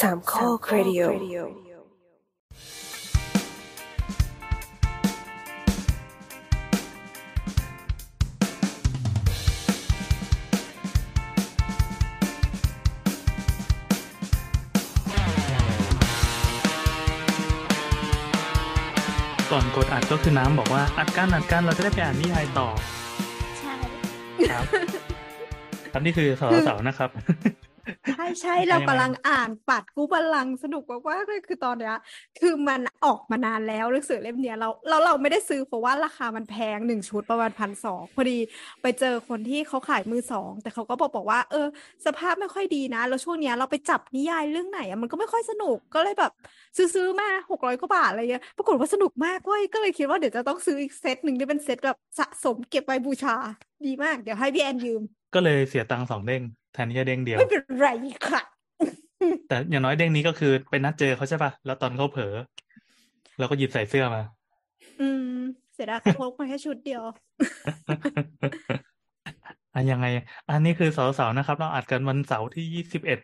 สามข้อครดิโอก่อนกดอัดก็คือน้ำบอกว่าอัดกันอัดกันเราจะได้ไปอ่านนิยายต่อ ใช่ ครับ ครับนี่คือสาวสาวนะครับ ใช่ใช่เรากำลังอ่านปัดกูบัลลังก์สนุกมากๆเลยคือตอนเนี้ยคือมันออกมานานแล้วหนังสือเล่มเนี้ยเราเราเราไม่ได้ซื้อเพราะว่าราคามันแพงหนึ่งชุดประมาณพันสองพอดีไปเจอคนที่เขาขายมือสองแต่เขาก็บอกบอกว่า เออ สภาพไม่ค่อยดีนะ แล้วช่วงเนี้ยเราไปจับนิยายเรื่องไหนอะมันก็ไม่ค่อยสนุกก็เลยแบบซื้อซื้อมาหกร้อยกว่าบาทอะไรเงี้ยปรากฏว่าสนุกมากเว้ยก็เลยคิดว่าเดี๋ยวจะต้องซื้ออีกเซตหนึ่งที่เป็นเซตแบบสะสมเก็บไว้บูชา ดีมาก เดี๋ยวให้พี่แอนยืม ก็เลยเสียตังค์สองเด้งแทนที่จะเด้งเดียว ไม่เป็นไรค่ะ แต่อย่างน้อยเด้งนี้ก็คือไปนัดเจอเขาใช่ปะแล้วตอนเขาเผลอเราก็หยิบใส่เสื้อมา อืม เสียดายเขาพกมาแค่ชุดเดียวอันยังไง อันนี้คือสาวๆนะครับ เราอัดกันวันเสาร์ที่ยี่สิบเอ็ด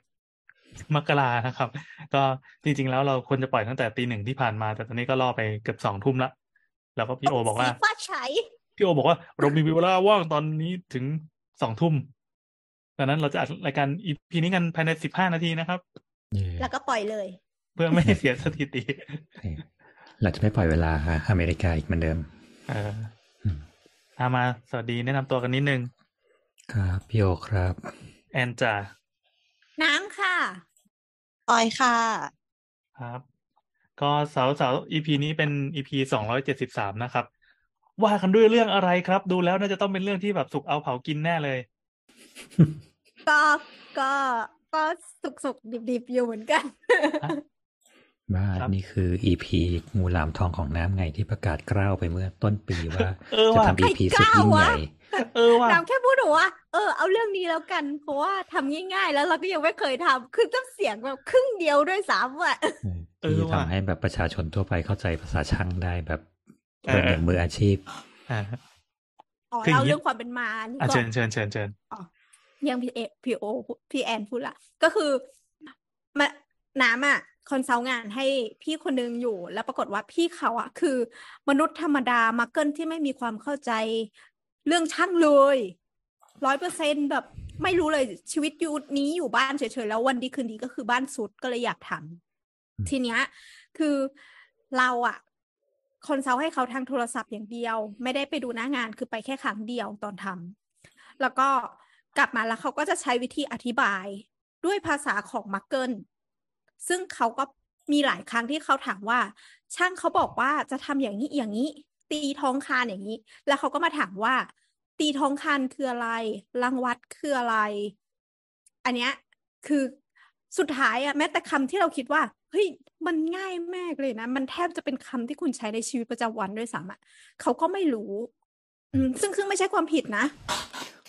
มกรานะครับ ก็จริงๆแล้วเราควรจะปล่อยตั้งแต่ตีหนึ่งที่ผ่านมา แต่ตอนนี้ก็ล่อไปเกือบสองทุ่มละ แล้วก็พี่โอบอกว่าสีฟ้าใช้พี่โอบอกว่า เรามีเวลาว่างตอนนี้ถึงสองทุ่ม ดังนั้นเราจะอัดรายการอีพีนี้กันภายในสิบห้านาทีนะครับเย่แล้วก็ปล่อยเลย เพื่อไม่ให้เสียสถิติ เราจะไม่ปล่อยเวลาค่ะอเมริกาอีกเหมือนเดิมเอออืมอามาสวัสดีแนะนำตัวกันนิดนึง ครับพี่โอครับ แอนจ่าน้ำค่ะ ออยค่ะ ครับ ก็เสาเสา EP นี้เป็น EP สองร้อยเจ็ดสิบสามนะครับ ว่ากันด้วยเรื่องอะไรครับ ดูแล้วน่าจะต้องเป็นเรื่องที่แบบสุกเอาเผากินแน่เลย ก็ก็ก็สุกสุกดิบดิบๆอยู่เหมือนกันว่าครับนี่คือ EP งูหลามทองของน้ำไงที่ประกาศกล้าวไปเมื่อต้นปีว่าเออจะว่ะทำ EP ใครสุดยิ่งกล้าวะใหญ่เออว่ะน้ำแค่พูดหนูว่าเออเอาเรื่องนี้แล้วกันเพราะว่าทำง่ายๆ แล้วเราก็ยังไม่เคยทำคือต้องเสียงแบบครึ่งเดียวด้วยซ้ำอะเออที่ว่ะทำให้แบบประชาชนทั่วไปเข้าใจภาษาช่างได้แบบเออเป็นอย่างมืออาชีพอ่าอ๋อคืออย่างเล่านี้เรื่องความเป็นมานี่อะก่อเชินญเชิญเชิญเชิญ ยังพี่เอพี่โอพี่แอนพูดละก็คือมาน้ำอะ consult งานให้พี่คนนึงอยู่ แล้วปรากฏว่าพี่เขาอะคือ มนุษย์ธรรมดามาเกิลที่ไม่มีความเข้าใจเรื่องช่างเลยร้อยเปอร์เซ็นต์แบบไม่รู้เลยชีวิตอยู่นี้อยู่บ้านเฉยๆแล้ววันดีคืนดีก็คือบ้านสุดก็เลยอยากทำทีเนี้ยคือเราอะ consult ให้เขาทางโทรศัพท์อย่างเดียว ไม่ได้ไปดูหน้างานคือไปแค่ครั้งเดียวตอนทำแล้วก็ กลับมาแล้วเขาก็จะใช้วิธีอธิบายด้วยภาษาของมักเกิลซึ่งเขาก็มีหลายครั้งที่เขาถามว่า ช่างเขาบอกว่าจะทำอย่างนี้อย่างนี้ ตีท้องคานอย่างนี้ แล้วเขาก็มาถามว่า ตีท้องคานคืออะไรรังวัดคืออะไร อันเนี้ยคือสุดท้ายอะแม้แต่คำที่เราคิดว่าเฮ้ยมันง่ายมากเลยนะ มันแทบจะเป็นคำที่คุณใช้ในชีวิตประจำวันด้วยซ้ำอะเขาก็ไม่รู้ อืมซึ่งซึ่งไม่ใช่ความผิดนะ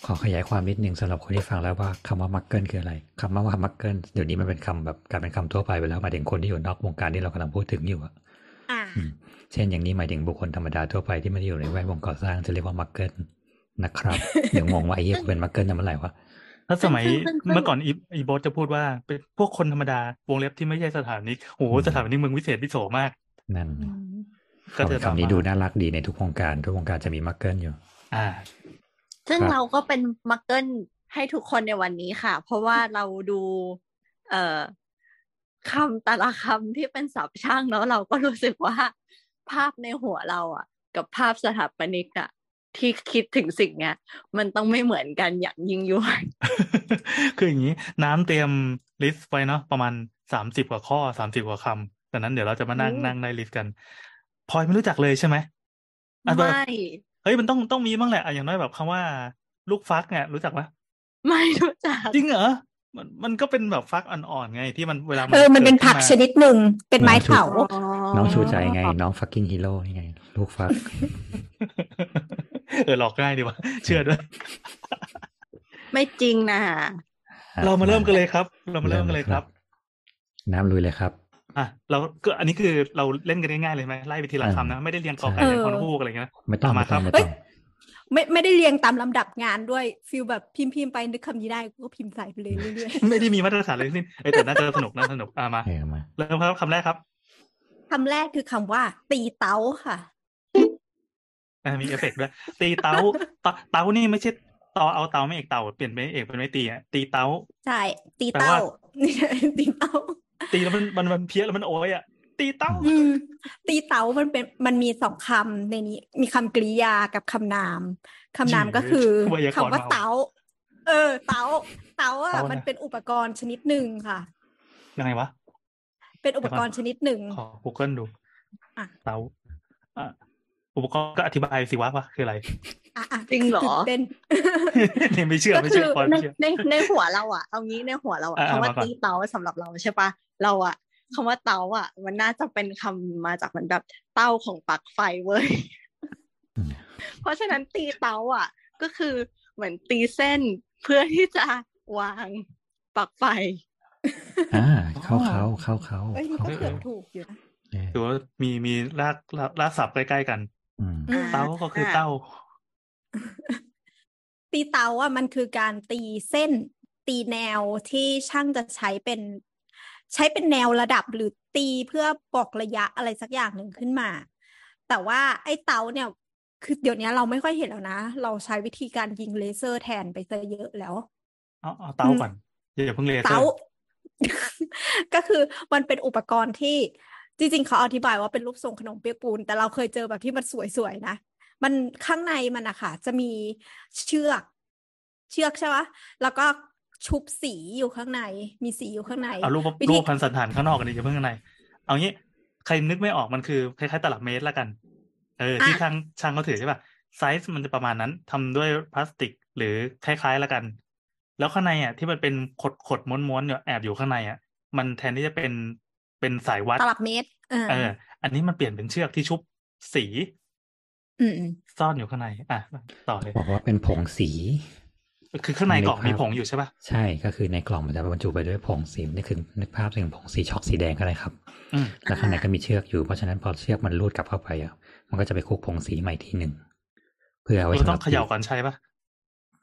ขอขยายความนิดนึงสำหรับคนที่ฟังแล้วว่าคำว่ามักเกิลคืออะไรคำว่ามักเกิลเดี๋ยวนี้มันเป็นคำแบบกลายเป็นคำทั่วไปไปแล้วหมายถึงคนที่อยู่นอกวงการที่เรากำลังพูดถึงอยู่อะอ่าอืมเช่นอย่างนี้หมายถึงบุคคลธรรมดาทั่วไปที่ไม่ได้อยู่ในแวดวงก่อสร้างจะเรียกว่ามักเกิลนะครับเดี๋ยวงงว่าไอ้เหี้ยกูเป็นมักเกิลทำอะไรวะถ้าสมัยซึ่งซึ่งซึ่งเมื่อก่อนอีอีโบสจะพูดว่าเป็นพวกคนธรรมดาวงเล็บที่ไม่ใช่สถาปนิกโอ้โหอืมสถาปนิกมึงวิเศษวิโสมาก นั่นอืมก็จะคำนี้ตามมาดูน่ารักดีในทุกวงการ ทุกวงการจะมีมักเกิลอยู่ อ่า ซึ่งครับเราก็เป็นมักเกิลให้ทุกคนในวันนี้ค่ะ เพราะว่าเราดู เอ่อคำแต่ละคำที่เป็นศัพท์ช่างแล้วเราก็รู้สึกว่า ภาพในหัวเราอะ กับภาพสถาปนิกอะที่คิดถึงสิ่งเนี้ยมันต้องไม่เหมือนกันอย่างยิ่งยวดคืออย่างนี้น้ำเตรียม list ไว้เนาะประมาณสามสิบกว่าข้อสามสิบกว่าคำดังนั้นเดี๋ยวเราจะมานั่งโอ้นั่งได้ list กันพลอยไม่รู้จักเลยใช่ไหมอะแบบไม่ เฮ้ยมันต้องต้องมีบ้างแหละอะอย่างน้อยแบบคำว่า ลูกฟักเนี่ยรู้จักปะไม่รู้จักจริงเหรอมันมันก็เป็นแบบฟักอ่อนๆไงที่มันเวลาเออมันเป็นกิผักขึ้าชนิดหนึ่งเป็นไม้เถาน้องชูใจไง น้อง fucking hero นี่ไง ลูกฟัก เออหลอกง่ายดีวะเชื่อด้วย ไม่จริงนะเรามาเริ่มกันเลยครับ เรามาเริ่มกันเลยครับ น้ำลุยเลยครับ อะเราก็อันนี้คือเราเล่นกันง่ายๆเลยไหมไล่ไปทีละอ่าคำนะไม่ได้เรียงกอไก่ใช่เรียงคนฮูกอะไรเงี้ยนะไม่ต้องเอามาไม่ต้องครับไม่ต้องไม่ไม่ได้เรียงตามลำดับงานด้วย feel แบบพิมพ์พิมพ์ไปนึกคำนี้ได้ก็พิมพ์ใส่ไปเลยเรื่อยไม่ได้มีมาตรฐานเลยทั้งสิ้นเอ้ยแต่น่าจะสนุกน่าสนุกอะมาเออมาเริ่มครับคำแรกครับๆคำแรกคือคำว่า ตีเต้าค่ะอะมีเอฟเฟกต์ด้วยตีเต้าเต้าเต้านี่ไม่ใช่ตอเอาเตาไม่เอกเตาเปลี่ยนเป็นเอกเป็นไม่ตีอะตีเต้าใช่ตีแปลเต้าว่าตีเต้า ตีแล้วมันมันมันเพี้ยนแล้วมันโอยอะตีเต้าอืมตีเต๋ามันเป็นมันมีสองคำในนี้ มีคำกริยากับคำนามคำนามก็คือไวยากคำรว่าณ์เต๋าเออ เต๋าเต๋าอะเต๋าอะไรมันเป็นอุปกรณ์ชนิดหนึ่งค่ะยังไงวะเป็นอุปกรณ์ชนิดหนึ่งขอ Google ดูอะเตาอะอุปกรณ์ก็อธิบายสิวะว่าคืออะไรอะอะ จริงเหรอตื่นเต้นเนี่ยไม่เชื่อก็ไม่คืเชื่ออปอนในไม่เชื่อในในหัวเราอะเอางี้ในหัวเราอะอะคำว่ามาก่อนตีเตาสำหรับเราใช่ปะเราอะคำว่าเตาอะมันน่าจะเป็นคำมาจากเหมือนแบบเต้าของปลั๊กไฟเว้ยอืมเพราะฉะนั้นตีเตาอะก็คือเหมือนตีเส้นเพื่อที่จะวางปลั๊กไฟอ่าเข้าเขาเข้าเขาเอ้ยมันเข้าก็เขาเกือบถูกอยู่นะเออถือว่ามีมีรากรากรากศัพท์ใกล้ๆกันอืมอืมเต้าก็คือเต้า ตีเตาอะมันคือการตีเส้น ตีแนวที่ช่างจะใช้เป็น ใช้เป็นแนวระดับหรือตีเพื่อบอกระยะอะไรสักอย่างหนึ่งขึ้นมา แต่ว่าไอ้เตาเนี่ย คือเดี๋ยวนี้เราไม่ค่อยเห็นแล้วนะ เราใช้วิธีการยิงเลเซอร์แทนไปซะเยอะแล้วเอาเอาเต้าก่อนอย่าเพิ่งเลเซอเตาร์ก็คือมันเป็นอุปกรณ์ที่จริงๆ เขาอธิบายว่าเป็นรูปทรงขนมเปี๊ยกปูน แต่เราเคยเจอแบบที่มันสวยๆนะ มันข้างในมันอะค่ะ จะมีเชือกเชือกใช่ปะแล้วก็ชุบสีอยู่ข้างใน มีสีอยู่ข้างในเอารูปวิรูธีปพันสันฐานข้างนอกกันดิอย่าเพิ่งข้างใน เอางี้ใครนึกไม่ออกมันคือคล้ายๆตลับเมตรละกัน เออที่ช่างช่างเขาถือใช่ป่ะไซส์มันจะประมาณนั้นทำด้วยพลาสติกหรือคล้ายๆละกัน แล้วข้างในอะ ที่มันเป็นขดขดๆม้วนๆเนี่ยแอบอยู่ข้างในอะ มันแทนที่จะเป็นเป็นสายวัดตลับเมตรเออเอออันนี้มันเปลี่ยนเป็นเชือกที่ชุบสี อืมอืมซ่อนอยู่ข้างใน อะ ต่อเลย บอกว่าเป็นผงสี คือข้างในกล่องนึกภาพมีผงอยู่ใช่ป่ะใช่ก็คือในกล่องมันจะบรรจุไปด้วยผงสีนี่คือนึกภาพถึงผงสีช็อกสีแดงก็ได้ครับอืมแล้วข้างในก็มีเชือกอยู่เพราะฉะนั้นพอเชือกมันลูดกลับเข้าไปอะมันก็จะไปคลุกผงสีใหม่ทีหนึ่งเพื่อเอาไว้เราสำหต้รัอบงเขย่าก่อนใช่ป่ะ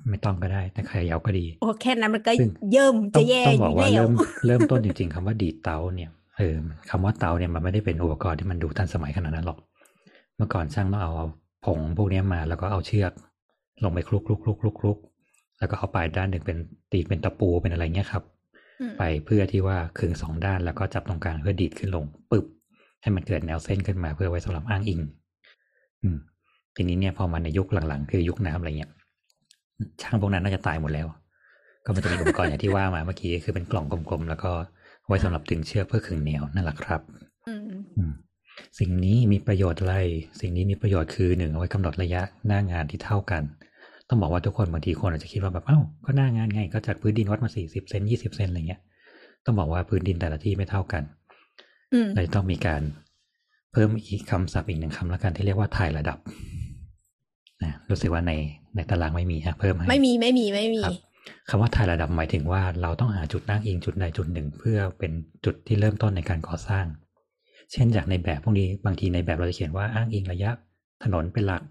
ไม่ต้องก็ได้แต่เขย่าก็ดี โอ้แค่นั้นมันก็ซึ่งเยิ่มต้จะองแย่ต้องอบอยู่กแล้ว่าวเริ่มเริ่มต้นจริง ๆคำว่าดีดเตาเนี่ยเออคำว่าเตาเนี่ยมันไม่ได้เป็นอุปกรณ์ที่มันดูทันสมัยขนาดนั้นหรอก เมื่อก่อนช่างต้องเอา ผงพวกเนี้ยมาแล้วก็เอาเชือกลงไปคลุกคลุกคลุกคลุกคลุกแล้วก็เอาปลายด้านหนึ่งเป็นตีเป็นตะปูเป็นอะไรเงี้ยครับอืมไปเพื่อที่ว่าขึงสองด้านแล้วก็จับตรงกลางเพื่อดีดขึ้นลงปึ๊บให้มันเกิดแนวเส้นขึ้นมาเพื่อไว้สำหรับอ้างอิง อืม ทีนี้เนี่ยพอมาในยุคหลังๆ คือยุคน้ำอะไรเงี้ยช่างพวกนั้นน่าจะตายหมดแล้ว ก็มันจะมีอุปกรณ์อย่างที่ว่ามาเมื่อกี้คือเป็นกล่องกลมๆแล้วก็ไว้สำหรับดึงเชือกเพื่อขึงแนวนั่นแหละครับ อืมอืม สิ่งนี้มีประโยชน์อะไร สิ่งนี้มีประโยชน์คือหนึ่งเอาไว้กำหนดระยะหน้างานที่เท่ากัน ต้องบอกว่าทุกคนบางทีคนอาจจะคิดว่าแบบเอ้าก็หน้างานไงก็จากพื้นดินวัดมาสี่สิบเซนยี่สิบเซนอะไรเงี้ย ต้องบอกว่าพื้นดินแต่ละที่ไม่เท่ากันอืมเลยต้องมีการเพิ่มอีกคำศัพท์อีกหนึ่งคำแล้วกันที่เรียกว่าถ่ายระดับนะรู้สึกว่าในในตารางไม่มีฮะเพิ่มให้ไม่มีไม่มีไม่มีครับคำว่าถ่ายระดับหมายถึงว่าเราต้องหาจุดนั่งอิงจุดใดจุดหนึ่ง เพื่อเป็นจุดที่เริ่มต้นในการก่อสร้าง เช่นจากในแบบพวกนี้บางทีในแบบเราจะเขียนว่าอ้างอิงระยะถนนเป็นหลัก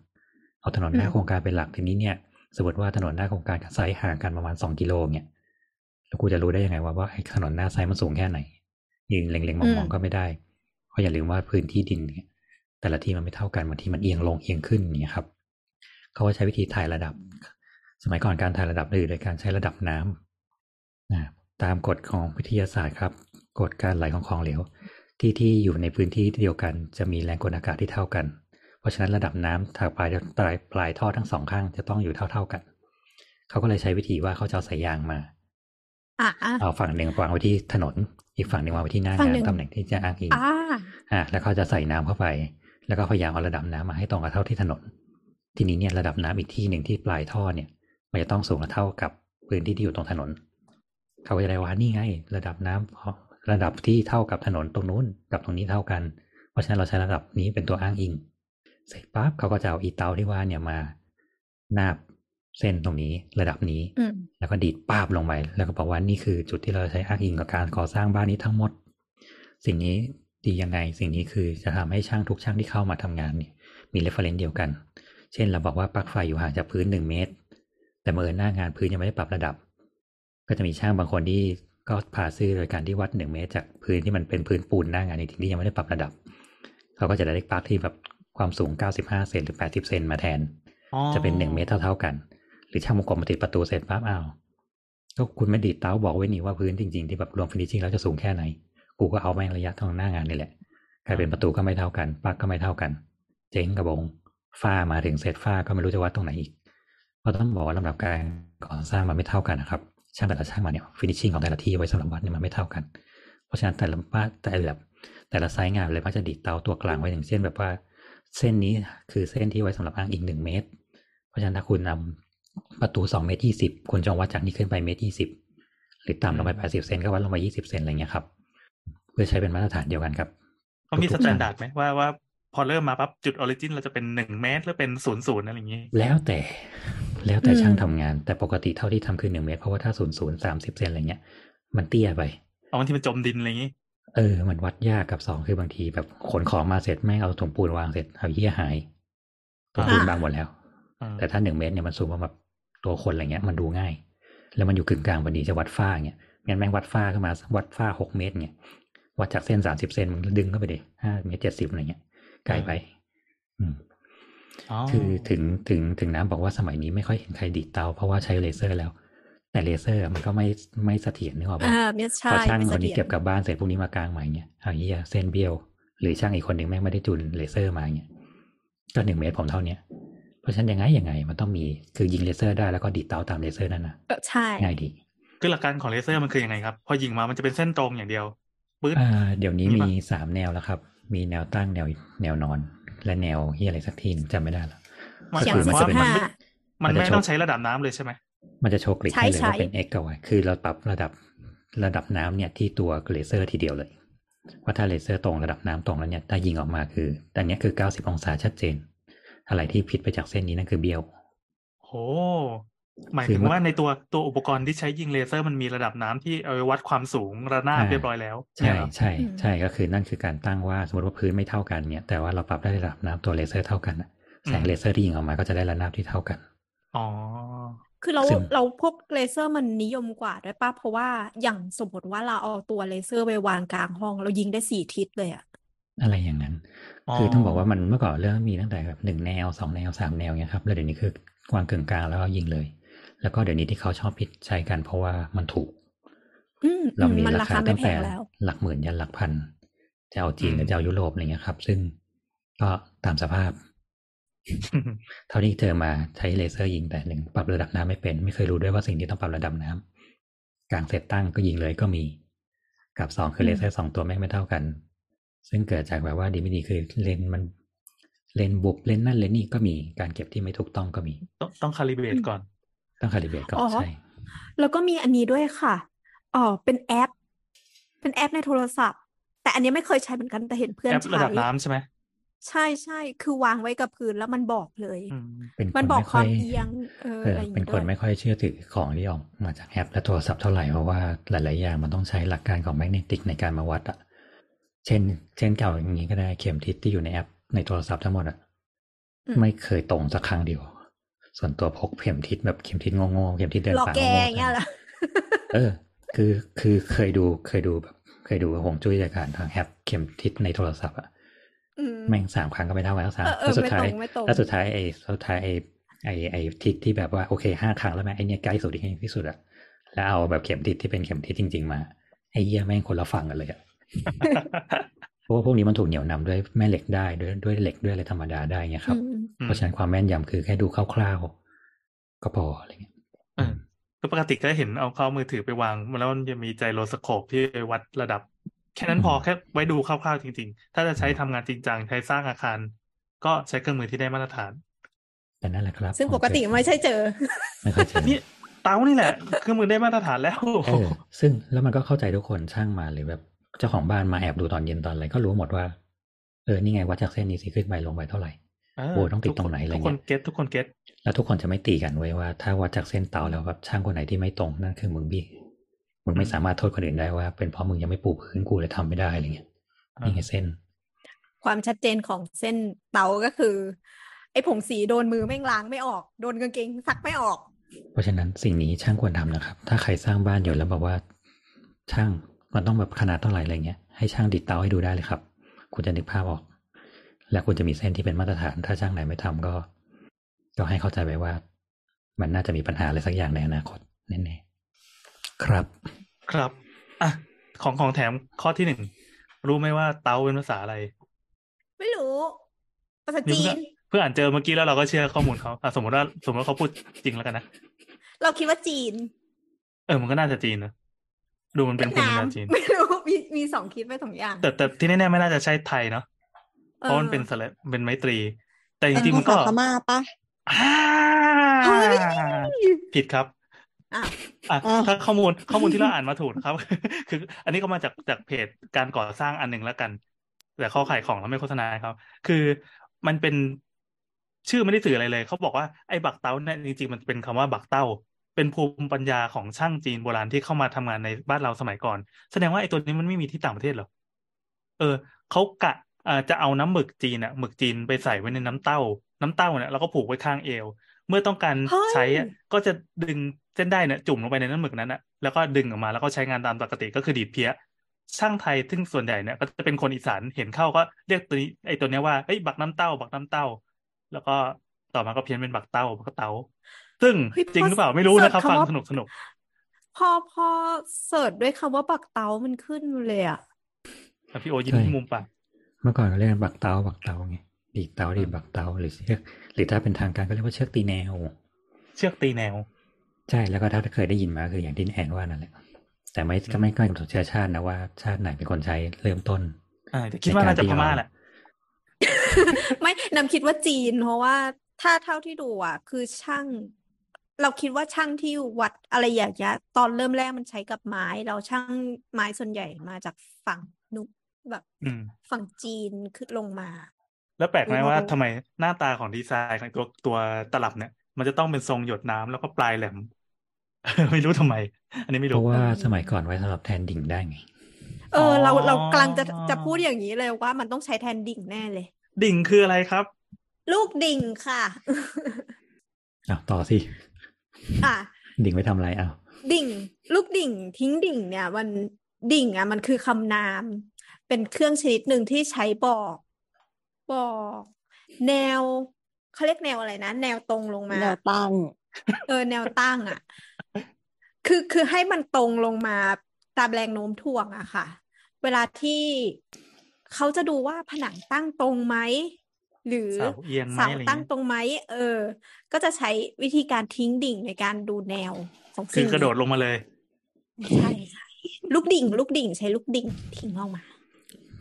เอาถนนหน้าโครงการเป็นหลักทีนี้เนี่ยสมมติว่าถนนหน้าโครงการกับไซต์ห่างกันประมาณสองกิโลเนี่ยแล้วกูจะรู้ได้ยังไงว่าว่าไอ้ถนนหน้าไซต์มันสูงแค่ไหนยืนเล็งๆมองๆก็ไม่ได้เพราะอย่าลืมว่าพื้นที่ดินเนี่ยแต่ละที่มันไม่เท่ากันบางทีมันเอียงลงเอียงขึ้นอย่างเงี้ยครับเขาก็ใช้วิธีถ่ายระดับ สมัยก่อนการถ่ายระดับเลยโดยการใช้ระดับน้ำนะตามกฎของวิทยาศาสตร์ครับกฎการไหลของของเหลว ที่ที่อยู่ในพื้นที่เดียวกัน จะมีแรงกดอากาศที่เท่ากัน เพราะฉะนั้นระดับน้ำทางปลายปลายปลายท่อทั้งสองข้างจะต้องอยู่เท่าๆกัน เขาก็เลยใช้วิธีว่าเขาจะเอาสายยางมาอ่าอ่าเอาฝั่งหนึ่งวางไว้ที่ถนน อีกฝั่งหนึ่งวางไว้ที่หน้าฝั่งงาหนึ่นงตำแหน่งที่จะอ้างอิงอ่าอ่าแล้วเขาจะใส่น้ำเข้าไป แล้วก็พยายามเอาระดับน้ำมาให้ตรงกับเท่าที่ถนน ทีนี้เนี่ยระดับน้ำอีกที่หนึ่งที่ปลายท่อเนี่ย มันจะต้องสูงเท่ากับพื้นที่ที่อยู่ตรงถนน เขาก็จะได้ว่านี่ไง ระดับน้ำ ระดับที่เท่ากับถนนตรงนู้นกับตรงนี้เท่ากัน เพราะฉะนั้นเราใช้ระดับนี้เป็นตัวอ้างอิง เสร็จปั๊บเขาก็จะเอาอีเตาที่ว่าเนี่ยมานาบเส้นตรงนี้ระดับนี้อืมแล้วก็ดีดป้าบลงไปแล้วก็บอกว่านี่คือจุดที่เราใช้อ้างอิงกับการก่อสร้างบ้านนี้ทั้งหมด สิ่งนี้ดียังไง สิ่งนี้คือจะทำให้ช่างทุกช่างที่เข้ามาทำงานเนี่ยมี reference เดียวกัน เช่นเราบอกว่าปลั๊กไฟอยู่ห่างจากพื้นหนึ่งเมตร แต่เมื่อหน้างานพื้นยังไม่ได้ปรับระดับ ก็จะมีช่างบางคนที่ ก็พาซื่อโดยการที่วัดหนึ่งเมตรจากพื้นที่มันเป็นพื้นปูนหน้างานจริงๆที่ยังไม่ได้ปรับระดับเขาก็จะได้ปลั๊กที่แบบความสูง 95 เซนหรือ80 เซนมาแทนอ๋อจะเป็นหนึ่งเมตรเท่าๆกัน หรือช่างวงกบมาติดประตูเสร็จปั๊บอ้าวก็คุณไม่ดีดเต้าบอกไว้นี่ว่าพื้นจริงๆที่แบบรวม finishing แล้วจะสูงแค่ไหน กูก็เอาแม่งระยะทางหน้างานนี่แหละกลายเป็นประตูก็ไม่เท่ากันปลั๊กก็ไม่เท่ากัน เจ๊งกะบ๊งฝ้ามาถึงเสร็จฝ้าก็ไม่รู้จะวัดตรงไหนอีกเพราะต้องบอกว่าลำดับการก่อสร้างมันไม่เท่ากันนะครับ ช่างแต่ละช่างมาเนี่ย finishing ของแต่ละที่ไว้สำหรับวัดเนี่ยมันไม่เท่ากัน เพราะฉะนั้นแต่ละบ้านแต่ละแบบแต่ละ site งานเลยมักจะดีดเต้าตัวกลางไว้อย่างเช่นแบบว่า เส้นนี้คือเส้นที่ไว้สำหรับอ้างอิงหนึ่งเมตร เพราะฉะนั้นถ้าคุณนำประตูสองเมตรยี่สิบคุณต้องวัดจากนี้ขึ้นไปเมตรยี่สิบหรือต่ำลงไปแปดสิบเซนก็วัดลงไปยี่สิบเซนอะไรเงี้ยครับ เพื่อใช้เป็นมาตรฐานเดียวกันครับก็มีทุกๆช่าง standard ไหมว่าว่า พอเริ่มมาปั๊บจุด origin เราจะเป็นหนึ่งเมตรหรือเป็นศูนย์ศูนย์อะไรอย่างนี้ แล้วแต่แล้วแต่อืมช่างทำงาน แต่ปกติเท่าที่ทำคือหนึ่งเมตร เพราะว่าถ้าศูนย์ศูนย์สามสิบเซนอะไรเงี้ย มันเตี้ยไปเอาบางทีมันจมดินอะไรอย่างนี้ เออ มันวัดยากกับสองคือบางทีแบบขนของมาเสร็จแม่งเอาถุงปูนวางเสร็จเอาเหี้ยหายถุงปูนอ่าบางหมดแล้วอ่าแต่ถ้าหนึ่งเมตรเนี่ยมันสูงกว่าแบบตัวคนอะไรเงี้ยมันดูง่าย แล้วมันอยู่กึ่งกลางพอดีจะวัดฝ้าเงี้ยงั้นแม่งวัดฝ้าขึ้นมาวัดฝ้าหกเมตรเนี่ยวัดจากเส้นสามสิบเซนมึงดึงเข้าไปดิห้าเมตรเจ็ดสิบอะไรเงี้ย ไกลไปอืมอ๋อคือถึงถึงถึงน้ำบอกว่าสมัยนี้ไม่ค่อยเห็นใครดีดเตา เพราะว่าใช้เลเซอร์แล้ว แต่เลเซอร์มันก็ไม่ไม่เสถียรนึกออกปะอ่าไม่ใช่พอช่างคนนี้ไม่เสถียรเก็บกลับบ้านเสร็จพวกนี้มากลางใหม่เนี่ยเอาเหี้ยเส้นเบี้ยว หรือช่างอีกคนหนึ่งแม่งไม่ได้จูนเลเซอร์มาเนี่ยก็หนึ่งเมตรผมเท่าเนี้ยเพราะฉะนั้นยังไงยังไง มันต้องมีคือยิงเลเซอร์ได้แล้วก็ดีดเต้าตามเลเซอร์นั่นนะเออใช่ง่ายดีคือหลักการของเลเซอร์มันคือยังไงครับ พอยิงมามันจะเป็นเส้นตรงอย่างเดียวปื๊ดอ่าเดี๋ยวนี้มีมีปะสามแนวแล้วครับ มีแนวตั้งแนวแนวนอน และแนวเฮียอะไรสักทีหนึงจำไม่ได้แล้วมันเขียนคือมันว่าจะเป็นมัน15ไม่มันมันจะไม่โชว์ต้องใช้ระดับน้ำเลยใช่ไหมมันจะโชว์ grid ใช่ให้เลยว่าใช่เป็น x กับ y คือเราปรับระดับระดับน้ำเนี่ยที่ตัวเลเซอร์ทีเดียวเลย ว่าถ้าเลเซอร์ตรงระดับน้ำตรงแล้วเนี่ยถ้ายิงออกมาคืออันเนี้ยคือ 90 องศาชัดเจน อะไรที่ผิดไปจากเส้นนี้นั่นคือเบี้ยวโอ้ หมายคือถึงมันว่าในตัวตัวอุปกรณ์ที่ใช้ยิงเลเซอร์มันมีระดับน้ำที่เอาไว้วัดความสูงระนาบอ่าเรียบร้อยแล้ว ใช่เนี่ยเหรอใช่อืมใช่ก็คือนั่นคือการตั้งว่าสมมติว่าพื้นไม่เท่ากันเนี่ย แต่ว่าเราปรับได้ระดับน้ำตัวเลเซอร์เท่ากันน่ะแสงเลเซอร์ที่ยิงออกมาก็จะได้ระนาบที่เท่ากันอ๋อคือเราซึ่งเราพวกเลเซอร์มันนิยมกว่าด้วยป่ะเพราะว่าอย่างสมมติว่าเราเอาตัวเลเซอร์ไปวางกลางห้อง เรายิงได้สี่ทิศเลยอะอะไรอย่างนั้นอ๋อคือต้องบอกว่ามันเมื่อก่อนเรื่องมีตั้งแต่แบบหนึ่งแนวสองแนวสามแนวเนี่ยครับแล้วเดี๋ยวนี้คือวางกึ่งกลางแล้วก็ยิงเลย แล้วก็เดี๋ยวนี้ที่เขาชอบฮิตใช้กันเพราะว่ามันถูกอืมเรามีมันราคาราคาไม่ตั้งแต่หลักหมื่นยันหลักพันจะเอาจีนอืมหรือจะเอายุโรปอะไรเงี้ยครับ ซึ่งก็ตามสภาพ เท่าที่เจอมาใช้เลเซอร์ยิงแต่หนึ่งปรับระดับน้ำไม่เป็น ไม่เคยรู้ด้วยว่าสิ่งที่ต้องปรับระดับน้ำกลางเสร็จตั้งก็ยิงเลยก็มี กับสองคือเลเซอร์สองตัวแม่งไม่เท่ากัน ซึ่งเกิดจากแบบว่าดีไม่ดีคือเลนส์มันเลนส์บุบเลนส์นั่นเลนส์นี่ก็มีการเก็บที่ไม่ถูกต้องก็มี ต้องต้อง calibrate ก่อน ต้อง calibrateก่อนอ๋อใช่แล้วก็มีอันนี้ด้วยค่ะอ๋อเป็นแอป เป็นแอปในโทรศัพท์ แต่อันนี้ไม่เคยใช้เหมือนกันแต่เห็นเพื่อนแอประใช้ดับน้ำใช่ไหมใช่ใช่คือวางไว้กับพื้นแล้วมันบอกเลยอืมเป็นคมันนบอกไม่คค่วาอมยเอียงเออเอออะไรอย่างเป็นงี้คนด้วยไม่ค่อยเชื่อถือของที่ออกมาจากแอป และโทรศัพท์เท่าไหร่เพราะว่าหลาย ๆ อย่างมันต้องใช้หลักการของแมกเนติกในการมาวัดอะเช่น เช่นเก่าอย่างนี้ก็ได้เข็มทิศที่อยู่ในแอปในโทรศัพท์ทั้งหมดอะอืมไม่เคยตรงสักครั้งเดียว ส่วนตัวพกเข็มทิศแบบเข็มทิศโง่ๆเข็มทิศเดินหลอกป่าแกโง่อย่างเงี้ยเหรอๆเออ คือคือเคยดูเคยดูแบบ เคยดูหงจุ้ยจากการทางแอปเข็มทิศในโทรศัพท์อะอืมแม่งสามครั้งก็ไม่เท่ากันทั้งสามเออเออแล้วสุดท้ายไม่ตรงไม่ตรงแล้วสุดท้ายไอ้สุดท้ายไอ้ไอ้ไอ้ทิศที่แบบว่าโอเคห้าครั้งแล้วแม่งไอ้เนี่ยใกล้สุดที่ที่สุดอะแล้วเอาแบบเข็มทิศที่เป็นเข็มทิศจริง ๆ มาไอ้เหี้ยแม่งคนละฝั่งกันเลยอะ เพราะว่าพวกนี้มันถูกเหนี่ยวนำด้วยแม่เหล็กได้ด้วยด้วยเหล็กด้วยอะไรธรรมดาได้เงี้ยครับอืมเพราะฉะนั้นความแม่นยำคือแค่ดูคร่าวๆก็พออะไรเงี้ยเออก็ปกติก็เห็นเอาเข้ามือถือไปวางแล้วมันจะมีไจโรสโคปที่วัดระดับ แค่นั้นพอแค่ไว้ดูคร่าวๆจริง ๆ ถ้าจะใช้ทำงานจริงจังใช้สร้างอาคาร ก็ใช้เครื่องมือที่ได้มาตรฐานแต่นั่นแหละครับ ซึ่งผมปกติเจอไม่ใช่เจอไม่ค่อยเจอนี่เตานี่แหละเครื่องมือได้มาตรฐานแล้วเออซึ่งแล้วมันก็เข้าใจทุกคนช่างมาหรือแบบ เจ้าของบ้านมาแอบดูตอนเย็นตอนอะไรก็รู้หมดว่า เออนี่ไงวัดจากเส้นนี้สิขึ้นไปลงไปเท่าไหร่เโอ้ต้องติดตรงไหนอะไรทุกเงี้คนยเก็ตทุกคนเก็ตแล้วทุกคนจะไม่ตีกันไว้ว่า ถ้าวัดจากเส้นเตาแล้วแบบช่างคนไหนที่ไม่ตรงนั่นคือมึงบี้มึงไม่สามารถโทษคนอื่นได้ว่า เป็นเพราะมึงยังไม่ปูพื้นกูเลยทำไม่ได้อะไรเงี้ยนี่ไงเส้น ความชัดเจนของเส้นเตาก็คือ ไอ้ผงสีโดนมือแม่งล้างไม่ออกโดนกางเกงซักไม่ออก เพราะฉะนั้นสิ่งนี้ช่างควรทำนะครับ ถ้าใครสร้างบ้านอยู่แล้วบอกว่า ช่าง มันต้องแบบขนาดเท่าไหร่อะไรเงี้ยให้ช่างดิดเตาให้ดูได้เลยครับ คุณจะนึกภาพออก และคุณจะมีเส้นที่เป็นมาตรฐาน ถ้าช่างไหนไม่ทำก็ ก็ให้เข้าใจไว้ว่า มันน่าจะมีปัญหาอะไรสักอย่างในอนาคตแน่ๆครับ ครับอะของของแถมข้อที่หนึ่งรู้ไหมว่าเตาเป็นภาษาอะไร ไม่รู้ภาษานี่จีเพื่อนนเพื่ออ่านเจอเมื่อกี้แล้วเราก็เชื่อข้อมูลเขาอะสมมติว่าสมมติว่าเขาพูดจริงแล้วกันนะเราคิดว่าจีน เออมันก็น่าจะจีนนะ ดูมันเป็นภูมิปัญญาจีนไม่รู้มีมีสองคิดไปสองอย่าง แต่แต่ที่แน่ๆไม่น่าจะใช่ไทยเนาะเพราะมันเป็นสเลเป็นไมตรี แต่จริงๆมันก็ภาษาพม่าปะอ่าเฮ้ยผิดครับอะอะอ้าวถ้าข้อมูลข้อมูลที่เราอ่านมาถูกนะครับ คือ อันนี้ก็มาจากจากเพจการก่อสร้างอันหนึ่งแล้วกัน แต่เขาขายของแล้วไม่โฆษณาให้เขาคือมันเป็นชื่อไม่ได้สื่ออะไรเลย เขาบอกว่าไอ้บักเต้าเนี่ยจริงๆมันเป็นคำว่าบักเต้า เป็นภูมิปัญญาของช่างจีนโบราณที่เข้ามาทำงานในบ้านเราสมัยก่อน แสดงว่าไอ้ตัวนี้มันไม่มีที่ต่างประเทศเหรอเออเขากะอ่าจะเอาน้ำหมึกจีนอะหมึกจีนไปใส่ไว้ในน้ำเต้า น้ำเต้าเนี่ยแล้วก็ผูกไว้ข้างเอว เมื่อต้องการเฮ้ยใช้อะก็จะดึงเส้นได้เนี่ยจุ่มลงไปในน้ำหมึกนั้นอะแล้วก็ดึงออกมาแล้วก็ใช้งานตามปกติก็คือดีดเพี้ยช่างไทยซึ่งส่วนใหญ่เนี่ยก็จะเป็นคนอีสานเห็นเข้าก็เรียกตัวนี้ไอ้ตัวเนี้ยว่าเฮ้ยบักน้ำเต้า บักน้ำเต้า แล้วก็ต่อมาก็เพี้ยนเป็นบักเต้าบักเต้า ซึ่งเฮ้ยจริงพอหรือเปล่าไม่รู้นะครับ search ฟังคำว่าสนุกสนุกพอพอ search ด้วยคำว่าบักเต้ามันขึ้นเลยอะแต่พี่โอยิ้มใช่ที่มุมปากเมื่อก่อนเราเรียกกันบักเต้าบักเต้าไงดีดเต้าดีดบักเต้าหรือเชือกหรือถ้าเป็นทางการก็เรียกว่าเชือกตีแนว เชือกตีแนว ใช่แล้วก็ถ้าเคยได้ยินมาคืออย่างที่แอนว่านั่นแหละแต่ไม่ก็ไม่ก็กำหนดเชื้อชาตินะว่าชาติไหนเป็นคนใช้เริ่มต้นอ่าแต่คิดว่าน่าจะพม่าแหละไม่นำคิดว่าจีน เพราะว่าถ้าเท่าที่ดูอะ คือช่าง เราคิดว่าช่างที่วัดอะไรอย่างเงี้ยตอนเริ่มแรกมันใช้กับไม้ เราช่างไม้ส่วนใหญ่มาจากฝั่งนุกแบบอืมฝั่งจีนขึ้นลงมา แล้วแปลกไหมเออว่าเราทำไมหน้าตาของดีไซน์ของตัวตัวตลับเนี่ย มันจะต้องเป็นทรงหยดน้ำแล้วก็ปลายแหลม ไม่รู้ทำไม อันนี้ไม่เพรู้ราะว่าสมัยก่อนไว้สำหรับแทนดิ่งได้ไงเออ เราอ๋อเรากำลังจะจะพูดอย่างนี้เลยว่ามันต้องใช้แทนดิ่งแน่เลย ดิ่งคืออะไรครับ ลูกดิ่งค่ะอ้าวต่อสิ อะดิ่งไว้ทำอะไรอ้าวดิ่ง ลูกดิ่ง ทิ้งดิ่งเนี่ย มันดิ่งอะ มันคือคำนาม เป็นเครื่องชนิดหนึ่งที่ใช้บอก บอก แนวเขาเรียกแนวอะไรนะ แนวตรงลงมา แนวตั้ง เออ แนวตั้งอะ คือคือให้มันตรงลงมาตามแรงโน้มถ่วงอะค่ะ เวลาที่เขาจะดูว่าผนังตั้งตรงไหม หรือเสาเอียงไหมเสาอะไรตั้งเงี้ยตรงไหมเออ ก็จะใช้วิธีการทิ้งดิ่งในการดูแนวของคืสิ่องกระโดดนี้ลงมาเลยใช่ใช่ลูกดิ่ง ลูกดิ่งใช้ลูกดิ่งทิ้งลงมา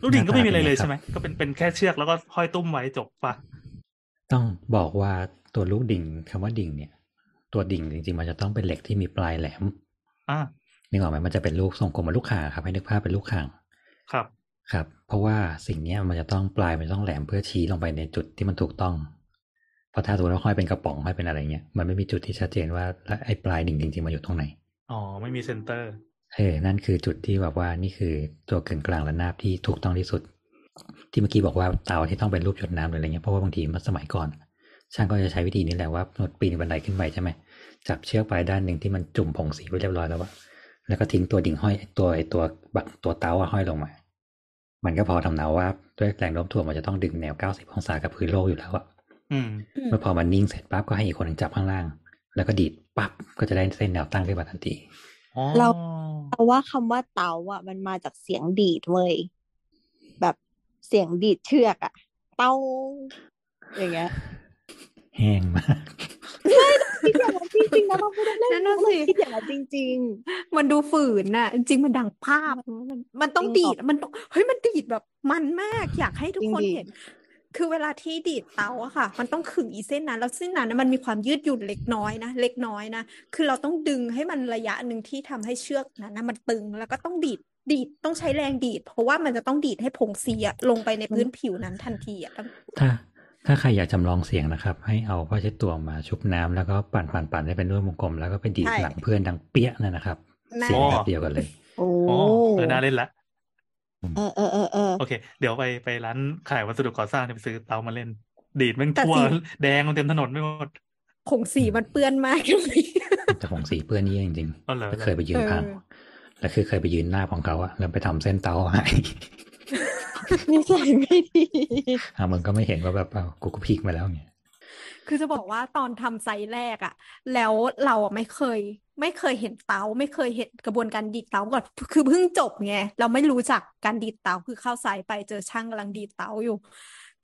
ลูกดิ่งก็ไม่มีอะไรเลยหน้าตาเป็นไงครับใช่ไหมก็เป็นเป็นแค่เชือกแล้วก็ห้อยตุ้มไว้จบปะต้องบอกว่าตัวลูกดิ่งคำว่าดิ่งเนี่ย ตัวดิ่งจริงๆ มันจะต้องเป็นเหล็กที่มีปลายแหลมอ่านึกออกไหมมันจะเป็นลูกทรงกลมเหมือนลูกข่างครับ ให้นึกภาพเป็นลูกข่างครับ ครับ เพราะว่าสิ่งเนี้ยมันจะต้องปลายมันจะต้องแหลมเพื่อชี้ลงไปในจุดที่มันถูกต้องเพราะถ้าตัวเราห้อยเป็นกระป๋องห้อยเป็นอะไรเงี้ยมันไม่มีจุดที่ชัดเจนว่าแล้วไอ้ปลายดิ่งจริงๆมันอยู่ตรงไหน อ๋อ ไม่มี center เออ นั่นคือจุดที่แบบว่านี่คือตัวกึ่งกลางระนาบที่ถูกต้องที่สุด ที่เมื่อกี้บอกว่าเตาที่ต้องเป็นรูปหยดน้ำหรืออะไรเงี้ยเพราะว่าบางทีมันสมัยก่อน ช่างก็จะใช้วิธีนี้แหละว่าปีนบันไดขึ้นไปใช่ไหมจับเชือกปลายด้านหนึ่งที่มันจุ่มผงสีไว้เรียบร้อยแล้วว่าแล้วก็ทิ้งตัวดิ่งห้อยตัวไอตัวบักตัวเตาอะห้อยลงมา มันก็พอทำเนาว่าด้วยแรงโน้มถ่วงมันจะต้องดึงแนว 90 องศากับพื้นโลกอยู่แล้วอะอืมอืมเมื่อพอมันนิ่งเสร็จปั๊บก็ให้อีกคนหนึ่งจับข้างล่าง แล้วก็ดีดปั๊บก็จะได้เส้นแนวตั้งขึ้นมาทันทีอ๋อเราเพราะว่าคำว่าเตาอะ มันมาจากเสียงดีดเว้ยแบบเสียงดีดเชือกอะ เต้าอย่างเงี้ย แห้งมาก คิดอย่างนั้นจริงๆนะเราไม่ได้เล่นั่นนน่ะเราสิคิดอย่างนั้นจริงมันดูฝืนน่ะ จริงๆมันดังภาพ มันมันต้องจริดีงดมันต้องเฮ้ยมันดีดแบบมันมากอยากให้ทุกคนจริงดิเห็น คือเวลาที่ดีดเตาอะค่ะ มันต้องขึงอีเส้นนั้น แล้วเส้นนั้นน่ะมันมีความยืดหยุ่นเล็กน้อยนะเล็กน้อยนะคือเราต้องดึงให้มันระยะหนึ่งที่ทำให้เชือกนั้นนะมันตึงแล้วก็ต้องดีดดีดต้องใช้แรงดีด เพราะว่ามันจะต้องดีดให้ผงเสียลงไปในพื้นผิวนั้นทันทีอะ ถ้าถ้าใครอยากจำลองเสียงนะครับ ให้เอาผ้าเช็ดตัวมาชุบน้ำแล้วก็ปั่นปั่นปั่นให้เป็นรูปวงกลมแล้วก็ไปดีดใช่หลังเพื่อนดังเปี้ยนั่นนะครับนั่นเสียงแหแบละบเดียวกันเลยๆโอ้อ๋อเออน่าเล่นละเออเออเออเออโอเค เดี๋ยวไปไปร้านขายวัสดุก่อสร้างที่ไปซื้อเตามาเล่น ดีดแม่งแต่ทั่วสีแดงมันเต็มถนนไม่หมดผงสีมันเปื้อนมากเลยแต่ของสีเปื้อนนี่จริงอ๋อเหรอๆแล้วเคยไปยืนเออพังแล้วคือเคยไปยืนหน้าของเขาอะแล้วไปทำเส้นเตาให้ นิสัยไม่ดีอะมึงก็ไม่เห็นว่าแบบอ้าวกูก็พลิกมาแล้วไงคือจะบอกว่าตอนทำไซส์แรกอะแล้วเราอะไม่เคย ไม่เคยเห็นเตาไม่เคยเห็นกระบวนการดีดเตาก่อนคือเพิ่งจบไงเราไม่รู้จักการดีดเตาคือเข้าไซส์ไปเจอช่างกำลังดีดเตาอยู่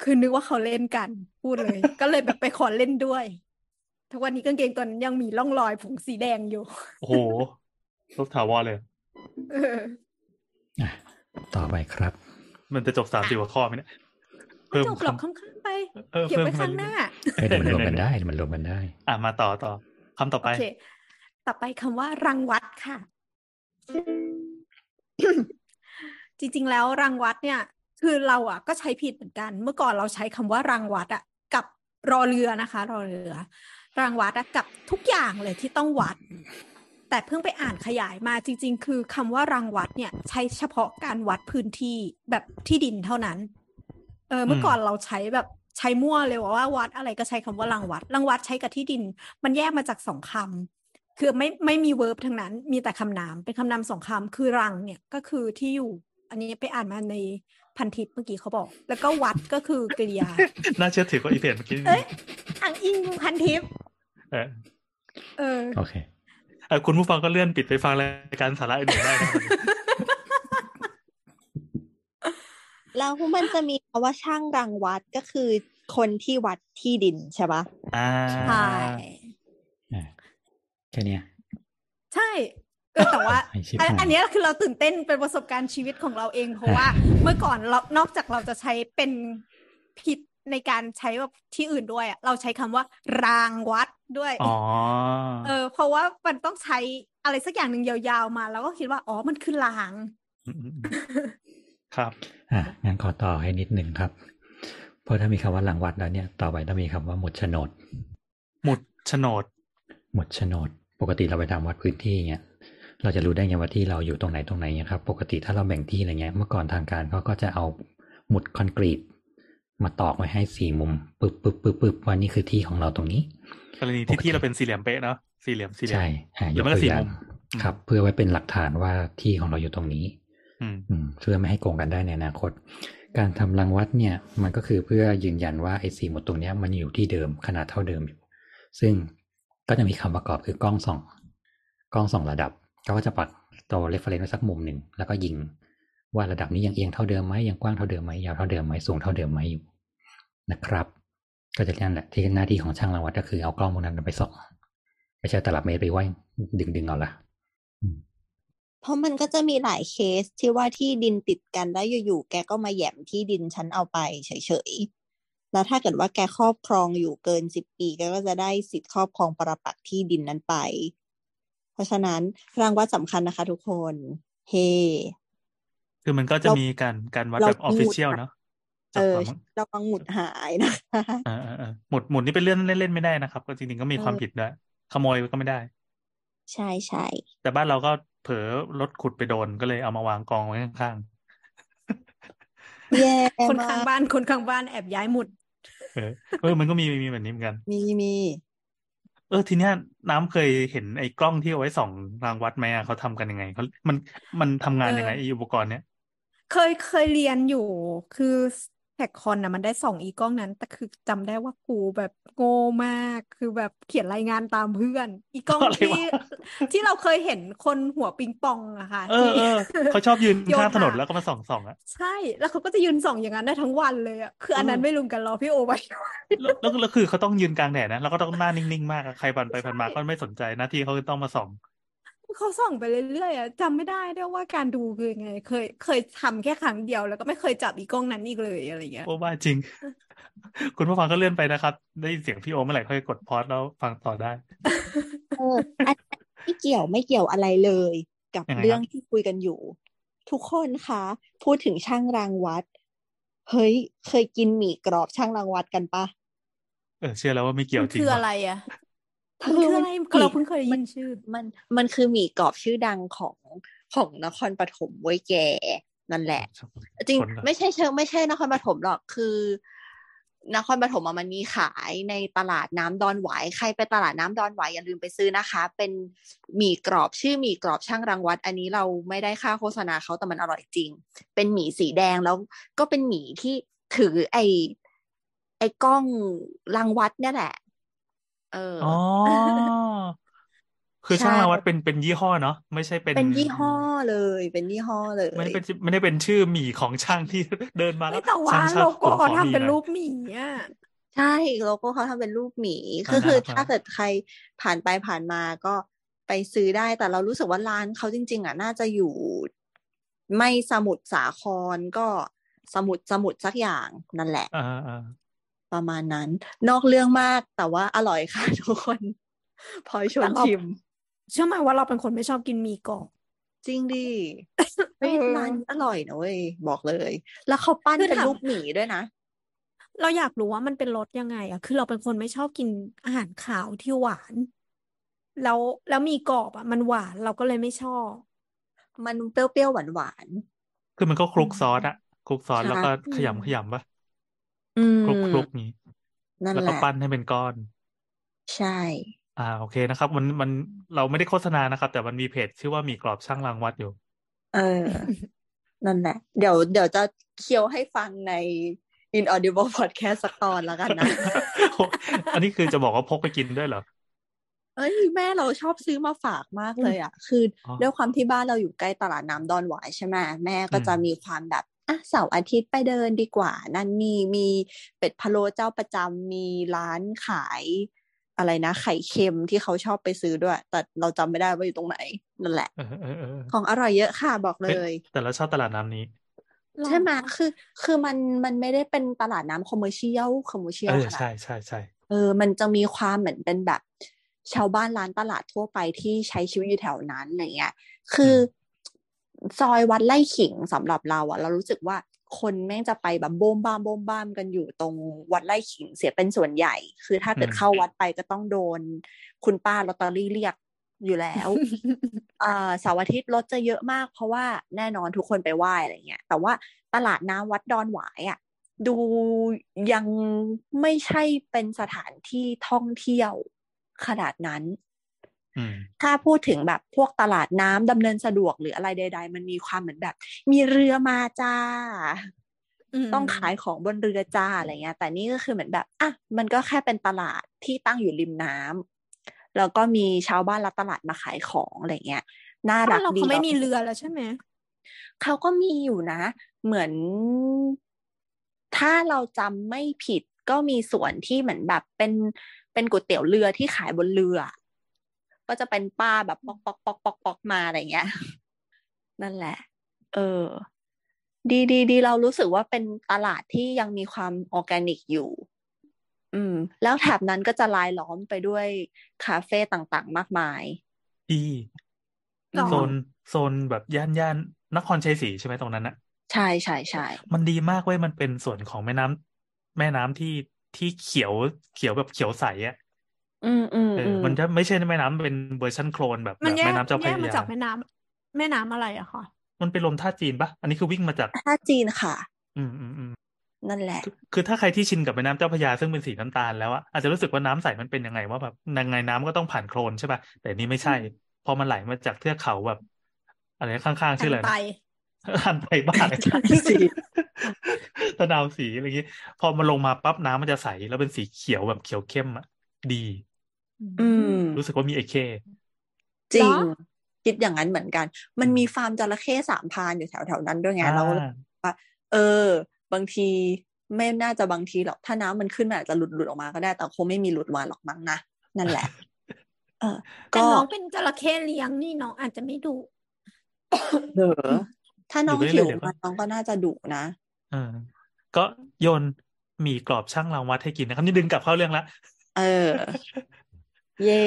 คือนึกว่าเขาเล่นกันพูดเลย ก็เลยแบบไปขอเล่นด้วยทุกวันนี้กางเกงตัวนั้นยังมีร่องรอยผงสีแดงอยู่ โอ้โหรถถาวรเลยเอออะต่อไปครับ มันจะจบสามสิบกว่าข้อไหมเนี่ยไม่เพิ่มจบหรอกคำข้างๆไปเออเก็บเพิ่มไว้ขึ้นข้างหเรื่น้าอยเอ้ยเดี๋ยวมันรวมกันได้เดี๋ยวมันรวมกันได้ๆอะมาต่อต่อคำต่อโอไปเคต่อไปคำว่ารังวัดค่ะ จริงๆแล้วรังวัดเนี่ย คือเราอะ ก็ใช้ผิดเหมือนกัน เมื่อก่อนเราใช้คำว่ารังวัดอะ กับรอเรือนะคะ รอเรือ รังวัดอะกับทุกอย่างเลยที่ต้องวัด แต่เพิ่งไปอ่านขยายมาจริง ๆ คือคำว่ารังวัดเนี่ยใช้เฉพาะการวัดพื้นที่แบบที่ดินเท่านั้น เออเมื่อก่อนเราใช้แบบใช้มั่วเลยว่าวัดอะไรก็ใช้คำว่ารังวัดรังวัดใช้กับที่ดิน มันแยกมาจากสองคำคือไม่ไม่มี verb ทั้งนั้น มีแต่คำนามเป็นคำนามสองคำคือรังเนี่ยก็คือที่อยู่ อันนี้ไปอ่านมาในพันทิปเมื่อกี้เขาบอก แล้วก็วัดก็คือกริยา น่าเชื่อถือกว่าอีเพจเมื่อกี้เอ้ยอ่างอิงพันทิปเออเออโอเคเออ คุณผู้ฟังก็เลื่อนปิดไปฟังรายการสาระอื่นๆได้นะครับแล้วมันจะมีคำว่าช่างรังวัดก็คือคนที่วัดที่ดินใช่ปะอ่าใช่อะแค่เนี้ยใช่เออแต่ว่าไอ้ชิบอันหายอันเนี้ยคือเราตื่นเต้นเป็นประสบการณ์ชีวิตของเราเอง เพราะว่าเมื่อก่อนเรานอกจากเราจะใช้เป็นผิด ในการใช้แบบที่อื่นด้วยอะเราใช้คำว่ารางวัดด้วยอ๋อเออ เพราะว่ามันต้องใช้อะไรสักอย่างหนึ่งยาวๆมา แล้วก็คิดว่าอ๋อมันคือรางมครับอะงั้นขอต่อให้นิดหนึ่งครับ เพราะถ้ามีคำว่าหลังวัดแล้วเนี่ย ต่อไปต้องมีคำว่าหมุดโฉนด หมุดโฉนด หมุดโฉนด ปกติเราไปทำวัดพื้นที่เนี่ยเราจะรู้ได้ไงว่าที่เราอยู่ตรงไหนตรงไหนเนี่ยครับ ปกติถ้าเราแบ่งที่อะไรเงี้ย เมื่อก่อนทางการเขาก็จะเอาหมุดคอนกรีต มาตอกไว้ให้สี่มุมปึ๊บปึ๊บปึ๊บปึ๊บว่านี่คือที่ของเราตรงนี้กรณีที่ที่เราเป็นสี่เหลี่ยมเป๊ะเนาะสี่เหลี่ยมสี่เหลี่ยมใช่อะหรืยอกไม่ก็ตัวสี่อย่างมุมอืมครับ เพื่อไว้เป็นหลักฐานว่าที่ของเราอยู่ตรงนี้ อืมอืมเพื่อไม่ให้โกงกันได้ในอนาคต การทำรังวัดเนี่ย มันก็คือเพื่อยืนยันว่าไอ้สี่หมุดตรงเนี้ยมันอยู่ที่เดิมขนาดเท่าเดิมอยู่ ซึ่งก็จะมีคำประกอบคือกล้องส่องกล้องส่องระดับเขาก็จะปักตัว reference ไว้สักมุมหนึ่งแล้วก็ยิง ว่าระดับนี้ยังเอียงเท่าเดิมไหมยังกว้างเท่าเดิมไหมยาวเท่าเดิมไหมสูงเท่าเดิมไหมอยู่นะครับ ก็จะนั่นแหละที่หน้าที่ของช่างรังวัดก็คือเอากล้องพวกนั้นไปส่องไม่ใช่ตลับเมตรไปไว้ดึงดึงเอาละเพราะมันก็จะมีหลายเคสที่ว่าที่ดินติดกันแล้วอยู่ๆแกก็มาแหย่มที่ดินฉันเอาไปเฉยๆแล้วถ้าเกิดว่าแกครอบครองอยู่เกินสิบปีแกก็จะได้สิทธิ์ครอบครองปรปักษ์ที่ดินนั้นไป เพราะฉะนั้นรางวัดสำคัญนะคะทุกคน เฮ คือมันก็จะเรามีการการวัดเราแบบออฟฟิเชียลหมุดอะเนาะเอจากอความระวังหมุดหายนะคะเออเออเออหมุดหมุดนี่เป็นเรื่องเล่นๆไม่ได้นะครับ ก็จริงๆก็มีความเออผิดด้วยขโมยก็ไม่ได้ ใช่ใช่แต่บ้านเราก็เผลอรถขุดไปโดนก็เลยเอามาวางกองไว้ข้างแย่คนมาข้างกบ้านคนข้างบ้านแอบย้ายหมุดๆเออเออมันก็มีมีแบบนี้เหมือนกัน มีมีเออทีเนี้ยน้ำเคยเห็นไอ้กล้องที่เอาไว้ส่องรางวัดไหมอะเขาทำกันยังไงเขามันมันทำงานยังไงเออไอ้อุปกรณ์เนี้ย เคยเคยเรียนอยู่คือแท็กคอนน่ะมันได้ส่องอีกล้องนั้น แต่คือจำได้ว่ากูแบบโง่มากคือแบบเขียนรายงานตามเพื่อน อีกล้องอะไรที่วะ ที่เราเคยเห็นคนหัวปิงปองอะค่ะเออที่เออเขาชอบยืนโยนข้างถนนหาแล้วก็มาส่องส่องอะใช่ แล้วเขาก็จะยืนส่องอย่างนั้นได้ทั้งวันเลยอะคืออันนั้นเออไม่รุมกันรอพี่โอไว้ แล้วแล้วแล้วคือเขาต้องยืนกลางแดดนะแล้วก็ต้องหน้านิ่งๆมากอะใครผ่านไปผ่านมาก็ไม่สนใจหน้าที่เขาคือต้องมาส่อง เขาส่องไปเรื่อยๆอะจำไม่ได้ด้วยว่าการดูคือยังไง เคย เคยทำแค่ครั้งเดียว แล้วก็ไม่เคยจับอีกกล้องนั้นอีกเลยอะไรเงี้ยโอ้บ้าจริง คุณผู้ฟังก็เลื่อนไปนะครับ ได้ยินเสียงพี่โอเมื่อไหร่ค่อยกดพอสแล้วฟังต่อได้เอออันไม่เกี่ยวไม่เกี่ยวอะไรเลยกับยังไงครับเรื่องที่คุยกันอยู่ ทุกคนคะพูดถึงช่างรางวัด เฮ้ย เคยกินหมี่กรอบช่างรางวัดกันปะเออเชื่อแล้วว่าไม่เกี่ยวมันจริงคือว่ะอะไรอะเธ มันคือมัอะไรหเรามี่เพิ่งเคยได้ยินชื่อ มันมันคือหมี่กรอบชื่อดังของของนครปฐมเว้ยแกนั่นแหละ จริงคนละไม่ใช่เชิงไม่ใช่นครปฐมหรอกคือนครปฐมอะมันมีขายในตลาดน้ำดอนหวายใครไปตลาดน้ำดอนหวายอย่าลืมไปซื้อนะคะ เป็นหมี่กรอบชื่อหมี่กรอบช่างรังวัด อันนี้เราไม่ได้ค่าโฆษณาเขาแต่มันอร่อยจริง เป็นหมี่สีแดงแล้วก็เป็นหมี่ที่ถือไอไอกล้องรังวัดเนี่ยแหละ เออออ๋อคือใช่ช่างรางวัดเป็นเป็นยี่ห้อเนาะไม่ใช่เป็นเป็นยี่ห้อเลย เป็นยี่ห้อเลยไม่ได้เป็นไม่ได้เป็นชื่อหมี่ของช่างที่เดินมาแล้ไม่วแต่ว่าช่างช่างโลโก้ผมขเขาอหทำมี่เป็นหน่อยรูปหมีอะใช่โลโก้เขาทำเป็นรูปหมีอ่าก็คือน่ารักถ้าเกิดใครผ่านไปผ่านมาก็ไปซื้อได้แต่เรารู้สึกว่าร้านเขาจริง ๆ อะ น่าจะอยู่ไม่สมุทรสาครก็สมุทรสมุทรสักอย่างนั่นแหละอ่าอ่า ประมาณนั้น นอกเรื่องมากแต่ว่าอร่อยค่ะทุกคนพลอยชวนแต่เราชิม เชื่อไหมว่าเราเป็นคนไม่ชอบกินหมีกรอบจริงดิเฮ้ยเออร้านนี้อร่อยนะเว้ยบอกเลย แล้วเขาปั้นคือเป็นถามรูปหมีด้วยนะเราอยากรู้ว่ามันเป็นรสยังไงอะคือเราเป็นคนไม่ชอบกินอาหารขาวที่หวาน แล้วแล้วหมีกรอบอะมันหวานเราก็เลยไม่ชอบ มันเปรี้ยวๆหวานคือมันก็คลุกซอสอะคลุกซอสใช่แล้วก็อืมขยำขยำปะๆอืม คลุกคลุกนี้นั่นแล้วแหก็ละปั้นให้เป็นก้อน ใช่ อ่า โอเคนะครับมันมันเราไม่ได้โฆษณานะครับ แต่มันมีเพจชื่อว่าหมีกรอบช่างรางวัดอยู่ เออ นั่นแหละ เดี๋ยวเดี๋ยวจะเคี้ยวให้ฟังใน Inaudible Podcast สักตอนแล้วกันนะ อันนี้คือจะบอกว่าพกไปกินด้วยเหรอเอ้ยแม่เราชอบซื้อมาฝากมากเลยอะ คือออด้วยความที่บ้านเราอยู่ใกล้ตลาดน้ำดอนหวายใช่ไหมแม่ก็อืมจะมีความแบบ อะเสาร์อาทิตย์ไปเดินดีกว่า นั่นนี่มีเป็ดพะโล้เจ้าประจำมีร้านขายอะไรนะ ไข่เค็มที่เขาชอบไปซื้อด้วย แต่เราจำไม่ได้ว่าอยู่ตรงไหนนั่นแหละเออเออเออของอร่อยเยอะค่ะบอกเลเฮ้ยแต่เราชอบตลาดน้ำนี้ใช่ไหมคือ คือมันมันไม่ได้เป็นตลาดน้ำ commercial commercial เออขนาดใช่ใช่ใช่เออ มันจะมีความเหมือนเป็นแบบ ชาวบ้านร้านตลาดทั่วไปที่ใช้ชีวิตอยู่แถวนั้นอะไรเงี้ย คืออ ซอยวัดไร่ขิงสำหรับเราอะเรารู้สึกว่าคนแม่งจะไปแบบโบมบ้ามโบมบ้ามกันอยู่ตรงวัดไร่ขิงเสียเป็นส่วนใหญ่ คือถ้าเกิดเข้าวัดไปก็ต้องโดน คุณป้าลอตเตอรี่เรียกอยู่แล้วอ่าเสาร์อาทิตย์รถจะเยอะมาก เพราะว่าแน่นอนทุกคนไปไหว้อะไรเงี้ย แต่ว่าตลาดน้ำวัดดอนหวายอะดูยังไม่ใช่เป็นสถานที่ท่องเที่ยวขนาดนั้นอืม ถ้าพูดถึงแบบพวกตลาดน้ำดำเนินสะดวกหรืออะไรใด ๆ มันมีความเหมือนแบบ มีเรือมาจ้ามต้องขายของบนเรือจ้าอะไรเงี้ย แต่นี่ก็คือเหมือนแบบอะมันก็แค่เป็นตลาดที่ตั้งอยู่ริมน้ำแล้วก็มีชาวบ้านรับตลาดมาขายของอะไรเงี้ยน่ารักเราดีเขาไม่แล้วมีเรือแล้วใช่ไหมเขาก็มีอยู่นะ เหมือน ถ้าเราจำไม่ผิดก็มีส่วนที่เหมือนแบบเป็นเป็นก๋วยเตี๋ยวเรือที่ขายบนเรือ ก็จะเป็นป้าแบบปอกปอกปอกปอกปอกมาอะไรเงี้ย นั่นแหละ เออ ดีดีดีเรารู้สึกว่าเป็นตลาดที่ยังมีความออร์แกนิกอยู่ อืม แล้วแถบนั้นก็จะรายล้อมไปด้วยคาเฟ่ต่างๆ มากมายดีอ๋อโซนโซนแบบย่านย่านนครชัยศรีใช่ไหมตรงนั้นอะใช่ใช่ใช่มันดีมากเว้ยมันเป็นส่วนของแม่น้ำแม่น้ำที่ที่เขียวเขียวแบบเขียวใสอะ อืมอืมเอออืมมันจะไม่ใช่แม่น้ำเป็นเวอร์ชันโคลนแบบมันแบบแยแม่กน้ำเจ้าพแยระกมายาจากแม่น้ำแม่น้ำอะไรอะคะมันเป็นลมท่าจีนปะอันนี้คือวิ่งมาจากถ้าจีนค่ะ อืมอืมอืมนั่นแหละ คือคือถ้าใครที่ชินกับแม่น้ำเจ้าพระยาซึ่งเป็นสีน้ำตาลแล้วอะอาจจะรู้สึกว่าน้ำใสมันเป็นยังไงว่าแบบยังไงน้ำก็ต้องผ่านโคลนใช่ปะแต่นี่ไม่ใช่ พอมันไหลมาจากเทือกเขาแบบ อะไรข้างๆชื่ออะไรไตนะหันไปบ้านใช่สิตะนาวสีอะไรอย่างงี้ พอมันลงมาปั๊บน้ำมันจะใสแล้วเป็นสีเขียวแบบเขียวเข้มอะดี อืม รู้สึกว่ามีไอเคจริงเหรอคิดอย่างนั้นเหมือนกัน มันอืมมีฟาร์มจระเข้สามพรานอยู่แถวแถวนั้นด้วยไงอ่าเราก็เลยว่าเออ บางทีไม่น่าจะบางทีหรอกถ้าน้ำมันขึ้นมันอาจจะหลุดหลุดออกมาก็ได้ แต่คงไม่มีหลุดมาหรอกมั้งนะนั่นแหละ เออแต่ก็น้องเป็นจระเข้เลี้ยงนี่น้องอาจจะไม่ดุเออถ้าน้องอยู่ไปหิเรื่อยวเดี๋ยวก็มาน้องก็น่าจะดุนะเออก็โยนหมี่กรอบช่างรางวัดให้กินนะครับ นี่ดึงกลับเข้าเรื่องละเออ เย่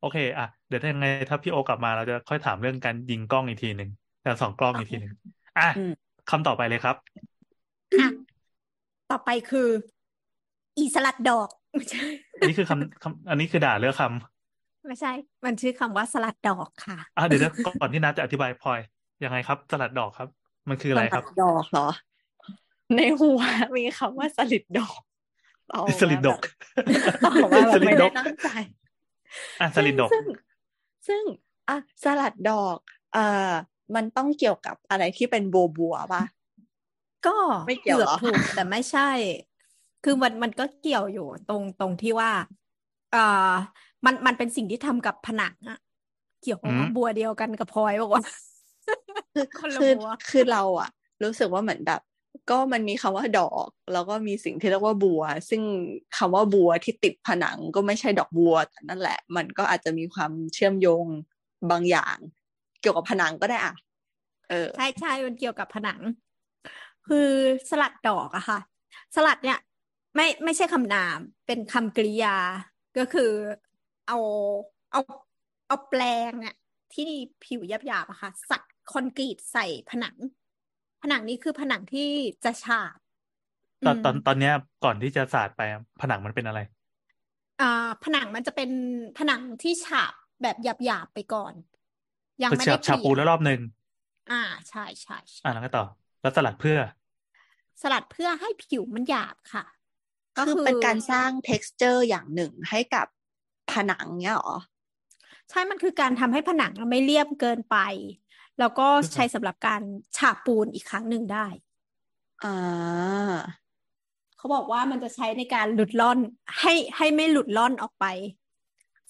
โอเคอะเดี๋ยวถ้ายังไงถ้าพี่โอกลับมาเราจะค่อยถามเรื่องการยิงกล้องอีกทีหนึ่งการส่องกล้องอีกทีหนึ่งอะอืมคำต่อไปเลยครับอะต่อไปคือ อีสลัดดอกไม่ใช่อันนี้คือคำคำอันนี้คือด่าเรื่องคไม่ใช่ มันชื่อคำว่าสลัดดอกค่ะำอะเดี๋ยวนะก่อนที่นัทจะอธิบายพลอยยังไงครับ สลัดดอกครับ มันคืออะไรครับสลิดดอกเหรอ ในหัวมีคำว่าสลิดดอกตอบสลิดดกตอบมาแบสบลิไม่ดดได้กตั้งใจ อะสลิดดกซึ่งซึ่งอะสลัดดอกเอ่อมันต้องเกี่ยวกับอะไรที่เป็นบัวบัวๆป่ะ ก็ไม่เกี่ยวกือบเหรอถูกแต่ไม่ใช่ คือมันมันก็เกี่ยวอยู่ตรงตรงที่ว่า เอ่อมันมันเป็นสิ่งที่ทำกับผนังอะเกี่ยวกับอืมบัวเดียวกันกับพลอยบอกว่าคือคนละคือบัวคือเราอะรู้สึกว่าเหมือนแบบ ก็มันมีคำว่าดอก แล้วก็มีสิ่งที่เรียกว่าบัว ซึ่งคำว่าบัวที่ติดผนังก็ไม่ใช่ดอกบัวแต่นั่นแหละ มันก็อาจจะมีความเชื่อมโยงบางอย่าง เกี่ยวกับผนังก็ได้อะ เออใช่ใช่มันเกี่ยวกับผนัง คือสลัดดอกอะค่ะ สลัดเนี่ย ไม่ไม่ใช่คำนาม เป็นคำกริยา ก็คือเอาเอาเอาแปลงเนี่ยที่ผิวหยาบๆอะค่ะ สัดคอนกรีตใส่ผนัง ผนังนี้คือผนังที่จะฉาบตอนอืมตอนตอนเนี้ยก่อนที่จะสาดไปอะผนังมันเป็นอะไรอ่าผนังมันจะเป็นผนังที่ฉาบแบบหยาบๆไปก่อน ยังคือไม่ฉาได้บเกฉาบปูลี่ยแล้วรอบหนึ่งอ่าใช่ใช่ใช่อะแล้วก็ต่อ แล้วสลัดเพื่อ สลัดเพื่อให้ผิวมันหยาบค่ะ ก็คือคือเป็นการสร้าง texture อย่างหนึ่งให้กับผนังเนี้ยเหรอใช่มันคือการทำให้ผนังไม่เรียบเกินไป แล้วก็ใช้สำหรับการฉาบปูนอีกครั้งหนึ่งได้อ่าเขาบอกว่ามันจะใช้ในการหลุดล่อนให้ให้ไม่หลุดล่อนออกไป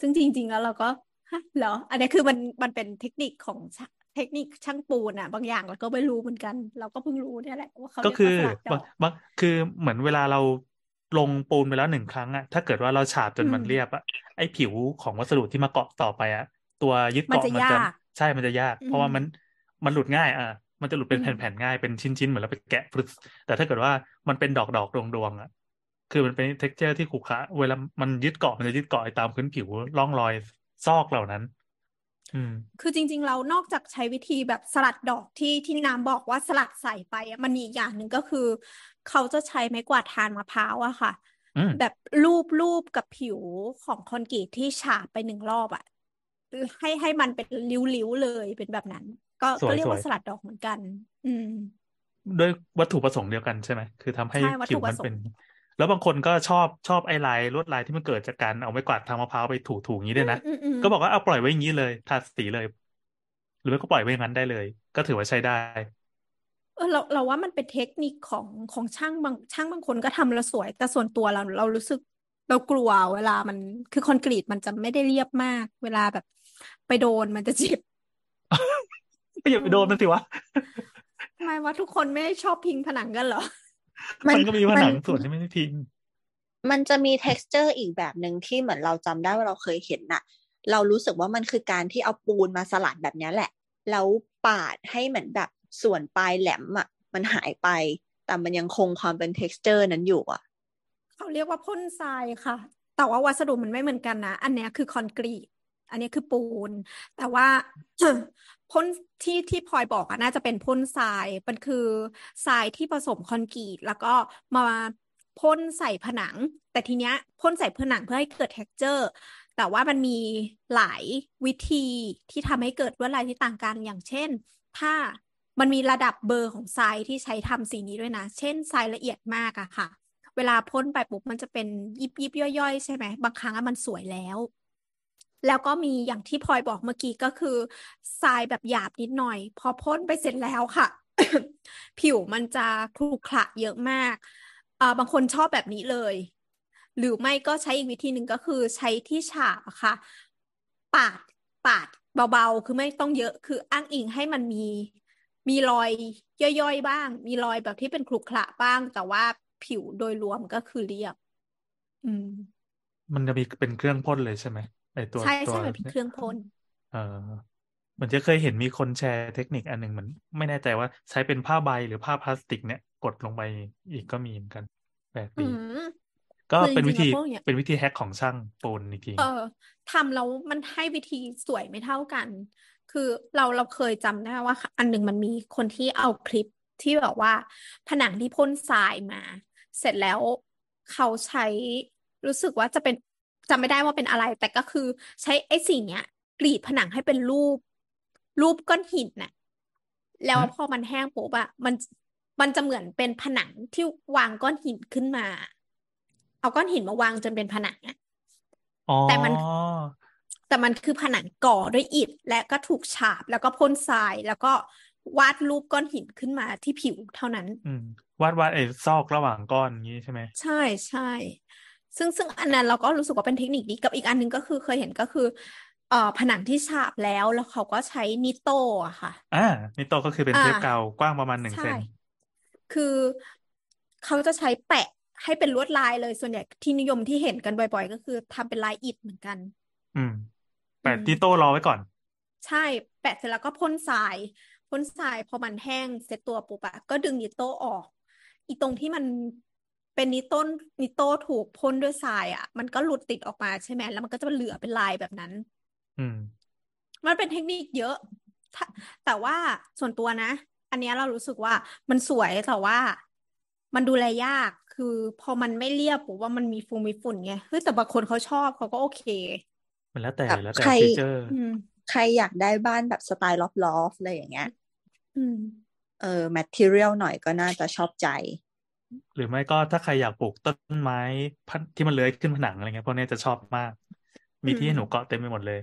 ซึ่งจริง ๆ แล้วเราก็ฮะเหรอ อันนี้คือมันมันเป็นเทคนิคของช่างเทคนิคช่างปูนอะบางอย่างเราก็ไม่รู้เหมือนกัน เราก็เพิ่งรู้เนี่ยแหละว่าเขาก็เรียกคือว่าสลัดดบาองกบางคือเหมือนเวลาเราลงปูนไปแล้วหนึ่งครั้งอะถ้าเกิดว่าเราฉาบจนมันอืมเรียบอะไอ้ผิวของวัสดุที่มาเกาะต่อไปอะตัวยึดมันเกาะจะมันจะยากใช่มันจะยากอืเพราะว่ามมัน มันหลุดง่ายอะมันจะหลุดเป็นอืมแผ่นๆง่ายเป็นชิ้นๆเหมือนเราไปแกะฟรึสแต่ถ้าเกิดว่ามันเป็นดอกดอกดวงดวงๆอะคือมันเป็น t e x t อร์ที่ขรุขระเวลามันยึดเกาะมันจะยึดเกาะไอ้ตามพื้นผิวร่องรอยซอกเหล่านั้น อืม คือจริง ๆ เรานอกจากใช้วิธีแบบสลัดดอกที่ที่น้ำบอกว่าสลัดใส่ไปอะมันมีอีกอย่างหนึ่งก็คือ เขาจะใช้ไม้กวาดทานมะพร้าวอะค่ะอืมแบบลูบลูบกับผิวของคอนกรีตที่ฉาบไปหนึ่งรอบอะให้ให้มันเป็นริ้วๆเลยเป็นแบบนั้น ก็สวยก็เรียกว่าสวยสลัดดอกเหมือนกัน อืมด้วยวัตถุประสงค์เดียวกันใช่ไหมคือทำให้ใช่วัตถุผิวมันประสงค์เป็น แล้วบางคนก็ชอบชอบไอ้ลายลวดลายที่มันเกิดจากการเอาไม้กวาดทางมะพร้าวไปถูถูอย่างนี้ด้วยนะอืมอืมก็บอกว่าเอาปล่อยไว้อย่างนี้เลยทาสีเลย หรือไม่ก็ปล่อยไว้อย่างนั้นได้เลย ก็ถือว่าใช้ได้ เออเราเราว่ามันเป็นเทคนิคของของช่างบางช่างบางคนก็ทำแล้วสวย แต่ส่วนตัวเราเรารู้สึกเรากลัวเวลามันคือคอนกรีตมันจะไม่ได้เรียบมาก เวลาแบบ ไปโดนมันจะเจ็บ ก็อย่าไปโดนมันสิวะทำไมว่าทุกคนไม่ชอบพิงผนังกันเหรอ มันมันก็มีผนังมันส่วนที่ไม่ได้พิง มันจะมี texture อีกแบบหนึ่งที่เหมือนเราจำได้ว่าเราเคยเห็นน่ะ เรารู้สึกว่ามันคือการที่เอาปูนมาสลัดแบบเนี้ยแหละ แล้วปาดให้เหมือนแบบส่วนปลายแหลมอะ มันหายไป แต่มันยังคงความเป็น texture นั้นอยู่อะ เขาเรียกว่าพ่นทรายค่ะ แต่ว่าวัสดุมันไม่เหมือนกันนะ อันเนี้ยคือคอนกรีต อันนี้คือปูน แต่ว่าพ่นที่ที่พลอยบอกอะน่าจะเป็นพ่นทราย มันคือทรายที่ผสมคอนกรีต แล้วก็มาพ่นใส่ผนัง แต่ทีเนี้ยพ่นใส่ผนังเพื่อให้เกิด texture แต่ว่ามันมีหลายวิธีที่ทำให้เกิดลวดลายที่ต่างกัน อย่างเช่น ถ้ามันมีระดับเบอร์ของทรายที่ใช้ทำสีนี้ด้วยนะ เช่นทรายละเอียดมากอะค่ะ เวลาพ่นไปปุ๊บมันจะเป็นยิบยิบย่อยๆ ใช่ไหม บางครั้งมันสวยแล้ว แล้วก็มีอย่างที่พลอยบอกเมื่อกี้ก็คือทรายแบบหยาบนิดหน่อย พอพ่นไปเสร็จแล้วค่ะ ผิวมันจะครุขระเยอะมากอ่าบางคนชอบแบบนี้เลย หรือไม่ก็ใช้อีกวิธีหนึ่งก็คือใช้ที่ฉาบค่ะ ปาดปาดเบาๆ คือไม่ต้องเยอะคืออ้างอิงให้มันมีมีรอยย่อยๆบ้าง มีรอยแบบที่เป็นขรุขระบ้าง แต่ว่าผิวโดยรวมก็คือเรียบ อืม มันจะมีเป็นเครื่องพ่นเลยใช่ไหม ไอตัวใช่ตัวใช่มันเป็นเครื่องพ่นเออเหมือนจะเคยเห็นมีคนแชร์เทคนิคอันหนึ่งเหมือนไม่แน่ใจว่าใช้เป็นผ้าใบหรือผ้าพลาสติกเนี่ยกดลงไปอีกก็มีเหมือนกันแปลกอืดีมก็คือเป็นจริวิงๆธีแล้วพวกเนี้ยเป็นวิธีแฮกของช่างปูนอีกทีเออทำแล้วมันให้วิธีสวยไม่เท่ากัน คือเราเราเคยจำได้ว่า อันหนึ่งมันมีคนที่เอาคลิปที่แบบว่า ผนังที่พ่นทรายมา เสร็จแล้วเขาใช้รู้สึกว่าจะเป็น จำไม่ได้ว่าเป็นอะไร แต่ก็คือใช้ไอ้สิ่งเนี้ยกรีดผนังให้เป็นรูป รูปก้อนหินน่ะ แล้วอืมพอมันแห้งปุ๊บอะมันมันจะเหมือนเป็นผนังที่วางก้อนหินขึ้นมา เอาก้อนหินมาวางจนเป็นผนังอะอ๋อแต่มันแต่มันคือผนังก่อด้วยอิฐและก็ถูกฉาบแล้วก็พ่นทรายแล้วก็วาดรูปก้อนหินขึ้นมาที่ผิวเท่านั้น อืมวาดวาดไอ้ซอกระหว่างก้อนอย่างนี้ใช่ไหม ใช่ใช่ ซึ่งซึ่งอันนั้นเราก็รู้สึกว่าเป็นเทคนิคดีกับอีกอันหนึงก็คือเคยเห็นก็คือเอ่อผนังที่ฉาบแล้วแล้วเขาก็ใช้นิโต้อะค่ะ อ่านี่โตก็คือเป็นอ่าเทปกาวกว้างประมาณหนึ่งเซใช่นคือเขาจะใช้แปะให้เป็นลวดลายเลยส่วนใหญ่ที่นิยมที่เห็นกันบ่อย ๆ ก็คือทำเป็นลายอิฐเหมือนกัน อืม แปะอืมที่โต้รอไว้ก่อน ใช่ แปะเสร็จแล้วก็พ่นทรายพ่นทรายพอมันแห้งเสร็จตัวปุ๊บอะก็ดึงนิโต้ออก อีตรงที่มัน เป็นนิโต้นิโต้ถูกพ่นด้วยทรายอะมันก็หลุดติดออกมาใช่ไหมแล้วมันก็จะเหลือเป็นลายแบบนั้น อืม มันเป็นเทคนิคเยอะถ้าแต่ว่าส่วนตัวนะ อันเนี้ยเรารู้สึกว่ามันสวยแต่ว่ามันดูแลยากคือพอมันไม่เรียบปุ๊บว่ามันมีฟูมีฝุ่นไงเฮ้ยแต่บางคนเขาชอบเขาก็โอเค มันแล้วแต่แบบแล้วแต่ใคร prefer อืมใครอยากได้บ้านแบบสไตล์ loft loft อะไรอย่างเงี้ยอืมเออ material หน่อยก็น่าจะชอบใจ หรือไม่ก็ถ้าใครอยากปลูกต้นไม้พันที่มันเลื้อยขึ้นผนังอะไรเงี้ยพวกเนี้ยจะชอบมาก มีที่ให้หนูเกาะเต็มไปหมดเลย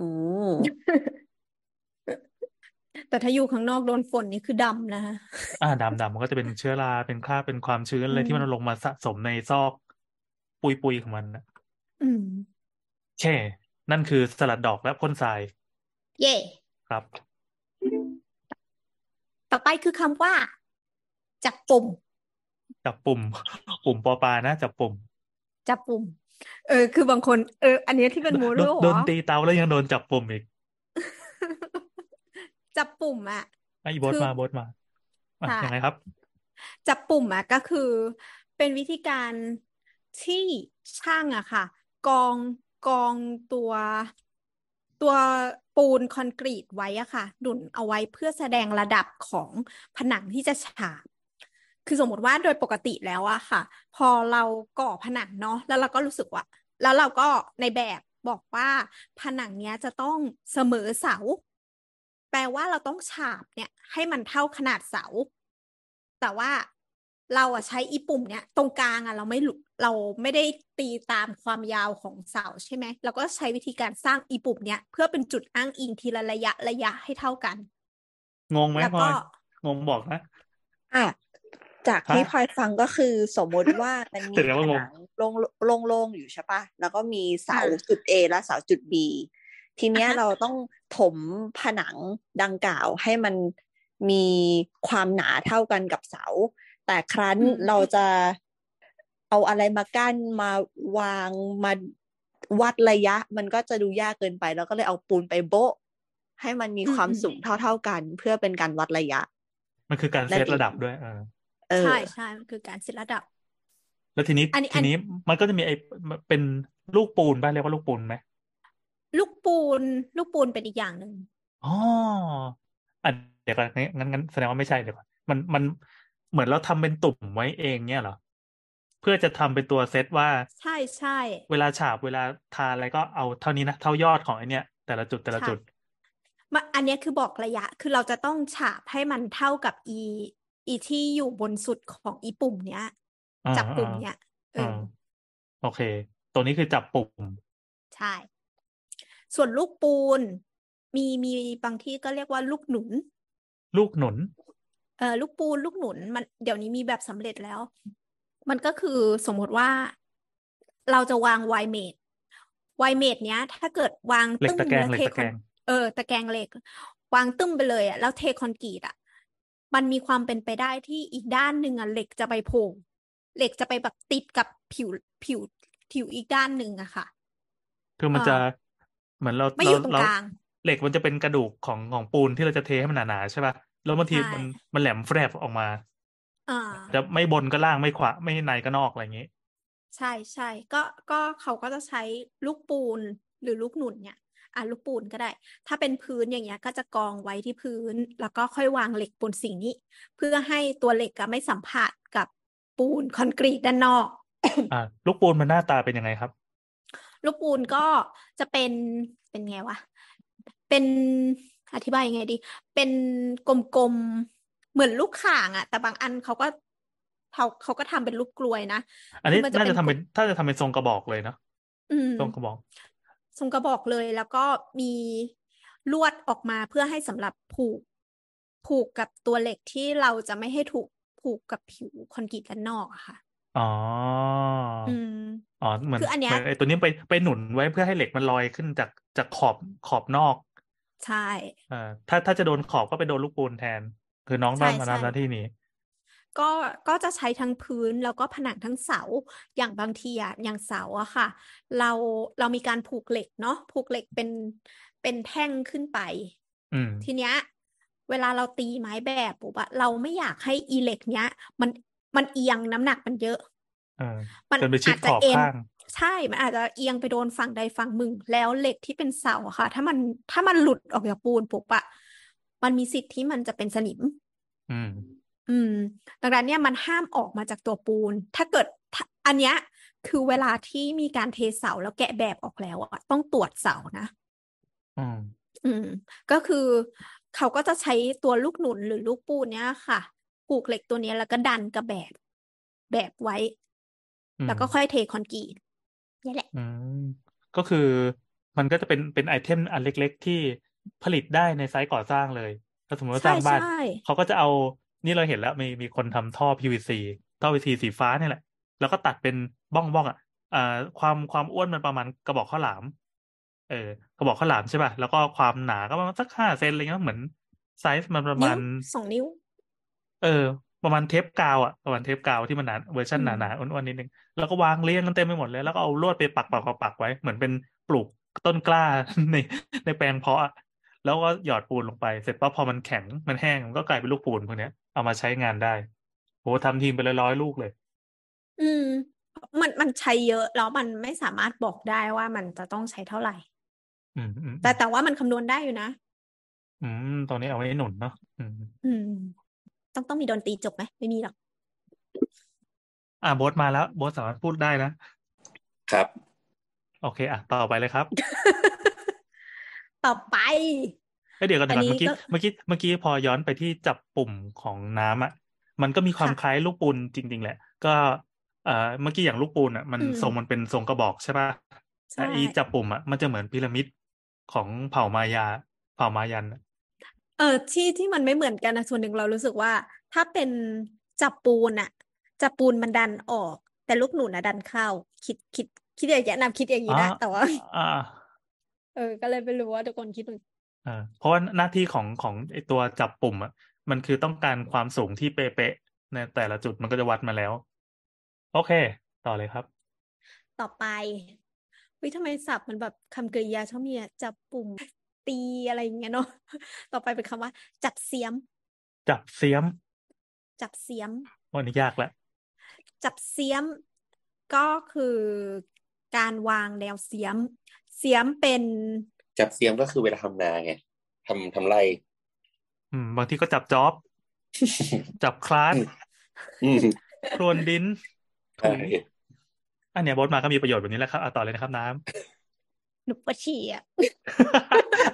อืมแต่ถ้าอยู่ข้างนอกโดนฝนนี่คือดำนะฮะอ่าดำดำมันก็จะเป็นเชื้อราเป็นคราบเป็นความชื้นอะไรอืมที่มันลงมาสะสมในซอก ปุยปุยของมันนะอืมโอเคนั่นคือสลัดดอกและพ่นทราย เย่ครับ ต่อไปคือคำว่า จับปุ่ม จับปุ่ม ปุ่มปอปลานะจับปุ่ม จับปุ่ม เออ คือบางคน เออ อันเนี้ยที่เป็นโมโดโดนเหโดรนอตีเตาแล้วยังโดนจับปุ่มอีก จับปุ่มอะไอ้โบทคือมาโบทมาอะใช่ยังไงครับ จับปุ่มอะก็คือ เป็นวิธีการที่ช่างอะค่ะ กองกองตัวตัวปูนคอนกรีตไว้อะค่ะหนุนเอาไว้เพื่อแสดงระดับของผนังที่จะฉาบ คือสมมติว่าโดยปกติแล้วอะค่ะ พอเราก่อผนังเนาะแล้วเราก็รู้สึกว่า แล้วเราก็ในแบบบอกว่าผนังเนี้ยจะต้องเสมอเสา แปลว่าเราต้องฉาบเนี่ย ให้มันเท่าขนาดเสา แต่ว่าเราอะใช้อีปุ่มเนี่ย ตรงกลางอะเราไม่รู้เราไม่ได้ตีตามความยาวของเสาใช่ไหมเราก็ใช้วิธีการสร้างอีปุ่มเนี่ย เพื่อเป็นจุดอ้างอิงทีละระยะระยะให้เท่ากัน งงไหมแล้วพลก็อยงงบอกนะอะ จากที่ฮะพลอยฟังก็คือสมมุติว่ามันมีแสดงผว่างงนังโล่งโล่งโล่งอยู่ใช่ปะแล้วก็มีเสาอ่าจุด A และเสาจุด B ทีเนี้ยอ่าฮะเราต้องถมผนังดังกล่าวให้มันมีความหนาเท่ากันกับเสา แต่ครั้นอืมเราจะเอาอะไรมากั้นมาวางมาวัดระยะ มันก็จะดูยากเกินไป แล้วก็เลยเอาปูนไปโบ๊ะให้มันมีอืมความอืมสูงเท่า ๆกัน เพื่อเป็นการวัดระยะ มันคือการนั่เซนตเองระดับด้วยเออเออ ใช่ใช่มันคือการเซตระดับ แล้วทีนี้อันนี้ทีนี้มันก็จะมีไอ้เป็นลูกปูนป่ะเรียกว่าลูกปูนไหมลูกปูน ลูกปูนเป็นอีกอย่างหนึ่งอ๋ออะเดี๋ยวก่อนงั้นงั้นแสดงว่าไม่ใช่เดี๋ยวก่อนมันมันเหมือนเราทำเป็นตุ่มไว้เองเนี่ยเหรอเพื่อจะทำเป็นตัวเซตว่า ใช่ใช่เวลาฉาบเวลาทาอะไรก็เอาเท่านี้นะเท่ายอดของไอเนี้ยแต่ละจุดแต่ละใช่จุดมาอันเนี้ยคือบอกระยะคือเราจะต้องฉาบให้มันเท่ากับอี อีที่อยู่บนสุดของอีปุ่มเนี้ยอ่าจับปุ่มอ่าเนี้ยเออ่าอโอเค ตัวนี้คือจับปุ่ม ใช่ ส่วนลูกปูน มีมีบางที่ก็เรียกว่าลูกหนุน ลูกหนุน เออลูกปูนลูกหนุน มันเดี๋ยวนี้มีแบบสำเร็จแล้ว มันก็คือสมมติว่าเราจะวางไวเมดไวเมดเนี้ย ถ้าเกิดวางเหล็กตึ้มตะแกรงแล้วเหล็กเทตะคแกอรนงเออ ตะแกรงเหล็ก วางตึ้มไปเลยอะแล้วเทคอนกรีตอะ มันมีความเป็นไปได้ที่อีกด้านหนึ่งอะเหล็กจะไปโผล่เหล็กจะไปแบบติดกับผิวผิวผิวอีกด้านหนึ่งอะค่ะ คือมันอ่าจะเหมือนเราไม่อเรายู่ตรงเรากลางเหล็กมันจะเป็นกระดูกของของปูนที่เราจะเทให้มันหนาๆใช่ป่ะแล้วบางทีใช่มันมันแหลมแฟรบออกมาอ่าจะไม่บนก็ล่างไม่ขวาไม่ในก็นอกอะไรอย่างงี้ ใช่ใช่ก็ก็เขาก็จะใช้ลูกปูนหรือลูกหนุนเนี่ย อะลูกปูนก็ได้ ถ้าเป็นพื้นอย่างเงี้ยก็จะกองไว้ที่พื้น แล้วก็ค่อยวางเหล็กบนสิ่งนี้ เพื่อให้ตัวเหล็กอะไม่สัมผัสกับปูนคอนกรีตด้านนอก อ่าลูกปูนมันหน้าตาเป็นยังไงครับ ลูกปูนก็จะเป็นเป็นไงวะเป็นอธิบายยังไงดี เป็นกลมๆเหมือนลูกข่างอะแต่บางอันเขาก็เขาเขาก็ทำเป็นรูปกลวยนะ อันนี้คือมันจะน่าจะเป็นทำเป็นถ้าจะทำเป็นทรงกระบอกเลยเนาะอืมทรงกระบอก ทรงกระบอกเลย แล้วก็มีลวดออกมาเพื่อให้สำหรับผูก ผูกกับตัวเหล็กที่เราจะไม่ให้ถูกผูกกับผิวคอนกรีตด้านนอกอะค่ะอ๋ออืมอ๋อเหมือนคืออันเนี้ยเหมือนไอ้ตัวนี้ไปไปหนุนไว้เพื่อให้เหล็กมันลอยขึ้นจากจากขอบขอบนอก ใช่เอ่าถ้าถ้าจะโดนขอบก็ไปโดนลูกปูนแทน คือน้องใช่ต้องมาใช่ทำหน้าที่นี้ ก็ก็จะใช้ทั้งพื้นแล้วก็ผนังทั้งเสาอย่างบางทีอะอย่างเสาอะค่ะ เราเรามีการผูกเหล็กเนาะผูกเหล็กเป็นเป็นแท่งขึ้นไปอืมทีเนี้ย เวลาเราตีไม้แบบปุ๊บอะเราไม่อยากให้อีเหล็กเนี้ย มันมันเอียงน้ำหนักมันเยอะเออมันจนไปชิดอาจขจะอบเอ็นข้างใช่ มันอาจจะเอียงไปโดนฝั่งใดฝั่งหนึ่งแล้วเหล็กที่เป็นเสาอะค่ะ ถ้ามันถ้ามันหลุดออกจากปูนปุ๊บอะมันมีสิทธิ์ที่มันจะเป็นสนิม อืม อืม ดังนั้นเนี่ยมันห้ามออกมาจากตัวปูน ถ้าเกิดถ้าอันเนี้ยคือเวลาที่มีการเทเสาแล้วแกะแบบออกแล้วอะต้องตรวจเสานะอืมอืม ก็คือเขาก็จะใช้ตัวลูกหนุนหรือลูกปูนเนี้ยค่ะผูกเหล็กตัวเนี้ยแล้วก็ดันกระแบบแบบไว้อืมแล้วก็ค่อยเทคอนกรีตนี่แหละอืมก็คือมันก็จะเป็นเป็นไอเทมอันเล็ก ๆ ที่ผลิตได้ในไซต์ก่อสร้างเลย ถ้าสมมติว่าสใช่ร้างบ้านใช่เขาก็จะเอา นี่เราเห็นแล้วมีมีคนทำท่อ PVC ท่อ PVC สีฟ้านี่แหละ แล้วก็ตัดเป็นบ้องบ้องอะอ่าความความอ้วนมันประมาณกระบอกข้าวหลาม เออกระบอกข้าวหลามใช่ป่ะแล้วก็ความหนาก็ประมาณสักห้าเซนอะไรเงี้ยเหมือนไซส์มันประนิ้มาวณสองนิ้ว เออ ประมาณเทปกาวอะประมาณเทปกาวที่มันหนาเวอร์ชันอืหมนาๆอ้วนๆนิดนึงแล้วก็วางเรียงกันเต็มไปหมดเลย แล้วก็เอาลวดไปปักปักปักปักไว้เหมือนเป็นปลูกต้นกล้าในในแปลงเพาะอะแล้วก็หยอดปูนลงไป เสร็จปั๊บพอมันแข็งมันแห้งมันก็กลายเป็นลูกปูนพวกเนี้ย เอามาใช้งานได้โหทำทีมไปร้อยๆลูกเลย อืม มันมันใช้เยอะแล้วมันไม่สามารถบอกได้ว่ามันจะต้องใช้เท่าไหร่ อืมอืมแต่แต่ว่ามันคำนวณได้อยู่นะ อืมตรงนี้เอาไว้หนุนเนาะอืม อืม ต้องต้องมีดนตรีจบไหมไม่มีหรอก อะโบสมาแล้วโบสสามารถพูดได้นะครับ โอเค อะ ต่อไปเลยครับ ต่อไป เอ้ยเดี๋ยวกันอันะนครับนี้เมื่อกี้ก็เมื่อกี้เมื่อกี้พอย้อนไปที่จับปุ่มของน้ำอะมันก็มีความค่ะคล้ายลูกปูนจริง ๆ แหละ ก็เอ่อเมื่อกี้อย่างลูกปูนอะมันอืมทรงมันเป็นทรงกระบอกใช่ป่ะแต่ใช่อีจับปุ่มอะมันจะเหมือนพีระมิดของเผ่ามายา เผ่ามายันอะเออที่ที่มันไม่เหมือนกันนะส่วนหนึ่งเรารู้สึกว่า ถ้าเป็นจับปูนอะจับปูนมันดันออก แต่ลูกหนูนะดันเข้า คิดคิดคิดอย่างนี้ยนำคิดอย่างอ๋นี้อนะแต่ว่าอ่าเออ ก็เลยไม่รู้ว่าทุกคนคิดเหมื อนเออเพราะว่าหน้าที่ของของไอตัวจับปุ่มอะมันคือต้องการความสูงที่เป๊ะๆในแต่ละจุดมันก็จะวัดมาแล้ว โอเค ต่อเลยครับ ต่อไปวิทำไมศัพท์มันแบบคำกริยาชอบมีอะจับปุ่มตีอะไรอย่างเงี้ยเนาะต่อไปเป็นคำว่า จับเสียม จับเสียม จับเสียมวันนี้ยากแล้วจับเสียมก็คือการวางแนวเสียม เสียมเป็น จับเสียมก็คือเวลาทำนาไงทำทำไร อืม บางทีก็จับจ็อบ จับคลาสอืมพรวนดินใช่อันเนี้ยโบทมาก็มีประโยชน์แบบนี้แหละครับเอาต่อเลยนะครับน้ำหนุปะฉี่อะ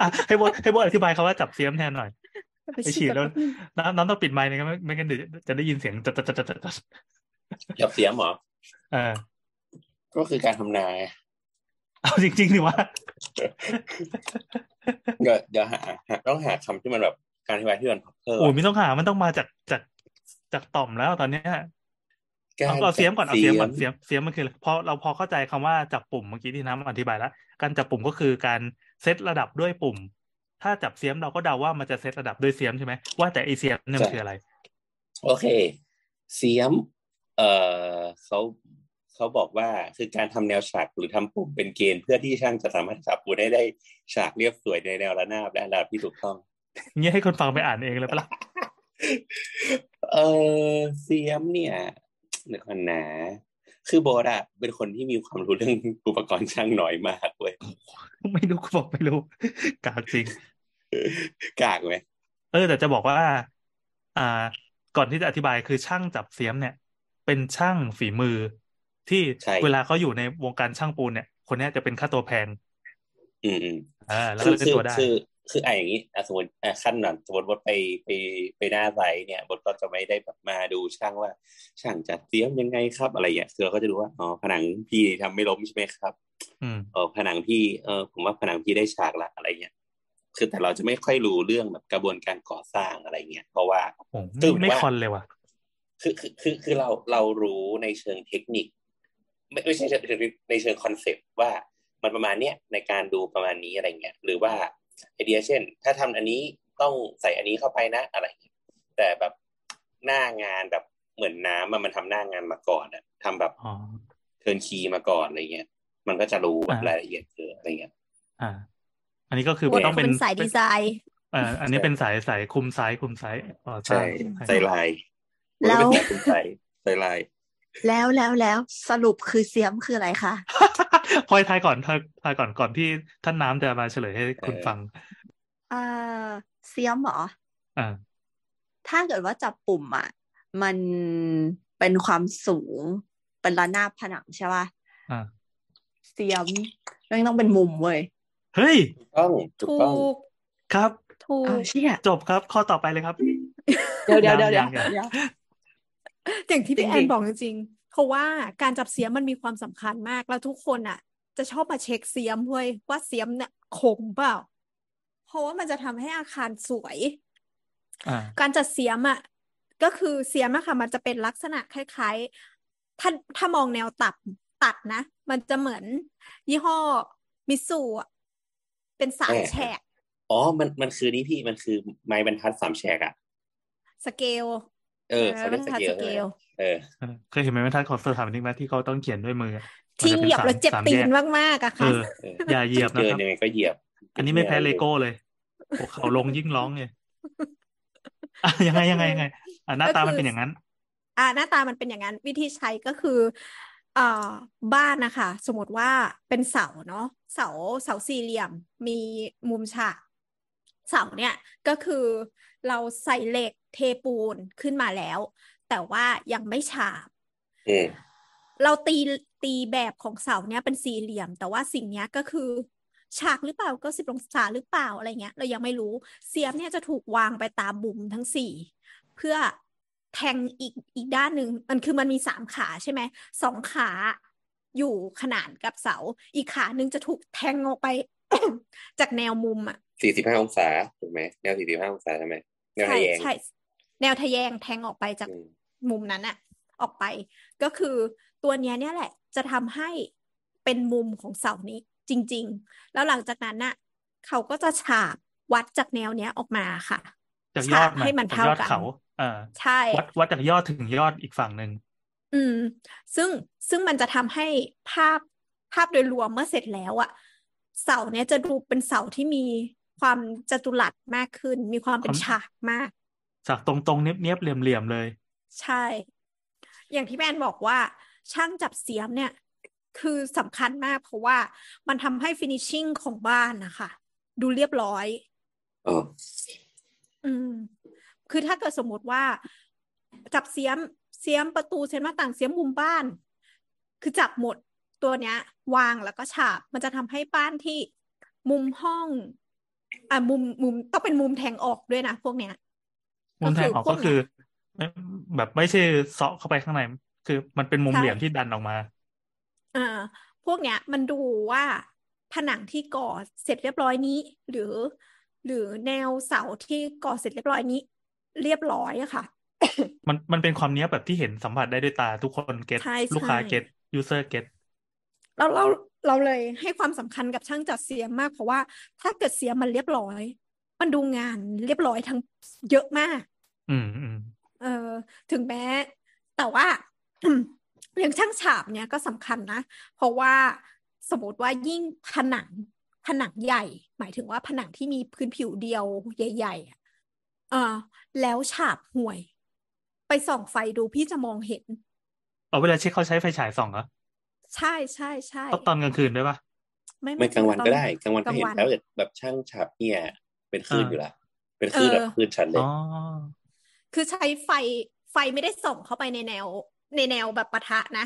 อะให้โบทให้โบทอธิบายคำว่าจับเสียมแทนหน่อยหนุปะไอฉี่ฉีดแบแล้วบนึงน้ำน้ำต้องปิดไมค์นะครับไม่ไม่งั้นเดี๋ยวจะได้ยินเสียงจัดจัดจัดจัดจัดจับเสียมเหรอเออก็คือการทำนาไง เอาจริงๆดิว่าเดี๋ยวเดี๋ยวหาหาต้องหาคำที่มันแบบการอธิบายที่มันเพิ่มโอ้ยไม่ต้องหามันต้องมาจากจากจากต่อมแล้วตอนเนี้ยการเอาเอาเสียมก่อนเอาเสียมก่อนจับเสียมเสียมมันคืออะไรพอเราพอเข้าใจคำว่าจับปุ่มเมื่อกี้ที่น้ำอธิบายแล้วการจับปุ่มก็คือการเซตระดับด้วยปุ่ม ถ้าจับเสียมเราก็เดาว่ามันจะเซตระดับด้วยเสียมใช่ไหมว่าแต่ไอเสียมเนี่ยมันคืออะไร โอเค เสียม เอ่อเขา เขาบอกว่าคือการทำแนวฉากหรือทำปุ่มเป็นเกณฑ์เพื่อที่ช่างจะสามารถจับปูนได้ได้ฉากเรียบสวยในแนวระนาบและระดับที่ถูกต้องงี้ให้คนฟังไปอ่านเองเลยปะล่ะเออเสียมเนี่ยเดี๋ยวก่อนนะคือโบทอะเป็นคนที่มีความรู้เรื่องอุปกรณ์ช่างน้อยมากเว้ยไม่รู้ก็บอกไม่รู้ กากจริง กากไหมเออแต่จะบอกว่า อ่า ก่อนที่จะอธิบายคือช่างจับเสียมเนี่ย เป็นช่างฝีมือ ที่ใช่เวลาเขาอยู่ในวงการช่างปูนเนี่ย คนเนี้ยจะเป็นค่าตัวแพง อืมอืมอ่าแล้วคืก็อเลยเป็นคือตัวได้คือคือไอ้อย่างนี้อะสมมติอะขั้นหน่อยสมมติบดไปไปไปหน้าไซต์เนี่ยบดก็จะไม่ได้แบบมาดูช่างว่า ช่างจัดเตรียมยังไงครับ อะไรอย่างเงี้ยคือเราก็จะดูว่าอ๋อผนังพี่ทำไม่ล้มใช่ไหมครับอืมเออผนังพี่เออผมว่าผนังพี่ได้ฉากละอะไรเงี้ยคือแต่เราจะไม่ค่อยรู้เรื่องแบบกระบวนการก่อสร้างอะไรเงี้ยเพราะว่าโอ้คือไม่ไม่ว่าคอนเลยว่ะคือคือคือคือเราเรารู้ในเชิงเทคนิค ไม่ไม่ใช่เชิงในเชิงคอนเซปต์ว่ามันประมาณเนี้ยในการดูประมาณนี้อะไรเงี้ยหรือว่าไอเดียเช่น ถ้าทำอันนี้ต้องใส่อันนี้เข้าไปนะอะไรเงี้ยแต่แบบหน้างานแบบเหมือนน้ำอะมันทำหน้างานมาก่อนอะทำแบบอ๋อเทิร์นคีมาก่อนอะไรเงี้ยมันก็จะรู้แบบอ่ารรายละเอียดเยอะอะไรเงี้ยอ่า อันนี้ก็คือโอ้ยต้องเป็นเป็นสายดีไซน์เอ่ออันนี้เป็นสายสายคุมไซส์คุมไซส์ก่อสร้าใช่งใส่ลาย แล้วมันก็เป็นใส่ใส่ลาย แล้วแล้วแล้วสรุปคือเสียมคืออะไรคะพลอยทายก่อนทายทายก่อนก่อนที่ท่านน้ำจะมาเฉลยให้คุณฟังอ่าเสียมเหรออ่าถ้าเกิดว่าจับปุ่มอะ มันเป็นความสูง เป็นระนาบผนังใช่ป่ะอ่าเสียมมันต้องเป็นมุมเว้ยเฮ้ยถูกต้องถูกถูต้องกครับถูอ้าวกเชี่ยจบครับ ข้อต่อไปเลยครับ เดี๋ยวเดี๋ยวเดี๋ยวเดี๋ยวยังยังเดี๋ยว อย่างที่พี่จริงๆแอนบอกจริงๆเพราะว่าการจับเสียมมันมีความสำคัญมาก แล้วทุกคนอะ จะชอบมาเช็คเสียมเว้ยว่าเสียมเนี่ยคงเปล่า เพราะว่ามันจะทำให้อาคารสวยอ่าการจัดเสียมอะก็คือเสียมอะค่ะ มันจะเป็นลักษณะคล้ายๆ ถ้าถ้ามองแนวตัดตัดนะ มันจะเหมือนยี่ห้อมิตซูอะเป็นสามเออแฉกอ๋อ มันมันคือนี่พี่มันคือไม้บรรทัดสามแฉกอะสเกล เออเขาเรียกสบรรทัดเกลสเกลเออเออเคยเห็นไหมบรรทัดของสถาปนิกไหมที่เขาต้องเขียนด้วยมืออะมันที่จะเหเป็นยียบสามแล้วเจ็บสามตีแยนกมากๆอะเอค่ะอเอออย่าเหยียบเจนะอครับยังไงก็เหยียบ อันนี้ไม่แพ้เลโก้เลยโอ้เขาลงยิ่งร้องเลยอะยังไงยังไงยังไงอะหน้าตามันเป็นอย่างนั้น อ่าหน้าตามันเป็นอย่างนั้น วิธีใช้ก็คือเอ่อบ้านนะคะ สมมติว่าเป็นเสาเนาะเสาเสาสี่เหลี่ยมมีมุมฉากเสาเนี่ยก็คือเราใส่เหล็ก เทปูนขึ้นมาแล้ว แต่ว่ายังไม่ฉาบอืมเราตีตีแบบของเสาเนี้ยเป็นสี่เหลี่ยม แต่ว่าสิ่งเนี้ยก็คือ ฉากหรือเปล่าก็สิบองศาหรือเปล่าอะไรเงี้ย เรายังไม่รู้เสียมเนี่ยจะถูกวางไปตามบุมทั้งสี่เพื่อแทงอีกอีกด้านหนึ่งมันคือมันมีสามขาใช่ไหมสองขาอยู่ขนานกับเสา อีกขาหนึ่งจะถูกแทงออกไป จากแนวมุมอะสี่สิบห้าองศาถูกไหมแนวสี่สิบห้าองศาใช่ไหมแนวใช่ทะแยงใช่ แนวทะแยงแทงออกไปจากอืมมุมนั้นอะออกไป ก็คือตัวเนี้ยเนี่ยแหละ จะทำให้เป็นมุมของเสานี้จริง ๆ แล้วหลังจากนั้นน่ะ เขาก็จะฉาบวัดจากแนวเนี้ยออกมาค่ะจากยอดฉาบให้มันจากเท่ายอดกันเขาอ่าใช่วัดวัดจากยอดถึงยอดอีกฝั่งหนึ่งอืม ซึ่งซึ่งมันจะทำให้ภาพภาพโดยรวมเมื่อเสร็จแล้วอะเสาเนี้ยจะดูเป็นเสาที่มีความจัตุรัสมากขึ้น มีความเป็นฉากมาก จากตรงๆเนียบๆเหลี่ยมๆเลย ใช่ อย่างที่แมนบอกว่า ช่างจับเสียมเนี่ย คือสำคัญมากเพราะว่ามันทำให้ฟินิชชิ่งของบ้านนะคะดูเรียบร้อยอ๋ออืม คือถ้าเกิดสมมติว่า จับเสียมเสียมประตูเสียมหน้าต่างเสียมมุมบ้าน คือจับหมดตัวเนี้ย วางแล้วก็ฉาบ มันจะทำให้บ้านที่มุมห้อง อะมุมมุมต้องเป็นมุมแทงออกด้วยนะพวกเนี้ย มุมแทงออกก็ก็คืคืออไม่แบบไม่ใช่เซาะเข้าไปข้างใน คือมันเป็นมุมใช่เหลี่ยมที่ดันออกมาอ่าพวกเนี้ยมันดูว่าผนังที่ก่อเสร็จเรียบร้อยนี้ หรือ หรือแนวเสาที่ก่อเสร็จเรียบร้อยนี้ เรียบร้อยอะค่ะ มันมันเป็นความเนี้ยบแบบที่เห็นสัมผัสได้ด้วยตาทุกคนเก็ตใช่ลูกค้าใช่ get user getเราเราเราเลยให้ความสำคัญกับช่างจับเซี้ยมมากเพราะว่าถ้าเกิดเซี้ยมมันเรียบร้อย มันดูงานเรียบร้อยทั้งเยอะมาก อืมอืมเออถึงแม้ แต่ว่าอย่างช่างฉาบเนี่ยก็สำคัญนะ เพราะว่าสมมติว่ายิ่งผนังผนังใหญ่ หมายถึงว่าผนังที่มีพื้นผิวเดียวใหญ่ๆอะเออแล้วฉาบห่วย ไปส่องไฟดูพี่จะมองเห็นเอาเวลาเช็คเขาใช้ไฟฉายส่องเหรอใช่ใช่ใช่ต้องตอนกลางคืนด้วยปะไม่ไม่กลางวันตอก็ได้กลางวันก็เห็นกลางวันแล้วแต่แบบช่างฉาบเนี่ย เป็นคลื่นอ่าอยู่ละเป็นคลื่นแบบเออคลื่นชัดเลยอ๋อ คือใช้ไฟไฟไม่ได้ส่องเข้าไปในแนว ในแนวแบบปะทะนะ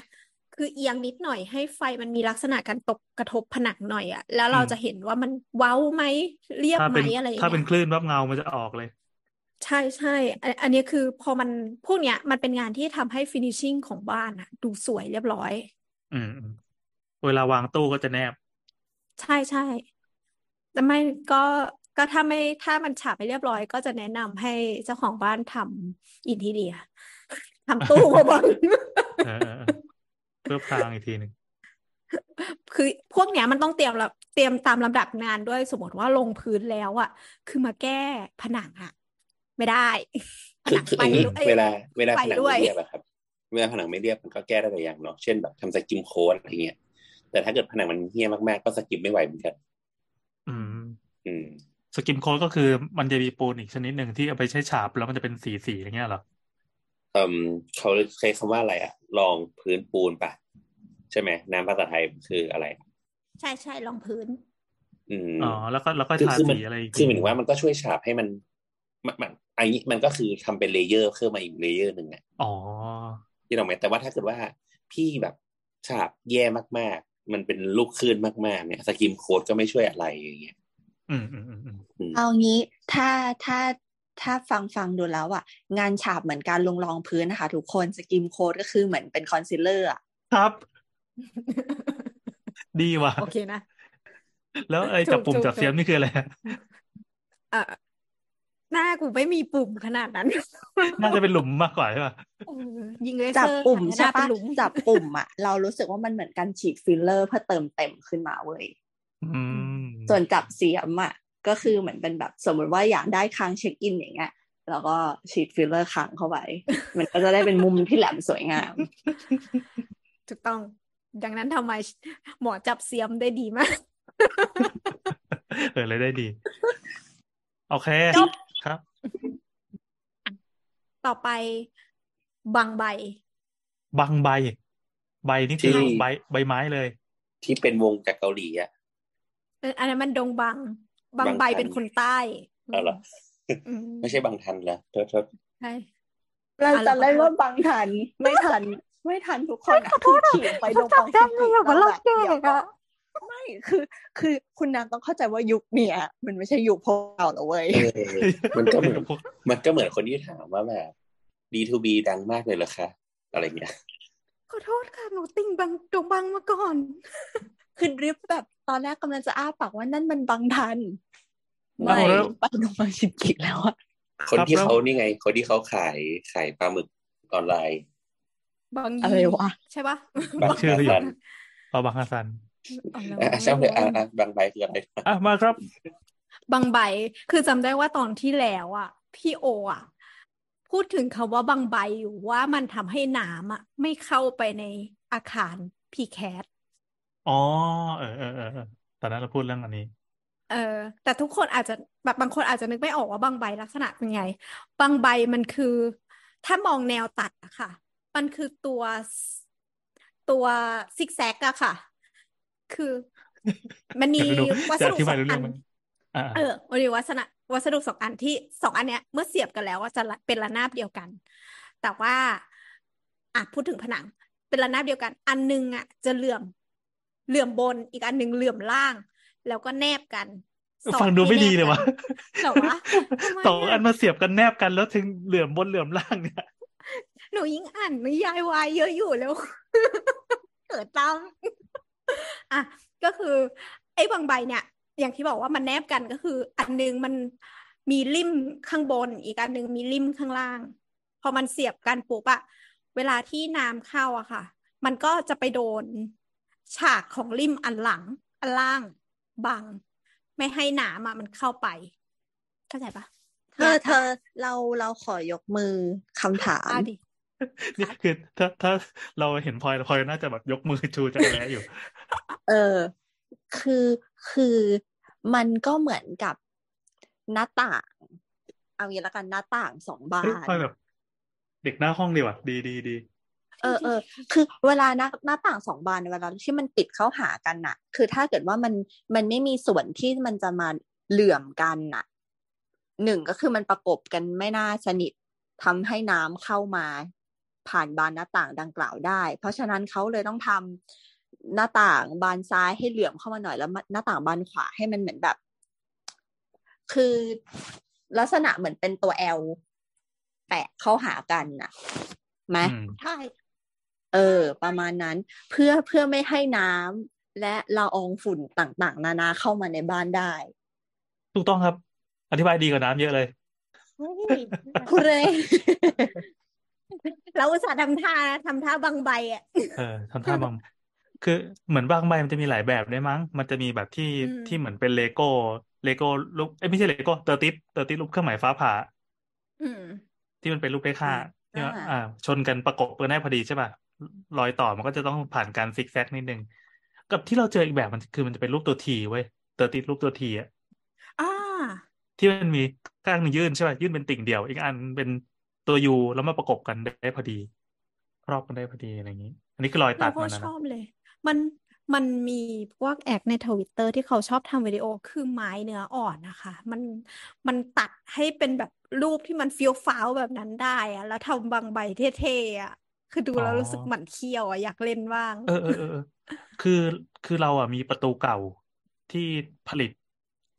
คือเอียงนิดหน่อยให้ไฟมันมีลักษณะการตกกระทบผนังหน่อยอะแล้วเราอืมจะเห็นว่ามันเว้าไหมเรียบถ้าไหมเป็นอะไรอย่างถ้าเป็นเงี้ยคลื่นวับเงามันจะออกเลย ใช่ใช่อันอันนี้คือพอมันพวกเนี้ย มันเป็นงานที่ทำให้ฟินิชชิ่งของบ้านอะดูสวยเรียบร้อย อืมอืมเวลาวางตู้ก็จะแนบ ใช่ใช่แต่ไม่ก็ ก็ถ้าไม่ถ้ามันฉาบไม่เรียบร้อย ก็จะแนะนำให้เจ้าของบ้านทำอินทีเรียทำตู้มาบังเออเออเออเพื่อพรางอีกทีหนึ่งคือพวกเนี้ยมันต้องเตรียมละเตรียมตามลำดับงานด้วยสมมติว่าลงพื้นแล้วอะคือมาแก้ผนังอะไม่ได้ผคือนังคือไปอย่างนี้ด้วยเวลาเวลาไปผนังด้วยไม่เรียบอะครับ เวลาผนังไม่เรียบมันก็แก้ได้หลายอย่างเนาะเช่นแบบทำสกิมโค้ดอะไรเงี้ยแต่ถ้าเกิดผนังมันเหี้ยมากๆก็สกิมไม่ไหวเหมือนกันอืม อืม skim coat ก็คือมันจะมีปูนอีกชนิดหนึ่งที่เอาไปใช้ฉาบแล้วมันจะเป็นสีสีอย่างเงี้ยเหรอเอ่มเขาใช้คำว่าอะไรอะรองพื้นปูนปะใช่ไหมน้ำภาษาไทยคืออะไร ใช่ใช่รองพื้นอืมอ๋อแล้วก็แล้วก็คือทาคือมันสีอะไรอีกคือหมายทีถึงว่ามันก็ช่วยฉาบให้มันมันมันอันนี้มันก็คือทำเป็น layer เพิ่มมาอีก layer หนึ่งอะอ๋อที่เราไหมแต่ว่าถ้าเกิดว่าพี่แบบฉาบแย่มากๆ มันเป็นลูกคลื่นมากๆเนี่ย skim coat ก็ไม่ช่วยอะไรอย่างเงี้ย อืมอืมอืมอืมอืมเอางี้ถ้าถ้าถ้าฟังฟังดูแล้วอะ งานฉาบเหมือนการลงรองพื้นนะคะ ทุกคน skim coat ก็คือเหมือนเป็นคอนซีลเลอร์อะครับ ดีว่ะโอเคนะ แล้วไอ้ถูกจับปุ่มถูกจับเซี้ยมถูกนี่คืออะไรเออหน้ากูไม่มีปุ่มขนาดนั้น น่าจะเป็นหลุมมากกว่าใช่ป่ะเออยิงเลจัเซบอร์ปุ่มหใช่น้าเป็ปะนหลุมจับปุ่มอะ เรารู้สึกว่ามันเหมือนการฉีดฟิลเลอร์เพื่อเติมเต็มขึ้นมาเว้ยอืม ส่วนจับเสียมอะก็คือเหมือนเป็นแบบสมมติว่าอยากได้ค้างเช็คอินอย่างเงี้ยแล้วก็ฉีดฟิลเลอร์ค้างเข้าไป มันก็จะได้เป็นมุมที่แหลมสวยงาม ถูกต้อง ดังนั้นทำไมหมอจับเสียมได้ดีมาก เออเลยได้ดี โอเคจบครับ ต่อไปบางใบ บางใบ ใบนี่คือที่ใบใบไม้เลย ที่เป็นวงจากเกาหลีอะเอออันนั้นมันดงบังบางบางใบทันเป็นคนใต้เอาเหรออืมไม่ใช่บางทันเหรอโทษโทษใช่เราอะจะเราขอเล่นโทษว่าบังทัน ไม่ทัน ไม่ทันทุกคนอะคือขี่ไปลงบังทันแล้วแบบเดี๋ยวก่อนไม่คือ คือคุณนางต้องเข้าใจว่ายุคเนี้ยมันไม่ใช่ยุคพวกเราแล้วเว้ยเออมันก็เหมือนมันก็เหมือนคนที่ถามว่าแบบ D2B ดังมากเลยเหรอคะ อะไรเงี้ยขอโทษค่ะ หนูติ่งบางดงบังมาก่อน คือดริฟแบบ ตอนแรกกำลังจะอ้าปากว่านั่นมันบังทันเอาไม่แล้วไปลงบังชินกิแล้วอะคนที่ครับเขานี่ไง คนที่เขาขายขายปลาหมึกออนไลน์บางยีอะไรวะใช่ปะบางชื่ออยู่ทันเอาบางฮัสซันอ๋อเหรออะช่างเถอะอะอะบางใบคืออะไรอะมาครับ บางใบคือจำได้ว่าตอนที่แล้วอะ พี่โออะ พูดถึงคำว่าบางใบอยู่ว่ามันทำให้น้ำอะ ไม่เข้าไปในอาคารพีแคส อ๋อ เออเออเออเออตอนนั้นเราพูดเรื่องอันนี้ เออ แต่ทุกคนอาจจะแบบบางคนอาจจะนึกไม่ออกว่าบางใบลักษณะเป็นไง บางใบมันคือ ถ้ามองแนวตัดอะค่ะ มันคือตัวตัวซิกแซกอะค่ะ คือมันมีเดี๋ยวดูวัสจะอดุธิสบาอยงรู้อัเรื่องนไหมอ่าเออมันมีวัสดุวัสดุสองอันที่สองอันเนี้ยเมื่อเสียบกันแล้วว่าจะละเป็นระนาบเดียวกัน แต่ว่าอะพูดถึงผนัง เป็นระนาบเดียวกัน อันหนึงอะจะเหลื่อม เหลื่อมบนอีกอันหนึงเหลื่อมล่าง แล้วก็แนบกันสอฟังดูที่ไม่แนดีบเลยกัวะนเหรอวะทำไมสองอันอะมาเสียบกันแนบกันแล้วถึงเหลื่อมบนเหลื่อมล่างเนี่ยหนูยิ่งอ่านนิยายวายเยอะอยู่แล้วเกิดตามอะก็คือ ไอ้บางใบเนี่ย อย่างที่บอกว่ามันแนบกันก็คือ อันหนึงมันมีริมข้างบน อีกอันหนึงมีริมข้างล่าง พอมันเสียบกันปุ๊บอะเวลาที่น้ำเข้าอะค่ะ มันก็จะไปโดน ฉากของริมอันหลัง อันล่างบัง ไม่ให้น้ำอะมันเข้าไป เข้าใจปะเธอเธอเราเราขอยกมือคำถามอะดินี่คือถ้าถ้าเราเห็นพลอยพลอยน่าจะแบบยกมือชูจักรแล้อยู่ เออ คือคือมันก็เหมือนกับหน้าต่าง เอางี้ละกันหน้าต่างสองบาเฮ้ยนพลอยแบบ เด็กหน้าห้องดีว่ะ ดีดีดี เออเออคือเวลาหน้าหน้าต่างสองบานเวลาที่มันปิดเข้าหากันน่ะ คือถ้าเกิดว่ามันมันไม่มีส่วนที่มันจะมาเหลื่อมกันน่ะหนึ่งก็คือมันประกบกันไม่น่าสนิททำให้น้ำเข้ามาผ่านบานหน้าต่างดังกล่าวได้ เพราะฉะนั้นเขาเลยต้องทำหน้าต่างบานซ้ายให้เหลื่อมเข้ามาหน่อยแล้วหน้าต่างบานขวาให้มันเหมือนแบบ คือลักษณะเหมือนเป็นตัวแอลแปะเข้าหากันน่ะไหมอืมใช่ เออ ประมาณนั้นเพื่อเพื่อไม่ให้น้ำและละอองฝุ่นต่างๆ นานาเข้ามาในบ้านได้ ถูกต้องครับ อธิบายดีกว่าน้ำเยอะเลยคุเรเราอุตส่าห์ทำท่านะทำท่าบางใบอะเออทำท่าบางคือเหมือนบางใบมันจะมีหลายแบบด้วยมั้ง มันจะมีแบบที่อืมที่เหมือนเป็นเลโก้เลโก้รูปเอ้ยไม่ใช่เลโก้ Tetris Tetris รูปเครื่องหมายฟ้าผ่าอืมที่มันเป็นรูปเลขห้าที่ว่าอ่าอ่า ชนกันประกบกันได้พอดีใช่ป่ะ รอยต่อมันก็จะต้องผ่านการซิกแซกนิดนึง กับที่เราเจออีกแบบมันคือมันจะเป็นรูปตัว T เว้ย Tetris รูปตัว T อะอ่าที่มันมีข้างหนึ่งยื่นใช่ป่ะยื่นเป็นติ่งเดียว อีกอันเป็นตัว U แล้วมาประกบกันได้พอดีครอบกันได้พอดีอะไรอย่างนี้ อันนี้คือรอยตัเราดก็มันนะชนะอบเลย มันมันมีพวก acc ในทวิตเตอร์ที่เขาชอบทำวิดีโอคือไม้เนื้ออ่อนนะคะ มันมันตัดให้เป็นแบบรูปที่มันเฟี้ยวฟ้าวแบบนั้นได้อะแล้วทำบังใบเท่ๆอะ คือดูแล้วรู้สึกหมั่นเคี้ยวอะอยากเล่นบ้างเออเออเออเออคือคือเราอะมีประตูเก่าที่ผลิต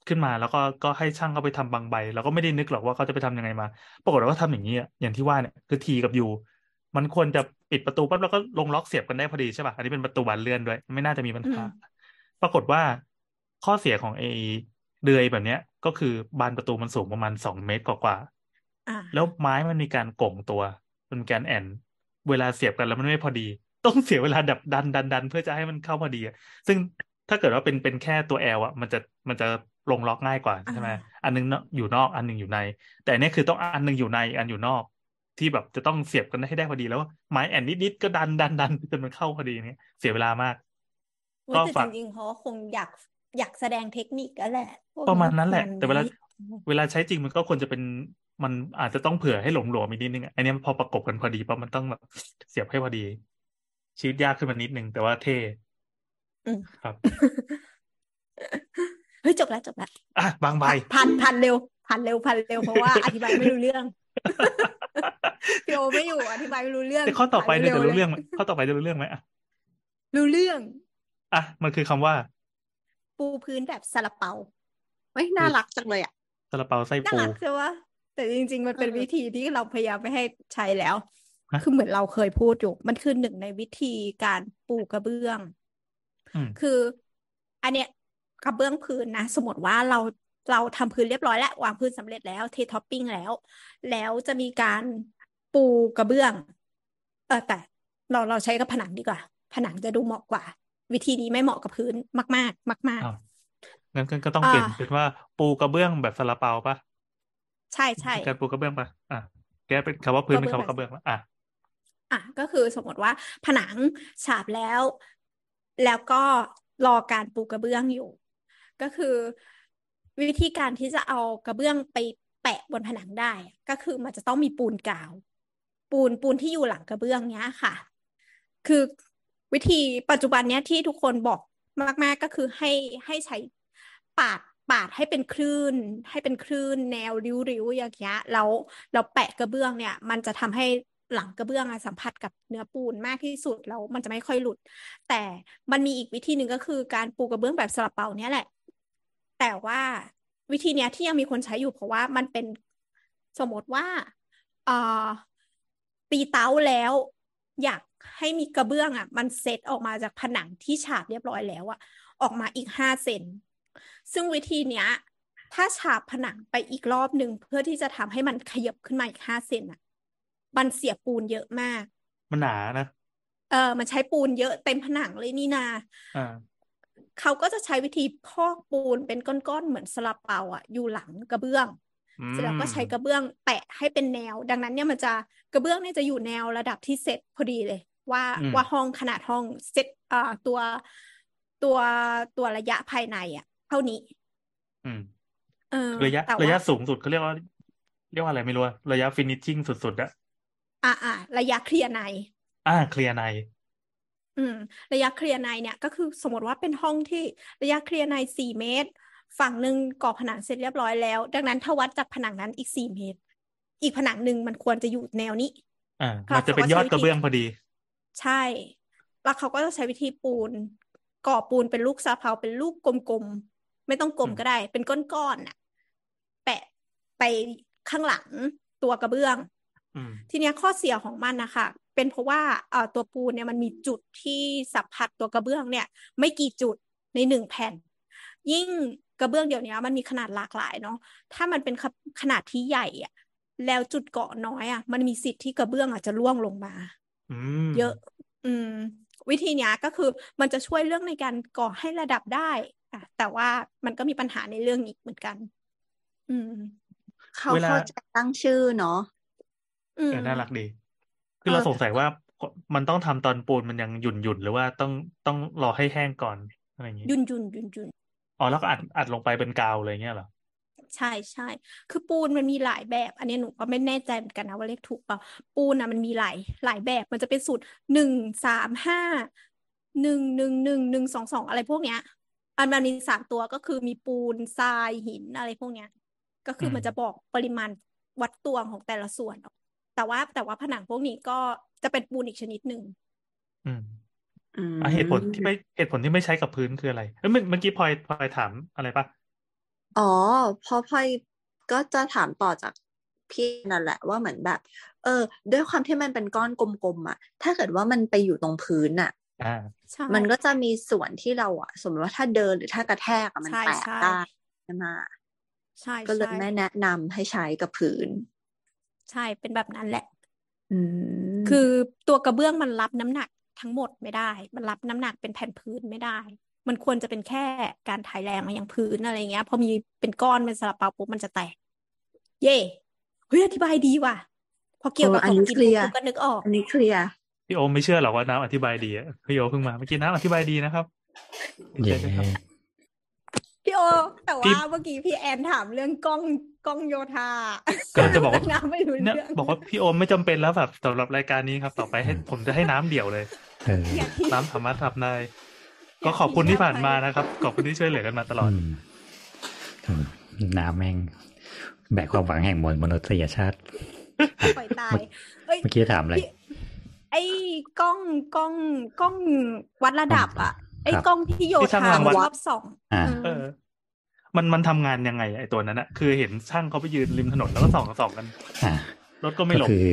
ขึ้นมาแล้วก็ก็ให้ช่างเขาไปทำบังใบเราก็ไม่ได้นึกหรอกว่าเขาจะไปทำยังไงมา ปรากฏว่าเขาทำอย่างนี้อะอย่างที่ว่าเนี่ยคือ T กับ Uมันควรจะปิดประตูปั๊บแล้วก็ลงล็อกเสียบกันได้พอดีใช่ป่ะอันนี้เป็นประตูบานเลื่อนด้วย ไม่น่าจะมีปัญหาอืมปรากฏว่าข้อเสียของไอ้เดือยแบบเนี้ย ก็คือบานประตูมันสูงประมาณสองเมตรกว่าๆอ่าแล้วไม้มันมีการโก่งตัวมันมีการแอน เวลาเสียบกันแล้วมันไม่พอดี ต้องเสียเวลาดับดันดันดันเพื่อจะให้มันเข้าพอดีอะซึ่งถ้าเกิดว่าเป็นเป็นแค่ตัวแอลอะมันจะมันจะลงล็อกง่ายกว่าใช่ไหมอ่าอันนึงเนอะอยู่นอกอันหนึงอยู่ใน แต่อันเนี้ยคือต้องอันหนึงอยู่ในอันอยู่นอก ที่แบบจะต้องเสียบกันให้ได้พอดีแล้วไม้แอนนิดๆก็ดันดันดันจนมันเข้าพอดีเนี่ยเสียเวลามากอุ๊ยก็แต่ฝากจริงๆเขาก็คงอยากอยากแสดงเทคนิคกันแหละพวกประมาณเนี้ยนั้นแหละมันแต่เวลาไม่เวลาใช้จริงมันก็ควรจะเป็น มันอาจจะต้องเผื่อให้หลวมๆอีกนิดนึงอะอันเนี้ยพอประกบกันพอดีปั๊บมันต้องแบบเสียบให้พอดี ชีวิตยากขึ้นมานิดนึง แต่ว่าเท่อืมครับเฮ้ยจบแล้วจบแล้วอะบางใบพันพันเร็ว พันเร็วพันเร็วเพราะว่าอธิบายไม่รู้เรื่องพี่โอไม่อยู่อธิบายไม่รู้เรื่องแต่ข้อต่อไปเนี่ยร็จะวๆรู้เรื่องลไหมข้อต่อไปจะรู้เรื่องไหมอะรู้เรื่อง อะมันคือคำว่า ปูพื้นแบบซาลาเปาเฮ้ยน่ารักจังเลยอะซาลาเปาไส้น่าปูรักใช่ปะ แต่จริง ๆ มันเป็นเออวิธีที่เราพยายามไม่ให้ใช้แล้วฮะคือเหมือนเราเคยพูดอยู่ มันคือหนึ่งในวิธีการปูกระเบื้องอืมคือ อันเนี้ยกระเบื้องพื้นนะ สมมติว่าเราเราทำพื้นเรียบร้อยแล้ววางพื้นสำเร็จแล้วเทท็อปปิ้งแล้ว แล้วจะมีการปูกระเบื้องเออแต่ เราเราใช้กับผนังดีกว่า ผนังจะดูเหมาะกว่า วิธีนี้ไม่เหมาะกับพื้นมาก ๆ มากอ้าวงั้นก็ก็ต้องอ่าเปลี่ยนเป็นว่าปูกระเบื้องแบบซาลาเปาปะๆ ใช่ใช่การปูกระเบื้องปะอะแกเป็นคำว่าพื้นเป็นคำว่ากระเบื้องละอะอะก็คือสมมติว่าผนังฉาบแล้ว แล้วก็รอการปูกระเบื้องอยู่ ก็คือวิธีการที่จะเอากระเบื้องไปแปะบนผนังได้ ก็คือมันจะต้องมีปูนกาว ปูนปูนที่อยู่หลังกระเบื้องเนี้ยค่ะ คือวิธีปัจจุบันเนี้ยที่ทุกคนบอกมาก ๆ ก็คือให้ให้ใช้ปาด ปาดให้เป็นคลื่น ให้เป็นคลื่นแนวริ้วๆอย่างเงี้ยแล้วเราแปะกระเบื้องเนี่ย มันจะทำให้หลังกระเบื้องสัมผัสกับเนื้อปูนมากที่สุดแล้วมันจะไม่ค่อยหลุด แต่มันมีอีกวิธีหนึ่งก็คือการปูกระเบื้องแบบสลับเปาเนี้ยแหละ แต่ว่าวิธีเนี้ยที่ยังมีคนใช้อยู่เพราะว่ามันเป็นสมมติว่าเอ่อตีเต้าแล้วอยากให้มีกระเบื้องอะ มันเซตออกมาจากผนังที่ฉาบเรียบร้อยแล้วอะ ออกมาอีกห้าเซน ซึ่งวิธีเนี้ย ถ้าฉาบผนังไปอีกรอบหนึ่งเพื่อที่จะทำให้มันขยับขึ้นมาอีกห้าเซนอะ มันเสียปูนเยอะมาก มันหนานะ เออ มันใช้ปูนเยอะเต็มผนังเลยนี่นาอ่าเขาก็จะใช้วิธีพอกปูนเป็นก้อนๆเหมือนซาลาเปาอะ อยู่หลังกระเบื้องอืเสร็จแล้วก็ใช้มกระเบื้องแปะให้เป็นแนว ดังนั้นเนี่ยมันจะกระเบื้องเนี่ยจะอยู่แนวระดับที่เสร็จพอดีเลย ว่าอืมว่าห้องขนาดห้องเสร็จอ่าตัวตัวตัวระยะภายในอะ เท่านี้ อืมเออระยะแต่ระยะว่าสูงสุดเขาเรียกว่า เรียกว่าอะไรไม่รู้อะระยะฟินิชชิ่งสุดๆอะอ่าอ่าระยะเคลียร์ใน อ่า เคลียร์ใน อืม ระยะเคลียร์ในเนี่ย ก็คือสมมติว่าเป็นห้องที่ระยะเคลียร์ในสี่เมตร ฝั่งหนึ่งก่อผนังเสร็จเรียบร้อยแล้ว ดังนั้นถ้าวัดจากผนังนั้นอีกสี่เมตร อีกผนังหนึ่งมันควรจะอยู่แนวนี้ อ่าครับมันจะเป็นยอดกระเบื้องพอดี ใช่ แล้วเขาก็จะใช้วิธีปูน ก่อปูนเป็นลูกซาเปาเป็นลูกกลมๆ ไม่ต้องกลมอืมก็ได้ เป็นก้อนๆน่ะ แปะไปข้างหลังตัวกระเบื้องอืมทีเนี้ยข้อเสียของมันนะคะเป็นเพราะว่าเอ่อตัวปูนเนี่ยมันมีจุดที่สัมผัสตัวกระเบื้องเนี่ย ไม่กี่จุดในหนึ่งแผ่น ยิ่งกระเบื้องเดี๋ยวนี้มันมีขนาดหลากหลายเนาะถ้ามันเป็นขะขนาดที่ใหญ่อะแล้วจุดเกาะน้อยอะมันมีสิทธิ์ที่กระเบื้องอาจจะร่วงลงมาอืมเยอะ อืม วิธีเนี้ยก็คือมันจะช่วยเรื่องในการก่อให้ระดับได้ อะแต่ว่ามันก็มีปัญหาในเรื่องนี้เหมือนกัน อืม เขาเวลาเข้าใจตั้งชื่อเนาะอืมเออน่ารักดี คือเออเราสงสัยว่ามันต้องทำตอนปูนมันยังหยุ่นหยุ่นๆหรือว่าต้องต้องรอให้แห้งก่อนอะไรอย่างงี้ยุนยุนยุนยุนอ๋อแล้วก็อัดอัดลงไปเป็นกาวเลยเงี้ยเหรอใช่ใช่ คือปูนมันมีหลายแบบ อันนี้หนูก็ไม่แน่ใจเหมือนกันนะว่าเลขถูกเปล่า ปูนนะมันมีหลายหลายแบบ มันจะเป็นสูตรหนึ่งสามห้าหนึ่งหนึ่งหนึ่งหนึ่งสองสองอะไรพวกเนี้ย อันมันมีสามตัวก็คือมีปูนทรายหินอะไรพวกเนี้ย ก็คืออมมันจะบอกปริมาณวัดตวงของแต่ละส่วนออกแต่ว่าแต่ว่าผนังพวกนี้ก็จะเป็นปูนอีกชนิดหนึ่งอืมอืมอะเหตุผลที่ไม่เหตุผลที่ไม่ใช้กับพื้นคืออะไรเอ้ยเมื่อเมื่อกี้พลอยพลอยถามอะไรปะอ๋อเพราะพลอยก็จะถามต่อจากพี่นั่นแหละว่าเหมือนแบบ เออ ด้วยความที่มันเป็นก้อนกลมๆอะ ถ้าเกิดว่ามันไปอยู่ตรงพื้นอะ อ่าใช่มันก็จะมีส่วนที่เราอะสมมติว่าถ้าเดินหรือถ้ากระแทกอะมันใช่แตกใช่ได้ใช่ไหมใช่ก็เลยใช่ไม่แนะนำให้ใช้กับพื้นใช่เป็นแบบนั้นแหละ อืมคือตัวกระเบื้องมันรับน้ำหนักทั้งหมดไม่ได้ มันรับน้ำหนักเป็นแผ่นพื้นไม่ได้ มันควรจะเป็นแค่การถ่ายแรงมายังพื้นอะไรเงี้ย พอมีเป็นก้อนเป็นซาลาเปาปุ๊บมันจะแตก เย่เฮ้ยอธิบายดีว่ะ พอเกี่ยวกับเอออัขนองนี้กินเคลียร์ปุ๊บก็นึกออก อันนี้เคลียร์ พี่โอมไม่เชื่อหรอกว่าน้ำอธิบายดีอะพี่โอเพิ่งมาเมื่อกี้น้ำอธิบายดีนะครับเย่ใช่ไหมครับพี่โอ แต่พี่ว่าเมื่อกี้พี่แอนถามเรื่องกล้องกล้องโยธาก็จะบอกว่าน้ำไม่รู้เนี่ยเรื่องบอกว่าพี่โอมไม่จำเป็นแล้วแบบสำหรับรายการนี้ครับ ต่อไปให้ผมจะให้น้ำเดี่ยวเลยเอออย่าทิ้งน้ำสามารถทำได้ก็ขอบคุณที่ผ่านมานะครับ ขอบคุณที่ช่วยเหลือกันมาตลอดอืมเออน้ำแม่ง แบกความหวังแห่งมวลมนุษยชาติปล่อยตายเอ้ยเมื่อกี้ถามอะไรพี่ ไอ้กล้องกล้องกล้องวัดระดับอะไอ้ครับกล้องที่โยที่ช่างธารางวัลรอบสองอ่าอืมเออมันมันทำงานยังไงไอ้ตัวนั้นอะคือเห็นช่างเขาไปยืนริมถนนแล้วก็ส่องส่องกันอ่ารถก็ไม่ก็หลบคือ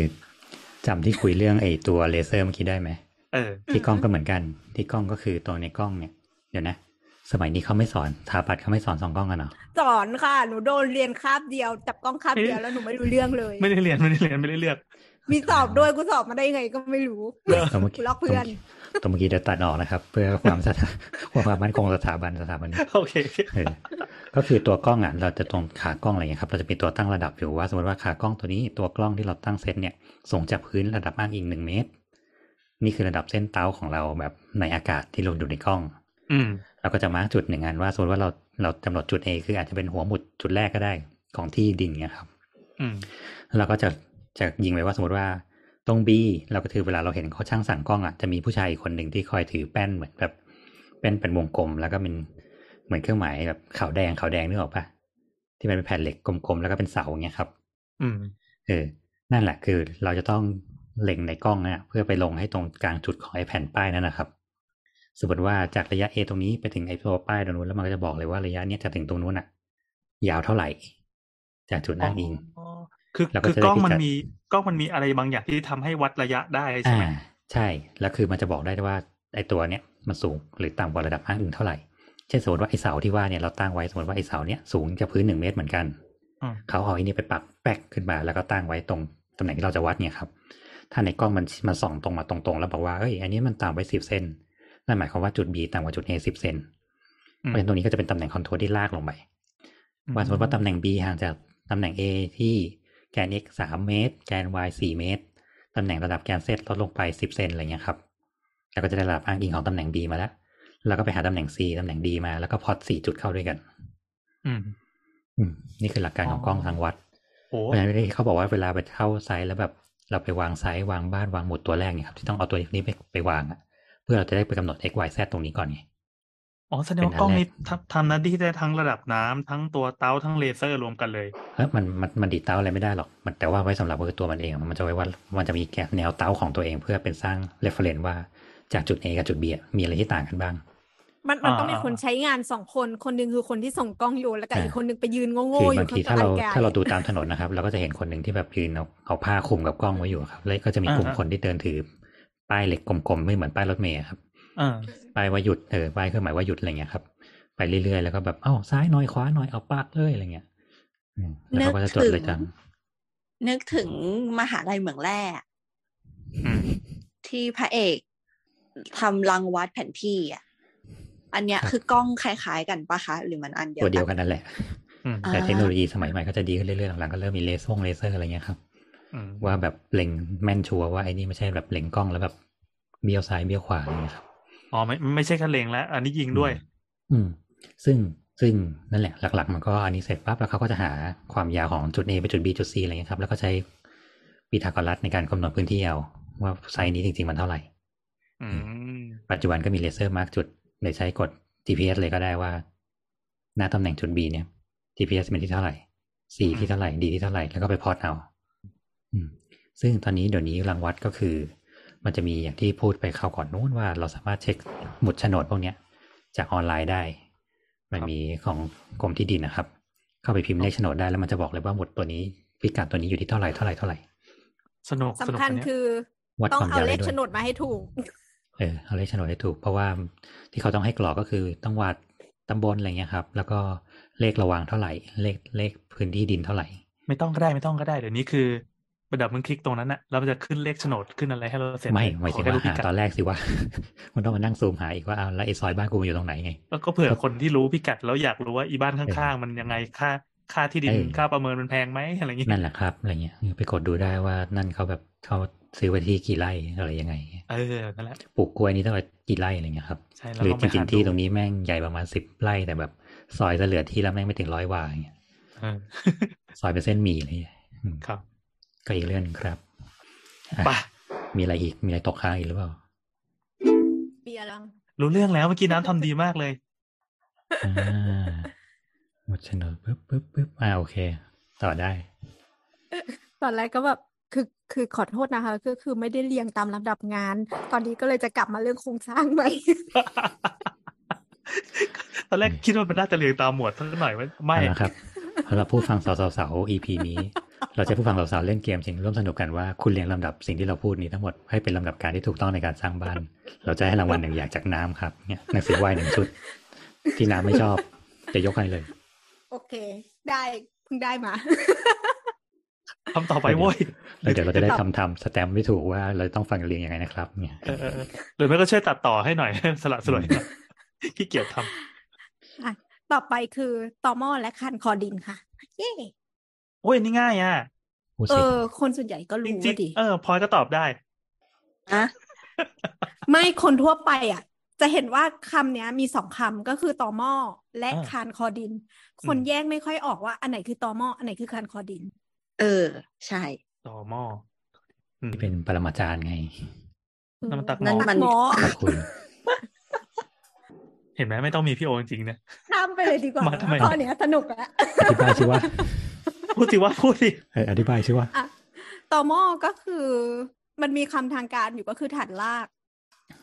จำที่คุยเรื่องไอ้ตัวเลเซอร์เมื่อกี้ได้ไหมเออที่กล้องก็เหมือนกัน ที่กล้องก็คือตัวในกล้องเนี่ย เดี๋ยวนะ สมัยนี้เขาไม่สอนสถาปัตย์เขาไม่สอนสองกล้องกันเหรอสอนค่ะหนูโดนเรียนคาบเดียวจับกล้องคาบเดียวแล้วหนูไม่รู้เรื่องเลย ไม่ได้เรียนไม่ได้เรียนไม่ได้เลือก มีสอบด้วยกูสอบมาได้ยังไงก็ไม่รู้ตัวเมื่อกูกี้ลอกเพื่อนตัวเมื่อกี้เดี๋ยวตัดออกนะครับ เพื่อความสถาความมั่นคงสถาบันสถาบันนี้โอเคเออก็คือตัวกล้องอะเราจะตรงขากล้องอะไรเงี้ยครับเราจะมีตัวตั้งระดับอยู่ว่าสมมติว่าขากล้องตัวนี้ตัวกล้องที่เราตั้งเซตเนี่ยส่งจากพื้นระดับอ้างอิงหนึ่งเมตร นี่คือระดับเส้นเต้าของเราแบบในอากาศที่เราดูในกล้อง อืมเราก็จะมาร์กจุดหนึ่งอันว่าสมมติว่าเราเรากำหนดจุด A คืออาจจะเป็นหัวหมุดจุดแรกก็ได้ของที่ดินเนี่ยครับอืมเราก็จะ จะยิงไว้ว่าสมมติว่าตรง B เราก็ถือเวลาเราเห็นเขาช่างสั่งกล้องอะจะมีผู้ชายอีกคนหนึ่งที่คอยถือแป้นเหมือนแบบเป็นเป็นวงกลม แล้วก็เป็นเหมือนเครื่องหมายแบบขาวแดงขาวแดงนึกออกปะที่มันเป็นแผ่นเหล็กกลมๆแล้วก็เป็นเสาอย่างเงี้ยครับ อืมเออ นั่นแหละคือเราจะต้องเล็งในกล้องนะเพื่อไปลงให้ตรงกลางจุดของไอ้แผ่นป้ายนั่นนะครับ สมมติว่าจากระยะ A ตรงนี้ไปถึงไอ้ตัวป้ายตรงนู้นแล้วมันก็จะบอกเลยว่าระยะเนี้ยจะถึงตรงนู้นอะ ยาวเท่าไหร่ จากจุดอ้างอิงอ๋อ คือแล้วก็คือจะได้กล้องมันพิกัดมีกล้องมันมีอะไรบางอย่างที่ทำให้วัดระยะได้ใช่อ่าไหมใช่ แล้วคือมันจะบอกได้ว่าไอ้ตัวเนี้ยมันสูงหรือต่ำกว่าระดับอ้างอิงเท่าไหร่ เช่นสมมติว่าไอ้เสาที่ว่าเนี่ยเราตั้งไว้สมมติว่าไอ้เสาเนี้ยสูงจากพื้นหนึ่งเมตรเหมือนกันอืมเขาเอาไอ้นี่ไปปักแป๊กขึ้นมาแล้วก็ตั้งไว้ตรงตำแหน่งที่เราจะวัดเนี่ยครับ ถ้าในกล้องมันมันส่องตรงมาตรงๆ แล้วบอกว่าเอ้ยอันนี้มันต่ำไว้สิบเซนนั่นหมายความว่าจุด B ต่ำกว่าจุด A สิบเซนเพราะฉะนั้นตรงนี้ก็จะเป็นตำแหน่งคอนโทรลที่ลากลงไปว่าสมมติว่าตำแหน่ง B ห่างจากตำแหน่ง A ที่ แกน x สามเมตร แกน y สี่เมตร ตำแหน่งระดับแกน z ลดลงไปสิบเซนอะไรเงี้ยครับ แล้วก็จะได้ระดับอ้างอิงของตำแหน่ง B มาแล้ว แล้วก็ไปหาตำแหน่ง C ตำแหน่ง D มา แล้วก็พอตสี่จุดเข้าด้วยกัน อืม อืม นี่คือหลักการของกล้องทางวัดโอ้เพราะฉะนั้นเขาบอกว่าเวลาไปเข้าไซต์แล้วแบบเราไปวางไซต์วางบ้านวางหมุดตัวแรกเนี่ยครับที่ต้องเอาตัวนี้ไปไปวางอะเพื่อเราจะได้ไปกำหนด x y z ตรงนี้ก่อนไง อ๋อแสดงว่ากล้องนี้ทำทำหน้าที่ได้ทั้งระดับน้ำทั้งตัวเตาทั้งเลเซอร์รวมกันเลยเฮ้ยมันมันมันดีดเตาอะไรไม่ได้หรอก มันแต่ว่าไว้สำหรับคือตัวมันเอง มันจะไว้ว่ามันจะมีแกนแนวเตาของตัวเองเพื่อเป็นสร้าง reference ว่าจากจุด A กับจุด B อะมีอะไรที่ต่างกันบ้าง มันมันต้องมีอ่าคนใช้งานสองคนคนหนึ่งคือคนที่ส่งกล้องอยู่แล้วก็อ่าอีกคนหนึ่งไปยืนโง่คืๆอบางยู่ทีข้างถ้าเราไกลๆถ้าเราดูตามถนนนะครับ เราก็จะเห็นคนหนึ่งที่แบบยืนเอาเอาผ้าคลุมกับกล้องไว้อยู่ครับแล้วก็จะมีกลุ่มอ่าฮะคนที่เดินถือป้ายเหล็กกลมๆไม่เหมือนป้ายรถเมล์อะครับ อ่าป้ายว่าหยุดเออป้ายเครื่องหมายว่าหยุดอะไรเงี้ยครับ ไปเรื่อยๆแล้วก็แบบเอ้าซ้ายหน่อยขวาหน่อยเอาปักเลยอะไรเงี้ยอืมแล้วเขาก็จะจดเลยจังนึกถึงมหาลัยเหมืองแร่อืมที่พระเอกทำรังวัดแผนที่อะ อันเนี้ยครับคือกล้องคล้ายๆกันปะคะ หรือมันอันเดียวตัวเดียวกักันนนั่นแหละอืมอ่าแต่เทคโนโลยีสมัยใหม่ก็จะดีขึ้นเรื่อยๆหลังๆก็เริ่มมีเลเซอร์เลเซอร์อะไรเงี้ยครับอืมว่าแบบเล็งแม่นชัวร์ว่าไอ้นี่ไม่ใช่แบบเล็งกล้องแล้วแบบเบี้ยวซ้ายเบี้ยวขวาอะไรเงี้ยครับ อ๋อไม่ไม่ใช่แค่เล็งแล้ว อันนี้ยิงด้วย อืม ซึ่งซึ่งนั่นแหละหลัก ๆ มันก็อันนี้เสร็จปั๊บแล้วเขาก็จะหาความยาวของจุด A ไปจุด B จุด C อะไรเงี้ยครับ แล้วก็ใช้พีทาโกรัสในการกำหนดพื้นที่เอาว่าไซส์นี้จริง ๆ มันเท่าไหร่อืมปัจจุบันก็มีเลเซอร์ mark จุดเลยใช้กด GPS เลยก็ได้ว่า หน้าตำแหน่งจุด B เนี่ย GPS เป็นที่เท่าไหร่ C ที่เท่าไหร่ D ที่เท่าไหร่แล้วก็ไปพอร์ตเอาอืมซึ่งตอนนี้เดี๋ยวนี้รางวัดก็คือ มันจะมีอย่างที่พูดไปคราวก่อนนู้นว่าเราสามารถเช็คหมุดโฉนดพวกเนี้ย จากออนไลน์ได้ มันมีของกรมที่ดินนะครับ เข้าไปพิมพ์เลขโฉนดได้แล้วมันจะบอกเลยว่าหมุดตัวนี้พิกัดตัวนี้อยู่ที่เท่าไหร่เท่าไหร่เท่าไหร่สนุกสนุกสำคัญอันเนี้ยคือวัดต้องความเอายาวเลได้ขด้วยโฉนดมาให้ถูก เออเอาเลขโฉนดให้ถูก เพราะว่าที่เขาต้องให้กรอกก็คือต้องวาดตำบลอะไรเงี้ยครับ แล้วก็เลขระวางเท่าไหร่ เลขเลขพื้นที่ดินเท่าไหร่ ไม่ต้องก็ได้ไม่ต้องก็ได้เดี๋ยวนี้คือ ประดับมึงคลิกตรงนั้นน่ะแล้วมันจะขึ้นเลขโฉนดขึ้นอะไรให้เราเสร็จไม่หมายขถึองแค่ว่ารู้พิหากัดตอนแรกสิว่า มันต้องมานั่งซูมหาอีกว่าเอาแล้วไอ้ซอยบ้านกูมันอยู่ตรงไหนไงแล้วก็เผื่อคนที่รู้พิกัดแล้วอยากรู้ว่าอีบ้านข้างๆ มันยังไงค่าค่าที่ดินเออค่าประเมินมันแพงไหมอะไรอย่างงี้นั่นแหละครับอะไรเงี้ยไปกดดูได้ว่านั่นเขาแบบเขาซื้อไว้ที่กี่ไร่อะไรยังไงเออนั่นแหละปลูกกล้วยนี่เท่าไหร่กี่ไร่อะไรเงี้ยครับใช่แล้วหรือลองจไปริหางๆที่ดูตรงนี้แม่งใหญ่ประมาณสิบไร่แต่แบบ ซอยจะเหลือที่แล้วแม่งไม่ถึงร้อยวาอย่างเงี้ยเออซอยเป็นเส้นหมี่อะไรเลยอืมครับ ก็อีกเรื่องหนึ่งครับอะไป่ะมีอะไรอีก มีอะไรตกค้างอีกหรือเปล่าเบียร์ลังรู้เรื่องแล้วเมื่อกี้น้ำทำดีมากเลยอ่าหมดโฉนดปึ๊บปึ๊บปึ๊บอ่าโอเค ต่อได้ ตอนแรกก็แบบคือคือขอโทษนะคะก็คือไม่ได้เรียงตามลำดับงาน ตอนนี้ก็เลยจะกลับมาเรื่องโครงสร้างใหม่ตอนแรกคิดว่ามันน่าจะเรียงตามหมวดสักหน่อยไม่ไม่เอาละครับสำหรับผู้ฟังสาวสาวๆ EP นี้ เราจะให้ผู้ฟังสาวๆเล่นเกมจริงร่วมสนุกกันว่าคุณเรียงลำดับสิ่งที่เราพูดนี้ทั้งหมดให้เป็นลำดับการที่ถูกต้องในการสร้างบ้าน เราจะให้รางวัลหนึ่งอย่างจากน้ำครับเนี่ยหนังสือวายหนึ่งชุด ที่น้ำไม่ชอบ จะยกให้เลย โอเค ได้เพิ่งได้มาทำต่อไปโว้ยแล้วเดี๋ยวเราจะได้ทำทำสแตมป์ไม่ถูกว่าเราต้องฟังเรียงยังไงนะครับ เนี่ยเออเออเออหรือไม่ก็ช่วยตัดต่อให้หน่อยสละสลวยหน่อยขี้เกียจทอะต่อไปคือตอหม้อและคันคอดินค่ะ เย้ำ โอ้ยนี่ง่ายอะพูดเอสิอคนส่วนใหญ่ก็จรู้ริงว่าดิๆเออพลอยก็ตอบได้อะไม่คนทั่วไปอะ จะเห็นว่าคำเนี้ย มีสองคำก็คือตอหม้อและอ่าคานคอดิน คนอืมแยกไม่ค่อยออกว่า อันไหนคือตอหม้ออันไหนคือคานคอดิน เออ ใช่ต่อหม้ออืมที่เป็นปรมาจารย์ไงนั่นมันตักหนั่นม้อมันหมอขอบคุณเห็นไหมไม่ต้องมีพี่โอจริงๆเนี่ยข้ามไปเลยดีกว่ามาทำไมข้อเนี้ยสนุกแล้วอธิบายสิว่า พูดสิว่าพูดสิเอออธิบายสิว่าอะตอหม้อก็คือมันมีคำทางการอยู่ก็คือฐานราก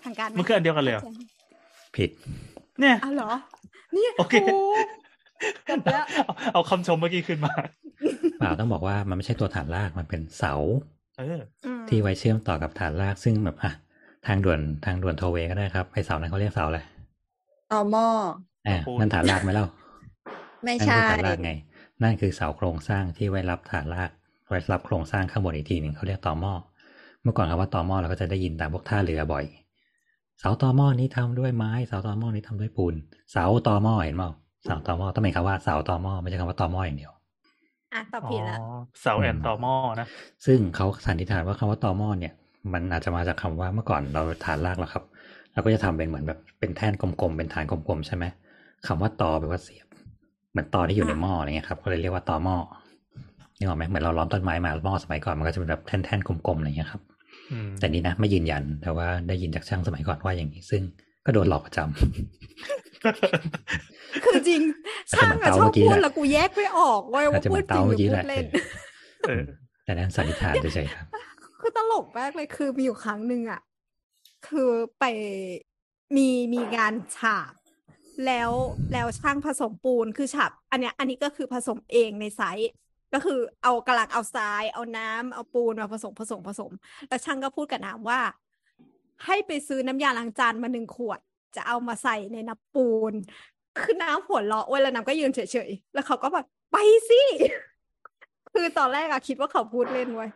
ทางการไหมันคืออันเดียวกันเลยเหรอผิด เนี่ยอ้าวเหรอเนี่ยโอเคจบแล้วเอาเอาคำชมเมื่อกี้ขึ้นมาเปล่าต้องบอกว่ามันไม่ใช่ตัวฐานรากมันเป็นเสาเอออืมที่ไว้เชื่อมต่อกับฐานรากซึ่งแบบอะทางด่วนทางด่วนโทเวก็ได้ครับไอเสานั้นเขาเรียกเสาอะไรต่อหม้ออ่าปูนนั่นฐานรากไหมเล่า ไม่นั่นใช่คือฐานรากไง นั่นคือเสาโครงสร้างที่ไว้รับฐานรากไว้รับโครงสร้างข้างบนอีกทีหนึ่งเขาเรียกต่อหม้อเมื่อก่อนคำว่าต่อหม้อเราก็จะได้ยินตามพวกท่าเรือบ่อย เสาต่อหม้อนี้ทำด้วยไม้ เสาต่อหม้อนี้ทำด้วยปูน เสาต่อหม้อเห็นเปล่าเสาต่อหม้อต้องเป็นคำว่าเสาต่อหม้อไม่ใช่คำว่าต่อหม้ออย่างเดียวอะตอบอ๋อผิดแล้วเสาแอนต่อหม้อนะซึ่งเขาสันนิษฐานว่าคำว่าต่อหม้อเนี่ย มันอาจจะมาจากคำว่าเมื่อก่อนเราฐานรากแล้วครับเราก็จะทำเป็นเหมือนแบบเป็นแท่นกลมๆเป็นฐานกลมๆใช่ไหมคำว่าตอแปลว่าเสียบ เหมือนตอที่อยู่ในหม้ออะไรเงี้ยครับก็เลยเรียกว่าตอหม้อนี่ออกไหมเหมือนเราล้อมต้นไม้มาหม้อสมัยก่อนมันก็จะเป็นแบบแท่นๆกลมๆอะไรเงี้ยครับอืมแต่นี่นะไม่ยืนยันแต่ว่าได้ยินจากช่างสมัยก่อนว่าอย่างนี้ ซึ่งก็โดนหลอกประจำคือจริงช่างอะชอบพูดแล้วกูแยกไม่ออกเว้ยอาจว่าจะเหพูมืดอนจริเตางหรืเมื่ออกี้พูแหดละเล่นเออแต่นั้นสันนิษฐานเฉยๆครับคือตลกมากเลยคือมีอยู่ครั้งหนึ่งอะคือไปมีมีงานฉาบ แล้วแล้วช่างผสมปูนคือฉาบอันเนี้ยอันนี้ก็คือผสมเองในไซต์ก็คือเอากระลังเอาทราย เอาน้ำเอาปูนมาผสมผสมผสม แล้วช่างก็พูดกับน้ำว่า ให้ไปซื้อน้ำยาล้างจานมาหนึ่งขวด จะเอามาใส่ในน้ำปูนคือน้ำหัวเราะเว้ยแล้วน้ำก็ยืนเฉยๆแล้วเขาก็แบบไปสิคือตอนแรกอะคิดว่าเขาพูดเล่นไว้ย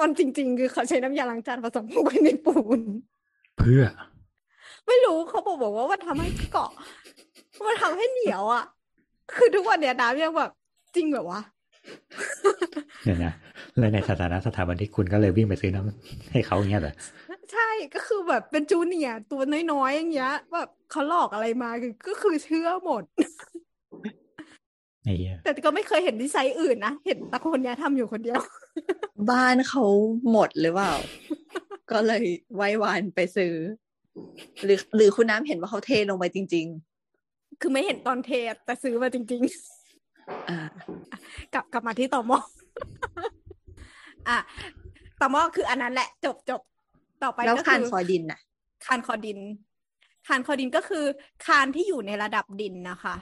มันจริง ๆ คือเขาใช้น้ำยาล้างจานผสมลงไปในปูน เพื่อ ไม่รู้เขาบอกบอกว่ามันทำให้เกาะ มันทำให้เหนียวอะ คือทุกวันเนี้ยน้ำยังแบบจริงแบบวะเนี่ยนะแล้วในสถานะสถาบันที่คุณก็เลยวิ่งไปซื้อน้ำให้เขาอย่างเงี้ยเหรอใช่ก็คือแบบเป็นจูเนียร์ตัวน้อยๆอย่างเงี้ยแบบเขาหลอกอะไรมาคือก็คือเชื่อหมดไอ้เหี้ยแต่ก็ไม่เคยเห็นที่ไซต์อื่นนะ เห็นแต่คนเนี้ยทำอยู่คนเดียว บ้านเขาหมดหรือเปล่า ก็เลยไว้วานไปซื้อ หรือหรือคุณน้ำเห็นว่าเขาเทลงไปจริง คือไม่เห็นตอนเทสแต่ซื้อมาจริงๆๆอ่ากลับกลับมาที่ต่อมออะต่อมอคืออันนั้นแหละ จบจบต่อไปแล้วก็คานคือคอดินน่ะ คานคอดิน คานคอดินก็คือ คานที่อยู่ในระดับดินนะคะ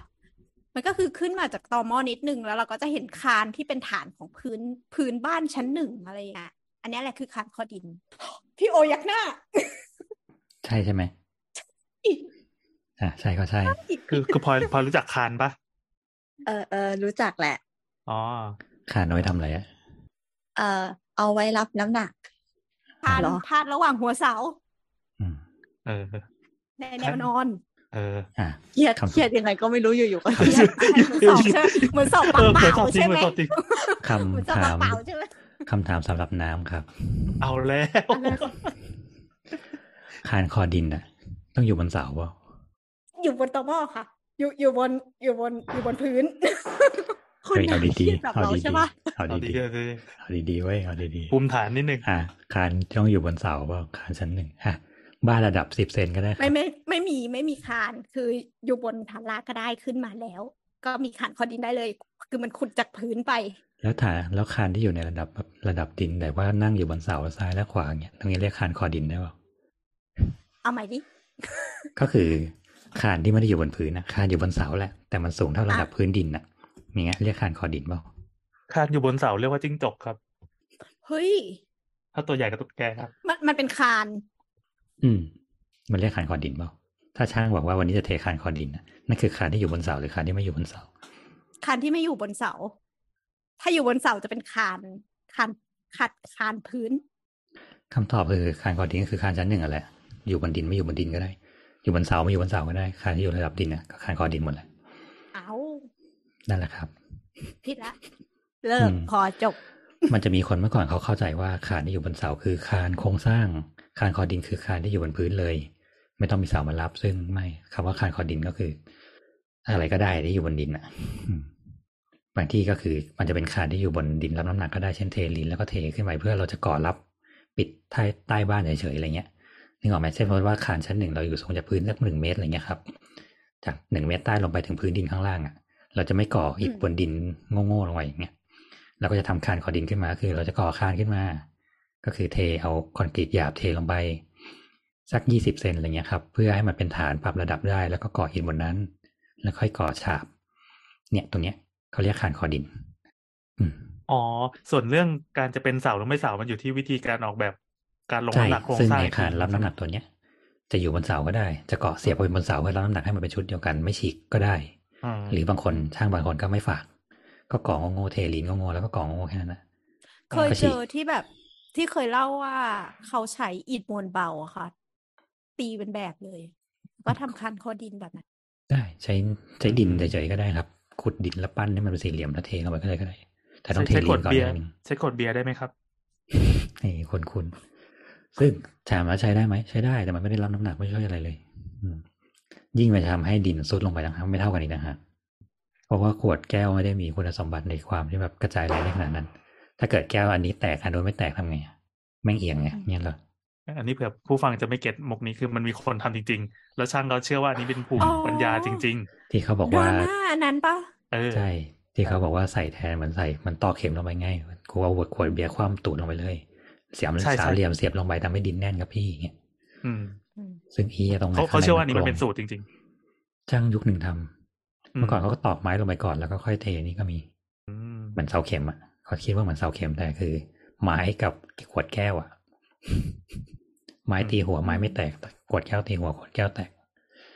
มันก็คือขึ้นมาจากตอมอนิดนึงแล้วเราก็จะเห็นคานที่เป็นฐานของพื้นพื้นบ้านชั้นหนึ่งอะไรอย่างเงี้ยอันนี้แหละคือคานคอดิน พี่โอยักหน้า ใช่ใช่ไหม อะใช่ก็ใช่ คือคือพลอยพลอยรู้จักคานปะเออเออรู้จักแหละ อ๋อขาน้อยทำอะไรอะเออเอาไว้รับน้ำหนักคานเหรอพาดระหว่างหัวเสาอืมเออในแนวนอน เอออะเครียดคำเครียดยังไงก็ไม่รู้อยู่ๆก็เหมือนสอบใช่ไหมเหมือนสอบปาเออเหมือนเปสอบล่าจริงใช่เหมืไหอมนสอบจริงเหมือนคำสอบถามเปล่าใช่ไหมคำถามสำหรับน้ำครับ เอาแล้วอะไรคานคอดินอะต้องอยู่บนเสาเปล่า อยู่บนตอหม้อค่ะ อยู่อยู่บนอยู่บนอยู่บนพื้นคุณเฮ้ยเอาน้ำเคดีรียดๆแบบเอาเราดีใช่ปะๆเอาเอาดีดีเอาดีๆเอาดีๆเว้ยเอาดีภูมิฐานนิดนึงๆอะคานต้องอยู่บนเสาเปล่าคานชั้นหนึ่งอะบ้านระดับสิบเซนก็ได้ครับไม่ไม่ไม่มีไม่มีคานคืออยู่บนฐานรากก็ได้ขึ้นมาแล้ว ก็มีคานคอดินได้เลย คือมันขุดจากพื้นไป แล้วฐานแล้วคานที่อยู่ในระดับแบบระดับดินแต่ว่านั่งอยู่บนเสาซ้ายและขวาอย่างเงี้ยตรงนี้เรียกคานคอดินได้เปล่าเอาใหม่ดิก็คือ คานที่ไม่ได้อยู่บนพื้นนะคานอยู่บนเสาแหละแต่มันสูงเท่าระดับพื้นดินน่ะอย่างเงี้ยเรียกคานคอดินเปล่าคานอยู่บนเสาเรียกว่าจิ้งจกครับ เฮ้ย ถ้าตัวใหญ่กับตุ๊กแกครับ มันมันเป็นคาน อืม มันเรียกคานคอดินเปล่าถ้าช่างบอกว่าวันนี้จะเทคานคอดินน่ะนั่นคือคานที่อยู่บนเสาหรือคานที่ไม่อยู่บนเสา คานที่ไม่อยู่บนเสา ถ้าอยู่บนเสาจะเป็นคานคานขัดคานพื้นคำตอบคือคานคอดินก็คือคานชั้นหนึ่งอะแหละอยู่บนดินไม่อยู่บนดินก็ได้ อยู่บนเสาไม่อยู่บนเสาก็ได้คานที่อยู่ระดับดินน่ะก็คานคอดินหมดแหละเอานั่นแหละครับผิดละ เลิกอืมพอจบ มันจะมีคนเมื่อก่อนเขาเข้าใจว่าคานที่อยู่บนเสาคือคานโครงสร้าง คานคอดินคือคานที่อยู่บนพื้นเลย ไม่ต้องมีเสามารับ ซึ่งไม่คำว่าคานคอดินก็คือ อะไรก็ได้ที่อยู่บนดินอะอืมบางที่ก็คือมันจะเป็นคานที่อยู่บนดินรับน้ำหนักก็ได้เช่นเทลินแล้วก็เทขึ้นไปเพื่อเราจะก่อรับปิดใต้ใต้บ้านเฉยๆอะไรเงี้ย นึกออกไหมเช่นว่าคานชั้นหนึ่งเราอยู่สูงจากพื้นสักหนึ่งเมตรอะไรเงี้ยครับ จากหนึ่งเมตรใต้ลงไปถึงพื้นดินข้างล่างอะ เราจะไม่ก่ออิฐบนดินโง่ๆลงไปอย่างเงี้ย เราก็จะทำคานคอดินขึ้นมา คือ เราจะก่อคานขึ้นมา ก็คือเทเอาคอนกรีตหยาบเทลงไป สักยี่สิบเซนอะไรเงี้ยครับ เพื่อให้มันเป็นฐานปรับระดับได้ แล้วก็ก่ออิฐบนนั้น แล้วค่อยก่อฉาบ เนี่ยตรงเนี้ยเขาเรียกคานคอดิน อืมอ๋อ ส่วนเรื่องการจะเป็นเสาหรือไม่เสา มันอยู่ที่วิธีการออกแบบ การลงใช่น้ำหนักโครงซึ่งสร้างในอีกคานรับน้ำหนักตัวเนี้ย จะอยู่บนเสาก็ได้ จะเกาะเสียบไปบนเสาเพื่อรับน้ำหนักให้มันเป็นชุดเดียวกันไม่ฉีกก็ได้อืมหรือบางคนช่างบางคนก็ไม่ฝาก ก็ก่อโง่ๆเทลีนโง่ๆแล้วก็ก่อโง่ๆแค่นั้นนะเคยก็เจฉีกอที่แบบที่เคยเล่าว่าเขาใช้อิฐมวลเบาอะค่ะ ตีเป็นแบบเลย ก็ทำคานคอดินแบบนั้นได้ใช้ใช้ดินเฉยๆก็ได้ครับ ขุดดินแล้วปั้นให้มันเป็นสี่เหลี่ยมแล้วเทเข้าไปก็ได้ก็ได้ แต่ต้องเทใช้ลีขนวดก่อนเบียร์นิดนึงใช้ขวดเบียร์ได้ไหมครับให้คนคุณ ซึ่งถามว่าใช้ได้ไหมใช้ได้แต่มันไม่ได้รับน้ำหนักไม่ช่วยอะไรเลยอืมยิ่งไปทำให้ดินซุดลงไปนะครับไม่เท่ากันอีกนะฮะเพราะว่าขวดแก้วไม่ได้มีคุณสมบัติในความที่แบบกระจายแรงได้ขนาดนั้น ถ้าเกิดแก้วอันนี้แตกอันโน้นไม่แตกทำไงอะแม่งเอียงไงเนี่ยเหรออันนี้เผื่อผู้ฟังจะไม่เก็ตมุกนี้คือมันมีคนทำจริง ๆ แล้วช่างเขาเชื่อว่าอันนี้เป็นภูมิอ๋อปัญญาจริงที่เขาบอกดราว่าม่าอันนั้นปะๆเออใช่ที่เขาบอกว่าใส่แทนเหมือนใส่เหมันตอกเข็มลงไปง่ายกูเอาขวดเบียร์คว่ำตูดลงไปเลย เสียมใช่ใช่สามเหลี่ยมเสียบลงไปทำให้ดินแน่นครับพี่อย่างเงี้ยอืมซึ่งอีตรงนั้เขานเขาเชื่อว่าอันนี้ข้มังนใเป็นสูตรจริงช่างยุคหนึ่งทำอืมเมื่อก่อนเขาก็ตอกไม้ลงไปก่อนแล้วก็ค่อยเทนี่ก็มีๆอืมเหมือนเสาเข็มอะเขาคิดว่าเหมือนเสาเข็มแต่คือ ไม้กับขวดแก้วอะ ไม้ตีหัวไม้ไม่แตกแต่ขวดแก้วตีหัวขวดแก้วแตก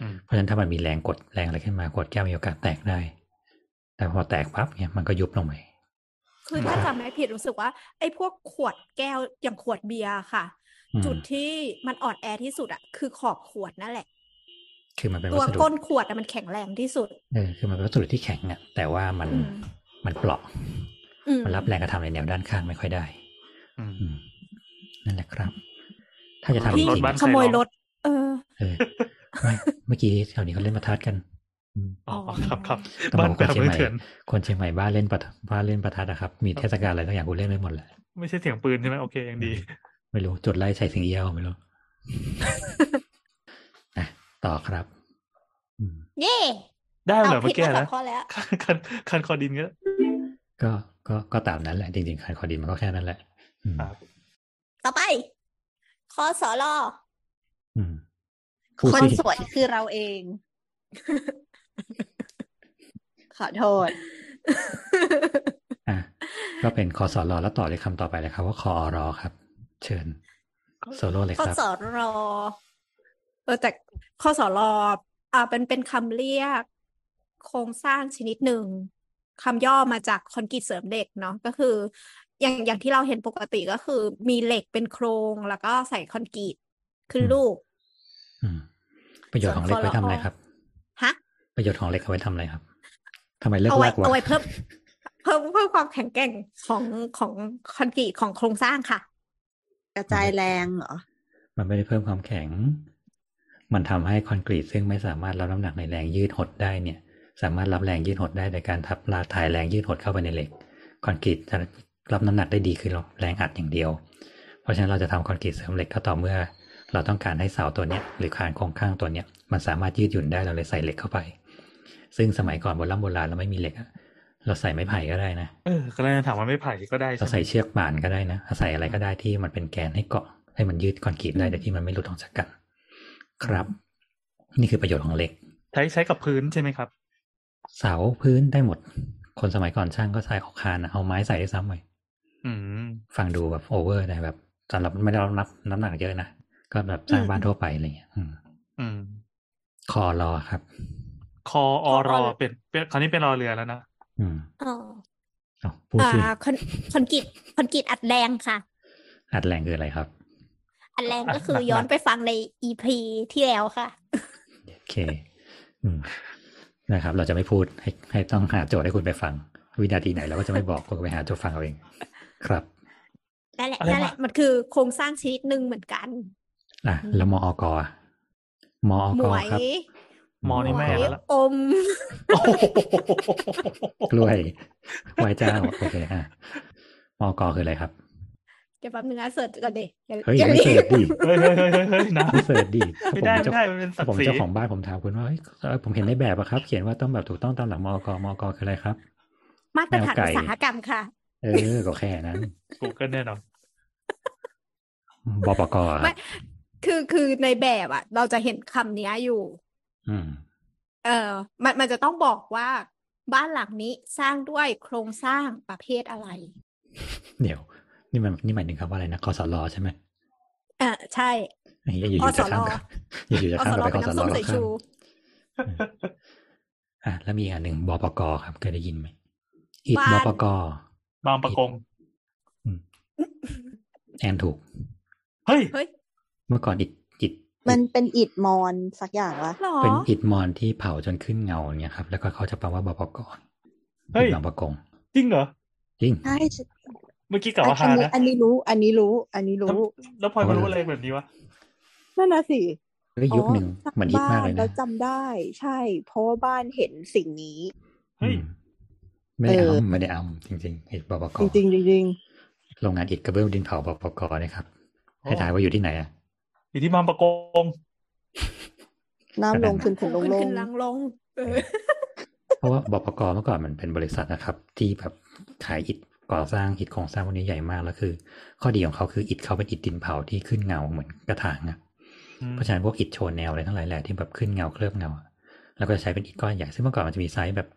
อืมเพราะฉะนั้นถ้ามันมีแรงกดแรงอะไรขึ้นมาขวดแก้วมีโอกาสแตกได้ แต่พอแตกปั๊บเนี่ยมันก็ยุบลงไป คือถ้าจำไม่ผิดรู้สึกว่า ไอ้พวกขวดแก้วอย่างขวดเบียร์ค่ะอืมจุดที่มันอ่อนแอที่สุดอะคือขอบขวดนั่นแหละ คือมันเป็นตัวัวสดุก้นขวดอะมันแข็งแรงที่สุดเออคือมันเป็นวัสดุที่แข็งอะแต่ว่ามันอืมมันเปราะอืมมันรับแรงกระทำในแนวด้านข้างไม่ค่อยได้อืมอืมนั่นแหละครับ ถ้าจะทำจพี่ริงบ้านขโมยรถ เออๆเออไม่เมื่อกี้แถวนี้เขาเล่นประทัดกัน อืมอ๋ออ๋อครับครับต้องบ้าบนอกแปลคนเชียงมือใหม่เถื่อนคนเชียงใหม่บ้านเล่นประทัดบ้านเล่นประทัดอะครับ มีเทศกาลอะไรทั้งอย่างกูเล่นไม่หมดแหละไม่ใช่เสียงปืนใช่ไหมโอเคยังดี ไม่รู้จุดไล่ใส่สิงเอี้ยวไม่รู้อะต่อครับอืมเย่ได้เหรอเอาเมื่ผิอดกี้มาสอนะงข้อแล้วคันคันคันคอดินก็ก็ก็ก็ตามนั้นแหละจริงๆคันคอดินมันก็แค่นั้นแหละอืมครับต่อไปคอสอรออืมพูดคนสิสวยคือเราเอง ขอโทษ อะก็เป็นคอสอรอแล้วต่อเลยคำต่อไปเลยครับ ว่าคออรอครับ เชิญโซโล่เลยข้อครับสอรอเออแต่ข้อสอรออ่าเป็นเป็นคำเรียก โครงสร้างชนิดหนึ่งคำย่อมาจากคอนกรีตเสริมเหล็กเนาะก็คือ อย่างอย่างที่เราเห็นปกติก็คือ มีเหล็กเป็นโครงแล้วก็ใส่คอนกรีตขึ้นอืมรูปอืมประโยชน์ของเหล็กไว้ทำอะไรครับฮะ ประโยชน์ของเหล็กเอาไว้ทำอะไรครับทำไมเลิกเอาไว้ลากวะเอาไว้เพิ่มเพิ่มเพิ่มความแข็งแกร่งของของคอนกรีตของโครงสร้างค่ะ กระจายแรงเหรอมันไม่ได้เพิ่มความแข็ง มันทำให้คอนกรีตซึ่งไม่สามารถรับน้ำหนักในแรงยืดหดได้เนี่ย สามารถรับแรงยืดหดได้โดยการทับลาถ่ายแรงยืดหดเข้าไปในเหล็ก คอนกรีตจะรับน้ำหนักได้ดีคือแรงอัดอย่างเดียว เพราะฉะนั้นเราจะทำคอนกรีตเสริมเหล็กก็ต่อเมื่อ เราต้องการให้เสาตัวเนี้ยหรือคานโครงข้างตัวเนี้ยมันสามารถยืดหยุ่นได้เราเลยใส่เหล็กเข้าไป ซึ่งสมัยก่อนโบราณโบราณเราไม่มีเหล็กอะเราใส่ไม้ไผ่ก็ได้นะเออก็เลยถามว่าไม่ไผ่ก็ได้เราใช่ไหมใส่เชือกป่านก็ได้นะใส่อะไรก็ได้ที่มันเป็นแกนให้เกาะ ให้มันยืดคอนกรีตได้อืมโดยที่มันไม่หลุดออกจากกัน ครับ นี่คือประโยชน์ของเหล็ก ใช้ใช้กับพื้นใช่ไหมครับ เสาพื้นได้หมด คนสมัยก่อนช่างก็ใส่ออกคานอะเอาไม้ใส่ได้ซ้ำไปอืมฟังดูแบบโอเวอร์นะแบบสำหรับไม่ได้รับน้ำน้ำหนักเยอะนะก็แบบสร้างบ้านทั่วไปอะไรอย่างเงี้ยอืมอืมคอรอครับ คออรอคอเป็นเป็นคราวนี้เป็นรอเรือแล้วนะอืมอ๋อเอาพูดอ่าสิคอนคอนกรีตคอนกรีตอัดแรงค่ะ อัดแรงคืออะไรครับ อัดแรงอะก็คือหนักๆย้อนไปฟังใน EP ที่แล้วค่ะโอเค อืมนะครับ เราจะไม่พูดให้ให้ต้องหาโจทย์ให้คุณไปฟัง วินาทีไหนเราก็จะไม่บอกคุณก็ไปหาโจทย์ฟังเอาเอง ครับนั่นแหละอะไรนั่นแหละวะมันคือโครงสร้างชนิดหนึ่งเหมือนกัน อะ แล้วมอกอะมอหมกวยครับ มอนี่แม่หวยแล้วล่ะอมโอ้โหกล้วยไหวเจ้าโอเคอะมอกคืออะไรครับเดี๋ยวแป๊บนึงนะเสิร์ชก่อนดิอย่าเฮ้ยอย่าไม่รีเสิร์บชดิเฮ้ยเฮ้ยเฮ้ยเฮ้ยเฮ้ยนะไม่เสิร์ชดิถ้าไม่ผมได้เป็นไม่เจ้าได้มันเป็นศัถ้ากผมดิ์ศรีเจ้าของบ้านผมถามคุณว่าเฮ้ยเออผมเห็นในแบบอะครับ เขียนว่าต้องแบบถูกต้องตามหลักมอกมอกคืออะไรครับ มาตรฐานแนวไก่อุตสาหกรรมค่ะ เออก็แค่นั้นกูเกิลแน่นอนบปกอะไม่คือคือในแบบอะเราจะเห็นคำเนี้ยอยู่อืม เออมันมันจะต้องบอกว่าบ้านหลังนี้สร้างด้วยโครงสร้างประเภทอะไร เดี๋ยว นี่มันนี่หมายถึงคำว่าอะไรนะคอสลอใช่ไหมเออใช่ไอ้เหี้ยอยู่ๆจะข้ามกับอยู่ๆจะอข้ามสกับรไปเป็คอนสลน้ำส้อมแล้วสายข้ามชูอะแล้วมีอีกอันหนึ่งบปกครับเคยได้ยินไหมอิดบ้านบปกบางประกงแอนถูก เฮ้ยเฮ้ยเมื่อก่อนอิดอิด มันเป็นอิฐมอนสักอย่างวะหรอเป็นอิดมอนที่เผาจนขึ้นเงาอย่างเงี้ยครับ แล้วก็เขาจะแปลว่าบปกเฮ้ยอิฐบางประกงจริงเหรอจริงใช่เมื่อกี้กล่าวอัว่าฮานะอันนี้รู้ อันนี้รู้ อันนี้รู้ แล้วพลอยมารู้อะไรแบบนี้วะนั่นนะสิก็ยุคหนึ่งอ๋อเหมือนฮิตมากเลยบ้นะแล้วจำได้ ใช่ เพราะว่าบ้านเห็นสิ่งนี้เฮ้ยอืมไม่ได้เออเอาไม่ได้เอาจริงๆอิดบปกจริงๆจริงโรงงานอิฐกระเบื้องดินเผาบปกนะครับอ๋อให้ถ่ายว่าอยู่ที่ไหนอะ อิทธิพรประกงน้ำลงขึ้นขึ้นลงขึ้นลขึ้งนลังลงเออเพราะว่าบปกเมื่อก่อนมันเป็นบริษัทนะครับ ที่แบบขายอิฐก่อสร้างอิฐโครงสร้างพวกนี้ใหญ่มากแล้วคือ ข้อดีของเขาคืออิฐเขาเป็นอิฐดินเผาที่ขึ้นเงาเหมือนกระถางอะอืมเพราะฉะนั้นพวกอิฐโชว์แนวอะไรทั้งหลายแหละที่แบบขึ้นเงาเคลือบเงาอะแล้วก็จะใช้เป็นอิฐก้อนใหญ่ซึ่งเมื่อก่อนมันจะมีไซส์แบบ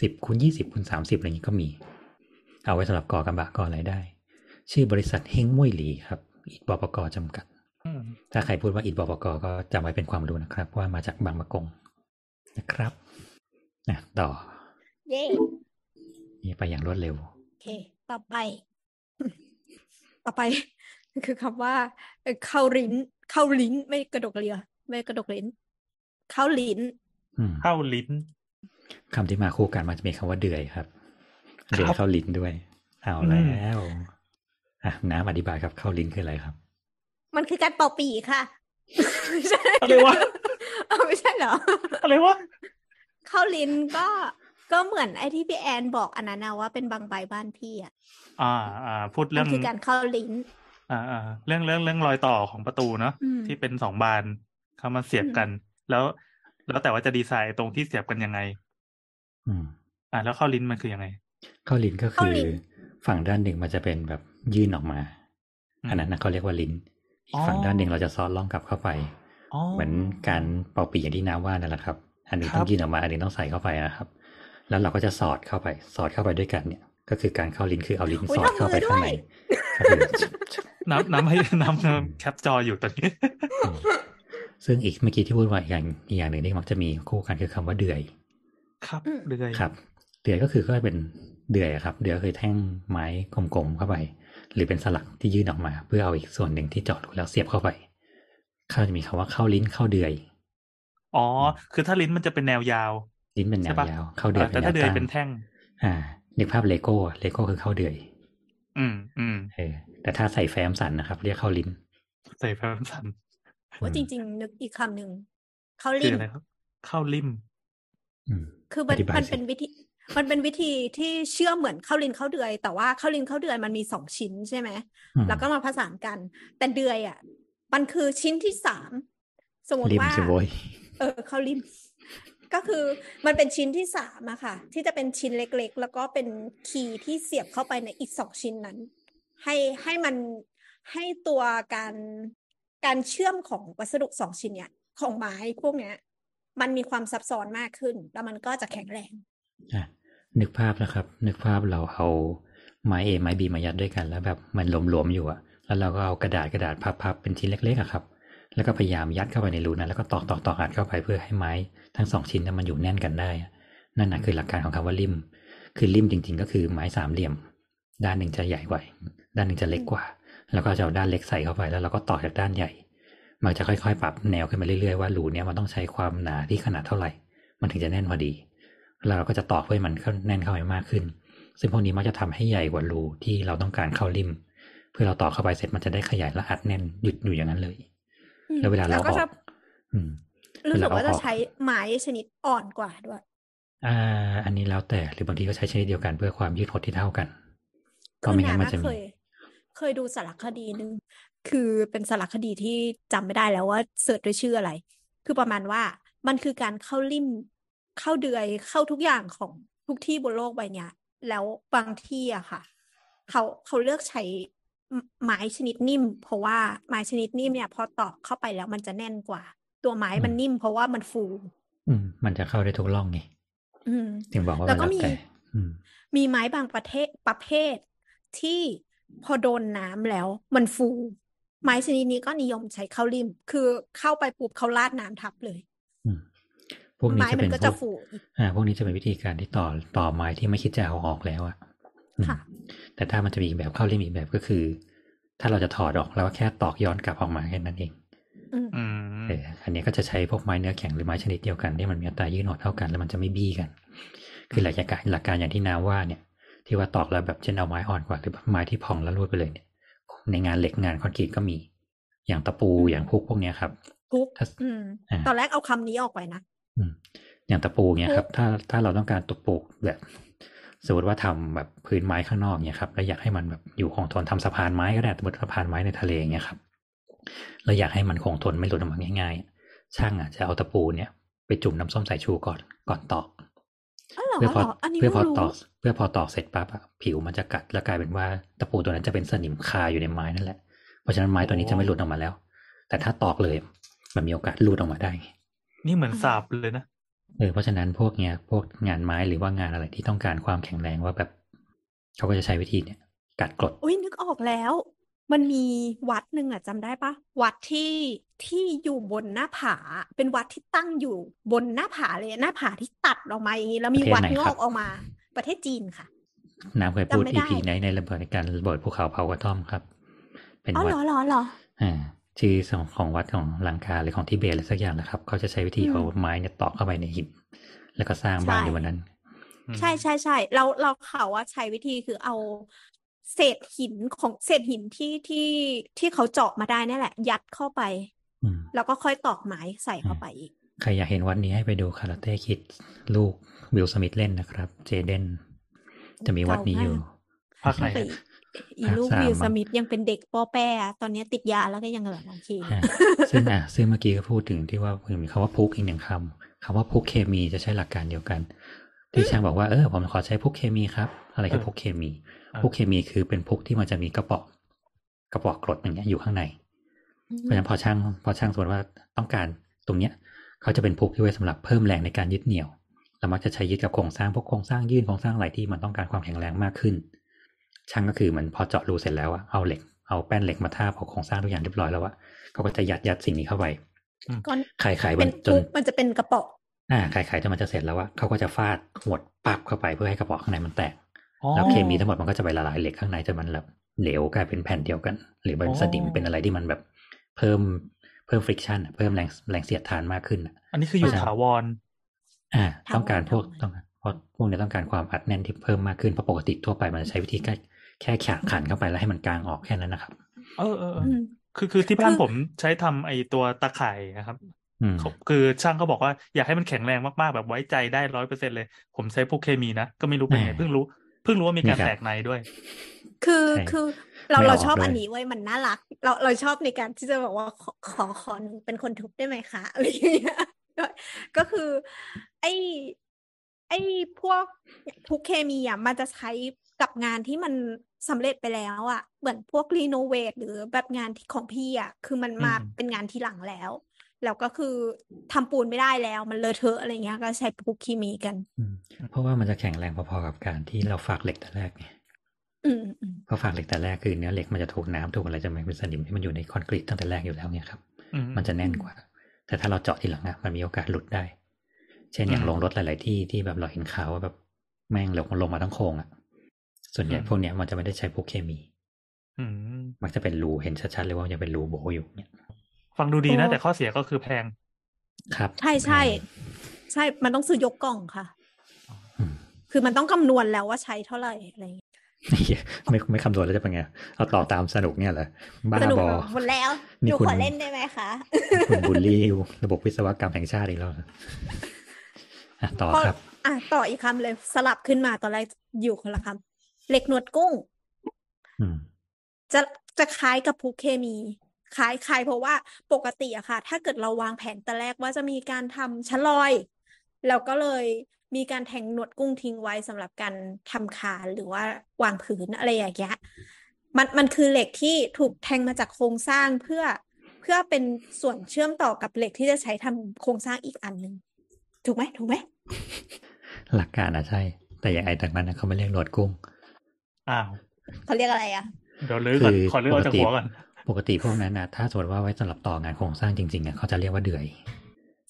สิบคูณยี่สิบคูณสามสิบอะไรอย่างนี้ก็มี เอาไว้สำหรับก่อกระบะก่ออะไรได้ ชื่อบริษัทเฮงมุ้ยหลีครับอิฐบปกจำกัดอืม ถ้าใครพูดว่าอิฐบปกก็จำไว้เป็นความรู้นะครับ ว่ามาจากบางมะกงนะครับนะต่อ เย่นี่ไปอย่างรวดเร็ว โอเค ต่อไป ต่อไป คือคำว่าเอ่อเข้าลิ้น เข้าลิ้นไม่กระดกเรือ ไม่กระดกลิ้น เข้าลิ้นอืมเข้าลิ้นคำที่มาคู่กันมันจะมีคำว่าเดือยครับครับเดือยเข้าลิ้นด้วย เอาอืมแล้วอะน้ำอธิบายครับ เข้าลิ้นคืออะไรครับ มันคือการเป่าปีค่ะไม่ใช่อะไรวะเอาไม่ใช่เหรอ อะไรวะ เข้าลิ้นก็ก็เหมือนไอ้ที่พี่แอนบอกอันนั้นนะว่าเป็นบางใบบ้านพี่อะ อ่าอ่าพูดมัเรื่นองคือการเข้าลิ้น อ่าอ่าเรื่องเรื่องเรื่องรอยต่อของประตูเนาะอืมที่เป็นสองบานเข้ามาเสียบกัน แล้ว แล้วแต่ว่าจะดีไซน์ตรงที่เสียบกันยังไง อืม อ่า แล้วเข้าลิ้นมันคือยังไง เข้าลิ้นก็เข้าคือลิ้นฝั่งด้านหนึ่งมันจะเป็นแบบยื่นออกมาอืมอันนั้นนะเขาเรียกว่าลิ้น อีอ๋กอฝั่งด้านหนึ่งเราจะซ้อนล่องกลับเข้าไปอ๋อเหมือนการเป่าปีอย่างที่น้ำว่านั่นแหละครับ อันหนึงครับต้องยื่นออกมา อันหนึงต้องใส่เข้าไปนะครับ แล้วเราก็จะสอดเข้าไป สอดเข้าไปด้วยกันเนี่ย ก็คือการเข้าลิ้นคือเอาลิ้นอุ๊ยสอดเข้าไปทำมือข้างในด้วยก็คือน้ำน้ำให้น้ำน้ำแคปจออยู่ตอนนี้อืมซึ่งอีกเมื่อกี้ที่พูดว่าอีกอย่างอีกอย่างหนึ่งที่มักจะมีคู่กันคือคำว่าเดือย ครับอืมเรื่อย ครับ เดือยก็คือก็เป็นเดือยอะครับ เดือยก็คือแท่งไม้กลมๆเข้าไป หรือเป็นสลักที่ยื่นออกมา เพื่อเอาอีกส่วนหนึ่งที่เจาะรูแล้วเสียบเข้าไปเขาจะมีคำว่าเข้าลิ้นเข้าเดือย อ๋อ คือถ้าลิ้นมันจะเป็นแนวยาว ลิ้นเป็นแนใช่วปะยาว เข้าเดือยอ่าเป็แต่นแนถ้าวเดือยตั้งเป็นแท่ง อ่านึกภาพเลโก้เลโก้คือเข้าเดือย อืมอืมเออแต่ถ้าใส่แฟ้มสันนะครับ เรียกเข้าลิ้น ใส่แฟ้มสันว่าจริง ๆ นึกอีกคำหนึ่งเข้าคือลิ้นอะไรครับเข้าริมอืมคือมันอธิบายมันสิเป็นวิธี มันเป็นวิธีที่เชื่อมเหมือนเข้าลิ้นเข้าเดือย แต่ว่าเข้าลิ้นเข้าเดือยมันมีสองชิ้นใช่ไหมอืมแล้วก็มาผสานกัน แต่เดือยอะมันคือชิ้นที่สามสมมติริมว่าสิโว้ยเออเข้าริมก็คือมันเป็นชิ้นที่สามอะค่ะ ที่จะเป็นชิ้นเล็กๆ แล้วก็เป็นคีย์ที่เสียบเข้าไปในอีกสองชิ้นนั้น ให้ให้มันให้ตัวการการเชื่อมของวัสดุสองชิ้นเนี้ยของไม้พวกเนี้ย มันมีความซับซ้อนมากขึ้น แล้วมันก็จะแข็งแรงอะ นึกภาพนะครับ นึกภาพเราเอาไม้ A ไม้ B มายัดด้วยกัน แล้วแบบมันหลวมๆอยู่อะแล้วเราก็เอากระดาษกระดาษพับๆเป็นชิ้นเล็กๆอะครับ แล้วก็พยายามยัดเข้าไปในรูนั้นแล้วก็ตอกตอกตอกอัดเข้าไปเพื่อให้ไม้ทั้งสองชิ้นนั้นมันอยู่แน่นกันได้นั่นนะคือหลักการของคำว่าลิ่ม คือลิ่มจริง ๆ ก็คือไม้สามเหลี่ยม ด้านหนึ่งจะใหญ่กว่าด้านหนึ่งจะเล็กกว่า แล้วก็จะเอาด้านเล็กใส่เข้าไปแล้วเราก็ต่อจากด้านใหญ่ มันจะค่อยๆ ปรับแนวขึ้นมาเรื่อยๆว่ารูเนี้ยมันต้องใช้ความหนาที่ขนาดเท่าไหร่ มันถึงจะแน่นพอดี เราก็จะตอกเพื่อให้มันเข้าแน่นเข้าไปมากขึ้น ซึ่งพวกนี้มักจะทำให้ใหญ่กว่ารูที่เราต้องการเข้าริม เพื่อเราต่อเข้าไปเสร็จมันจะได้ขยายและอัดแน่นหยุดอยู่อย่างนั้นเลยอืมแล้วเวลาเราก็ออจะกอืมรู้สึกว่าเวลาเอาจะออกใช้ไม้ชนิดอ่อนกว่าด้วย อ่า อันนี้แล้วแต่หรือบางทีก็ใช้ชนิดเดียวกันเพื่อความยืดหดที่เท่ากัน ก็คือไม่งั้นน้ำมันอะจะเคมียเคยดูสารคดีหนึ่งคือเป็นสารคดีที่จำไม่ได้แล้วว่าเสิร์ชด้วยชื่ออะไร คือประมาณว่ามันคือการเข้าริม เข้าเดือยเข้าทุกอย่างของทุกที่บนโลกใบเนี้ยแล้วบางที่อะค่ะ เขาเขาเลือกใช้ไม้ชนิดนิ่ม เพราะว่าไม้ชนิดนิ่มเนี่ย พอตอกเข้าไปแล้วมันจะแน่นกว่า ตัวไม้มันนิ่ม เพราะว่ามันฟู อืม มันจะเข้าได้ทุกร่องไงอืมถึงบอกว่าแล้วก็มันมีแต่อืมมีไม้บางประเทศประเภท ที่พอโดนน้ำแล้ว มันฟู ไม้ชนิดนี้ก็นิยมใช้เข้าริม คือเข้าไปปุ๊บเขาราดน้ำทับเลยอืม พวกนี้ไม้จะมัเป็นนก็พจะวกฟูอีกอ่า พวกนี้จะเป็นวิธีการที่ต่อต่อไม้ที่ไม่คิดจะเอาออกแล้วอะอืมค่ะแต่ถ้ามันจะมีอีกแบบเข้าริมอีกแบบก็คือ ถ้าเราจะถอดออกแล้วก็แค่ตอกย้อนกลับออกมาแค่นั้นเองอืมอืมเอออันนี้ก็จะใช้พวกไม้เนื้อแข็งหรือไม้ชนิดเดียวกันที่มันมีอัตรายืดหดเท่ากันแล้วมันจะไม่บี้กัน คือหลักการหลักการอย่างที่นาว่าเนี่ย ที่ว่าตอกแล้วแบบเช่นเอาไม้อ่อนกว่าหรือไม้ที่พองแล้วรูดไปเลยเนี่ย ในงานเหล็กงานคอนกรีตก็มี อย่างตะปูอย่างพุกพวกเนี้ยครับทุกถ้าอืมอ่าตอนแรกเอาคำนี้ออกไปนะ อืมอย่างตะปูเนี่ยครับ ถ้าถ้าเราต้องการตะปูแบบสมมติว่าทำแบบพื้นไม้ข้างนอกเนี่ยครับแล้วอยากให้มันแบบอยู่คงทนทำสะพานไม้ก็ได้สมมติสะพานไม้ในทะเลอย่างเงี้ยครับเราอยากให้มันคงทนไม่หลุดออกมาง่าย ๆ ช่างอะจะเอาตะปูเนี่ยไปจุ่มน้ำส้มสายชูก่อนก่อนตอกอ๋อเหรอเพื่อพอเหรออันนี้เพื่อพอไม่รู้ตอกเพื่อพอตอกเสร็จปั๊บอะผิวมันจะกัดแล้วกลายเป็นว่าตะปูตัวนั้นจะเป็นสนิมคาอยู่ในไม้นั่นแหละเพราะฉะนั้นไม้ตัวนี้จะไม่หลุดออกมาแล้ว แต่ถ้าตอกเลยมันมีโอกาสหลุดออกมาได้ นี่เหมือนสาบเลยนะเออเพราะฉะนั้นพวกเนี้ยพวกงานไม้หรือว่างานอะไรที่ต้องการความแข็งแรงว่าแบบ เขาก็จะใช้วิธีเนี่ยกัดกรดอุ้ยนึกออกแล้ว มันมีวัดหนึ่งอะจำได้ปะวัดที่ที่อยู่บนหน้าผา เป็นวัดที่ตั้งอยู่บนหน้าผาเลยหน้าผาที่ตัดออกมาอย่างนี้แล้วมีวัดงอกออกมา ประเทศจีนค่ะ น้ำเคยพูดจำไม่ได้ EP ในในระเบิดในการระเบิดภูเขาเผากระท่อมครับ เป็นอ๋อวัเหดรอเหรอเหรออ่า ชื่อของของวัดของลังกาหรือของทิเบตอะไรสักอย่างนะครับ เขาจะใช้วิธีอืมเอาไม้เนี่ยตอกเข้าไปในหินแล้วก็สร้างบ้านใช่อยู่บนนั้น ใช่ใช่ใช่เราเราเขาว่าใช้วิธีคือเอาเศษหินของเศษหินที่ที่ที่เขาเจาะมาได้นี่แหละ ยัดเข้าไปอืมแล้วก็ค่อยตอกไม้ใส่เข้าไปอีกใครอยากเห็นวัดนี้ให้ไปดูคาราเต้คิดลูกวิลสมิธเล่นนะครับ เจเดนจะมีวัดนี้อยู่ภาคไหนไป อะอีภาคลูกสามวิลมั้งสมิธยังเป็นเด็กป้อแป้อะตอนนี้ติดยาแล้วก็ยังเหลือโอเคอ่าซึ่งอะซึ่งเมื่อกี้ก็พูดถึงที่ว่ามีคำว่าพุกอีกหนึ่งคำคำว่าพุกเคมีจะใช้หลักการเดียวกัน ที่ช่างบอกว่าเออผมขอใช้พุกเคมีครับ อะไรคือพุกเคมี พุกเคมีคือเป็นพุกที่มันจะมีกระป๋องกระป๋องกรดอย่างเงี้ยอยู่ข้างใน เพราะฉะนั้นพอช่างพอช่างสมมติว่าต้องการตรงเนี้ยเขาจะเป็นพุกที่ไว้สำหรับเพิ่มแรงในการยึดเหนี่ยวแล้วมักจะใช้ยึดกับโครงสร้างพวกโครงสร้างยื่นโครงสร้างอะไรที่มันต้องการความแข็งแรงมากขึ้น ช่างก็คือเหมันพอเจาะรูเสร็จแล้วอะเอาเหล็กเอาแป้นเหล็กมาทาบเอาโครงสร้างทุกอย่างเรียบร้อยแล้วอะเขาก็จะยัดยัดสิ่งนี้เข้าไปก้อนไข่ไข่เป็นจปุ๊นบมันจะเป็นกระป๋องอ่าไข่ไข่จนมันจะเสร็จแล้วอะเขาก็จะฟาดหวดปับเข้าไปเพื่อให้กระป๋องข้างในมันแตกอ๋อแล้วเคมีทั้งหมดมันก็จะไปละลายเหล็กข้างในจนมันแบบเหลวกลายเป็นแผ่นเดียวกัน หรือเป็นอ๋อสนิมเป็นอะไรที่มันแบบเพิ่มเพิ่มฟริกชันเพิ่มแรงแรงเสียดทานมากขึ้นอะอันนี้คืออยู่เพราะฉะนั้นถาวรอ่าถาวรต้องการพวกถาวรต้องเพราะพวกนี้ต้องการความอัดแน่นที่เพิ่มมากขึ้นเพราะปกติทั่วไปมันจะใช้วิธี แค่แค่ขันขันเข้าไปแล้วให้มันกลางออกแค่นั้นนะครับ เออเออเอออืมคือคือที่บ้านคือผมใช้ทำไอตัวตะข่ายนะครับอืมเขาคือช่างก็บอกว่าอยากให้มันแข็งแรงมากๆ แบบไว้ใจได้ร้อยเปอร์เซ็นเลย ผมใช้พวกเคมีนะ ก็ไม่รู้เป็นไงอ่าเพิ่งรู้ เพิ่งรู้ว่ามีการนี่ครับแตกในด้วย คือใช่คือเราไม่เราออกชอบด้วยอันนี้เว้ยมันน่ารัก เราเราชอบในการที่จะบอกว่าขอขอขอหนูเป็นคนทุบได้ไหมคะอะไรอย่างเงี้ยก็ก็คือ ไอ้ ไอ้พวกทุกเคมีอะมันจะใช้กับงานที่มันสำเร็จไปแล้วอะ เหมือนพวกรีโนเวทหรือแบบงานที่ของพี่อะ คือมันมาอืมเป็นงานทีหลังแล้ว แล้วก็คือทำปูนไม่ได้แล้ว มันเลอะเทอะอะไรเงี้ย ก็ใช้พวกเคมีกันอืมเพราะว่ามันจะแข็งแรงพอๆกับการที่เราฝากเหล็กแต่แรกไงอืมอืมเพราะฝากเหล็กแต่แรกคือเนื้อเหล็กมันจะถูกน้ำถูกอะไรจะไม่เป็นสนิมที่มันอยู่ในคอนกรีตตั้งแต่แรกอยู่แล้วเนี่ยครับอืมันจะแน่นกว่า แต่ถ้าเราเจาะทีหลังอะมันมีโอกาสหลุดได้ เช่นอย่างอืมลงรถหลาย ๆ ที่ที่แบบเราเห็นข่าวว่าแบบแม่งเหลวลงมาทั้งโครงอะส่วนใหญ่อืมพวกเนี้ยมันจะไม่ได้ใช้พวกเคมีอืมมักจะเป็นรูเห็นชัด ๆ เลยว่ามันจะเป็นรูโบอยู่เนี่ย ฟังดูดีนะโอ้แต่ข้อเสียก็คือแพง ครับ ใช่ใช่ใช่มันต้องซื้อยกกล่องค่ะอืมคือมันต้องคำนวณแล้วว่าใช้เท่าไหร่อะไรอย่างเงี้ยไม่ไม่คำนวณแล้วจะเป็นไง เอาต่อตามสนุกเนี่ยเหรอบ้าสนุกบอหมดแล้วหนี่นูคุณขอเล่นได้ไหมคะ คุณบูลลี่ระบบวิศวกรรมแห่งชาติอีกแล้วเหรออะ ต่อเพราะครับ อะต่ออีกคำเลย สลับขึ้นมาตอนแรกอยู่คนละคำเหล็กหนวดกุ้งอืมจะจะคล้ายกับพุกเคมี คล้ายคล้ายเพราะว่าปกติอะค่ะ ถ้าเกิดเราวางแผนแต่แรกว่าจะมีการทำชั้นลอยแล้วก็เลยมีการแทงหนวดกุ้งทิ้งไว้สำหรับการทำคานหรือว่าวางผืนอะไรอย่างเงี้ยมันมันคือเหล็กที่ถูกแทงมาจากโครงสร้างเพื่อเพื่อเป็นส่วนเชื่อมต่อกับเหล็กที่จะใช้ทำโครงสร้างอีกอันหนึ่ง ถูกไหมถูกไหมหลักการอะใช่ แต่อย่างไอ้ต่างนั้นนะเขาไม่เรียกหนวดกุ้งอ้าวเขาเรียกอะไรอะเดี๋ยวลื้อก่อนคือขอลื้อออกจากปกติหัวก่อนปกติพวกนั้นนะถ้าสมมติว่าไว้สำหรับต่องานโครงสร้างจริงๆอะเขาจะเรียกว่าเดือย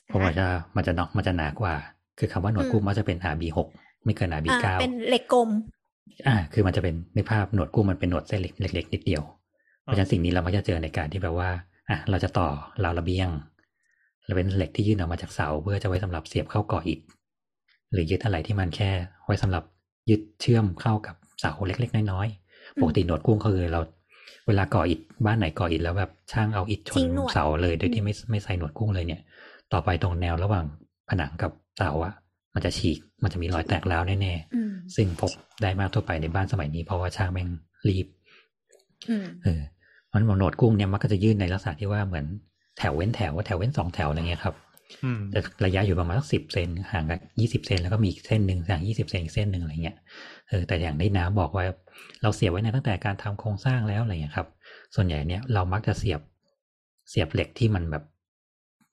เพราะว่าจะมันจะเนอกมันจะหนากว่า คือคำว่าหนวดกุ้งมันจะเป็น RB หกไม่เกิน RB อ่าเก้าเป็นเหล็กกลม อ่า คือมันจะเป็นในภาพหนวดกุ้งมันเป็นหนวดเส้นเล็กเล็กๆนิดเดียวเพราะฉะนั้นสิ่งนี้เรามักจะเจอในการที่แบบว่าอะเราจะต่อราวระเบียง แล้วเป็นเหล็กที่ยื่นออกมาจากเสาเพื่อจะไว้สำหรับเสียบเข้าก่ออิฐหรือยึดอะไรที่มันแค่ ไว้สำหรับยึดเชื่อมเข้ากับเสาเล็ก ๆ น้อยๆปกติหนวดกุ้งก็คือเรา เวลาก่ออิฐบ้านไหนก่ออิฐแล้วแบบช่างเอาอิฐชทิ้นงหนวดเสาเลยโดยที่ไม่ไม่ใส่หนวดกุ้งเลยเนี่ย ต่อไปตรงแนวระหว่างผนังกับเสาอะมันจะฉีกมันจะมีรอยแตกร้าวแน่อืมๆซึ่งพบได้มากทั่วไปในบ้านสมัยนี้เพราะว่าช่างแม่งรีบอืมเออมันบอกโหนดกุ้งเนี่ยมักก็จะยื่นในลักษณะที่ว่าเหมือน แถวเว้นแถวว่าแถวเว้นสองแถวอะไรเงี้ยครับอืมแต่ระยะอยู่ประมาณสักสิบเซนห่างกันยี่สิบเซนแล้วก็มีอีกเส้นหนึ่งห่างยี่สิบเซนอีกเส้นหนึ่งอะไรเงี้ยเออแต่อย่างที่น้ำบอกว่าเราเสียบไว้ในตั้งแต่การทำโครงสร้างแล้วอะไรเงี้ยครับ ส่วนใหญ่เนี่ยเรามักจะเสียบเสียบเหล็กที่มันแบบ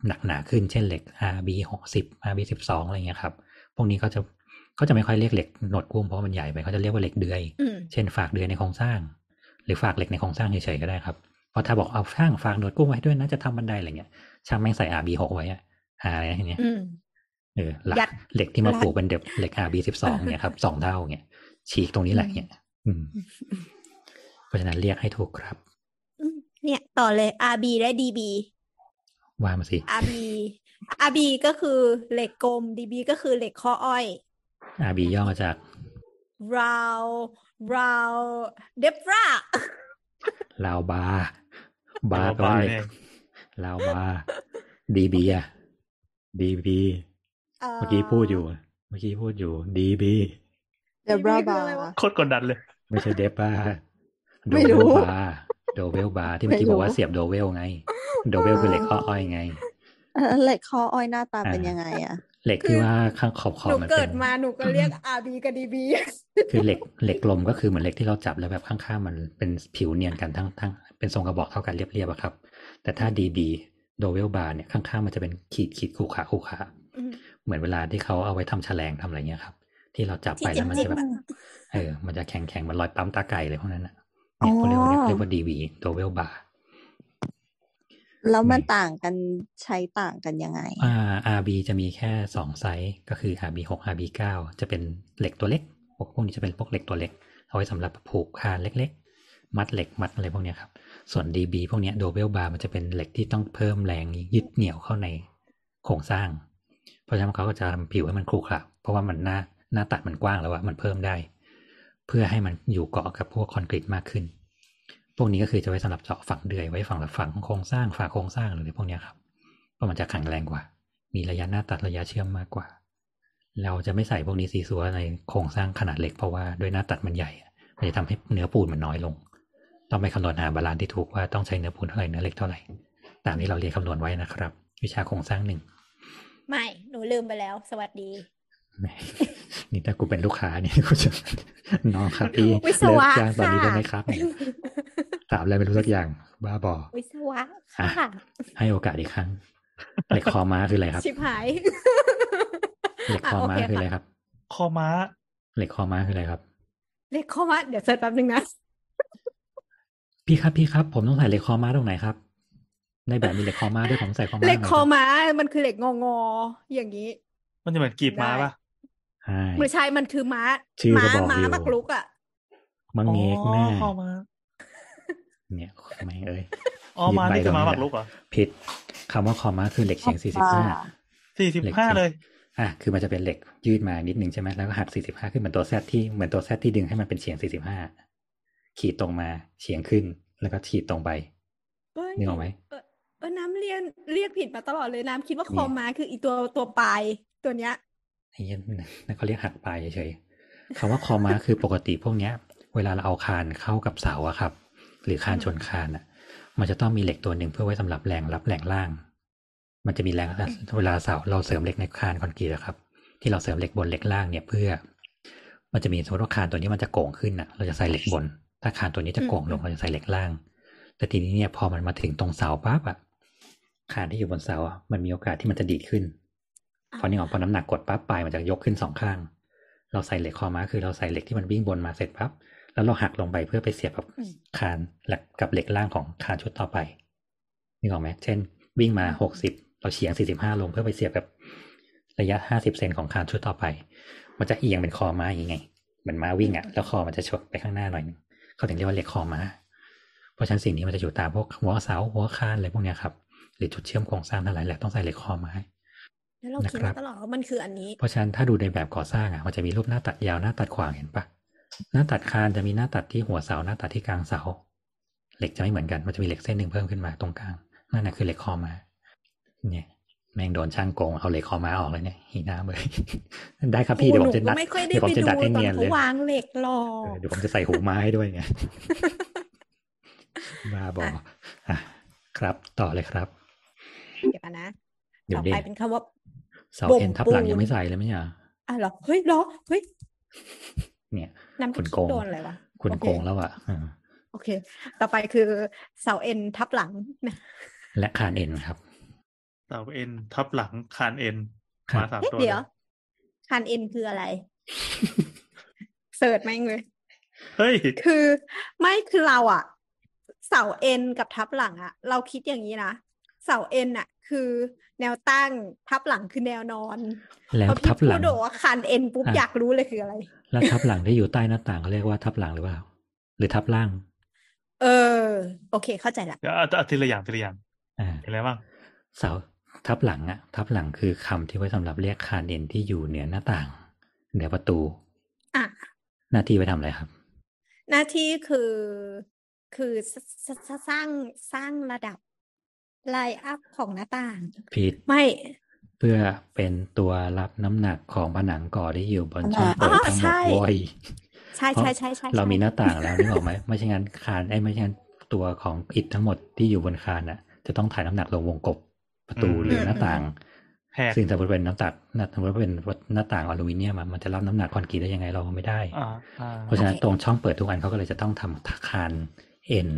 หนักหนาขึ้นเช่นเหล็ก RB หกสิบ RB สิบสองอะไรเงี้ยครับ พวกนี้เขาจะเขาจะไม่ค่อยเรียกเหล็กหนวดกุ้งเพราะมันใหญ่ไปเขาจะเรียกว่าเหล็กเดือยอืมเช่นฝากเดือยในโครงสร้าง หรือฝากเหล็กในโครงสร้างเฉยๆก็ได้ครับเพราะถ้าบอกเอาช่างฝากหนวดกุ้งไว้ด้วยนะจะทำบันไดอะไรเงี้ย ช่างแม่งใส่ RB หกไว้อะหาอะไรทีเนี้ยอืมเออหลักยัดเหล็กที่มารัดปลูกเป็นเด็กเหล็ก RB สิบสองเนี่ยครับสองเท่าเนี่ยฉีกตรงนี้แหละเนี่ยอืมเพราะฉะนั้นเรียกให้ถูกครับอืมเนี่ยต่อเลย RB และ DB ว่ามาสิ RB RB ก็คือเหล็กกลม DB ก็คือเหล็กข้ออ้อย RB ย่อมาจาก round round debra ลาวบาร์บา ร์แปลบาว่าร์เหล็เนี่กยลาวบาร์ดีบีอะดีบีเมื่อกี้พูดอยู่ เมื่อกี้พูดอยู่ดีบีเดบรา DB คืบาออะไรวะโคตรกดดันเลย ไม่ใช่เดบาโดไม่เวรู้ลบาร์โดเวลบาร์ที่เมื่อกี้ไม่รู้บอกว่าเสียบโดเวลไง โดเวลคือเหล็กข้ออ้อยไงเอ่อเหล็กคออ้อยหน้าตาเป็นอ่ายัยังไงอะเหล็กที่ว่าข้างขอบขหอบนูมันเกิเป็ดนมาหนูก็เรียก RB กับ DB คือเหล็กเหล็กกลมก็คือเหมือนเหล็กที่เราจับแล้วแบบข้างๆมันเป็นผิวเนียนกันทั้งทั้ง เป็นทรงกระบอกเท่ากันเรียบๆอะครับ แต่ถ้า DB โดเวลบาร์เนี่ยข้างๆมันจะเป็นขีดขีดขูขาขูขาอืมเหมือนเวลาที่เขาเอาไว้ทำแฉลงทำอะไรเงี้ยครับ ที่เราจับไปที่แล้วมันเจ็บจะแบบๆอะเออ มันจะแข็งแข็งๆมันลอยปั๊มตาไก่เลยพวกนั้นนะเนี่ยเขาเรียกว่าเรียกเรียกว่า DB โดเวลบาร์แล้วมันไม่ต่างกันใช้ต่างกันยังไง อ่า RB จะมีแค่สองไซส์ก็คือ RB หก RB เก้าจะเป็นเหล็กตัวเล็กพวกพวกนี้จะเป็นพวกเหล็กตัวเล็ก เอาไว้สำหรับผูกคานเล็ก ๆ มัดเหล็กมัดอะไรพวกเนี้ยครับ ส่วน DB พวกนี้โดเวลบาร์มันจะเป็นเหล็กที่ต้องเพิ่มแรงยึดเหนี่ยวเข้าในโครงสร้าง เพราะฉะนั้นเขาก็จะทำผิวให้มันครุขระเพราะว่ามันหน้าหน้าตัดมันกว้างแล้วอะมันเพิ่มได้ เพื่อให้มันอยู่เกาะกับพวกคอนกรีตมากขึ้น พวกนี้ก็คือจะไว้สำหรับเจาะฝังเดือยไว้ฝังหลับฝังโครงสร้างฝาโครงสร้างหรืออะไรพวกนี้ครับเพราะมันจะแข็งแรงกว่า มีระยะหน้าตัดระยะเชื่อมมากกว่า เราจะไม่ใส่พวกนี้ซีซัวในโครงสร้างขนาดเล็กเพราะว่าด้วยหน้าตัดมันใหญ่มันจะทำให้เนื้อปูนมันน้อยลง ต้องไปคำนวณหา balance ที่ถูกว่าต้องใช้เนื้อปูนเท่าไหร่เนื้อเหล็กเท่าไหร่ ตามที่เราเรียนคำนวณไว้นะครับ วิชาโครงสร้างหนึ่ง ไม่ หนูลืมไปแล้ว สวัสดีแหมนี่ถ้ากูเป็นลูกค้านี่กูจะน้องครับพี่วิศเลิกวะจ้างตอนนี้ค่ะได้ไหมครับเนี่ยถามอะไรไม่รู้สักอย่าง บ้าบอวิศวะอะค่ะให้โอกาสอีกครั้งเหล็กคอม้าคืออะไรครับ ชิบหายเหล็กคอม้าอะโคืออะไรครับ คอม้าเหล็กคอม้าคืออะไรครับเลขข้อมาเดี๋ยวเสิร์ชแป๊บนึงนะ พี่ครับพี่ครับผมต้องใส่เหล็กคอม้าตรงไหนครับ ในแบบมีเหล็กคอม้าด้วยผมใส่คอม้าเลขตรงไหนคอรับม้ามันคือเหล็กงองอๆอย่างนี้ มันจะเหมือนกีบม้าปะใช่ไม่ใช่มันคือม้าชื่อก็ม้าบอกม้าอยู่มักลุกอะมังเงกแน่อ๋อคอม้าเนี่ยไม่งเอ้ยอ๋อม้านี่คือม้าหมักลุกเหรอผิดคำว่าคอม้าคือเหล็กเฉียง45สี่สิบเหล็กห้าสี่เลย อะคือมันจะเป็นเหล็กยืดมานิดนึงใช่ไหมแล้วก็หัก45ขึ้นเหมือนตัวแซดที่เหมือนตัวแซดที่ดึงให้มันเป็นเฉียง45 ขีดตรงมาเฉียงขึ้น แล้วก็ขีดตรงไปเอ้ยนึกออกไหมเออเออน้ำเรียนเรียกผิดมาตลอดเลยน้ำคิดว่าเนี่ยคอม้าคืออีตัวตัวปลายตัวเนี้ยไอ้เหี้ยนั่นเขาเรียกหักปลายเฉยๆคำว่าคอม้าคือปกติพวกเนี้ย เวลาเราเอาคานเข้ากับเสาอะครับ หรือคานชนคานอะมันจะต้องมีเหล็กตัวหนึ่งเพื่อไว้สำหรับแรงรับแรงล่าง มันจะมีแรงเวลาเสาเราเสริมเหล็กในคานคอนกรีตอะครับ ที่เราเสริมเหล็กบนเหล็กล่างเนี่ยเพื่อ มันจะมีสมมติว่าคานตัวนี้มันจะโก่งขึ้นอะเราจะใส่เหล็กบน ถ้าคานตัวนี้จะโก่งลงเราจะใส่เหล็กล่าง แต่ทีนี้เนี่ยพอมันมาถึงตรงเสาปั๊บอะคานที่อยู่บนเสาอะมันมีโอกาสที่มันจะดีดขึ้นพอนี่ออกพอน้ำหนักกดปั๊บปลายมันจะยกขึ้นสองข้าง เราใส่เหล็กคอม้าคือเราใส่เหล็กที่มันวิ่งบนมาเสร็จปั๊บแล้วเราหักลงไปเพื่อไปเสียบกับอืมคานและกับเหล็กล่างของคานชุดต่อไปนี่ออกไหมเช่น วิ่งมาหกสิบเราเฉียงสี่สิบห้าลงเพื่อไปเสียบกับระยะห้าสิบเซนของคานชุดต่อไป มันจะเอียงเป็นคอม้าอย่างไง เหมือนม้าวิ่งอะ แล้วคอมันจะชกไปข้างหน้าหน่อยนึง เขาถึงเรียกว่าเหล็กคอม้าเพราะฉะนั้นสิ่งนี้มันจะอยู่ตามพวกหัวเสาหัวคานอะไรพวกเนี้ยครับหรือจุดเชื่อมโครงสร้างทั้งหลายแหละต้องใส่เหล็กคอม้าแล้วเราคิดนะครับมาตลอดว่ามันคืออันนี้ เพราะฉะนั้นถ้าดูในแบบก่อสร้างอะมันจะมีรูปหน้าตัดยาวหน้าตัดขวางเห็นปะหน้าตัดคานจะมีหน้าตัดที่หัวเสาหน้าตัดที่กลางเสา เหล็กจะไม่เหมือนกันมันจะมีเหล็กเส้นหนึ่งเพิ่มขึ้นมาตรงกลางนั่นน่ะคือเหล็กคอมา เนี่ย แม่งโดนช่างโกงเอาเหล็กคอมาออกเลยเนี่ยหีหน้าเลยได้ครับพี่เดี๋ยวผมจะหนูดัก็ดไม่ค่อยได้เดี๋ยวผไปมจะดูดัดให้ตอนเนียนเขาเลยวางเหล็กหรอเออกเดี๋ยวผมจะใส่หูไม้ให้ด้วยไงบ้าบออะครับต่อเลยครับ เดี๋ยวกันนะเดี๋ยต่วอดิไปเป็นคำว่าเสาบ่มเอ็นทับหลังปูนยังไม่ใส่เลยไหมเนี่ยอะเหรอเฮ้ยเหรอเฮ้ยเนี่ยน้ำคุณที่โกงโดนอะไรวะคุณโอเคโกงแล้วอะอ่าโอเค ต่อไปคือเสาเอ็นทับหลังนะและคานเอ็นครับ เสาเอ็นทับหลังคานเอ็นครับมาสามเอ๊ะตัวเดี๋ยวลคันเอ็นคืออะไรเสิร์ชแม่งเลยเฮ้ยคือไม่คือเราอะเสาเอ็นกับทับหลังอะเราคิดอย่างนี้นะเสาเอ็นอะคือแนวตั้งทับหลังคือแนวนอน แล้วพอพี่ทับหลัพูงดบอกว่าคันเอ็นปุ๊บอะอยากรู้เลยคืออะไร แล้วทับหลังที่อยู่ใต้หน้าต่างเขาเรียกว่าทับหลังหรือเปล่า หรือทับล่าง เออ โอเคเข้าใจละเดี๋ยวเอาเอาทีละอย่างทีละอย่างอ่าเห็นอะไรบ้างเสา ทับหลังอะทับหลังคือคำที่ไว้สำหรับเรียกคานเอ็นที่อยู่เหนือหน้าต่างเหนือประตูอะหน้าที่ไว้ทำอะไรครับ หน้าที่คือคือสสสสร้างสร้างระดับไลน์อัพของหน้าต่างผิดไม่ เพื่อเป็นตัวรับน้ำหนักของผนังก่อที่อยู่บนช่องอ๋อเปิดทั้งหมใช่ดโว้ยใช่ใช่ใช่ใช่เรามีใช่หน้าต่างแล้วนึกออกไหมไม่ใช่งั้นคานไอ้ไม่ใช่งั้นตัวของอิฐทั้งหมดที่อยู่บนคานน่ะ จะต้องถ่ายน้ำหนักลงวงกบ ประตูอืมหรือหน้าต่างแหกซึ่งถ้าเป็นน้ำตักหน้าถ้าเป็นหน้าต่างอลูมิเนียมอะมันจะรับน้ำหนักคอนกรีตได้ยังไงเราก็ไม่ได้อ่าอ่าเพราะฉะนั้นตรงช่องเปิดทุกอันเขาก็เลยจะต้องทำคานเอ็น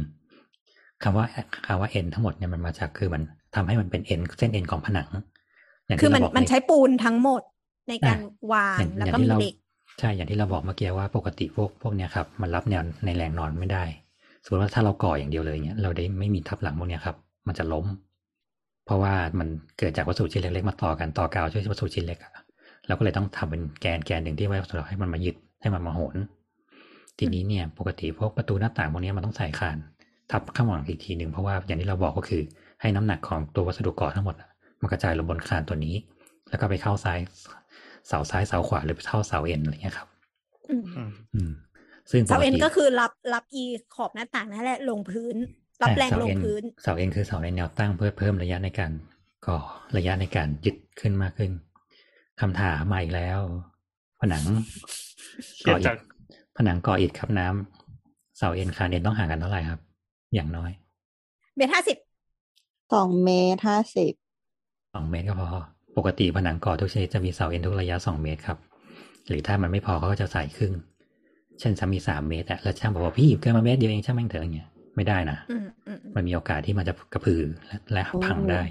คำว่าคำว่าเอ็นทั้งหมดเนี่ยมันมาจากคือมันทำให้มันเป็นเอ็นเส้นเอ็นของผนังอย่างคือที่มันเราบอกมันในใช้ปูนทั้งหมดในการอะวางอย่างแล้วอย่างก็ที่มีเราเหล็กใช่อย่างที่เราบอกเมื่อกี้ว่าปกติพวกพวกเนี้ยครับมันรับแนวในแรงนอนไม่ได้สมมติว่าถ้าเราก่ออย่างเดียวเลยเนี้ยเราได้ไม่มีทับหลังพวกเนี้ยครับ มันจะล้ม เพราะว่ามันเกิดจากวัสดุชิ้นเล็กๆมาต่อกันต่อกาวช่วยวัสดุชิ้นเล็กอะเราก็เลยต้องทำเป็นแกนแกนหนึ่งที่ไว้สำหรับให้มันมายึดให้มันมาโหนทีนี้เนี่ยปกติพวกประตูหน้าต่างพวกเนี้ยมันต้องใส่คาน ทับข้างหลังอีกทีหนึ่งเพราะว่าอย่างที่เราบอกก็คือ ให้น้ำหนักของตัววัสดุก่อทั้งหมดอะมันกระจายลงบนคานตัวนี้ แล้วก็ไปเข้าซ้ายเสาซ้ายเสาขวาหรือไปเข้าเสาเอ็นอะไรเงี้ยครับอืมอืมอืมซึ่งปเสากเอ็นติก็คือรับรับอีขอบหน้าต่างนั่นแหละลงพื้น รับแรงเสาลงเอ็นพื้นเสาเอ็นคือเสาในแนวตั้งเพื่อเพิ่มระยะในการก่อระยะในการยึดขึ้นมากขึ้นคำถามมาอีกแล้ว ผนังเขียนอิจาฐกผนังก่ออิฐครับน้ำเสาเอ็นคานเอ็นต้องห่างกันเท่าไหร่ครับ อย่างน้อยเมตรห้าสิบสองเมตรห้าสิบสองเมตรก็พอ ปกติผนังก่อทุกชนิดจะมีเสาเอ็นทุกระยะสองเมตรครับ หรือถ้ามันไม่พอเขาก็จะใส่ครึ่ง เช่นจะมีสามเมตรอะแล้วช่างบอกว่าพี่เกินมาเมตรเดียวเองช่างแม่งเถอะอย่างเงี้ย ไม่ได้นะอืมอืมอืมมันมีโอกาสที่มันจะกระพือและและพังได้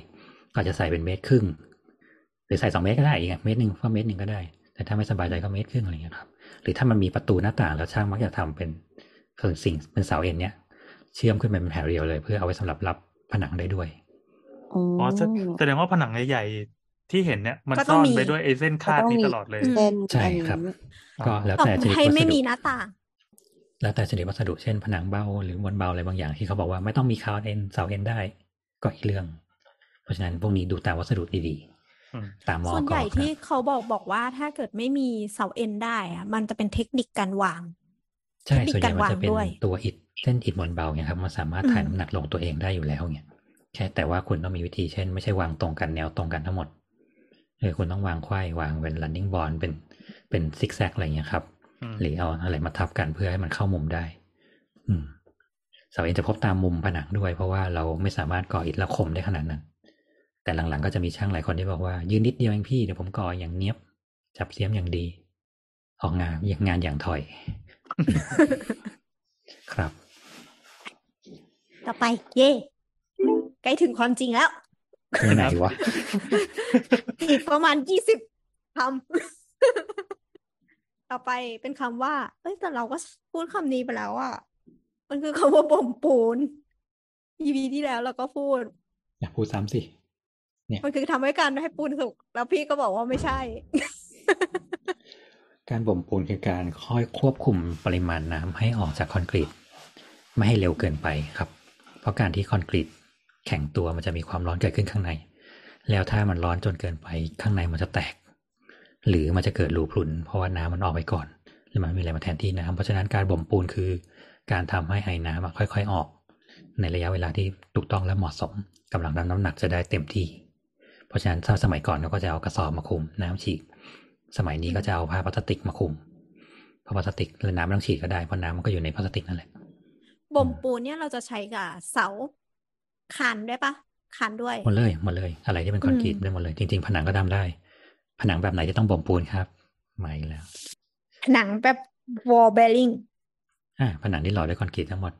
ก็อาจจะใส่เป็นเมตรครึ่ง หรือใส่สองเมตรก็ได้อีกอะเมตรหนึ่งก็เมตรหนึ่งก็ได้ แต่ถ้าไม่สบายใจก็เมตรครึ่งอะไรเงี้ยครับ หรือถ้ามันมีประตูหน้าต่างแล้วช่างมักจะทำเป็นคือสิ่งเป็นเสาเอ็นเนี้ยเชื่อมขึ้นไปเป็นแถวเดียวเลย เพื่อเอาไว้สำหรับรับผนังได้ด้วยอ๋ออ๋อแสแสดงว่าผนังใหญ่ๆที่เห็นเนี่ยมันก็ต้ซ่องอนมีไปด้วยไอ้เส้นคาดก็ต้องนี้มีตลอดเลยเส้นใช่อันนี้ครับ ก็แล้วต่อแต่ชนิดให้วัไม่สมีดุหน้าต่าง แล้วแต่ชนิดวัสดุเช่นผนังเบ้าหรือมวลเบาอะไรบางอย่างที่เขาบอกว่าไม่ต้องมีคานเอ็นเสาเอ็นได้ ก็อีกเรื่อง เพราะฉะนั้นพวกนี้ดูตามวัสดุดีอืมๆตามมอส่วนกใหญ่ครับที่เขาบอกบอกว่าถ้าเกิดไม่มีเสาเอ็นได้อะมันจะเป็นเทคนิคการวาง ใช่เทคนิคส่วนใหญ่มันจะเป็นการวางด้วยตัวอิฐเส้นอิฐมวลเบาเนี่ยครับมันสามารถอืมถ่ายน้ำหนักลงตัวเองได้อยู่แล้วเนี่ยแค่แต่ว่าคุณต้องมีวิธีเช่น ไม่ใช่วางตรงกันแนวตรงกันทั้งหมดเออคุณต้องวางไขว้วางเป็น running board เป็นเป็นซิกแซกอะไรเงี้ยครับอืม หรือเอาอะไรมาทับกันเพื่อให้มันเข้ามุมได้ อืมเสาเอ็นจะพบตามมุมผนังด้วย เพราะว่าเราไม่สามารถก่ออิฐแล้วคมได้ขนาดนั้น แต่หลังๆก็จะมีช่างหลายคนที่บอกว่ายืนนิดเดียวเองพี่เดี๋ยวผมก่ออย่างเนี้ยบ จับเสียมอย่างดี ออกงานอย่างงานอย่างถอย ครับ ต่อไป เย่ใกล้ถึงความจริงแล้วคือไหนวะอีกประมาณยี่สิบคำ ต่อไปเป็นคำว่า เอ้ยแต่เราก็พูดคำนี้ไปแล้วอะมันคือคำว่าบ่มปูน EP ที่แล้วเราก็พูด อยากพูดซ้ำสิมันคือทำให้การให้ปูนสุก แล้วพี่ก็บอกว่าไม่ใช่ การบ่มปูนคือการค่อยควบคุมปริมาณน้ำให้ออกจากคอนกรีต ไม่ให้เร็วเกินไปครับ เพราะการที่คอนกรีตแข็งตัวมันจะมีความร้อนเกิดขึ้นข้างใน แล้วถ้ามันร้อนจนเกินไปข้างในมันจะแตก หรือมันจะเกิดรูพรุนเพราะว่าน้ำมันออกไปก่อน แล้วมันไม่มีอะไรมาแทนที่น้ำเพราะฉะนั้นการบ่มปูนคือ การทำให้ไอ้น้ำอะค่อย ๆออก ในระยะเวลาที่ถูกต้องและเหมาะสมกำลังน้ำหนักจะได้เต็มที่ เพราะฉะนั้นถ้าสมัยก่อนเราก็จะเอากระสอบมาคุมน้ำฉีดสมัยนี้ก็จะเอาผ้าพลาสติกมาคุมเพราะพลาสติกและน้ำไม่ต้องฉีดก็ได้เพราะน้ำมันก็อยู่ในพลาสติกนั่นแหละบ่มปูนเนี่ยเราจะใช้กับเสาคานได้ปะคานด้วยหมดเลยหมดเลย อะไรที่เป็นคอนกรีตอืมได้หมดเลย จริง ๆ ผนังก็ทำได้ ผนังแบบไหนจะต้องบ่มปูนครับไม่แล้วหนังแบบ wall bearing อ่าผนังที่หล่อด้วยคอนกรีตทั้งหมด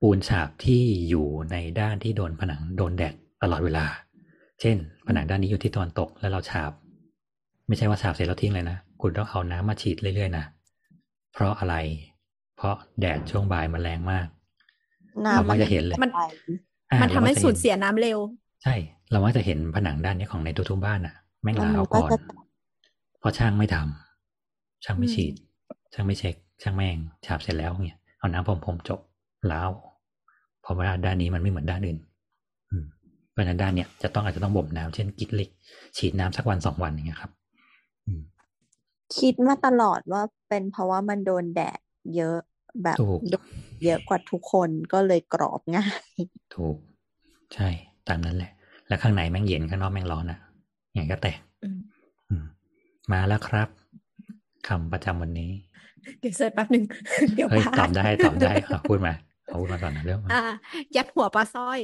ปูนฉาบที่อยู่ในด้านที่โดนผนังโดนแดดตลอดเวลา เช่น ผนังด้านนี้อยู่ที่ตะวันตกแล้วเราฉาบ ไม่ใช่ว่าฉาบเสร็จแล้วทิ้งเลยนะคุณต้องเอาน้ำมาฉีดเรื่อยๆนะเพราะอะไร เพราะแดดช่วงบ่ายมันแรงมากน้ำเรามักจะเห็นเลยมันไปอ่ามันทำให้รามักจะสูเห็ญเสียน้ำเร็ว ใช่ เรามักจะเห็นผนังด้านนี้ของในทุกๆบ้านอะ แม่งลาแล้วมันเอาก็ก่อนจะเพราะช่างไม่ทำช่างไม่อืมฉีด ช่างไม่เช็ค ช่างแม่งฉาบเสร็จแล้วเนี่ยเอาน้ำพรมพรมๆจบแล้วเพราะว่าด้านนี้มันไม่เหมือนด้านอื่นอืมเพราะฉะนั้นด้านเนี้ยจะต้องอาจจะต้องบ่มน้ำเช่นกิดเล็กฉีดน้ำสักวันสองวันอย่างเงี้ยครับอืมคิดมาตลอดว่าเป็นเพราะว่ามันโดนแดดเยอะแบบถูกโดนเยอะกว่าทุกคนก็เลยกรอบง่าย ถูก ใช่ ตามนั้นแหละ แล้วข้างในแม่งเย็นข้างนอกแม่งร้อนอะ อย่างไงก็แตกอืมอืมมาแล้วครับคำประจำวันนี้ เดี๋ยวเสิร์ชแป๊บหนึ่งเดี๋ยวเฮ้ยพลาตอบได้ตอบได้อะพูดมาเอาพูดมาก่อนนะเรื่องมาอ่า ยัดหัวปลาสร้อย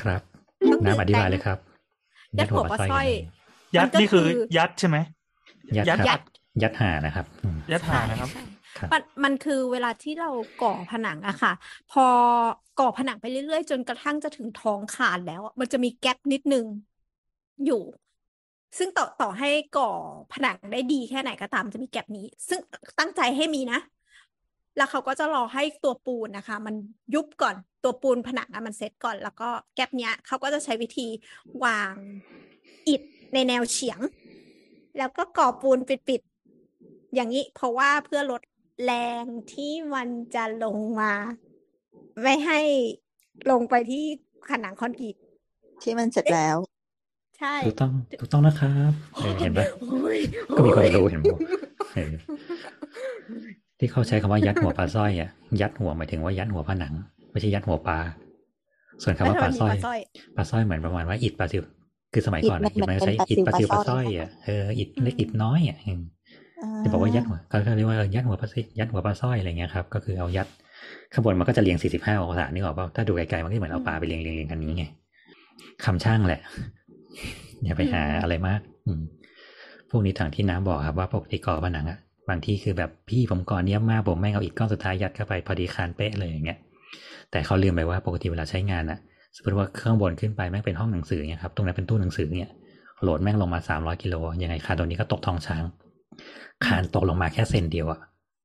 ครับก็คือน้ำอธิบายเลยครับ ยัดหัวปลาสร้อย ยัดมันก็นี่คือคือ ยัดใช่ไหมยัดยัดครับยัดยัดหานะครับอืมยัดหานะครับใช่ครับมันมันคือเวลาที่เราก่อผนังอะค่ะ พอก่อผนังไปเรื่อยๆ จนกระทั่งจะถึงท้องคานแล้วอะมันจะมีแกลบนิดนึงอยู่ ซึ่งต่อต่อให้ก่อผนังได้ดีแค่ไหนก็ตามจะมีแกลบนี้ ซึ่งตั้งใจให้มีนะ แล้วเขาก็จะรอให้ตัวปูนนะคะ มันยุบก่อนตัวปูนผนังมันเซ็ตก่อน แล้วก็แกลบเนี้ยเขาก็จะใช้วิธีวางอิฐในแนวเฉียง แล้วก็ก่อปูนปิดๆอย่างนี้เพราะว่าเพื่อลดแรงที่มันจะลงมา ไม่ให้ลงไปที่ผนังคอนกรีตที่มันเสร็จแล้ว ใช่ ถูกต้องถูกต้องนะครับเออเห็นปะโอ้ยก็มีคนรู้เห็นปะเออที่เขาใช้คำว่ายัดหัวปลาสร้อยอะยัดหัวหมายถึงว่ายัดหัวผนัง ไม่ใช่ยัดหัวปลาส่วนคำว่าปลาสร้อยแล้วทำไมมีปลาสร้อยปลาสร้อยเหมือนประมาณว่าอิฐปลาซิวคือสมัยก่อนอะอิอิฐฐมัมันนเป็นใช้อิฐปปลาลาซิซิววปปลาลาสสร้ร้ออยยอะเอออิฐเล็กอิฐน้อยอะอืมจะบอกว่ายัดหัวเขาเรียกว่ายัดหัวปลาซิยัดหัวปลาสร้อยอะไรเงี้ยครับก็คือเอายัดข้างบนมันก็จะเรียง45องศานึกออกป่ะถ้าดูไกลๆมันก็เหมือนเอาปลาไปเรียงเรียงเรียงกันนี้ไงคำช่างแหละ อย่าไปหาอะไรมาก อืพวกนี้ทางที่น้ำบอกครับว่าปกติก่อผนังอะบางที่คือแบบพี่ผมก่อเนี้ยมากผมแม่งเอาอิฐก้อนสุดท้ายยัดเข้าไปพอดีคานเป๊ะเลยอย่างเงี้ย แต่เขาลืมไปว่าปกติเวลาใช้งานอะสมมติว่าเครื่องบนขึ้นไปแม่งเป็นห้องหนังสือเนี่ยครับตรงนั้นเป็นตู้หนังสือเนี่ยโหลดแม่งลงมา 300กิโลยังไงคานตัวนี้ก็ตกทองช้าง คานตกลงมาแค่เซนเดียวอะ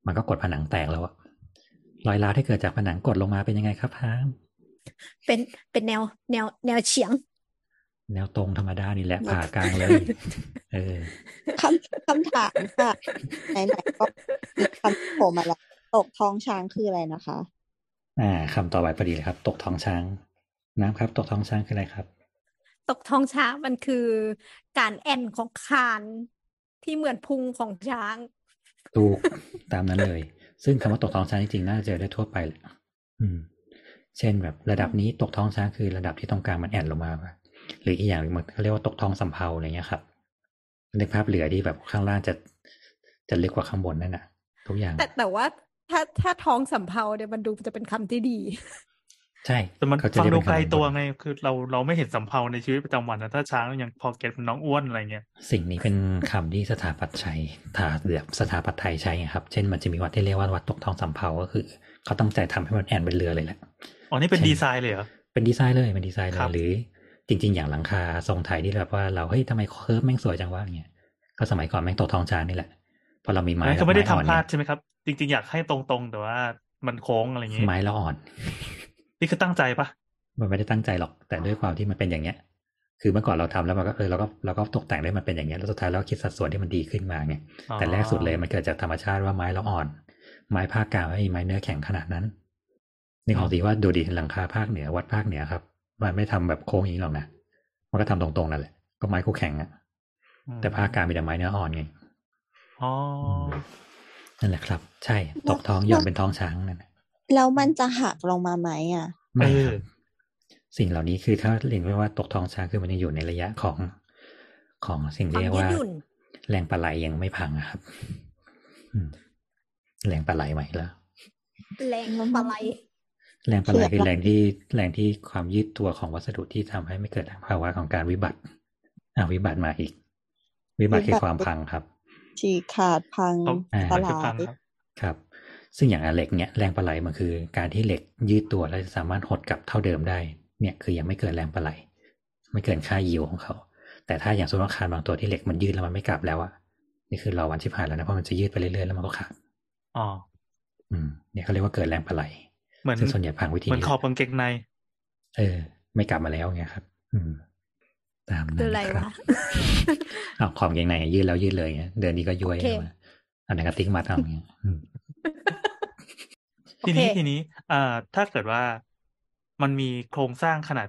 มันก็กดผนังแตกแล้วอะรอยร้าวที่เกิดจากผนังกดลงมาเป็นยังไงครับพามเป็นเป็นแนวแนวแนวเฉียง แนวตรงธรรมดานี่แหละผ่ากลางเลย เออคำคำถามค่ะ ไหนๆก็มีคำโผล่มาแล้วตกท้องช้างคืออะไรนะคะ อ่าคำต่อไปพอดีเลยครับ ตกท้องช้าง น้ำครับ ตกท้องช้างคืออะไรครับ ตกท้องช้างมันคือการแอนของคานที่เหมือนพุงของช้างถูกตามนั้นเลย ซึ่งคำว่าตกท้องช้างจริงๆน่าจะเจอได้ทั่วไปแหละอืม เช่นแบบระดับนี้ตกท้องช้างคือระดับที่ตรงกลางมันแอนลงมาปะ หรืออีกอย่างหนึ่งมันเขาเรียกว่าตกท้องสำเภาอะไรเงี้ยครับในกภาพเหลือที่แบบข้างล่างจะจะลึกกว่าข้างบนนั่นน่ะ ทุกอย่าง แต่แต่ว่าถ้าถ้าท้องสำเภาเนี่ยมันดูจะเป็นคำที่ดี ใช่แต่มันเขาจะฟังเรียกดูเป็นไกลคำตัวไงคือเราเราไม่เห็นสำเภาในชีวิตประจำวันนะถ้าช้างยังพอ get เป็นน้องอ้วนอะไรเงี้ยสิ่งนี้เป็นคำที่สถาปัตย์ใช้ถาแบบสถาปัตย์ไทยใช้ไงครับ เช่นมันจะมีวัดที่เรียกว่าวัดตกท้องสำเภาก็คือเขาตั้งใจทำให้มันแอ่นเป็นเรือเลยแหละอ๋อนี่เป็นใช่ดีไซน์เลยเหรอเป็นดีไซน์เลยเป็นดีไซน์เลครับหรือ จริง ๆ อย่างหลังคาทรงไทยที่แบบว่าเราเฮ้ยทำไม curve แม่งสวยจังวะเงี้ยก็สมัยก่อนแม่งตกท้องช้างนี่แหละพอเรามีไม้อันนั้นคือไม่ได้ไม้อ่อนทำพลาดเนี่ยใช่ไหมครับ จริง ๆ อยากให้ตรงๆ แต่ว่ามันโค้งอะไรอย่างงี้ไม้เราอ่อน นี่คือตั้งใจปะมันไม่ได้ตั้งใจหรอก แต่ด้วยความที่มันเป็นอย่างเงี้ย คือเมื่อก่อนเราทำแล้วมันก็เออเราก็เราก็ตกแต่งได้มันเป็นอย่างเงี้ยแล้วสุดท้ายเราคิดสัดส่วนที่มันดีขึ้นมาไงอ๋อแต่แรกสุดเลยมันเกิดจากธรรมชาติว่าไม้เราอ่อน ไม้ภาคกลางไม่มีไม้เนื้อแข็งขนาดนั้นนี่ของสีว่าดูดีหลังคาภาคเหนือวัดภาคเหนือครับ มันไม่ทำแบบโค้งอย่างนี้หรอกนะ มันก็ทำตรงๆนั่นแหละ ก็ไม้คู่แข็งอะอืมแต่ภาคกลางมีแต่ไม้เนื้ออ่อนไง อ๋อ นั่นแหละครับ ใช่ ตกท้องหย่อนเป็นท้องช้างนั่นน่ะแล้วมันจะหักลงมาไหมอะ ไม่เอคอรับสิ่งเหล่านี้คือถ้าเรียกว่าตกท้องช้างคือมันยังอยู่ในระยะของของสิ่งควาที่มเรียกยืดว่าหยุ่นแรงปลาไหลยังไม่พังอะครับอืมแรงปลาไหลใหม่แล้ว แรงปลาไหล แรงประหลาดขยับคือละแรงที่แรงที่ความยืดตัวของวัสดุที่ทำให้ไม่เกิดภาวะของการวิบัติอ่าวิบัติมาอีก วิบัติคือความพังครับฉีกขาดพังเขาอ่าสมันลาคือพังยครับครับ ซึ่งอย่างอะเหล็กเนี่ยแรงประไหลมันคือ การที่เหล็กยืดตัวแล้วสามารถหดกลับเท่าเดิมได้ เนี่ยคือยังไม่เกินแรงประไหล ไม่เกินค่ายิวของเขา แต่ถ้าอย่างสมมติว่าคานบางตัวที่เหล็กมันยืดแล้วมันไม่กลับแล้วอะนี่คือรอวันชิบหายแล้วนะเพราะมันจะยืดไปเรื่อยๆแล้วมันก็ขาดอ๋ออืมเนี่ยเขาเรียกว่าเกิดแรงประไหล เหมือนซึ่งส่วนใหญ่พังวิธีเหมือนนี้ขอบกางเกงใน เออ ไม่กลับมาแล้วไงครับ อืมตามคืนั้อนอะไรครับวะอ้าวขอบกางเกงในยืดแล้วยืดเลยไงเดือนนี้ก็ย้วยโอเคมาอันนั้นก็ติ๊กมัดเอาเงี้ยอืมทีนี้โอเคทีนี้เอ่อถ้าเกิดว่ามันมีโครงสร้างขนาด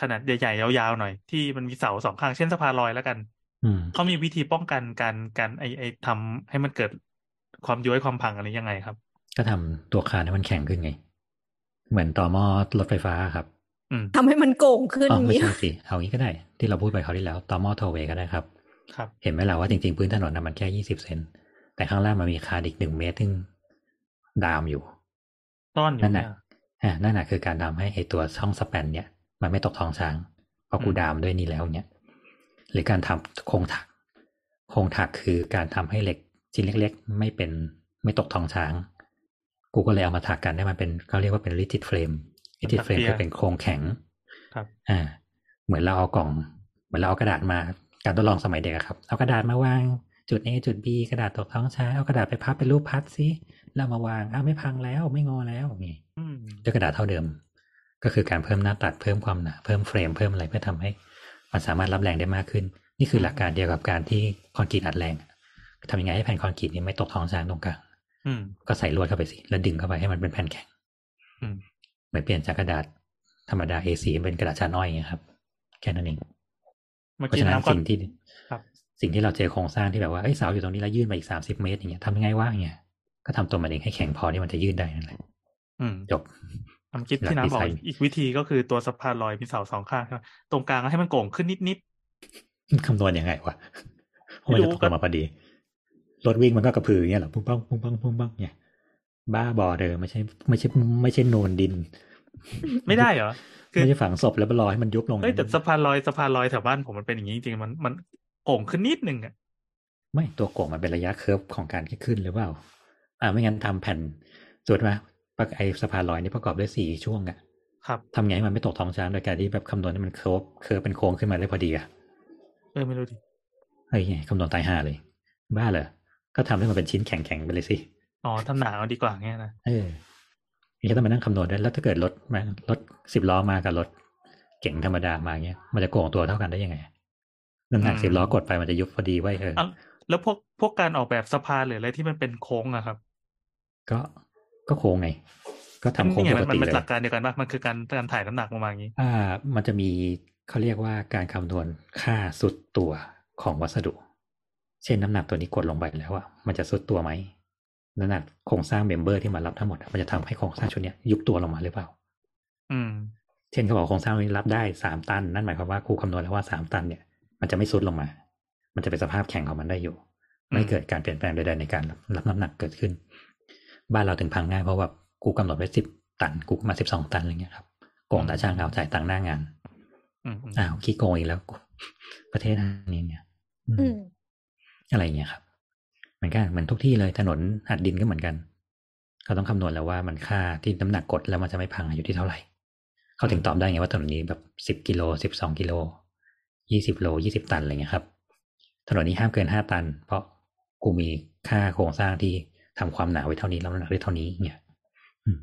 ขนาดใหญ่ๆยาวๆหน่อยที่มันมีเสาสองข้างเช่นสะพานลอยแล้วกันอืมเขามีวิธีป้องกันการการไอไอทำให้มันเกิดความย้วยความพังอะไรยังไงครับ ก็ทำตัวคานให้มันแข็งขึ้นไง เหมือนต่อหม้อรถไฟฟ้าครับอืมทำให้มันโก่งขึ้นอ๋ออย่างไม่นี้ใช่สิเอางี้ก็ได้ ที่เราพูดไปเขาวที่แล้วต่อหม้อโทเวก็ได้ครับ ครับ เห็นไหมล่ะว่าจริงๆพื้นถนนนะมันแค่ยี่สิบเซนแต่ข้างล่างมันมีคานอีกหนึ่งเมตรซึ่งดามอยู่ต้อนอยู่นั่นเนี่น่ะยอ่านั่นน่ะคือการทำให้ไอตัวช่องสแปน เนี่ย มันไม่ตกท้องช้างเพราะกูอืมดามด้วยนี่แล้วเนี่ยหรือการทำโครงถัก โครงถักคือการทำให้เหล็กชิ้นเล็ก ๆ ไม่เป็นไม่ตกท้องช้าง กูก็เลยเอามาถักกันได้มันเป็นเขาเรียกว่าเป็น rigid frame rigid frame คือเป็นโครงแข็ง ครับ อ่า เหมือนเราเอากล่อง เหมือนเราเอากระดาษมาการทดลองสมัยเด็กอะครับ เอากระดาษมาวางจุด A จุด B กระดาษตกท้องช้างเอากระดาษไปพับเป็นรูปพัดสิแล้วมาวางอ้าวไม่พังแล้วไม่งอแล้วนี่อืมด้วยกระดาษเท่าเดิม ก็คือการเพิ่มหน้าตัดเพิ่มความหนาเพิ่มเฟรมเพิ่มอะไรเพื่อทำให้ มันสามารถรับแรงได้มากขึ้น นี่คือหลักการเดียวกับการที่คอนกรีตอัดแรงทำยังไงให้แผ่นคอนกรีตนี้ไม่ตกท้องช้างตรงกลางอืม ก็ใส่ลวดเข้าไปสิ แล้วดึงเข้าไปให้มันเป็นแผ่นแข็งอืมเหมือนเปลี่ยนจากกระดาษธรรมดา A4 เป็นกระดาษชานอ้อยอย่างเงี้ยครับ แค่นั้นเองเมื่อเพราะกี้ฉะนั้นน้ำก็สิ่งที่ครับสิ่งที่เราเจอโครงสร้างที่แบบว่าเอ้ยเสาอยู่ตรงนี้แล้วยื่นมาอีกสามสิบเมตรอย่างเงี้ยทำยังไงวะอย่างเงี้ยก็ทำตัวมันเองให้แข็งพอที่มันจะยืดได้นั่นแหละอืมจบผมคิดหลักที่น้ำบอกดีไซน์อีกวิธีก็คือตัวสะพานลอยมีเสาสองข้างใช่ไหมตรงกลางให้มันโก่งขึ้นนิดคำนวณยังไงวะเพราะมันจะตกลงมาพอดี รถวิ่งมันก็กระพืออย่างเงี้ยเหรอปุ้งปังปุ้งปังปุ้งปังเนี่ยบ้าบอเด้อไม่ใช่ไม่ใช่ไม่ใช่โนนดินๆไม่ได้เหรอคือไม่ใช่ฝังศพแล้วรอให้มันยุบลงเอ้ยแต่สะพานลอยสะพานลอยแถวบ้านผมมันเป็นอย่างนี้จริงๆมันมันโก่งขึ้นนิดนึงอะไม่ตัวโก่งมันเป็นระยะเคิร์ฟของการขึ้นหรือเปล่าอ่าไม่งั้นทำแผ่นสวดมาไอสะพานลอยนี่ประกอบด้วยสี่ช่วงอะครับทำไงให้มันไม่ตกท้องช้างโดยการที่แบบคำนวณให้มัน curve curve เป็นโค้งขึ้นมาได้พอดีอะเออไม่รู้ดิเฮ้ยคำนวณตายห่าเลย บ้าเหรอ ก็ทำให้มันเป็นชิ้นแข็งๆไปเลยสิ อ๋อทำหนาเอาดีกว่าเงี้ยนะ เออนี่ก็ต้องมานั่งคำนวณด้วย แล้วถ้าเกิดรถมารถสิบล้อมากับรถเก๋งธรรมดามาเงี้ย มันจะโก่งตัวเท่ากันได้ยังไง น้ำหนักสิบล้อกดไปมันจะยุบพอดีเว้ยเอออะแล้วพวกพวกการออกแบบสะพานหรืออะไรที่มันเป็นโค้งอะครับ ก็ก็โค้งไง ก็ทำโค้งนี่ไงปมักนมันติเป็นเลยหลักการเดียวกันปะมันคือการการถ่ายน้ำหนักลงมาอย่างนี้ อ่า มันจะมีเขาเรียกว่าการคำนวณค่าสุดตัวของวัสดุ เช่นน้ำหนักตัวนี้กดลงไปแล้วอะมันจะสุดตัวไหมน้ำหนักโครงสร้างเมมเบอร์ที่มารับทั้งหมดอะมันจะทำให้โครงสร้างชุดเนี้ยยุบตัวลงมาหรือเปล่า อืม เช่นเขาบอกโครงสร้างนี้รับได้สามตัน นั่นหมายความว่าครูคำนวณแล้วว่าสามตันเนี่ย มันจะไม่ซุดลงมา มันจะเป็นสภาพแข็งของมันได้อยู่ ไม่เกิดการเปลี่ยนแปลงใดๆในการรับน้ำหนักเกิดขึ้น บ้านเราถึงพังง่ายเพราะว่ากูกำหนดไว้สิบตัน กูมาสิบสองตันอะไรเงี้ยครับโกงตาช่างเอาจ่ายตังค์หน้างานอืมอืมอ้าวขี้โกงอีกแล้ว ประเทศนี้เนี่ย อืม อืมอะไรอย่างเงี้ยครับเหมือนกันเหมือนทุกที่เลยถนนหัดดินก็เหมือนกัน เขาต้องคำนวณแล้วว่ามันค่าที่น้ำหนักกดแล้วมันจะไม่พังอยู่ที่เท่าไหร่ เขาถึงตอบได้ไงว่าถนนนี้แบบสิบกิโลสิบสองกิโลยี่สิบโลยี่สิบตันอะไรเงี้ยครับถนนนี้ห้ามเกินห้าตัน เพราะกูมีค่าโครงสร้างที่ทำความหนาไว้เท่านี้แล้วน้ำหนักได้เท่านี้เนี่ยอืม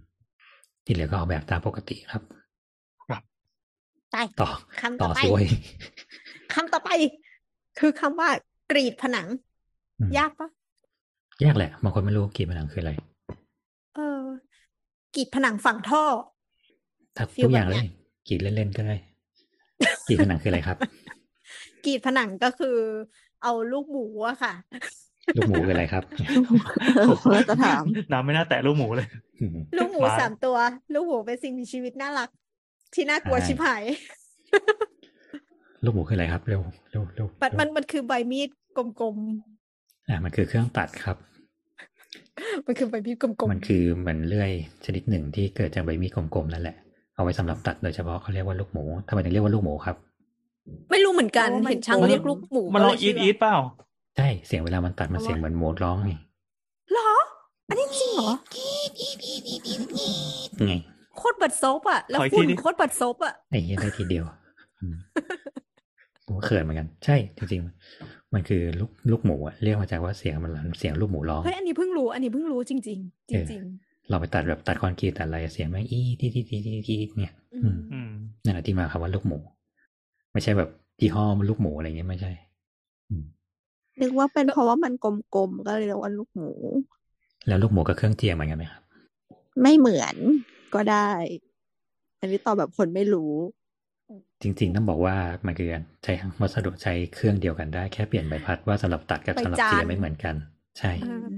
ที่เหลือก็ออกแบบตามปกติครับไปต่อคำต่ต่ออไปสิเว้ยคำต่อไป คือคำว่า กรีดผนังอืมยากปะยากแหละบางคนไม่รู้กรีดผนังคืออะไร เออ กรีดผนังฝั่งท่อถ้าฟีลทุกอย่างแบบเลเนี้ยยกรีดเล่นๆก็ได้กรีดผนังคืออะไรครับกรีดผนังก็คือเอาลูกหมูอะค่ะ ลูกหมูคืออะไรครับเออเราจะถามน้ำไม่น่าแตะลูกหมูเลยอืมลูกหมูหมาสามตัว ลูกหมูเป็นสิ่งมีชีวิตน่ารัก ที่น่ากลัวใช่ชิบหาย ลูกหมูคืออะไรครับ เร็วเร็วเร็วมันเร็วมันมันคือใบมีด กลมอ่ามันคือเครื่องตัดครับ มันคือใบมีดกลมมันคือเหมือนเลื่อยชนิดหนึ่งที่เกิดจากใบมีดกลมๆนั่นแหละ เอาไว้สำหรับตัดโดยเฉพาะเขาเรียกว่าลูกหมูทำไมถึงเรียกว่าลูกหมูครับๆไม่รู้เหมือนกันเพราะว่ามันเห็นช่างมันเรียกลูกหมูมันลองก็อีเลยทอีเชื่ทเปล่า ใช่เสียงเวลามันตัดมันเสียงเหมือนหมูร้องไงเหรอ อันนี้จริงเหรอไงโคตรบัดซบอะแล้วขออีกทีฝุ่นดิโคตรบัดซบอะไอ้เหี้ยได้ทีเดียวอืมผมเขินเหมือนกัน ใช่จริงๆ มันคือลูกลูกหมูอะเรียกมาจากว่าเสียงมันเสียงลูกหมูร้องเฮ้ยอันนี้เพิ่งรู้อันนี้เพิ่งรู้จริงๆจเออริงเราไปตัดแบบตัดคอนกรีตตัดอะไรเสียงแม่งอีที่ที่ที่ที่ที่เนี่ยๆอือืมมอืมนั่นแหละที่มาคำว่าลูกหมู ไม่ใช่แบบยี่ห้อมันลูกหมูอะไรเงี้ยไม่ใช่อืมนึกว่าเป็นเพราะว่ามันกลมๆก็เลยเรียกว่าลูกหมู แล้วลูกหมูกับเครื่องเจียงเหมือนกันไหมครับ ไม่เหมือนก็ได้ อันนี้ตอบแบบคนไม่รู้ จริงๆ ต้องบอกว่ามันคือการใช้วัสดุใช้เครื่องเดียวกันได้แค่เปลี่ยนใบพัดว่าสำหรับตัดกับใบสำหรับจานเจียไม่เหมือนกัน ใช่อ่า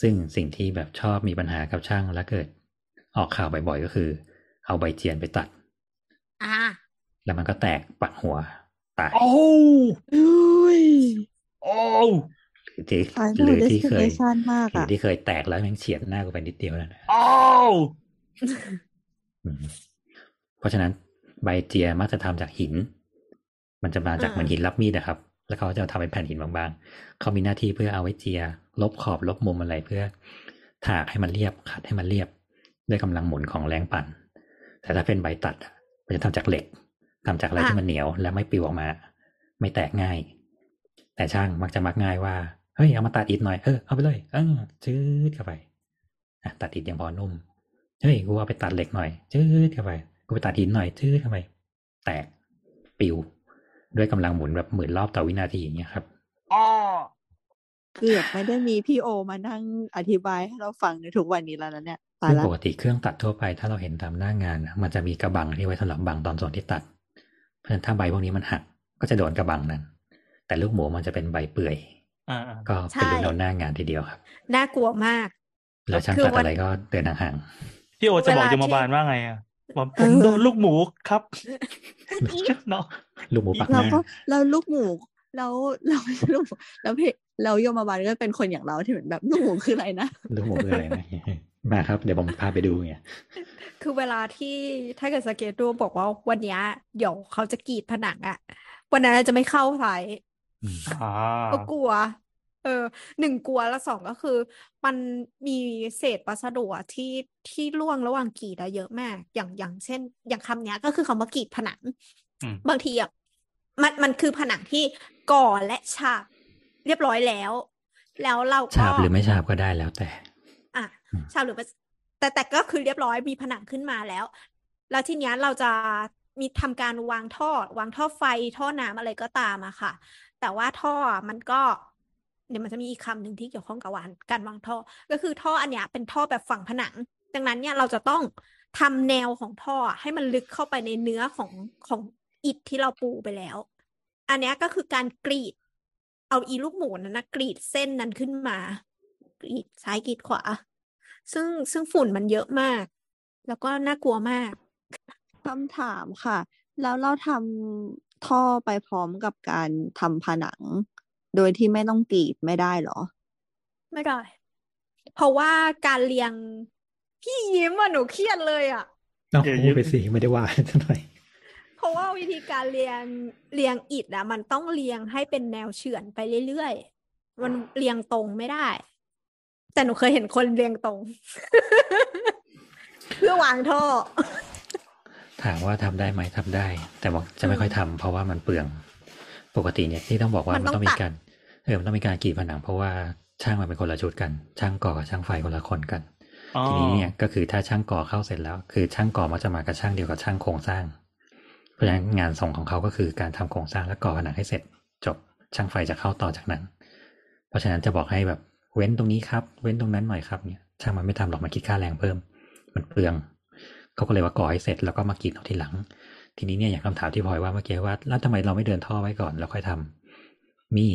ซึ่งสิ่งที่แบบชอบมีปัญหากับช่างแล้วเกิด ออกข่าวบ่อยๆก็คือ เอาใบเจียนไปตัดอ่าแล้วมันก็แตกปักหัวตายโอ้อุ้ยโอ้หรือที่ตายหรือที่เคย destination มากหรืออะที่เคยแตกแล้วแม่งเฉียดหน้ากูไปนิดเดียวแล้วนะโอ้อืมเพราะฉะนั้น ใบเจียมักจะทำจากหิน มันจะมาจากอ่าเหมือนหินรับมีดนะครับ แล้วเขาจะทำเป็นแผ่นหินบางๆ เขามีหน้าที่เพื่อเอาไว้เจีย ลบขอบลบมุมอะไรเพื่อ ถากให้มันเรียบขัดให้มันเรียบ ด้วยกำลังหมุนของแรงปั่น แต่ถ้าเป็นใบตัดอะมันจะทำจากเหล็กทำจากอะไรที่มันเหนียว และไม่ปลิวออกมา ไม่แตกง่าย แต่ช่างมักจะมักง่ายว่าเฮ้ยเอามาตัดอิฐหน่อยเออเอาไปเลยเออจืดเข้าไปอะตัดอิฐยังพอนุ่มเฮ้ยกูเอาไปตัดเหล็กหน่อยจืดเข้าไป กูไปตัดหินหน่อยจืดเข้าไปแตกปิว ด้วยกำลังหมุนแบบหมื่นรอบต่อวินาทีอย่างเงี้ยครับอ้อเกือบไม่ได้มีพี่โอมานั่งอธิบายให้เราฟังในทุกวันนี้แล้วนะเนี่ยตายซึ่งละปกติเครื่องตัดทั่วไปถ้าเราเห็นตามหน้างานนะมันจะมีกระบังที่ไว้สำหรับบังตอนส่วนที่ตัด เพราะฉะนั้นถ้าใบพวกนี้มันหักก็จะโดนกระบังนั้น แต่ลูกหมูมันจะเป็นใบเปื่อยอ่าก็เป็นลุ้นเอาหน้างานทีเดียวครับ น่ากลัวมาก แล้วช่างคือตัดวันอะไรก็เดินห่างพี่โอจะบอกเวลาที่ยมบาลว่าไงอะ บอกผมโดนลูกหมูครับเนาะๆลูกหมูปักหเราน้าก็เราลูกหมูแล้วเราลูกหมูแล้วเพเราโยมบาลก็เป็นคนอย่างเราที่เหมือนแบบลูกหมูคืออะไรนะลูกหมูคืออะไรนะมาครับ เดี๋ยวผมพาไปดูเนี่ยคือเวลาที่ถ้าเกิดสเกตดูบอกว่าวันเนี้ยเดี๋ยวเขาจะกรีดผนังอะวันนั้นจะไม่เข้าไซต์อืมอ่าก็กลัวเออหนึ่งกลัวแล้วสองก็คือ มันมีเศษวัสดุอะที่ที่ร่วงระหว่างกรีดอะเยอะมาก อย่างอย่างเช่น อย่างคำเนี้ยก็คือคำว่ากรีดผนังอืมบางทีอะมันมันคือผนังที่ก่อและฉาบเรียบร้อยแล้ว แล้วเราก็ฉาบหรือไม่ฉาบก็ได้แล้วแต่ อะอืมฉาบหรือไม่แต่แต่ก็คือเรียบร้อยมีผนังขึ้นมาแล้ว แล้วทีเนี้ยเราจะมีทำการวางท่อ วางท่อไฟท่อน้ำอะไรก็ตามอะค่ะ แต่ว่าท่ออะมันก็ เดี๋ยวมันจะมีอีกคำหนึ่งที่เกี่ยวข้องกับวางการวางท่อ ก็คือท่ออันเนี้ยเป็นท่อแบบฝังผนัง ดังนั้นเนี่ยเราจะต้องทำแนวของท่อให้มันลึกเข้าไปในเนื้อของของอิฐที่เราปูไปแล้ว อันเนี้ยก็คือการกรีด เอาอีลูกหมูนั้นนะกรีดเส้นนั้นขึ้นมา กรีดซ้ายกรีดขวา ซึ่งซึ่งฝุ่นมันเยอะมาก แล้วก็น่ากลัวมากคำถามค่ะ แล้วเราทำท่อไปพร้อมกับการทำผนัง โดยที่ไม่ต้องกรีดไม่ได้เหรอ ไม่ได้ เพราะว่าการเรียงพี่ยิ้มอะหนูเครียดเลยอะเอาอย่าพูยึดดไปสิไม่ได้ว่าเท่าไหร่อยเพราะว่าวิธีการเรียงเรียงอิฐอะมันต้องเรียงให้เป็นแนวเฉือนไปเรื่อยๆมันเรียงตรงไม่ได้ แต่หนูเคยเห็นคนเรียงตรง เพื่อวางท่อ ถามว่าทำได้ไหมทำได้ แต่บอกจะไม่ค่อยทำเพราะว่ามันเปลือง ปกติเนี่ยที่ต้องบอกว่ามัมันนต้ต้อองงมีตัดการ เออมันต้องมีการกรีดผนังเพราะว่าช่างมันเป็นคนละชุดกัน ช่างก่อกับช่างไฟคนละคนกันอ๋อทีนี้เนี่ยก็คือถ้าช่างก่อเข้าเสร็จแล้ว คือช่างก่อมักจะมากับช่างเดียวกับช่างโครงสร้าง เพราะฉะนั้นงานส่งของเขาก็คือการทำโครงสร้างและก่อผนังให้เสร็จ จบช่างไฟจะเข้าต่อจากนั้น เพราะฉะนั้นจะบอกให้แบบเว้นตรงนี้ครับ เว้นตรงนั้นหน่อยครับเนี่ยช่างมันไม่ทำหรอกมันคิดค่าแรงเพิ่ม มันเปลืองเขาก็เลยว่าก่อให้เสร็จแล้วก็มากรีดเอาทีหลัง ทีนี้เนี่ยอย่างคำถามที่พลอยว่าเมื่อกี้ว่าแล้วทำไมเราไม่เดินท่อไว้ก่อนแล้วค่อยทำมี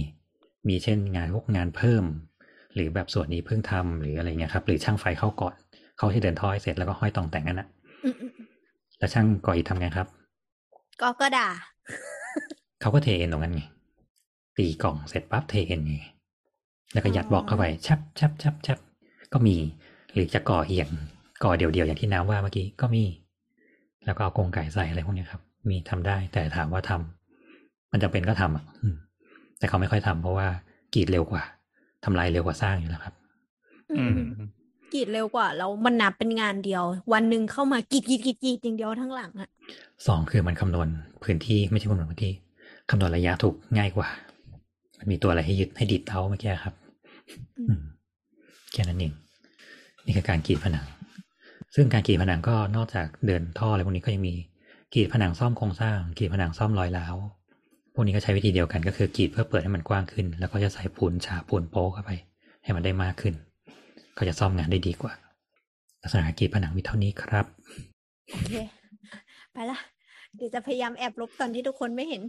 มีเช่นงานพวกงานเพิ่ม หรือแบบส่วนนี้เพิ่งทำหรืออะไรเงี้ยครับ หรือช่างไฟเข้าก่อนเขาที่เดินท่อให้เสร็จแล้วก็ห้อยตองแต่งนั่นนะอืมอืมอืมแล้วช่างก่ออิฐทำไงครับ ก็ก็ด่าเขาก็เทเอ็นตรงนั้นไงตีกล่องเสร็จปั๊บเทเอ็นไงแล้วก็ยัดบล็อกเข้าไปชับชับชับชับก็มี หรือจะก่อเอียงก่อเดี่ยวๆอย่างที่น้ำว่าเมื่อกี้ก็มี แล้วก็เอากรงไก่ใส่อะไรพวกเนี้ยครับ มีทำได้แต่ถามว่าทำมันจำเป็นก็ทำอะอืม แต่เขาไม่ค่อยทำเพราะว่ากรีดเร็วกว่าทำลายเร็วกว่าสร้างอยู่แล้วครับ อืมกรีดเร็วกว่าแล้วมันนับเป็นงานเดียว วันหนึ่งเข้ามากรีดกรีดกรีดกรีดอย่างเดียวทั้งหลังอะสองคือมันคำนวณพื้นที่ไม่ใช่คำนวณพื้นที่คำนวณระยะถูกง่ายกว่า มันมีตัวอะไรให้ยึดให้ดิดเอาเมื่อกี้ครับอืมแค่นั้นเองนี่คือการกรีดผนัง ซึ่งการกรีดผนังก็นอกจากเดินท่ออะไรพวกนี้ก็ยังมีกรีดผนังซ่อมโครงสร้างกรีดผนังซ่อมรอยร้าว พวกนี้ก็ใช้วิธีเดียวกันก็คือกรีดเพื่อเปิดให้มันกว้างขึ้น แล้วก็จะใส่ปูนฉาบปูนโป๊เข้าไป ให้มันได้มากขึ้น ก็จะซ่อมงานได้ดีกว่า ลักษณะการกรีดผนังมีเท่านี้ครับโอเคไปละเดี๋ยวจะพยายามแอบลบตอนที่ทุกคนไม่เห็น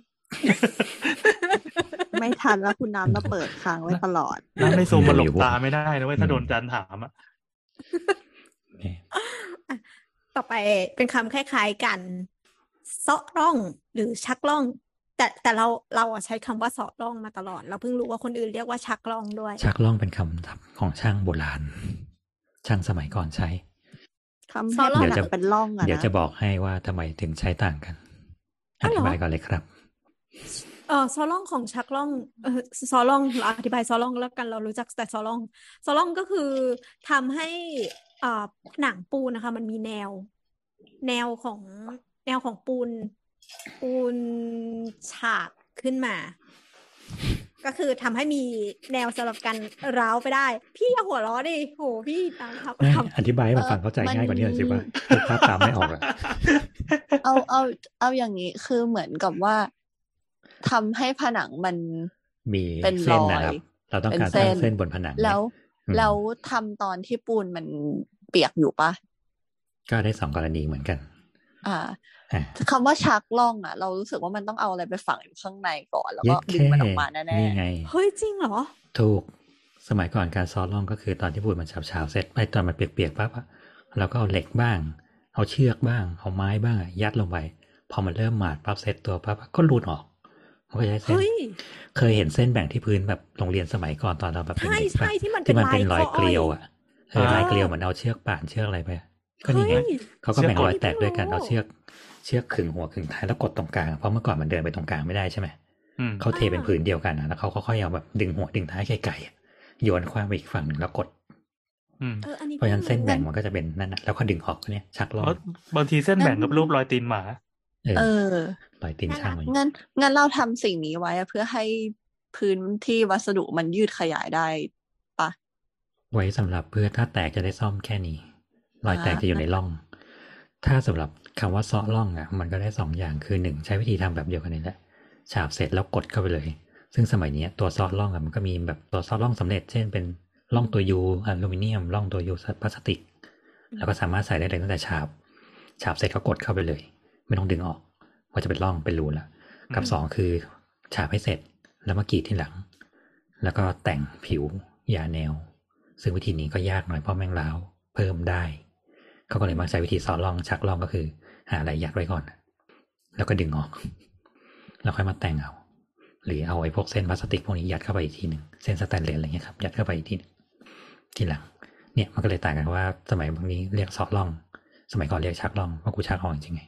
ไม่ทันแล้วคุณน้ำมาเปิดค้างไว้ตลอดน้ำในซูมมันหลบตาไม่ได้นะเว้ยถ้าโดนจันถามอะต่อไปเป็นคำคล้ายๆกันเซาะร่องหรือชักร่อง แต่แต่เราเราอะใช้คำว่าเซาะร่องมาตลอด เราเพิ่งรู้ว่าคนอื่นเรียกว่าชักร่องด้วย ชักล่องเป็นคำศัพท์ของช่างโบราณ ช่างสมัยก่อนใช้คำซอให้ร่องผนังเป็นร่องอะเดี๋ยวนะจะบอกให้ว่าทำไมถึงใช้ต่างกันออ้าวเหรอธิบายก่อนเลยครับเออซอล่องของชักล่องเออซอล่องเราอธิบายซอล่องแล้วกันเรารู้จักแต่ซอล่องซอล่องก็คือทำให้อ่าหนังปูนนะคะ มันมีแนว แนวของแนวของปูน ปูนฉาบขึ้นมา ก็คือทำให้มีแนวสำหรับการร้าวไปได้ พี่อย่าหัวเราะดิโหพี่ตามครับไม่ครับอธิบายให้มันฟังเข้าใจง่ายกว่านี้หน่อยสิว่านึกภาพตามไม่ออกอะเอาเอาเอาอย่างนี้คือเหมือนกับว่าทำให้ผนังมันมีเป็นเส้นรอยนะครับเราต้องการเป็นเส้สร้างนเส้นบนผนังแล้วอืมแล้วทำตอนที่ปูนมันเปียกอยู่ปะก็ได้สองกรณีเหมือนกัน อ่าอะ คำว่าชักล่องอะ เรารู้สึกว่ามันต้องเอาอะไรไปฝังอยู่ข้างในก่อน แล้วเย็ก็ดดึแค่งมันออกมาแน่นี่ไงเฮ้ยจริงเหรอ ถูกสมัยก่อนการซอสล่องก็คือตอนที่ปูนมันเฉาๆเสร็จไอ้ตอนมันเปียกๆปั๊บอะเราก็เอาเหล็กบ้าง เอาเชือกบ้าง เอาไม้บ้างอะยัดลงไป พอมันเริ่มหมาดปั๊บเสร็จตัวปั๊บก็รูดออกมันก็จะได้เส้นเฮ้ยเคยเห็นเส้นแบ่งที่พื้นแบบโรงเรียนสมัยก่อนตอนเราแบบใช่เด็กๆใช่ปะที่มันที่มันเป็นเป็นรลาอยยข้ออ้อยเกลียวอะเอออ่าลายเกลียวเหมือนเอาเชือกป่านเชือกอะไรไป ก็นี่ไงเฮ้ยเขาก็แบ่งเชือกกดรอยแตกด้วยกันไม่รู้เอาเชือก เชือกขึงหัวขึงท้ายแล้วกดตรงกลางเพราะเมื่อก่อนมันเดินไปตรงกลางไม่ได้ใช่ไหมอืมเขาเทเป็นผืนเดียวกันนะแล้วเขาค่อยๆเอาแบบดึงหัวดึงท้ายไกลๆอะโยนคว้างไปอีกฝั่งหนึ่งแล้วกดอืมเอออันนี้เพราะฉะนั้นเส้นแบ่งพิ่มันก็จะเป็นนั่นนะแล้วก็ดึงออกเนี่ยชักลเพองราะบางทีเส้นแบ่งกับรูปรอยตีนหมา เอๆเอออรอยตีนช่างไว้งั้นงั้นเราทำสิ่งนี้ไว้อะเพื่อให้พื้นที่วัสดุมันยืดขยายได้ปะไว้สำหรับเพื่อถ้าแตกจะได้ซ่อมแค่นี้ รอยแตกจะอยู่ในร่อง ถ้าสำหรับ คำว่าเซาะร่องอะมันก็ได้สองอย่างคือหนึ่งใช้วิธีทำแบบเดียวกันนี่แหละฉาบเสร็จแล้วกดเข้าไปเลย ซึ่งสมัยเนี้ยตัวซอสร่องอะมันก็มีแบบตัวซอสร่องสำเร็จ เช่นเป็นร่องตัวยูอลูมิเนียมร่องตัวยูพลาสติก แล้วก็สามารถใส่ได้เลยตั้งแต่ฉาบ ฉาบเสร็จก็กดเข้าไปเลย ไม่ต้องดึงออกว่าจะเป็นร่องเป็นรูแล้วกับอืมสองคือฉาบให้เสร็จแล้วมากรีดที่หลัง แล้วก็แต่งผิวยาแนว ซึ่งวิธีนี้ก็ยากหน่อยเพราะแมงล้าวเพิ่มได้ เขาก็เลยมาใช้วิธีซอล่องชักล่องก็คือ หาอะไรยัดไว้ก่อน แล้วก็ดึงออก แล้วค่อยมาแต่งเอา หรือเอาไอ้พวกเส้นพลาสติกพวกนี้ยัดเข้าไปอีกทีหนึ่งเส้นสแตนเลสอะไรเงี้ยครับยัดเข้าไปอีกทีหนึงทีหลัง เนี่ยมันก็เลยต่างกันว่าสมัยบางนี้เรียกซอล่อง สมัยก่อนเรียกชักล่องเพราะกูชักออกจริงๆไง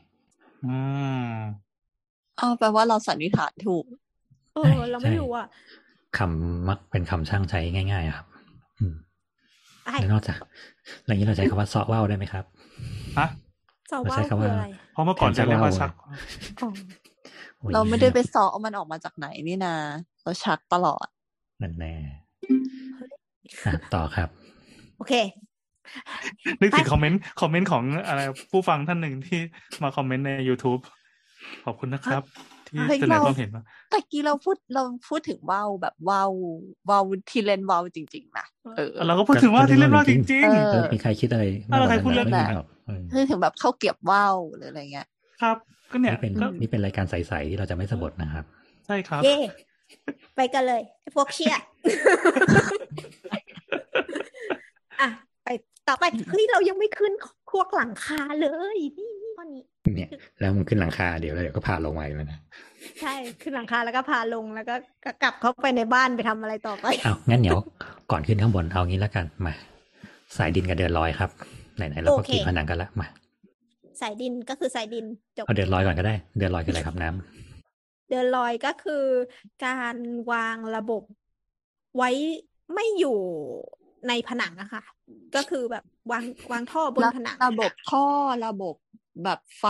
อืมอ๋อแปลว่าเราสันนิษฐานถูกเออเราไม่รู้อะคำมักเป็นคำช่างใช้ง่ายๆอะครับอืมไปแล้วนอกจากอะไรอย่างนี้เราใช้คำว่าซอว่าวได้ไหมครับฮะ สาวเราว่าใช้คำคือว่าอะไรเพราะเมื่อก่อนจะเรียกว่าชักอ๋อโอ้ยเราไม่ได้ไปซอเอามันออกมาจากไหนนี่นาเราชักตลอดนั่นแน่อะต่อครับ โอเค นึกถึงไปคอมเมนต์คอมเมนต์ของอะไรผู้ฟังท่านหนึ่งที่มาคอมเมนต์ใน YouTube ขอบคุณนะครับ ที่เฮ้ยเสนอเราความเห็นมาตะกี้เราพูดเราพูดถึงว่าวแบบว่าวว่าวที่เล่นว่าวจริง ๆ นะเออเราก็พูดถึงว่าที่เล่นว่าจริงเออเออมีใครคิดอะไรอะไรใครพูดเรื่องไม่แบบหรอกเออคือ ถึงแบบเข้าเก็บว่าวหรืออะไรเงี้ยๆครับก็เนี่ยนี่เป็นก็นี่เป็นรายการใสๆที่เราจะไม่สะบดนะครับ ใช่ครับ เย่ไปกันเลยไอ้พวกเชี่ยอะไปต่อไปเฮ้ยเรายังไม่ขึ้นพวกหลังคาเลยนี่ข้อนี้เนี่ย แล้วมึงขึ้นหลังคาเดี๋ยวแล้วเดี๋ยวก็พาลงมาอีกแล้วนะใช่ขึ้นหลังคาแล้วก็พาลงแล้วก็ก็กลับเข้าไปในบ้านไปทำอะไรต่อไปเอางั้นเดี๋ยวก่อนขึ้นข้างบนเอางี้แล้วกันมา สายดินกับเดินลอยครับ ไหนๆเราก็โอเคกินผนังกันละมาสายดินก็คือสายดินจบเอาเดินลอยก่อนก็ได้ เดินลอยคืออะไรครับน้ำเดินลอยก็คือการวางระบบไว้ไม่อยู่ในผนังอะค่ะ ก็คือแบบวางวางท่อบนระผนัง ระบบท่อระบบแบบไฟ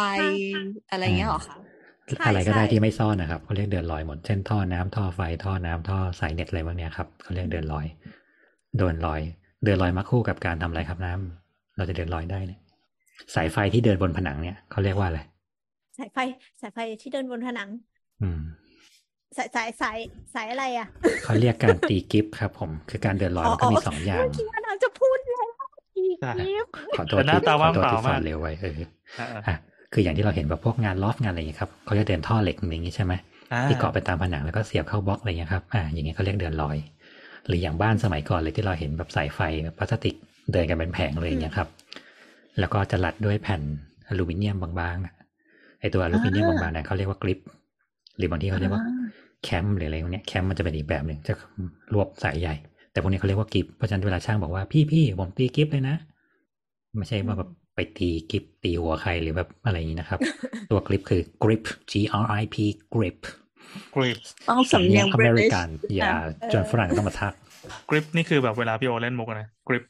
อะไรเงี้ยเหรอคะใช่อะไรก็ได้ใช่ที่ไม่ซ่อนนะครับเขาเรียกเดินลอยหมดเช่นท่อน้ำท่อไฟท่อน้ำท่อสายเน็ตอะไรพวกเนี้ยครับเขาเรียกเดินลอยเดินลอย เดินลอยมาคู่กับการทำอะไรครับน้ำ เราจะเดินลอยได้เนี่ยสายไฟที่เดินบนผนังเนี่ยเขาเรียกว่าอะไรสายไฟสายไฟที่เดินบนผนัง อืมสายสายสายสายอะไรอะเขาเรียกการตีกิฟต์ครับ ผม คือการเดินลอยมันก็มีสองอย่างเมื่อกี้เราจะพูดแล้วอีกใช่นิดขอโทษแต่หน้าที่ตาขอว่างโทษเปล่าที่สอมานกเร็วไว้เอออ่าอะคืออย่างที่เราเห็นแบบพวกงานลอฟงานอะไรอย่างเงี้ยครับเขาจะเดินท่อเหล็กอย่างนี้ใช่ไหมอ่าที่เกาะไปตามผนังแล้วก็เสียบเข้าบล็อกอะไรเงี้ยครับอ่าอย่างเงี้ยเขาเรียกเดินลอย หรืออย่างบ้านสมัยก่อนเลยที่เราเห็นแบบสายไฟแบบพลาสติก เดินกันเป็นแผงเลยอย่างเงี้ยครับ แล้วก็จะรัดด้วยแผ่นอลูมิเนียมบางๆอะไอตัวอลูมิเนียมบางๆเนี่ยเขาเรียกว่ากริปหรือบางทีเขาเรียกว่าแคมหรืออะไรพวกเนี้ยแคมมันจะเป็นอีกแบบหนึ่งจะรวบสายใหญ่ แต่พวกนี้เขาเรียกว่ากิฟเพราะฉะนั้นเวลาช่างบอกว่าพี่พี่ผมตีกิฟเลยนะ ไม่ใช่ว่าแบบไปตีกิฟตีหัวใครหรือแบบอะไรอย่างนี้นะครับ ตัวกริปคือ grip G R I P grip กริปต้องสำเนียงอเมริ British กันอย่าจนฝรั่งต้องมาทักกริปนี่คือแบบเวลาพี่โอเล่นมุกอะนะกริป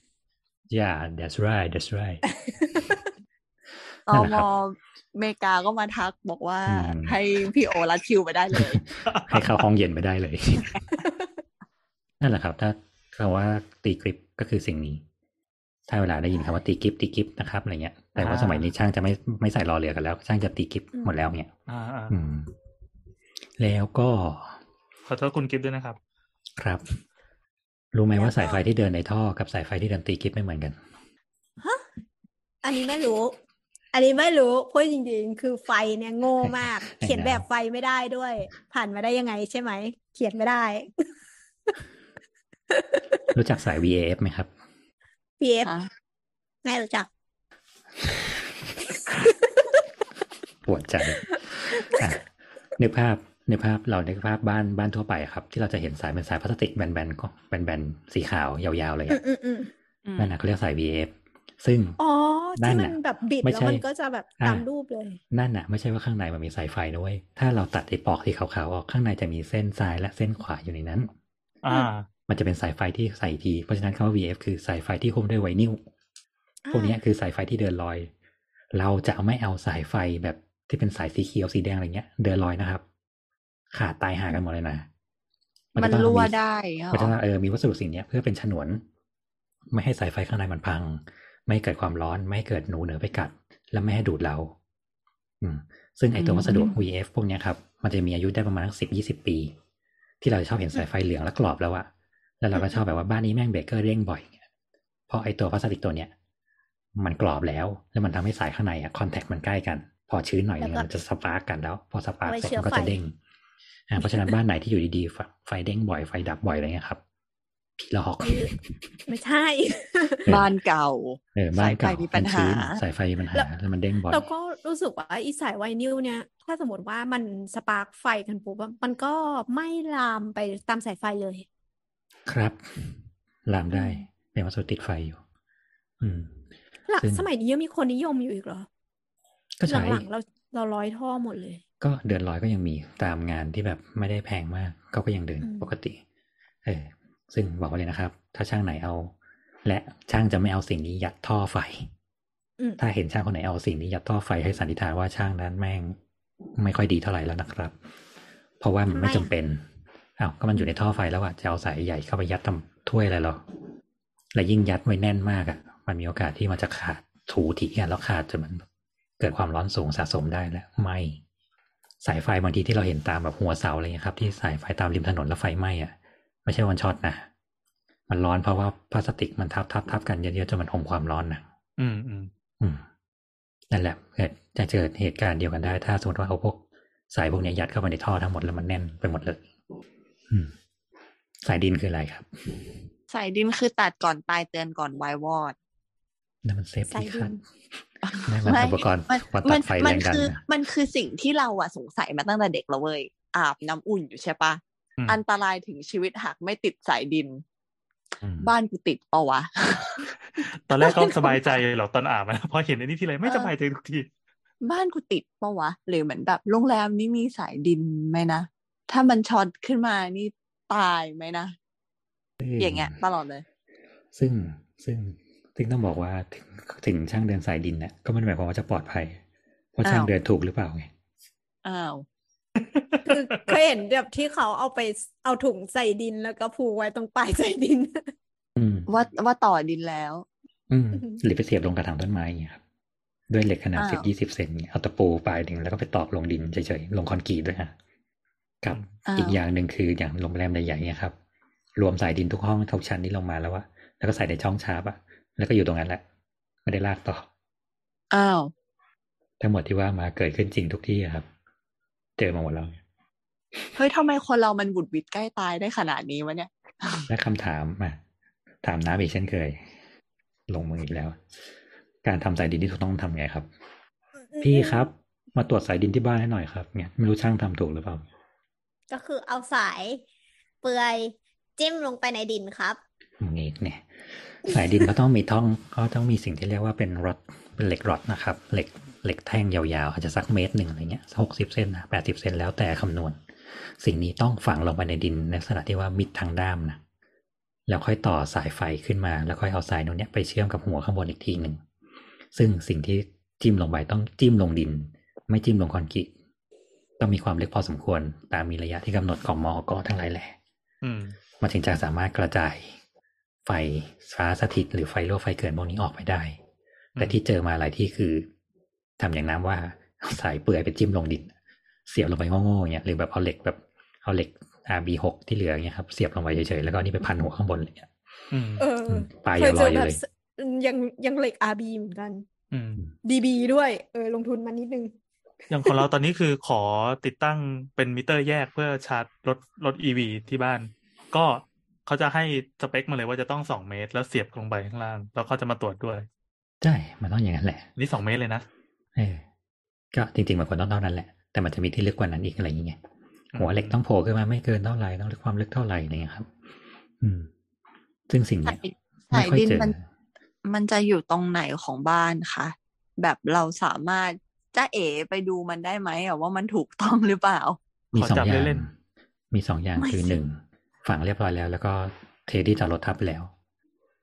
yeah that's right that's right ตนั่นมแหละครับอเมริกาก็มาทักบอกว่าอืมให้พี่โอรัดคิวไปได้เลย ให้เข้าห้องเย็นไปได้เลย นั่นแหละครับ ถ้าคำว่าตีกริปก็คือสิ่งนี้ ถ้าเวลาได้ยินคำว่าตีกริปตีกริปนะครับอะไรเงี้ย แต่ว่าอ่าสมัยนี้ช่างจะไม่ไม่ใส่รอเรือกันแล้ว ช่างจะตีกริปอืมหมดแล้วเนี่ยอ่าอ่าอืมแล้วก็ ขอโทษคุณกิฟต์ด้วยนะครับ ครับ รู้ไหมว่าสายไฟที่เดินในท่อกับสายไฟที่เดินตีกริปไม่เหมือนกันอันนี้ไม่รู้ อันนี้ไม่รู้พูดจริงๆ คือไฟเนี่ยโง่มากไอ้เขียนแบบไฟไม่ได้ด้วย ผ่านมาได้ยังไงใช่ไหม เขียนไม่ได้ รู้จักสาย VAF ไหมครับ PF อะง่ายรู้จักปวดใจอะนึกภาพ นึกภาพเรานึกภาพบ้านบ้านทั่วไปอะครับ ที่เราจะเห็นสายเป็นสายพลาสติกแบนๆก็แบนๆสีขาวยาวๆเลยอือะมอืมอืมอืมนั่นนะเขาเรียกสาย VAF ซึ่งอ๋อนั่ที่นมัน่ะนแบบบิดไม่แล้วใช่มันก็จะแบบอ่าตามรูปเลย นั่นน่ะ ไม่ใช่ว่าข้างในมันมีสายไฟด้วย ถ้าเราตัดไอ้ปลอกที่ขาวๆออกข้างในจะมีเส้นซ้ายและเส้นขวาอยู่ในนั้น อ่า มันจะเป็นสายไฟที่ใส่ที เพราะฉะนั้นคำว่า VF คือสายไฟที่หุ้มด้วยไวนิลอ่าพวกเนี้ยคือสายไฟที่เดินลอย เราจะไม่เอาสายไฟแบบที่เป็นสายสีเขียวสีแดงอะไรเงี้ย เดินลอยนะครับ ขาดตายหากันหมดเลยนะมันจะต้องรั่วมีได้เหรอมันจะต้องเออมีวัสดุสิ่งเนี้ยเพื่อเป็นฉนวน ไม่ให้สายไฟข้างในมันพัง ไม่ให้เกิดความร้อน ไม่ให้เกิดหนูเหนือไปกัด และไม่ให้ดูดเรา อืม ซึ่งไอตัววัสดุ VF พวกเนี้ยครับ มันจะมีอายุได้ประมาณสิบยี่สิบปี ที่เราชอบเห็นสายไฟเหลืองและกรอบแล้วอะแล้วเราก็ชอบแบบว่าบ้านนี้แม่งเบรกเกอร์เด้งบ่อยเพราะไอตัวพลาสติกตัวเนี้ยมันกรอบแล้ว แล้วมันทำให้สายข้างในอะ contact มันใกล้กัน พอชื้นหน่อยนึงแล้วก็มันจะ spark กันแล้ว พอ spark ไว้เสร็จเชื้อมันก็ไฟจะเด้งอ่า เพราะฉะนั้นบ้านไหนที่อยู่ดีๆไฟไฟเด้งบ่อยไฟดับบ่อยอะไรเงี้ยครับผีหลอกไม่ใช่ บ้านเก่าเออบ้านเก่าสายไฟมีปัญหาชื้นสายไฟมีปัญหาแล้วแล้วมันเด้งบ่อยแล้วก็รู้สึกว่าอีสายไวนิลเนี่ย ถ้าสมมติว่ามันสปาร์กไฟกันปุ๊บอะมันก็ไม่ลามไปตามสายไฟเลย ครับ ลามได้อืมเป็นวัสดุติดไฟอยู่ อืมหลักซึ่งสมัยนี้ยังมีคนนิยมอยู่อีกเหรอก็ใช้หลังๆเราเราร้อยท่อหมดเลย ก็เดินลอยก็ยังมีตามงานที่แบบไม่ได้แพงมากเขาก็ยังเดินอืมปกติ เออ ซึ่งบอกไว้เลยนะครับ ถ้าช่างไหนเอา และช่างจะไม่เอาสิ่งนี้ยัดท่อไฟอืมถ้าเห็นช่างคนไหนเอาสิ่งนี้ยัดท่อไฟให้สันนิษฐานว่าช่างนั้นแม่ง ไม่ค่อยดีเท่าไหร่แล้วนะครับ เพราะว่ามันไม่ทำไมจำเป็นอ้าวก็มันอยู่ในท่อไฟแล้วอะจะเอาสายใหญ่เข้าไปยัดทำถ้วยอะไรหรอและยิ่งยัดไว้แน่นมากอะมันมีโอกาสที่มันจะขาดถูถีกันแล้วขาดจนมันเกิดความร้อนสูงสะสมได้แล้วไม่ สายไฟบางทีที่เราเห็นตามแบบหัวเสาอะไรเงี้ยครับที่สายไฟตามริมถนนแล้วไฟไหม้อะไม่ใช่วันช็อตนะมันร้อนเพราะว่าพลาสติกมันทับทับทับกันเยอะๆจนมันอมความร้อนนะอืมอืมอืมนั่นแหละเกิดจะเจอเหตุการณ์เดียวกันได้ ถ้าสมมติว่าเอาพวกสายพวกเนี้ยยัดเข้าไปในท่อทั้งหมดแล้วมันแน่นไปหมดเลยอืมสายดินคืออะไรครับ สายดินคือตัดก่อนตายเตือนก่อนวายวอดนั่นมันเซฟสายตี้ดิครับนนั่นมัน ไม่อุปกรณ์มันวัดมัตันดไฟมัแรงดันคือนะมันคือสิ่งที่เราอะสงสัยมาตั้งแต่เด็กแล้วเว้ยอาบน้ำอุ่นอยู่ใช่ปะอืมอันตรายถึงชีวิตหากไม่ติดสายดินอืมบ้านกูติดเปะวะ ตอนแรกก็สบายใจหรอกตอนอ่านมาพอเห็นอันนี้ทีไรไม่สบายใจทุกที บ้านกูติดปะวะ หรือเหมือนแบบโรงแรมนี้มีสายดินไหมนะ ถ้ามันช็อตขึ้นมานี่ตายไหมนะ อย่างเงี้ยตลอดเลย ซึ่งซึ่ง ซึ่งต้องบอกว่าถึงถึงช่างเดินสายดินเนี่ยก็ไม่ได้หมายความว่าจะปลอดภัย เพราะช่างอ้าวเดินถูกหรือเปล่าไง อ้าวคือเคยเห็นแบบที่เขาเอาไปเอาถุงใส่ดินแล้วก็ผูกไว้ตรงปลายใส่ดินอืมว่าว่าต่อดินแล้ว อืมหรือไปเสียบลงกระถางต้นไม้อย่างเงี้ยครับด้วยเหล็กขนาดอ้าวสิบยี่สิบเซนเนี่ยเอาตะปูปลายหนึ่งแล้วก็ไปตอกลงดินเฉยๆลงคอนกรีตด้วยฮะกับอ้าวอีกอย่างหนึ่งคืออย่างโรงแรมใหญ่ๆเนี่ยครับ รวมสายดินทุกห้องทุกชั้นที่ลงมาแล้วว่าแล้วก็ใส่ในช่องชาร์ปอะ แล้วก็อยู่ตรงนั้นแหละ ไม่ได้ลากต่อ อ้าว ทั้งหมดที่ว่ามาเกิดขึ้นจริงทุกที่อะครับ เจอมาหมดแล้วเฮ้ยทำไมคนเรามันบุดวิดใกล้ตายได้ขนาดนี้วะเนี่ย และคำถามมาถามน้าอีกเช่นเคย ลงมืออีกแล้ว การทำสายดินที่ถูกต้องทำไงครับ พี่ครับมาตรวจสายดินที่บ้านให้หน่อยครับเนี่ยไม่รู้ช่างทำถูกหรือเปล่า ก็คือเอาสายเปลือยจิ้มลงไปในดินครับนี่เนี่ย สายดินเขาต้องมีท่องเขาต้องมีสิ่งที่เรียกว่าเป็นรอดเป็นเหล็กรอดนะครับเหล็กเหล็กแท่งยาวๆอาจจะสักเมตรหนึ่งอะไรเงี้ยหกสิบเซนนะแปดสิบเซนแล้วแต่คำนวณ สิ่งนี้ต้องฝังลงไปในดินในลักษณะที่ว่ามิดทางด้ามนะแล้วค่อยต่อสายไฟขึ้นมา แล้วค่อยเอาสายนู้นเนี้ยไปเชื่อมกับหัวข้างบนอีกทีหนึ่งซึ่งสิ่งที่จิ้มลงไปต้องจิ้มลงดิน ไม่จิ้มลงคอนกรีตต้องมีความลึกพอสมควร ตามมีระยะที่กำหนดของมอกทั้งหลายแหละอืมมันถึงจะสามารถกระจาย ไฟฟ้าสถิต หรือไฟรั่วไฟเกินพวกนี้ออกไปได้ แต่ที่เจอมาหลายที่คือทำอย่างน้ำว่าเอาสายเปื่อยไปจิ้มลงดิน เสียบลงไปโง่ๆอย่างเงี้ยหรือแบบเอาเหล็กแบบเอาเหล็ก RB6 ที่เหลือเงี้ยครับเสียบลงไปเฉยๆแล้วก็เอานี่ไปพันหัวข้างบนอะไรเงี้ยอืมเอออืมปลายเคยาวยลเจออยอยู่แบบเลยสยังยังเหล็กอาร์บีเหมือนกันอืมดีบีด้วยเออลงทุนมานิดนึง อย่างของเราตอนนี้คือขอติดตั้งเป็นมิเตอร์แยกเพื่อชาร์จรถรถอีวีที่บ้าน ก็ เขาจะให้สเปคมาเลยว่าจะต้องสองเมตร แล้วเสียบลงไปข้างล่าง แล้วเขาจะมาตรวจด้วย ใช่ มันต้องอย่างนั้นแหละ นี่สองเมตรเลยนะ เออ ก็จริงๆมันควรต้องเท่านั้นแหละ แต่มันจะมีที่ลึกกว่านั้นอีกอะไรอย่างเงี้ยอืมหัวเหล็กต้องโผล่ขึ้นมาไม่เกินเท่าไหร่ ต้องความลึกเท่าไหร่อะไรเงี้ยครับ อืม ซึ่งสิ่งสาเนี้ยยสายไม่ค่อยดินเจอมันมันจะอยู่ตรงไหนของบ้านคะ แบบเราสามารถจ้าเอ๋ไปดูมันได้ไหมอะว่ามันถูกต้องหรือเปล่า มีขอสองจับอย่างเล่นมีสองอย่างไม่คือสิหนึ่ง ฝังเรียบร้อยแล้ว แล้วก็เทที่จอดรถทับไปแล้ว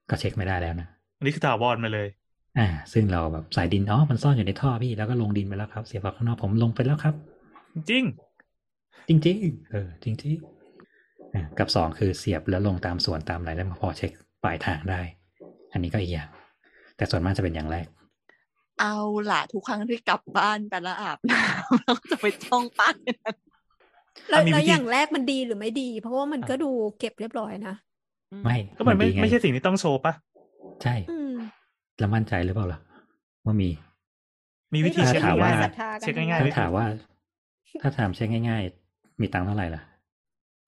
ก็เช็คไม่ได้แล้วนะอันนี้คือถาวรมาเลย อ่า ซึ่งเราแบบสายดินอ๋อมันซ่อนอยู่ในท่อพี่แล้วก็ลงดินไปแล้วครับ เสียบออกข้างนอกผมลงไปแล้วครับ จริง จริงๆเออจริงๆอะกับสองคือเสียบแล้วลงตามส่วนตามอะไรแล้วมาพอเช็คปลายทางได้ อันนี้ก็อีกอย่าง แต่ส่วนมากจะเป็นอย่างแรก เอาล่ะทุกครั้งที่กลับบ้านไปแล้วอาบน้ำเราก็จะไปจ้องป้ายนั้น แล้วอะมีแล้ววิธีอย่างแรกมันดีหรือไม่ดี เพราะว่ามันอะก็ดูเก็บเรียบร้อยนะไม่ก็มันไม่ดีงไม่ใช่สิ่งที่ต้องโชว์ปะใช่อืมแล้วมั่นใจหรือเปล่าล่ะว่ามี มีวิธีไม่เช็คถามว่าง่ายๆศรันะทธากันเช็คง่ายๆถ้าไม่ถามว่า ถ้าถามเช็คง่าย ๆ มีตังค์เท่าไหร่ล่ะ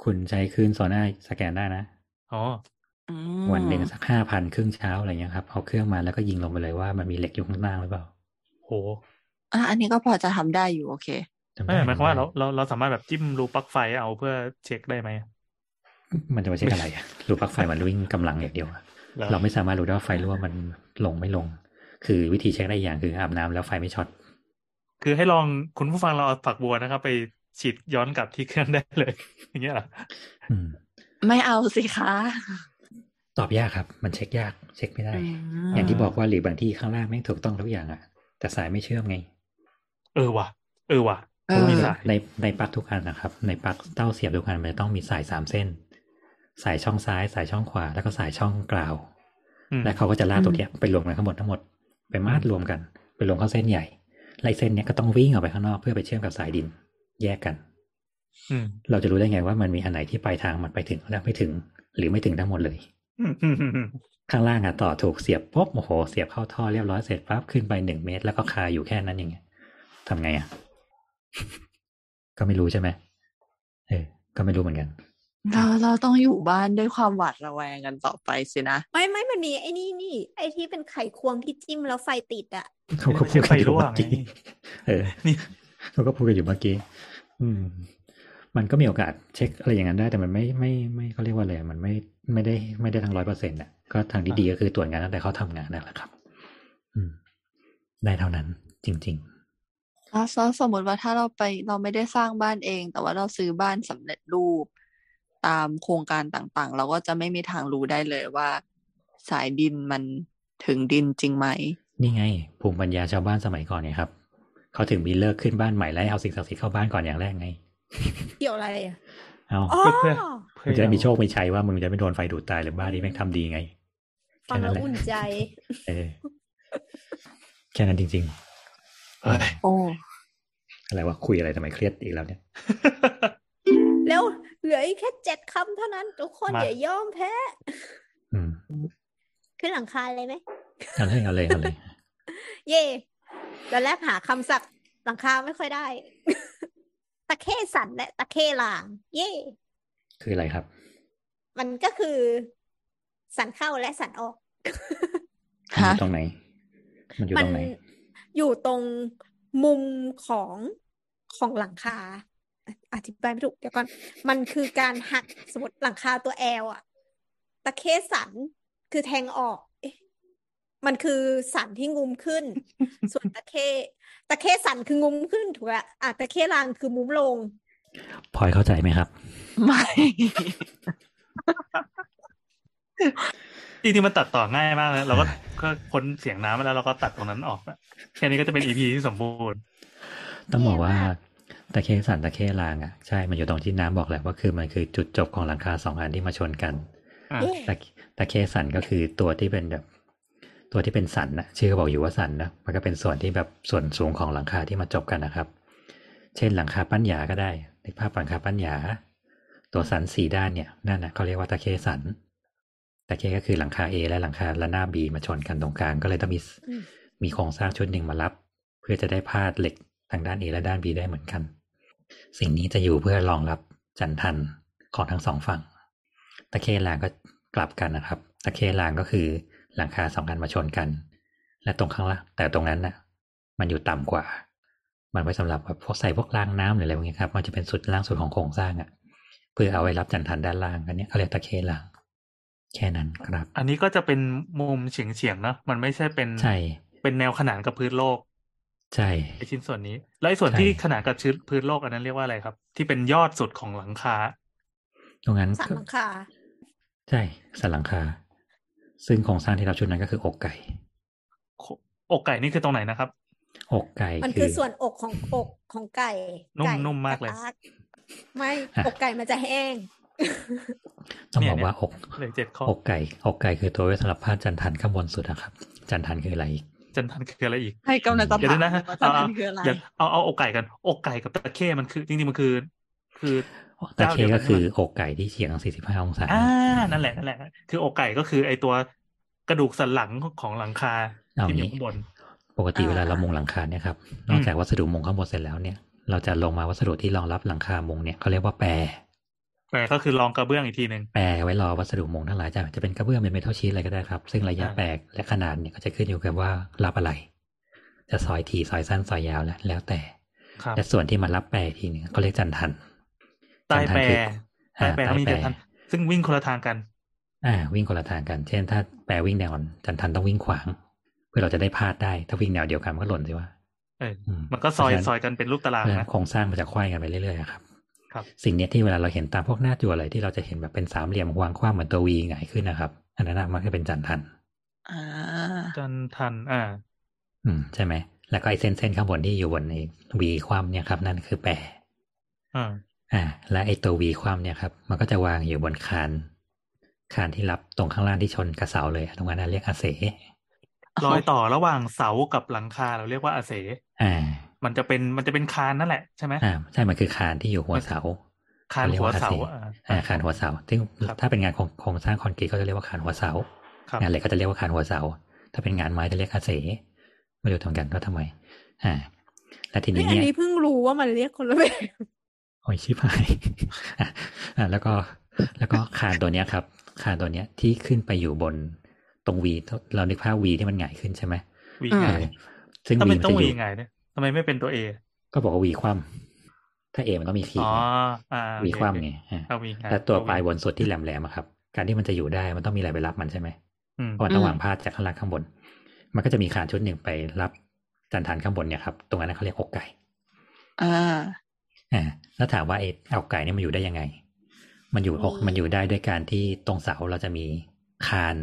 คุณใช้คลื่น sonar scan ได้นะอ๋ออืมวันหนึ่งสักห้าพันครึ่งเช้าอะไรเงี้ยครับเอาเครื่องมาแล้วก็ยิงลงไปเลยว่ามันมีเหล็กอยู่ข้างล่างหรือเปล่าโหอะอันนี้ก็พอจะทำได้อยู่โอเคจำ ไม่ได้หมายความว่าจำเราได้เราเราสามารถแบบจิ้มรูปลั๊กไฟเอาเพื่อเช็คได้ไหม มันจะมาเช็คอะไรอะรูปลั๊กไฟมันวิ่งกำลังอย่างเดียวอะหรอเราไม่สามารถรู้ได้ว่าไฟรั่วมันลงไม่ลง คือวิธีเช็คได้อย่างคืออาบน้ำแล้วไฟไม่ช็อต คือให้ลองคุณผู้ฟังเราเอาฝักบัวนะครับ ไปฉีดย้อนกลับที่เครื่องได้เลย อย่างเงี้ยเหรออืมไม่เอาสิคะตอบยากครับ มันเช็คยาก เช็คไม่ได้อืมอย่างที่บอกว่าหรือบางที่ข้างล่างไม่งถูกต้องทุกอย่างอะแต่สายไม่เชื่อมไง เออว่ะ เออว่ะเอเพราะอ มีสายในในปลั๊กทุกอันนะครับ ในปลั๊กเต้าเสียบทุกอันมันจะต้องมีสายสามเส้น สายช่องซ้าย สายช่องขวา แล้วก็สายช่องกลาวอืมและเขาก็จะลากตัวเนี้ยไปรวมกันทั้งหมดทั้งหมดไปมาดรวมกัน ไปรวมเข้าเส้นใหญ่ไล่เส้นเนี้ยก็ต้องวิ่งออกไปข้างนอกเพื่อไปเชื่อมกับสายดิน แยกกันอืมเราจะรู้ได้ไงว่ามันมีอันไหนที่ปลายทางมันไปถึงแล้วไม่ถึง หรือไม่ถึงทั้งหมดเลยอืมอืมอืมอืมข้างล่างอะต่อถูกเสียบปุ๊บโอ้โหเสียบเข้าท่อเรียบร้อยเสร็จปั๊บขึ้นไปหนึ่งเมตร แล้วก็คาอยู่แค่นั้นอย่างเงี้ยทำไงอะ ก็ไม่รู้ใช่ไหมเออ ก็ไม่รู้เหมือนกันเราเราต้องอยู่บ้านด้วยความหวาดระแวงกันต่อไปสินะ ไม่ไม่มันมีไอ้นี่นี่ไอ้ที่เป็นไขควงที่จิ้มแล้วไฟติดอะเขาก็พูดกันอยู่ไม่ใช่ไฟรั่วเมื่อกี้ไงเออนี่เขาก็พูดกันอยู่เมื่อกี้อืม มันก็มีโอกาสเช็คอะไรอย่างนั้นได้แต่มันไม่ไม่ไม่เขาเรียกว่าอะไรมันไม่ไม่ได้ไม่ได้ทั้งร้อยเปอร์เซ็นต์อะก็ทางที่ดีก็คือตรวจงานตั้งแต่เขาทำงานนั่นแหละครับ อืม ได้เท่านั้นจริง อะสสมมติว่าถ้าเราไปเราไม่ได้สร้างบ้านเอง แต่ว่าเราซื้อบ้านสำเร็จรูป ตามโครงการต่างๆ เราก็จะไม่มีทางรู้ได้เลยว่า สายดินมันถึงดินจริงไหมๆนี่ไง ภูมิปัญญาชาวบ้านสมัยก่อนเนี่ยครับ เขาถึงมีเลิกขึ้นบ้านใหม่แล้วให้เอาสิ่งศักดิ์สิทธิ์เข้าบ้านก่อนอย่างแรกไง เกี่ยวอะไรอะเอาอ๋อเพื่อมันจะได้มีโชคมีชัยว่ามึงจะไม่โดนไฟดูดตายหรือบ้านนี้แม่งทำดีไงฟังแล้วอุ่นใจ เออแค่นั้นจริงเอ้ย โอ้ๆอะไรวะคุยอะไรทำไมเครียดอีกแล้วเนี่ยแล้วเหลืออีกแค่เจ็ดคำเท่านั้น ทุกคนมาอย่ายอมแพ้อืมขึ้นหลังคาเลยไหมเอาเลยเอาเลยเอาเลย เย่ตอนแรกหาคำศัพท์หลังคาไม่ค่อยได้ ตะเข้สันและตะเข้ลาง เย่คืออะไรครับ มันก็คือ สันเข้าและสันออก มันอฮะยู่ตรงไหน มันอยู่มัตรงไหน อยู่ตรงมุมของของหลังคาอะอธิบายไม่ถูกเดี๋ยวก่อน มันคือการหักสมมติหลังคาตัวแอลอะตะเข้สันคือแทงออกเอ๊ะมันคือสันที่งุมขึ้น ส่วนตะเข้ตะเข้สันคืองุมขึ้นถูกละอะตะเข้ลางคือมุมลงพลอยเข้าใจไหมครับ ไม่ จริงๆมันตัดต่อง่ายมากเลยเราก็ก็พ้นเสียงน้ำมาแล้วเราก็ตัดตรงนั้นออกอะแค่นี้ก็จะเป็นอีพีที่สมบูรณ์ ต้องบอกว่าแย่มากตะเคสันตะเครางอะใช่ มันอยู่ตรงที่น้ำบอกแหละว่าคือมันคือจุดจบของหลังคาสองอันที่มาชนกันอะเอ๊ะตะตะเคสันก็คือตัวที่เป็นแบบ ตัวที่เป็นสันนะชื่อก็บอกอยู่ว่าสันนะมันก็เป็นส่วนที่แบบส่วนสูงของหลังคาที่มาจบกันนะครับ เช่นหลังคาปั้นหยาก็ได้ในภาพหลังคาปั้นหยาตัวสันสี่ด้านเนี่ยนั่นนะเขาเรียกว่าตะเคสัน ตะเคก็คือหลังคา A และหลังคาระนาบ B มาชนกันตรงกลางก็เลยต้องมีอืมมีโครงสร้างชุดหนึ่งมารับ เพื่อจะได้พาดเหล็กทางด้าน A และด้าน B ได้เหมือนกัน สิ่งนี้จะอยู่เพื่อรองรับจันทันของทั้งสองฝั่ง ตะเคลางก็กลับกันนะครับ ตะเคลางก็คือหลังคาสองอันมาชนกัน และตรงข้างล่างแต่ตรงนั้นน่ะ มันอยู่ต่ำกว่า มันไว้สำหรับแบบพวกใส่พวกรางน้ำหรืออะไรพวกนี้ครับ มันจะเป็นสุดล่างสุดของโครงสร้างอะ เพื่อเอาไว้รับจันทันด้านล่างอันเนี้ยเขาเรียกตะเคลาง แค่นั้นครับ อันนี้ก็จะเป็นมุมเฉียงเฉียงๆเนอะมันไม่ใช่เป็นใช่เป็นแนวขนานกับพื้นโลก ใช่ไอชิ้นส่วนนี้ แล้วไอส่วนใช่ที่ขนานกับชื้นพื้นโลกอันนั้นเรียกว่าอะไรครับ ที่เป็นยอดสุดของหลังคาตรงนั้นสันก็หลังคาใช่สันหลังคา ซึ่งโครงสร้างที่รับชุดนั้นก็คืออกไก่ อกไก่นี่คือตรงไหนนะครับ อกไก่มันคืคืออส่วนอกของอกของไก่นุ่มไก่นุ่มมากเลยบปไม่อะอกไก่มันจะแห้ง ต้องเนี่ยบอกว่าอกเหลือเจ็ดข้ออกไก่อกไก่คือตัวไว้สำหรับพาดจันทันข้างบนสุดนะครับ จันทันคืออะไรอีกจันทันคืออะไรอีกให้กำลังจะเดี๋ยวถามนะเลยว่าจันเอาทัเอานคืออะไรเดี๋ยวเอาเอาอกไก่กัน อกไก่กับตะเข้มันคือจริงๆมันคือ คือตะเจ้าเคเดียวกัก็นคือใช่ไหมอกไก่ที่เฉียง 45 องศาอ่านั่นแหละนั่นแหละ คืออกไก่ก็คือไอตัวกระดูกสันหลังของหลังคาเอาที่อยู่งี้ข้างบน ปกติอ่าเวลาเรามุงหลังคาเนี่ยครับ นอกจากวัสดุมุงข้างบนเสร็จแล้วเนี่ย เราจะลงมาวัสดุที่รองรับหลังคามุงเนี่ยเขาเรียกว่าแปรแต่ ก็คือรองกระเบื้องอีกทีหนึ่งแปรไว้รอวัสดุมุงทั้งหลายจะจะเป็นกระเบื้องเป็นเมทัลชีทอะไรก็ได้ครับ ซึ่งระยะอ่าแปรและขนาดเนี่ยก็จะขึ้นอยู่กับว่ารับอะไร จะซอยทีซอยสั้นซอยยาวแล้วแล้วแต่ครับและส่วนที่มันรับแปรอีกทีหนึงเขาเรียกจันทันใต้แปรจัใต้นทันคืออ่าแปรก็มีใต้จันทัน ซึ่งวิ่งคนละทางกัน อ่า วิ่งคนละทางกัน เช่น ถ้าแปรวิ่งแนวจันทันต้องวิ่งขวาง เพื่อเราจะได้พาดได้ ถ้าวิ่งแนวเดียวกันมันก็หล่นสิว่าเอออืมมันก็ซอยเพราะฉะนั้นซอยกันเป็นรูปตารางเพราะฉะนั้นะนโครงสร้างมันจะควายกันไปเรื่อยๆอะครับครับ สิ่งเนี้ยที่เวลาเราเห็นตามพวกหน้าจั่วอะไรที่เราจะเห็นแบบเป็นสามเหลี่ยมวางคว้างเหมือนตัววีหงายขึ้นนะครับ อันนั้นนะมันก็เป็นจันทันอ่าจันทัน อ่า อืมใช่ไหมแล้วก็ไอ้เส้นเส้นๆข้างบนที่อยู่บนในวีความเนี่ยครับ นั่นคือแปรอ่าอ่า และไอ้ตัววีความเนี่ยครับ มันก็จะวางอยู่บนคานคานที่รับตรงข้างล่างที่ชนกับเสาเลยตรงนั้นนะเรียกอาเสรอยต่อระหว่างเสากับหลังคาเราเรียกว่าอาเสอ่า มันจะเป็นมันจะเป็นคานนั่นแหละใช่ไหมอ่าใช่มันคือคานที่อยู่หัวเสาคานหัวเสารียกว่าอ่าอ่าคานหัวเสาซึ่งครับถ้าเป็นงานโครงโครงสร้างคอนกรีตก็จะเรียกว่าคานหัวเสาครับงานเหล็กก็จะเรียกว่าคานหัวเสา ถ้าเป็นงานไม้จะเรียกอาเสไม่รู้ทำกันว่าทำไม อ่า และทีเฮ้นี้ยอันเนี่ยนี้เพิ่งรู้ว่ามันเรียกคนละแบบโอ้ยชิบหายอะอ่าแล้วก็แล้วก็คานตัวเนี้ยครับ คานตัวเนี้ยที่ขึ้นไปอยู่บนตรงวีเรานึกภาพวีที่มันหงายขึ้นใช่ไหมวีอืมไงเออซึ่งถ้าวีเป็นมันต้องจะอวียู่ไงเนี่ย ทำไมไม่เป็นตัวเอก็บอกว่าวีคว่ถ้าเอมันต้องมีขีดอ๋อไงอ่าโอวีเคคว่ำโอเคไงอะเอามีอะแต่ตัวเอามีปลายบนสุดที่แหลมๆอะครับการที่มันจะอยู่ได้มันต้องมีอะไรไปรับมันใช่ไหมอืมเพราะมันต้องวางพาดจากข้างล่างข้างบน มันก็จะมีคานชุดหนึ่งไปรับจันทานข้างบนเนี่ยครับ ตรงนั้นเขาเรียกอกไก่ อ่า อ่า แล้วถามว่าไอ้อกไก่เนี่ยมันอยู่ได้ยังไง มันอยู่อกอืมมันอยู่ได้ด้วยการที่ตรงเสาเราจะมีคาน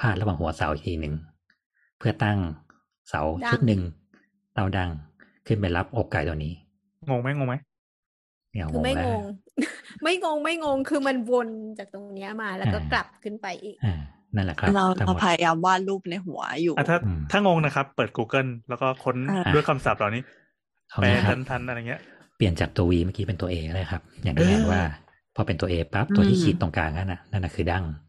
พาดระหว่างหัวเสาอีกทีหนึ่งเพื่อตั้งเสาดังชุดหนึ่ง เตาดังขึ้นไปรับอกไก่ตัวนี้ งงไหมงงไหมเนี่ยคือไม่แล้งวงไม่งงไม่งงคือมันวนจากตรงเนี้ยมาแล้วก็อ่ากลับขึ้นไปอีกอ่านั่นแหละครับ เราทั้งหเรามดพยายามวาดรูปในหัวอยู่อะถ้าอืมถ้างงนะครับ เปิด Google แล้วก็ค้นอ่าด้วยคำศัพท์เหล่านี้เอาแปลงี้ครัทับนทันอะไรเงี้ย เปลี่ยนจากตัว V เมื่อกี้เป็นตัว A ก็ได้ครับ อย่างที่เห็นว่า พอเป็นตัว A ปั๊บตัวที่อืมขีดตรงกลางนั่นน่ะนั่นน่ะคือดั้งอ่า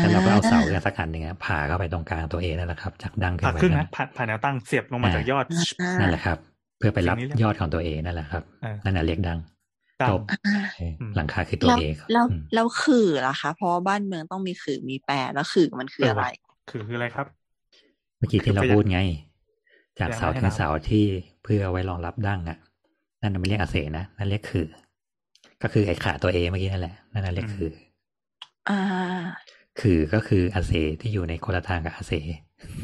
แล้วเราก็เอาเสาเนี่ยสักอันหนึ่งอะผ่าเข้าไปตรงกลางตัว A นั่นแหละครับ จากดั้งขึ้นผ่าไปครึ่งนั่นะนผ่าผ่าแนวตั้งเสียบลงมาจากยอดอ่านั่นแหละครับ เพื่อไปรับสิ่งนี้เรียกยอดของตัว A นั่นแหละครับอ่านั่นน่ะเรียกดังตั้งจบอ่าเอออมหลังคาคือตัวแล้ว A ครับแล้วอืมแล้วขื่อล่ะคะ เพราะว่าบ้านเมืองต้องมีขื่อมีแปรแล้วขื่อมันคืออะไรคือคืออะไรครับ เมื่อกี้ที่เราคือพยายามพูดไง จากพยายามเสาไม่ให้ถึงน้ำเสาที่เพื่อเอาไว้รองรับดั้งอะ นั่นนะไม่เรียกอาเสนะนั่นเรียกคือก็คือไอ้ขาตัว A เมื่อกี้นั่นแหละนั่นนะเรียกคืออ่า คือก็คืออาเซที่อยู่ในคนละทางกับอาเซ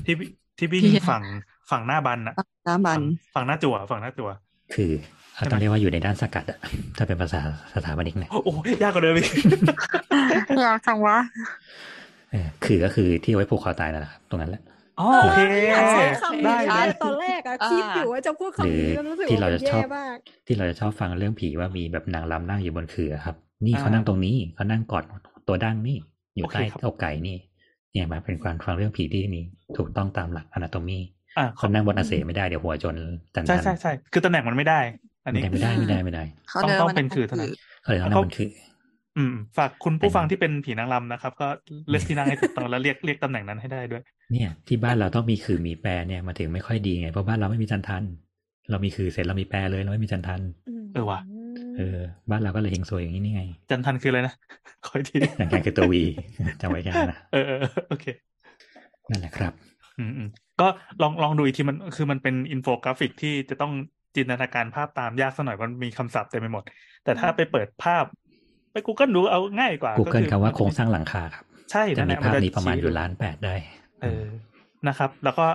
ที่พี่ที่พี่ที่ฝั่งฝั่งหน้าบันอะน้ามันฝั่งฝั่งหน้าจั่วฝั่งหน้าจั่วคือใช่ไหมต้องเรียกว่าอยู่ในด้านสกัดอะถ้าเป็นภาษาสถาปนิกเนี่ยโอ้โหยากกว่าเดิมอีกอยากจังวะเออคือก็คือที่เอาไว้ผูกคอตายนั่นแหละครับตรงนั้นแหละอ๋อโอเคอยากใช้คำได้นี้ได้ตอนแรกอะอ่าคิดอยู่ว่าจะพูดหรือคำนี้แล้วรู้สึกที่ว่าเรามันจะชอแย่บมากที่เราจะชอบฟังเรื่องผีว่ามีแบบนางรำนั่งอยู่บนคืออะครับ นี่เขาอ่านั่งตรงนี้เขานั่งกอดตัวดั้งนี่ อยู่โอเคใต้ครับอกไก่นี่เนี่ยมาเป็นการฟังเรื่องผีที่มีถูกต้องตามหลักอนาโตมีอะคนนั่งบนอาเสไม่ได้เดี๋ยวหัวจนจันใช่ทันใช่ใช่คือตำแหน่งมันไม่ได้ อันไม่นี้ได้ไม่ได้ไม่ได้ไม่ได้เขาต้องเดินต้องมาเป็นคือเท่านั้นเขาเลยต้องนั่งบนคือ อืม ฝากคุณผู้เป็นฟังที่เป็นผีนางรำนะครับ ก็เลือกที่นั่งให้ถูกต้องแล้วเรียกเรียกตำแหน่งนั้นให้ได้ด้วย เนี่ย ที่บ้านเราต้องมีคือมีแปรเนี่ยมาถึงไม่ค่อยดีไงเพราะบ้านเราไม่มีจันทัน เรามีคือเสร็จเรามีแปรเลยเราไม่มีจันทันมเออว่ะ เออ บ้านเราก็เลยเฮงซวยอย่างนี้นี่ไง จันทันคืออะไรนะขออีกทีอย่างการคือตัววีจำไว้กันนะเออเออเออโอเค นั่นแหละครับอืมอืมก็ลองลองดูอีกทีมันคือมันเป็นอินโฟกราฟิกที่จะต้องจินตนาการภาพตามยากสักหน่อยมันมีคำศัพท์เต็มไปหมด แต่ถ้าไปเปิดภาพ ไป Google ดูเอาง่ายกว่า Google อคำว่ามันโครงสร้างหลังคาครับ ใช่จะนั่นแหมีละภาพจนี้ประมาณชี้อยู่ล้านแปดได้ เออนะครับ แล้วก็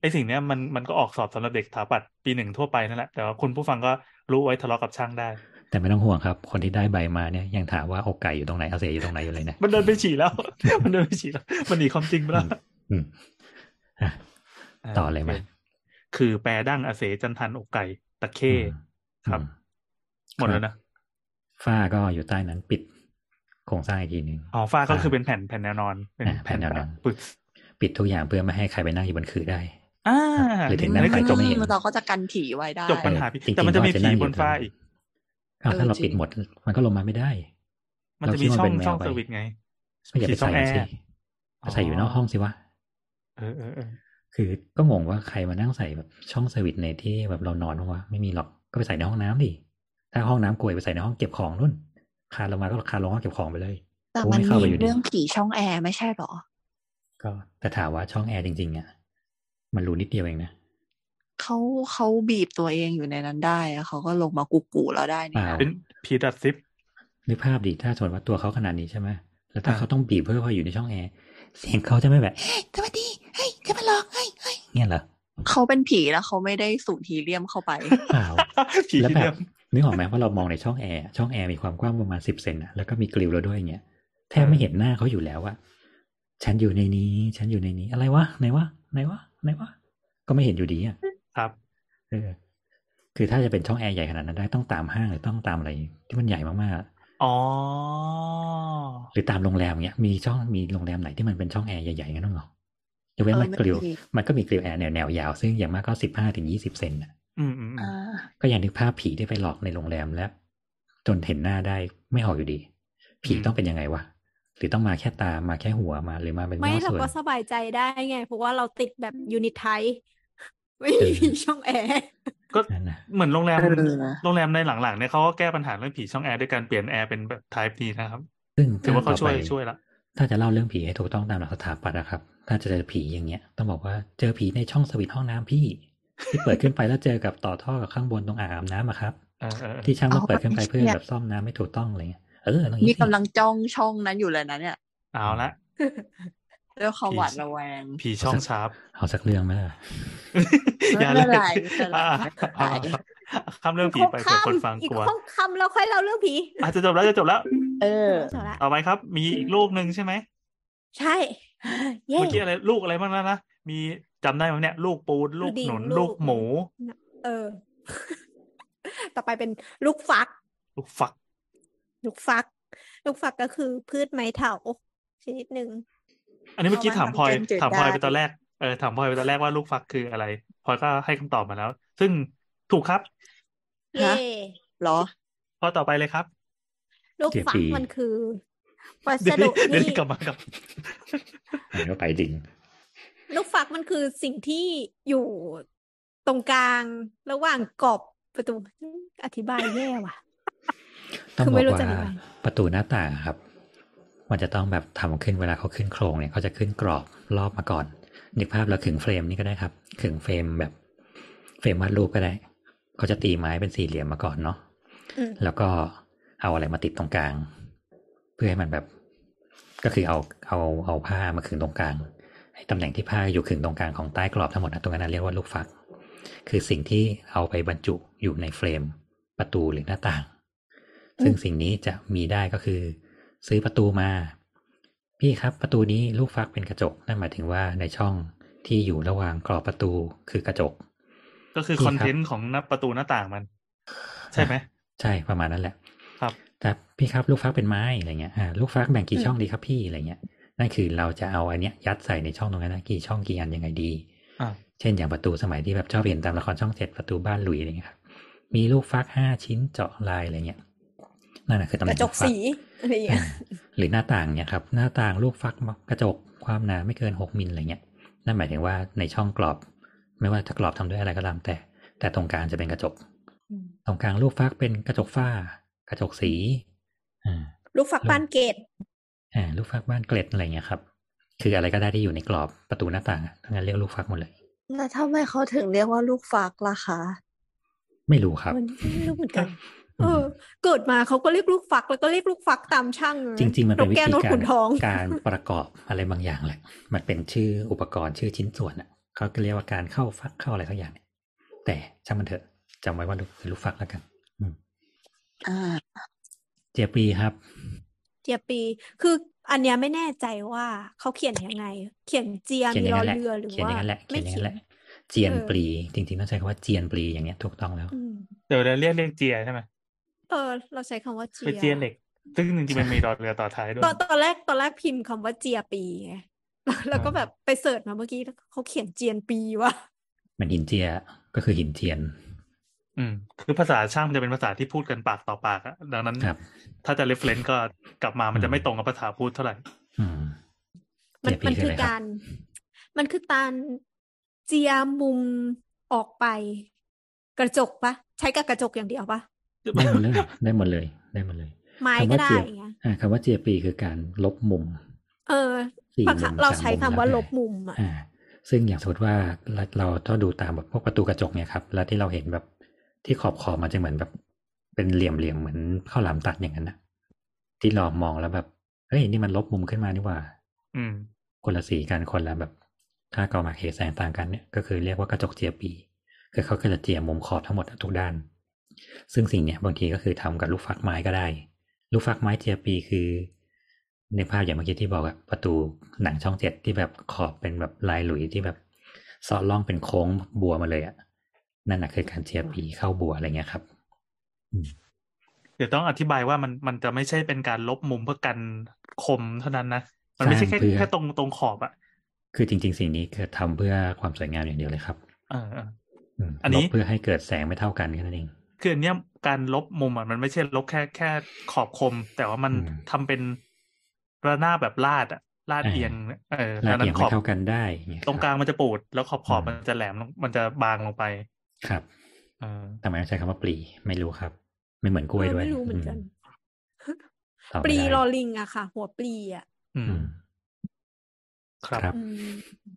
ไอสิ่งเนี้ยมันมันก็ออกสอบสำหรับเด็กสถาปัตย์ปีหนึ่งทั่วไปนั่นแหละแต่ว่าคุณผู้ฟังก็ รู้ไว้ทะเลาะกับช่างได้ แต่ไม่ต้องห่วงครับ คนที่ได้ใบมาเนี่ยยังถามว่าอกไก่อยู่ตรงไหนอาเซอยู่ตรงไหนอยู่เลยนะมันเดินไปฉี่แล้ว มันเดินไปฉี่แล้ว มันหนีความจริงไปแล้วอืมอะต่อเลยไหมโคคือแปรดั้งอาเสจันทันอกไก่ตะเข้อืมครับอืมหมดแล้วนะฝ้าก็อยู่ใต้นั้นปิดโครงสร้างอีกทีหนึ่งอ๋อฝ้าก็คือเป็นแผ่นแผ่นแนวนอนเป็นอ่าแผ่นแนวนอนปึกปิดทุกอย่างเพื่อไม่ให้ใครไปนั่งอยู่บนคือได้ อ่าหรือถึงอันั่งไปคือก็ไม่เห็นเราก็จะกันผีไว้ได้จบปัญหาผีจริงๆแต่มันจะมีก็อาจจะผีนั่งอยู่บนฝ้าอีกอ้าวถ้าเราเออจริงปิดหมด มันก็ลงมาไม่ได้ มันจะมีเราคิดช่ว่าองเป็นแมวช่องไปเซอร์วิสไงก็อย่าไปผีช่อใส่งแอมันสิร์ไปใส่อยู่นอกห้องสิวะเออเออเออคือก็งงว่าใครมานั่งใส่แบบช่องเซอร์วิสในที่แบบเรานอนบ้างวะไม่มีหรอกก็ไปใส่ในห้องน้ำดิถ้าห้องน้ำกลวยไปใส่ในห้องเก็บของนู่นคลานลงมาก็คลานลงห้องเก็บของไปเลยแต่โอ้มันไม่เข้ามีไปอยู่ดีเรื่องผีช่องแอร์ไม่ใช่หรอ ก็แต่ถามว่าช่องแอร์จริงๆอะ มันรูนิดเดียวเองนะเขาเขาบีบตัวเองอยู่ในนั้นได้อะเขาก็ลงมากุกูแล้วได้นี่เปล่าเป็นผีดัดซิปนึกภาพดิถ้าสมมติว่าตัวเขาขนาดนี้ใช่ไหมแล้วถ้าอ่าเขาต้องบีบเพื่อพออยู่ในช่องแอร์เสียงเขาจะไม่แบบเฮ้ยสวัสดีเฮ้ยจะมาหลอกเฮ้ยเฮ้ยเนี่ยเหรอเขาเป็นผีแล้วเขาไม่ได้สูดฮีเลียมเข้าไปเปล่าผีแล้วที่แบเดิบมนึกออกไหมว่าเรามองในช่องแอร์ช่องแอร์มีความกว้างประมาณสิบเซนอะแล้วก็มีกริลแล้วด้วยอย่างเงี้ยแทบไม่เห็นหน้าเขาอยู่แล้วอะฉันอยู่ในนี้ ฉันอยู่ในนี้ อะไรวะไหนวะไหนวะ ไหนวะก็ไม่เห็นอยู่ดีอะครับเออคือถ้าจะเป็นช่องแอร์ใหญ่ขนาดนั้นได้ต้องตามห้างหรือต้องตามอะไรที่มันใหญ่มากๆอะอ๋อ หรือตามโรงแรมเงี้ยมีช่องมีโรงแรมไหนที่มันเป็นช่องแอร์ใหญ่ๆงั้นบ้างเหรอยกเว้นเออมันไม่กริลมีมันก็มีกริลแอร์แนวแนวยาวซึ่งอย่างมากก็สิบห้าถึงยี่สิบเซนน่ะอืมอืมอืมอ่าก็ยังนึกภาพผีที่ไปหลอกในโรงแรมแล้ว จนเห็นหน้าได้ไม่ออกอยู่ดี ผีต้องเป็นยังไงวะ หรือต้องมาแค่ตามาแค่หัวมาหรือมาเป็นไม่ย่อเราส่วนก็สบายใจได้ไง เพราะว่าเราติดแบบยูนิตไทไม่เอมีอช่องแอร์ก็นั่นนะเหมือนโรงแรมเออโรงแรมในหลังๆเนี่ยเขาก็แก้ปัญหาเรื่องผีช่องแอร์ด้วยการเปลี่ยนแอร์เป็นแบบ type D นะครับ ซึ่งถือว่าเขาต่อช่วยไปช่วยละถ้าจะเล่าเรื่องผีให้ถูกต้องตามหลักสถาปัตย์นะครับ ถ้าจะเจอผีอย่างเงี้ย ต้องบอกว่าเจอผีในช่องสวิตช์ห้องน้ำพี่ ที่เปิดขึ้นไปแล้วเจอกับต่อท่อกับข้างบนตรงอ่างอาบน้ำอะครับเออเออเออที่ช่างต้องเปิดขึ้นไปอ๋อเพื่อเนี่ยแบบซ่อมน้ำไม่ถูกต้องอะไรเงี้ย เออตรงนี่นี้สิกำลังจ้องช่องนั้นอยู่เลยนะเนี่ยเอาละด้วยความหวาดระแวง ผีช่องชาร์ปเอาสักเรื่องไหมล่ะอย่าไม่เลเป็นยไรไม่เป็นไรอ่าไม่เป็นไรข้ามเรื่องผีไปเผื่อคนฟังอีกกลัวห้องคำแล้วค่อยเล่าเรื่องผีอาจจะจบแล้วจะจบแล้ว เออจบละต่อไปครับ มีอีกลูกหนึ่งใช่ไหม ใช่เย้เมื่อกี้อะไรลูกอะไรบ้างแล้วนะ มีจำได้ไหมเนี่ย ลูกปูนลูกดิ่งหนุนลูลูกกหมู เออ ต่อไปเป็นลูกฟัก ลูกฝัก ลูกฟัก ลูกฟักก็คือพืชไม้เถาชนิดหนึ่งอันนี้เมื่อกี้ถามพลอยเอาไว้ทำแกงจืดถามพลอยได้ไปตอนแรกเออถามพลอยไปตอนแรกว่าลูกฟักคืออะไรพลอยก็ให้คำตอบมาแล้ว ซึ่งถูกครับเย่เหรอพอต่อไปเลยครับ ลูกฟักเจ็ดปีมันคือวัสเดี๋ยวดุนี้เดี๋ยวที่นี้กลับมากับอันนี้ก็ไปดิ่งลูกฟักมันคือสิ่งที่อยู่ตรงกลางระหว่างกรอบประตูอธิบายแย่ว่ะ ต้องคือบอไม่กรู้ว่าจะอธิบายประตูหน้าต่างครับ มันจะต้องแบบทำขึ้นเวลาเขาขึ้นโครงเนี่ยเขาจะขึ้นกรอบรอบมาก่อน นึกภาพเราขึง frame นี่ก็ได้ครับขึง frame แบบ frame วาดรูปก็ได้เขาจะตีไม้เป็นสี่เหลี่ยมมาก่อนเนาะอืมแล้วก็เอาอะไรมาติดตรงกลาง เพื่อให้มันแบบ ก็คือเอาเอาเอาผ้ามาขึงตรงกลางไอ้ตำแหน่งที่ผ้าอยู่ขึงตรงกลางของใต้กรอบทั้งหมดนะตรงนั้นนะเรียกว่าลูกฟัก คือสิ่งที่เอาไปบรรจุอยู่ใน frame ประตูหรือหน้าต่าง ซึ่งสิ่งนี้จะมีได้ก็คือ ซื้อประตูมา พี่ครับประตูนี้ลูกฟักเป็นกระจกนั่นหมายถึงว่าในช่องที่อยู่ระหว่างกรอบประตูคือกระจก ก็คือพี่คอนครัเทบนต์ของหน้าประตูหน้าต่างมัน ใช่ไหมใช่ประมาณนั้นแหละ ครับ แต่พี่ครับลูกฟักเป็นไม้อะไรเงี้ยอ่าลูกฟักแบ่งกี่อืมช่องดีครับพี่อะไรเงี้ยนั่นคือเราจะเอาอันเนี้ยยัดใส่ในช่องตรงนั้นนะกี่ช่องกี่อันยังไงดีอ่าเช่นอย่างประตูสมัยที่แบบชอบเห็นตามละครช่องเจ็ดประตูบ้านหลุยอะไรเงี้ยครับมีลูกฟักห้าชิ้นเจาะลายอะไรเงี้ย นั่นแหะคือตำแหกน่ระงจลูกกฟักสีอะไรอย่างเงี้ยอ่าหรือหน้าต่างเนี่ยครับ หน้าต่างลูกฟักกระจกความหนาไม่เกินหกมิลอะไรเงี้ยนั่นหมายถึงว่าในช่องกรอบ ไม่ว่าจะกรอบทำด้วยอะไรก็ตามแต่ แต่ตรงกลางจะเป็นกระจกอืมตรงกลางลูกฟักเป็นกระจกฝ้า กระจกสีอ่าลูกฟักบ้านเกตอ่าลูกฟักบ้านเกล็ดอะไรเงี้ยครับ คืออะไรก็ได้ที่อยู่ในกรอบประตูหน้าต่างอะทั้งนั้นเรียกลูกฟักหมดเลยแล้วทำไมเขาถึงเรียกว่าลูกฟักล่ะคะไม่รู้ครับมันไม่รู้เหมือนกัน เออ เกิดมาเขาก็เรียกลูกฟัก แล้วก็เรียกลูกฟักตามช่างจริง ๆ มันเป็นวิแก้วธีนกกาขุรนทองการประกอบอะไรบางอย่างแหละ มันเป็นชื่ออุปกรณ์ชื่อชิ้นส่วนอะเขาก็เรียกว่าการเข้าฟักเข้าอะไรสักอย่างเนี่ยแต่ช่างมันเถอะจำไว้ว่าลูกคือลูกฟักแล้วกันอืมอ่าเจียปีครับ เจียปี คืออันเนี้ยไม่แน่ใจว่าเขาเขียนยังไง เขียนเจียเขียนมีอย่างรอนั้นแหละเรือหรือเขียนอว่าย่างนั้นแหละเขีไม่ยนอย่างเขีนั้ยนนแหละเจียนเออปลีจริงๆต้องใช้คำว่าเจียนปลีอย่างเงี้ยถูกต้องแล้วอืมเดี๋ยวเราเรียกเรียกเจียใช่ไหม เออ เราใช้คำว่าเจีเป็นยเจียเหล็ก ซึ่งจริงๆมันมีรอเรือต่อท้ายด้วย ตอนตอนแรกตอนแรกพิมพ์คำว่าเจียปีไงแล้วก็แบบไปเสิร์ชมาเมื่อกี้แล้วเขาเขียนเจียนปีว่ะมันหินเจียก็คือหินเจียน อืม คือภาษาช่างมันจะเป็นภาษาที่พูดกันปากต่อปากอะดังนั้นครับถ้าจะ reference ก็กลับมามันอืจะมไม่ตรงกับภาษาพูดเท่าไหร่อืมมันเจียปีมันคือคืออะไรครับการ มันคือการเจียมุมออกไป กระจกปะใช้กับกระจกอย่างเดียวปะ ได้หมดเลย ได้หมดเลย ได้หมดเลยไม้คำก็ว่าได้เจียไงอ่าคำว่าเจียปีคือการลบมุม เออสี่บางคมุรั้งมเราสามใช้มุมคำว่าแล้วลแต่บมุมอะอ่าซึ่งอย่างสมมติว่าเราเราถ้าดูตามแบบพวกประตูกระจกเนี่ยครับ แล้วที่เราเห็นแบบที่ขอบขอบมันจะเหมือนแบบ เป็นเหลี่ยมเหลี่ยมๆเหมือนข้าวหลามตัดอย่างนั้นนะที่เรามองแล้วแบบเฮ้ยนี่มันลบมุมขึ้นมานี่หว่า อืม คนละสีกันคนละแบบค่ากอมาเคแสงต่างกันเนี่ยก็คือเรียกว่ากระจกเจียปี คือเขาก็จะเจียมุมขอบทั้งหมดทุกด้าน ซึ่งสิ่งเนี้ยบางทีก็คือทำกับลูกฟักไม้ก็ได้ ลูกฟักไม้เจียปีคือในภาพอย่างเมื่อกี้ที่บอกอะประตูหนังช่องเจ็ดที่แบบขอบเป็นแบบลายหลุยที่แบบเซาะล่องเป็นโค้งบัวมาเลยอะนั่นนะคือการเจียปีเข้าบัวอะไรเงี้ยครับอืมเดี๋ยวต้องอธิบายว่ามันมันจะไม่ใช่เป็นการลบมุมเพื่อกันคมเท่านั้นนะ มันไม่ใช่แค่สร้างเพื่อแค่ตรงตรงขอบอะคือจริง ๆ สิ่งนี้คือทำเพื่อความสวยงามอย่างเดียวเลยครับ เออเอออืมอันนี้ลบเพื่อให้เกิดแสงไม่เท่ากันแค่นั้นเอง คืออันเนี้ยการลบมุมอะมันไม่ใช่ลบแค่แค่ขอบคม แต่ว่ามันอืมทำเป็นระนาบแบบลาดอะลาดอ่าเอียงเออลาดัดงนั้เอียงนขไม่อบเท่ากันได้เงี้ยตรงกลางมันจะปูด แล้วขอบขอบอืมมันจะแหลมลงมันจะบางลงไป ครับเออทำไมต้องใช้คำว่าปลีไม่รู้ครับ ไม่เหมือนกล้วยเออด้วยไม่รู้เหมือนกันตอบปไม่ลีได้ลอลิงอะค่ะ หัวปลีอะอือืมมครับครับอืม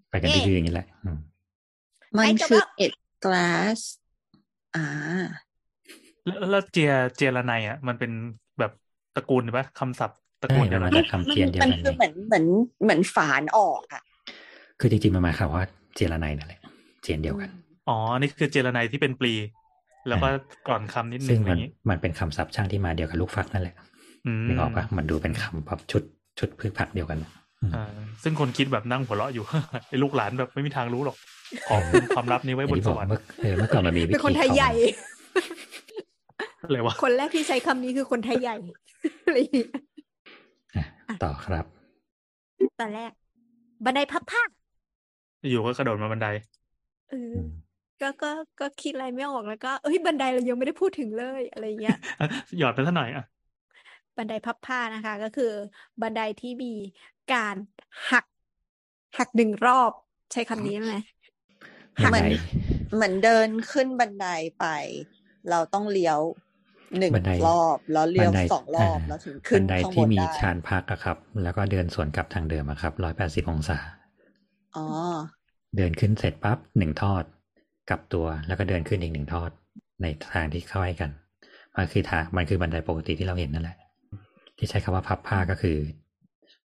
ไปกันเอ๊ะที่ชื่ออย่างนี้แหละอืมมันไอ้จบคือแล้วเอ็ดกลาสอ่า แล้วแล้วเจียเจียระไนอะ มันเป็นแบบตระกูลปะคำศัพท์ตระกูลใช่เดียวมักันนมาจากคำเจียนเดียวมันกันคือเหมือนเหมือนเหมือนฝานออกอะ คือจริงๆมันหมายความว่าเจรไนนั่นแหละเจียนเดียวกันอ๋อนี่คือเจรไนที่เป็นปลี แล้วก็ก่อนคำนิดนึซึ่งงอมันย่างนี้มันเป็นคำศัพท์ช่างที่มาเดียวกับลูกฟักนั่นแหละอืมนึกออกปะมันดูเป็นคำแบบชุดชุดพืชผักเดียวกันอืมอ่าซึ่งคนคิดแบบนั่งหัวเราะอยู่ไอ้ลูกหลานแบบไม่มีทางรู้หรอกขอความลับนี้ไว้อย่างบนที่สบอกวรรค์เมื่อเออเมื่อก่อนมันมีวิธีเป็นคนไทยใหญ่ อะไรวะคนแรกที่ใช้คำนี้คือคนไทยใหญ่อะไรอย่างเงี้ยอะต่อครับตอนแรก บันไดพับผ้าอยู่ก็กระโดดมาบันไดเอออก็ก็ก็คิดอะไรไม่ออกแล้วก็เอ้ยบันไดเรายังไม่ได้พูดถึงเลยอะไรอย่างเงี้ยหยอดไปสักหน่อยอะบันไดพับผ้านะคะ ก็คือ บันไดที่มีการหัก หักหนึ่งรอบ ใช้คำนี้ไหมบันเหมือนไดเหมือนเดินขึ้นบันไดไป เราต้องเลี้ยว หนึ่งบันไดรอบแล้วเลี้ยวบันไดสองรอบาแล้วถึงขึ้นบันไดข้างบที่นมีได้ชานพักอะครับ แล้วก็เดินสวนกลับทางเดิมอะครับร้อยแปดสิบองศาอ๋อเดินขึ้นเสร็จปั๊บหนึ่งทอดกลับตัวแล้วก็เดินขึ้นอีกหนึ่งทอดในทางที่เข้าให้กันมันคือทางมันคือบันไดปกติที่เราเห็นนั่นแหละ ที่ใช้คำว่าพับผ้าก็คือ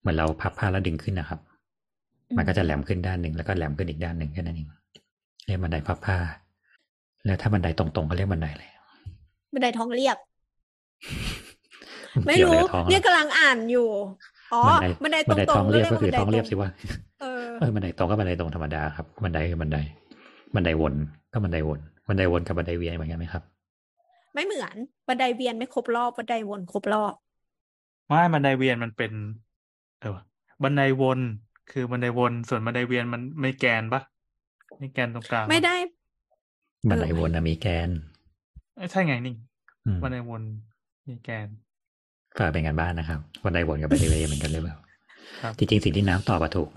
เหมือนเราพับผ้าแล้วดึงขึ้นนะครับ มันก็จะแหลมขึ้นด้านหนึ่งแล้วก็แหลมขึ้นอีกด้านหนึ่งแค่นั้นเองเรียกบันไดพับผ้า แล้วถ้าบันไดตรงๆก็เรียกบันไดอะไร บันไดท้องเรียบนไม่เกี่ยวรู้อะกับท้องเนี่ยอะกำลังอ่านอยู่ อ๋อบันไดตบันไดรท้องงๆเรียบก็คือบันไดท้องเรียบสิว่าเออเออบันไดตรงก็บันไดตรงธรรมดาครับบันไดคือบันได บันไดวนก็บันไดวนบันไดวนกับบันไดเวียนเหมือนกันไหมครับ ไม่เหมือนบันไดเวียนไม่ครบรอบบันไดวนครบรอบไม่บันไดเวียนมันเป็นเออวะบันไดวนคือบันไดวนส่วนบันไดเวียนมันไม่แกนปะไม่แกนตรงกลางปะไม่ได้บันไดวนนะมีแกนเอ้ย ใช่ไงนี่อืมบันไดวนมีแกนฝากเป็นงานบ้านนะครับบันไดวนกับบันไดเวียนเหมือนกันหรือเปล่าครับจริงๆสิ่งที่น้ำตอบอะถูก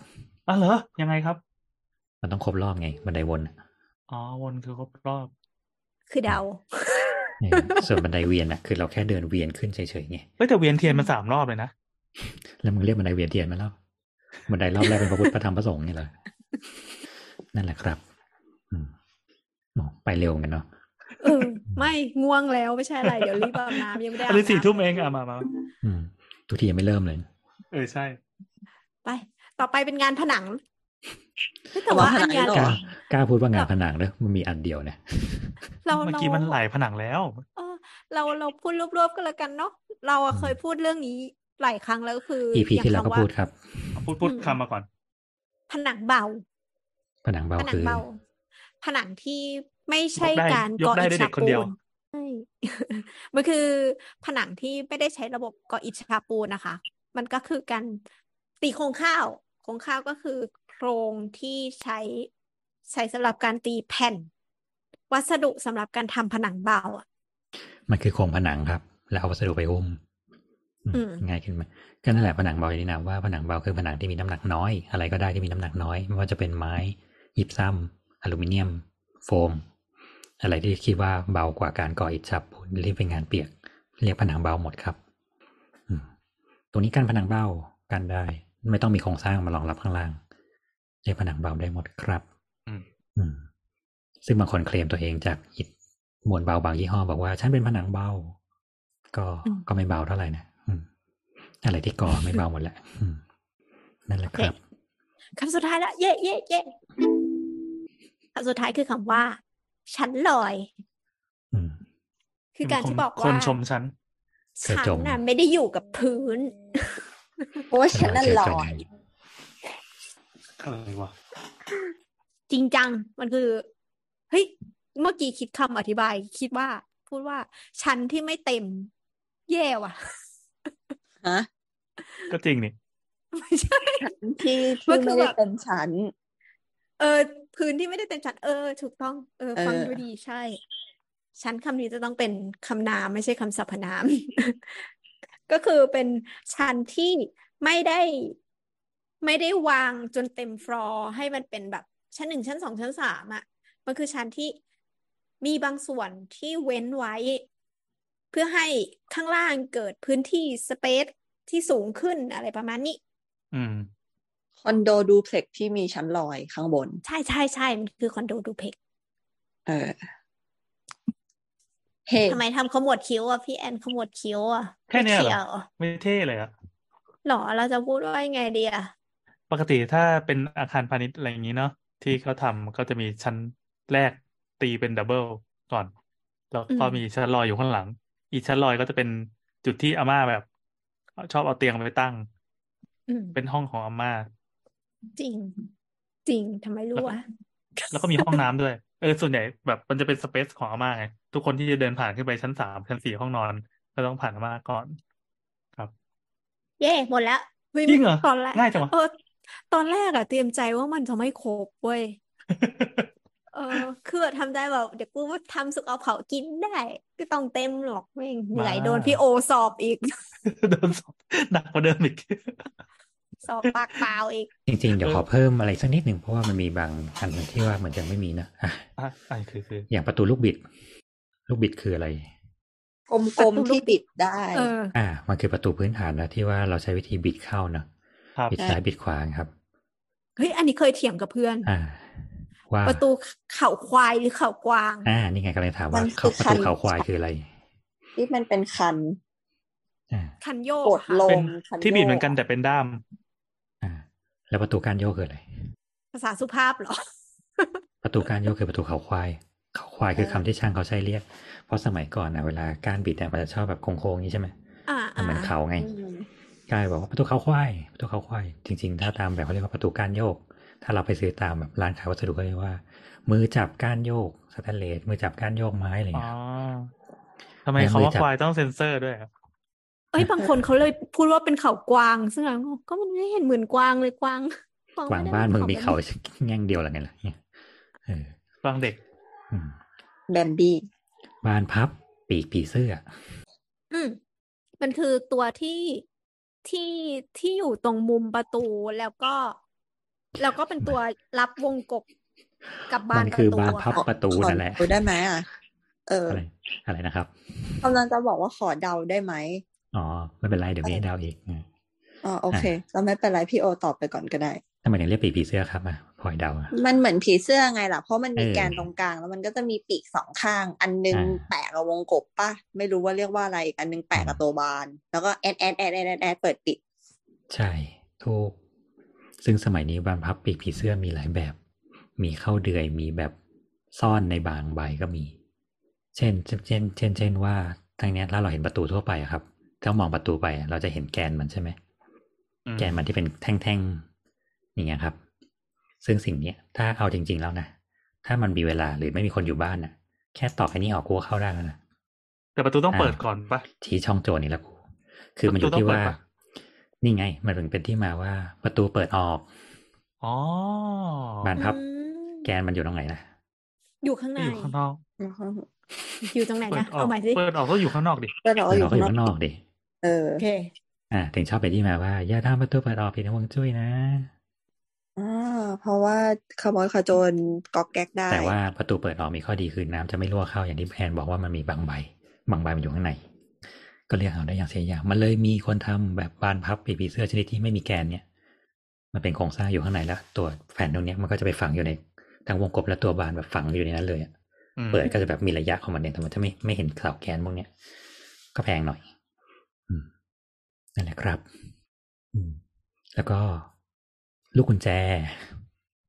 อ๋อเหรอ ยังไงครับ มันต้องครบรอบไงบันไดวนอะอ๋อวนคือครบรอบ คือเดาเออส่วนบันไดเวียนอะคือเราแค่เดินเวียนขึ้นเฉยๆไงเฮ้ยแต่เวียนเทียนมันสามรอบเลยนะแล้วมึงเรียกบันไดเวียนเทียนมาแล้วบันไดรอบแรกเป็นพระพุทธพระธรรมพระสงฆ์นี่เหรอนั่นแหละครับอืมโอ้ไปเร็วเหมือนกันเนาะ เออไม่ง่วงแล้วไม่ใช่อะไร เดี๋ยวรีบอาบน้ำยังไม่ได้อัอานบนี้สี่น้ำทุ่มเองอะมามาอืมทุกทียังไม่เริ่มเลย เออใช่ ไป ต่อไปเป็นงานผนังเฮ้ยแต่เอาว่ามาผนัอันงเนี้ยเหรกล้ากล้าพูดว่างานผนังเนอะมันมีอันเดียวเนี่ยเราเมื่อเรากี้มันหลายผนังแล้วเออเราเราพูดรวบๆกันแล้วกันเนาะเราอะอืมเคยพูดเรื่องนี้หลายครั้งแล้วคือ EP อย่างที่แล้วก็คำว่าพูดครับ พูดพูดอืมคำมาก่อน ผนังเบา ผนังเบาผนังคือเบา ผนังที่ ไม่ใช่ยกได้การยกก่อได้อิฐด้วยเด็ฉากกคนเดียวปูนใช่มันคือผนังที่ไม่ได้ใช้ระบบก่ออิฐฉาบปูนนะคะ มันก็คือการตีโครงข้าวโครงข้าวก็คือโครงที่ใช้ใช้สำหรับการตีแผ่น วัสดุสำหรับการทำผนังเบาอะมันคือโครงผนังครับ แล้วเอาวัสดุไปหุ้มอืมอืมง่ายขึ้นไหมก็นั่นแหละผนังเบาอย่างที่นามว่าผนังเบาคือผนังที่มีน้ำหนักน้อย อะไรก็ได้ที่มีน้ำหนักน้อย ไม่ว่าจะเป็นไม้ยิบซ้ำอลูมิเนียม โฟม อะไรที่คิดว่าเบากว่าการก่ออิฐฉาบปูนที่เป็นงานเปียก เรียกผนังเบาหมดครับอืมตรงนี้การผนังเบากันได้ ไม่ต้องมีโครงสร้างมารองรับข้างล่าง เรียกผนังเบาได้หมดครับอืมอืมซึ่งบางคนเคลมตัวเองจากอิฐมวลเบาบางยี่ห้อบอกว่า ฉันเป็นผนังเบา ก็อืมก็ไม่เบาเท่าไหร่นะอืมอะไรที่ก่อไม่เบาหมดแหละอืมนั่นแหละครับคำสุดท้ายแล้วเย่เย่เย่คำสุดท้ายคือคำว่า ชั้นลอยอืมคือการที่บอกคนว่าชมฉันเคยฉันจมน่ะไม่ได้อยู่กับพื้นเพราะว่าฉันนั่นลอยอะไรวะจริงจังมันคือเฮ้ยเมื่อกี้คิดคำอธิบาย คิดว่า พูดว่า ชั้นที่ไม่เต็ม แย่ว่ะฮะก็จริงนี่ไม่ใช่ที่มัที่นคือไม่ได้แบบเป็นชั้น เออ พื้นที่ไม่ได้เต็มชั้นเออ ถูกต้อง เออ ฟังเออดูดีใช่ ชั้นคำนี้จะต้องเป็นคำนามไม่ใช่คำสรรพนาม ก็คือเป็นชั้นที่ไม่ได้ไม่ได้วางจนเต็มฟลอร์ให้มันเป็นแบบ ชั้นหนึ่งชั้นสองชั้นสามอะ มันคือชั้นที่มีบางส่วนที่เว้นไว้ เพื่อให้ข้างล่างเกิดพื้นที่สเปซที่สูงขึ้นอะไรประมาณนี้ อืมค อนโดดูเพล็กซ์ที่มีชั้นลอยข้างบน ใช่ใช่ใช่มันคือคอนโดดูเพล็กซ์เออเฮ้ทำไมทำขมวดคิ้วอะพี่แอนขมวดคิ้วอะแค่เนี้ยเหรอไม่ขียวไม่เท่เลยอะหรอเราจะพูดว่ายังไงดีอะปกติถ้าเป็นอาคารพาณิชย์อะไรอย่างนี้เนาะที่เขาทำก็จะมีชั้นแรกตีเป็นดับเบิลก่อน แล้วก็อืมมีชั้นลอยอยู่ข้างหลัง อีกชั้นลอยก็จะเป็นจุดที่อาม่าแบบ ชอบเอาเตียงไปตั้งอืมเป็นห้องของอาม่า จริง จริงทำไมรู้แล้ววะแล้วก็มีห้องน้ำด้วย เออ ส่วนใหญ่แบบมันจะเป็นสเปซของอาม่าไง ทุกคนที่จะเดินผ่านขึ้นไปชั้นสามชั้นสี่ห้องนอน ก็ต้องผ่านอาม่าก่อน ครับ เย่หมดแล้วฮ้ยจริงเหรอตอนแรกง่ายจังวะเออตอนแรกอะเตรียมใจว่ามันจะไม่ครบเว้ย เออ คือแบบทำได้แบบเดี๋ยวกูทำสุกเอาเผากินได้ก็ต้องเต็มหรอกแม่งเหนื่อยบ้าโดนพี่โอสอบอีก โดนสอบหนักกว่าเดิมอีก สอบปากเปล่าอีก จริงๆ เดี๋ยวเออขอเพิ่มอะไรสักนิดหนึ่งเพราะว่ามันมีบางอันที่ว่าเหมือนยังไม่มีนะอะอะไอ้คือคืออย่างประตูลูกบิด ลูกบิดคืออะไรกลมๆที่บิดได้เอออ่า มันคือประตูพื้นฐานนะที่ว่าเราใช้วิธีบิดเข้าเนอะครับบิดซ้ายบิดขวาครับเฮ้ยอันนี้เคยเถียงกับเพื่อน อ่า ว่าประตูเขาควายหรือเขากวาง อ่า นี่ไงกำลังถามว่ามันเขาคือประตูคันเขาควายคืออะไร ที่มันเป็นคันอ่าคันโยกกดค่ะลเป็นงคันที่บิดโยเหมือนกันแต่เป็นด้ามอ่า แล้วประตูการโยกคืออะไร ภาษาสุภาพเหรอ ประตูการโยกคือประตูเขาควาย เขาควายคือคำที่ช่างเขาใช้เรียก เพราะสมัยก่อนนะเวลาการบิดเนี่ยมันจะชอบแบบโค้งๆอย่างนี้ใช่ไหมอ่ามันเหมือนเขาไงอืมกายบอกว่าประตูเขาควาย ประตูเขาควาย จริง ๆ ถ้าตามแบบเขาเรียกว่าประตูการโยก ถ้าเราไปซื้อตามแบบร้านขายวัสดุเขาเรียกว่า มือจับการโยกสแตนเลสมือจับการโยกไม้อะไรอ๋อเงี้ยทำไมแล้วคำมือว่าจับควายต้องเซ็นเซอร์ด้วยอะเอ้ยบางคนเขาเลยพูดว่าเป็นเขากวาง ซึ่งเราก็มันไม่เห็นเหมือนกวางเลยกวางกวางกวางบ้านมึงมีเขาแง่งเดียวหรือไงล่ะเนี่ยเออฟังเด็กแบมบี้บานพับ ปีกผีเสื้อ อืมมันคือตัวที่ที่ที่อยู่ตรงมุมประตูแล้วก็ แล้วก็เป็นตัวรับวงกบกับบามันปคือระตูบานอะพับประตูนั่นแหละได้ไหมอะเอออะไรนะครับกำลังจะบอกว่าขอเดาได้ไหม อ๋อ ไม่เป็นไร เดี๋ยวมีให้เดาวอีกอะอ๋อโอเคแล้วไม่เป็นไรพี่โอตอบไปก่อนก็ได้ทำไมถึงเรียกปีกผีเสื้อครับอะพลอยเดาอะมันเหมือนผีเสื้อไงล่ะ เพราะมันมีเออแกนตรงกลาง แล้วมันก็จะมีปีกสองข้าง อันนึงอ่าแปะกับวงกบป่ะ ไม่รู้ว่าเรียกว่าอะไรอีกอันนึงแปะกับตัวบาน แล้วก็แอดแอดแอดแอดแอดแอดเปิดปิด ใช่ ถูก ซึ่งสมัยนี้บานพับปีกผีเสื้อมีหลายแบบ มีเข้าเดือย มีแบบซ่อนในบางใบก็มี เช่น เช่น เช่น เช่นเช่นว่าทางเนี้ยถ้าเราเห็นประตูทั่วไปอะครับ ถ้ามองประตูไปอะเราจะเห็นแกนมันใช่ไหมอืมแกนมันที่เป็นแท่งๆอย่างเงี้ยครับ ซึ่งสิ่งเนี้ยถ้าเอาจริง ๆแล้วนะถ้ามันมีเวลาหรือไม่มีคนอยู่บ้านนะแค่ตอกไอ้นี่ออกกูก็เข้าได้แล้วนะแต่ประตูต้องอ่าเปิดก่อนปะชี้ช่องโจรนี่แหละกูคือมันอยู่ประตูที่ต้องเปิว่าดปะนี่ไง มันถึงเป็นที่มาว่าประตูเปิดออกอ๋อบานพับอืมแกนมันอยู่ตรงไหนนะอยู่ข้างในอยู่ข้างนอกอยู่ตรงไหนเปินะดออเอากใหม่สิเปิดออกก็อยู่ข้างนอกดิก็เราเปิดออยู่อกก็อยู่ข้างข้างนนออกกดิ เออโอเค อ่า ถึงชอบไปที่มาว่า อย่าทำประตูเปิดออกผิดฮวงจุ้ยนะอ่าเพราะว่าขโมยขโจรก๊อกแก๊กได้ แต่ว่าประตูเปิดออกมีข้อดีคือน้ำจะไม่รั่วเข้าอย่างที่แพนบอกว่ามันมีบางใบบางใบมันอยู่ข้างใน ก็เรียกเอาได้อย่างเสียอย่าง มันเลยมีคนทำแบบบานพับปีกผีเสื้อชนิดที่ไม่มีแกนเนี่ย มันเป็นโครงสร้างอยู่ข้างในแล้ว ตัวแผ่นตรงเนี้ยมันก็จะไปฝังอยู่ในทั้งวงกบและตัวบานแบบฝังอยู่ในนั้นเลยอะอืมเปิดก็จะแบบมีระยะของมันเนี่ยแต่มันจะไม่ไม่เห็นเสาแกนพวกเนี้ยก็แพงหน่อยอืม นั่นแหละครับอืมแล้วก็ลูกกุญแจ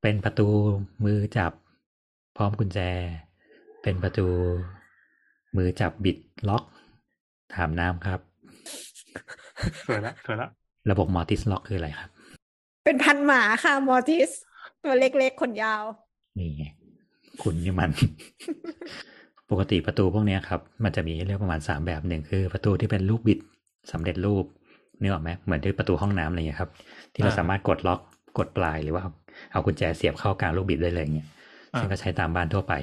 เป็นประตูมือจับ พร้อมกุญแจ เป็นประตู มือจับบิดล็อก ถามน้ำครับสวยละสวยละ ระบบมอร์ติสล็อกคืออะไรครับ เป็นพันหมาค่ะมอร์ติส ตัวเล็กๆขนยาว นี่ไงคุณนี่มัน ปกติประตูพวกเนี้ยครับ มันจะมีให้เลือกประมาณสามแบบหนึ่งคือ ประตูที่เป็นลูกบิดสำเร็จรูป นึกออกไหมเหมือนที่ประตูห้องน้ำอะไรอย่างเงี้ยครับ ที่เราอ่าสามารถกดล็อกกดปลายหรือว่าเอาเอากุญแจเสียบเข้ากลางลูกบิดได้เลยอย่างเงี้ยอ่าซึ่งก็ใช้ตามบ้านทั่วไป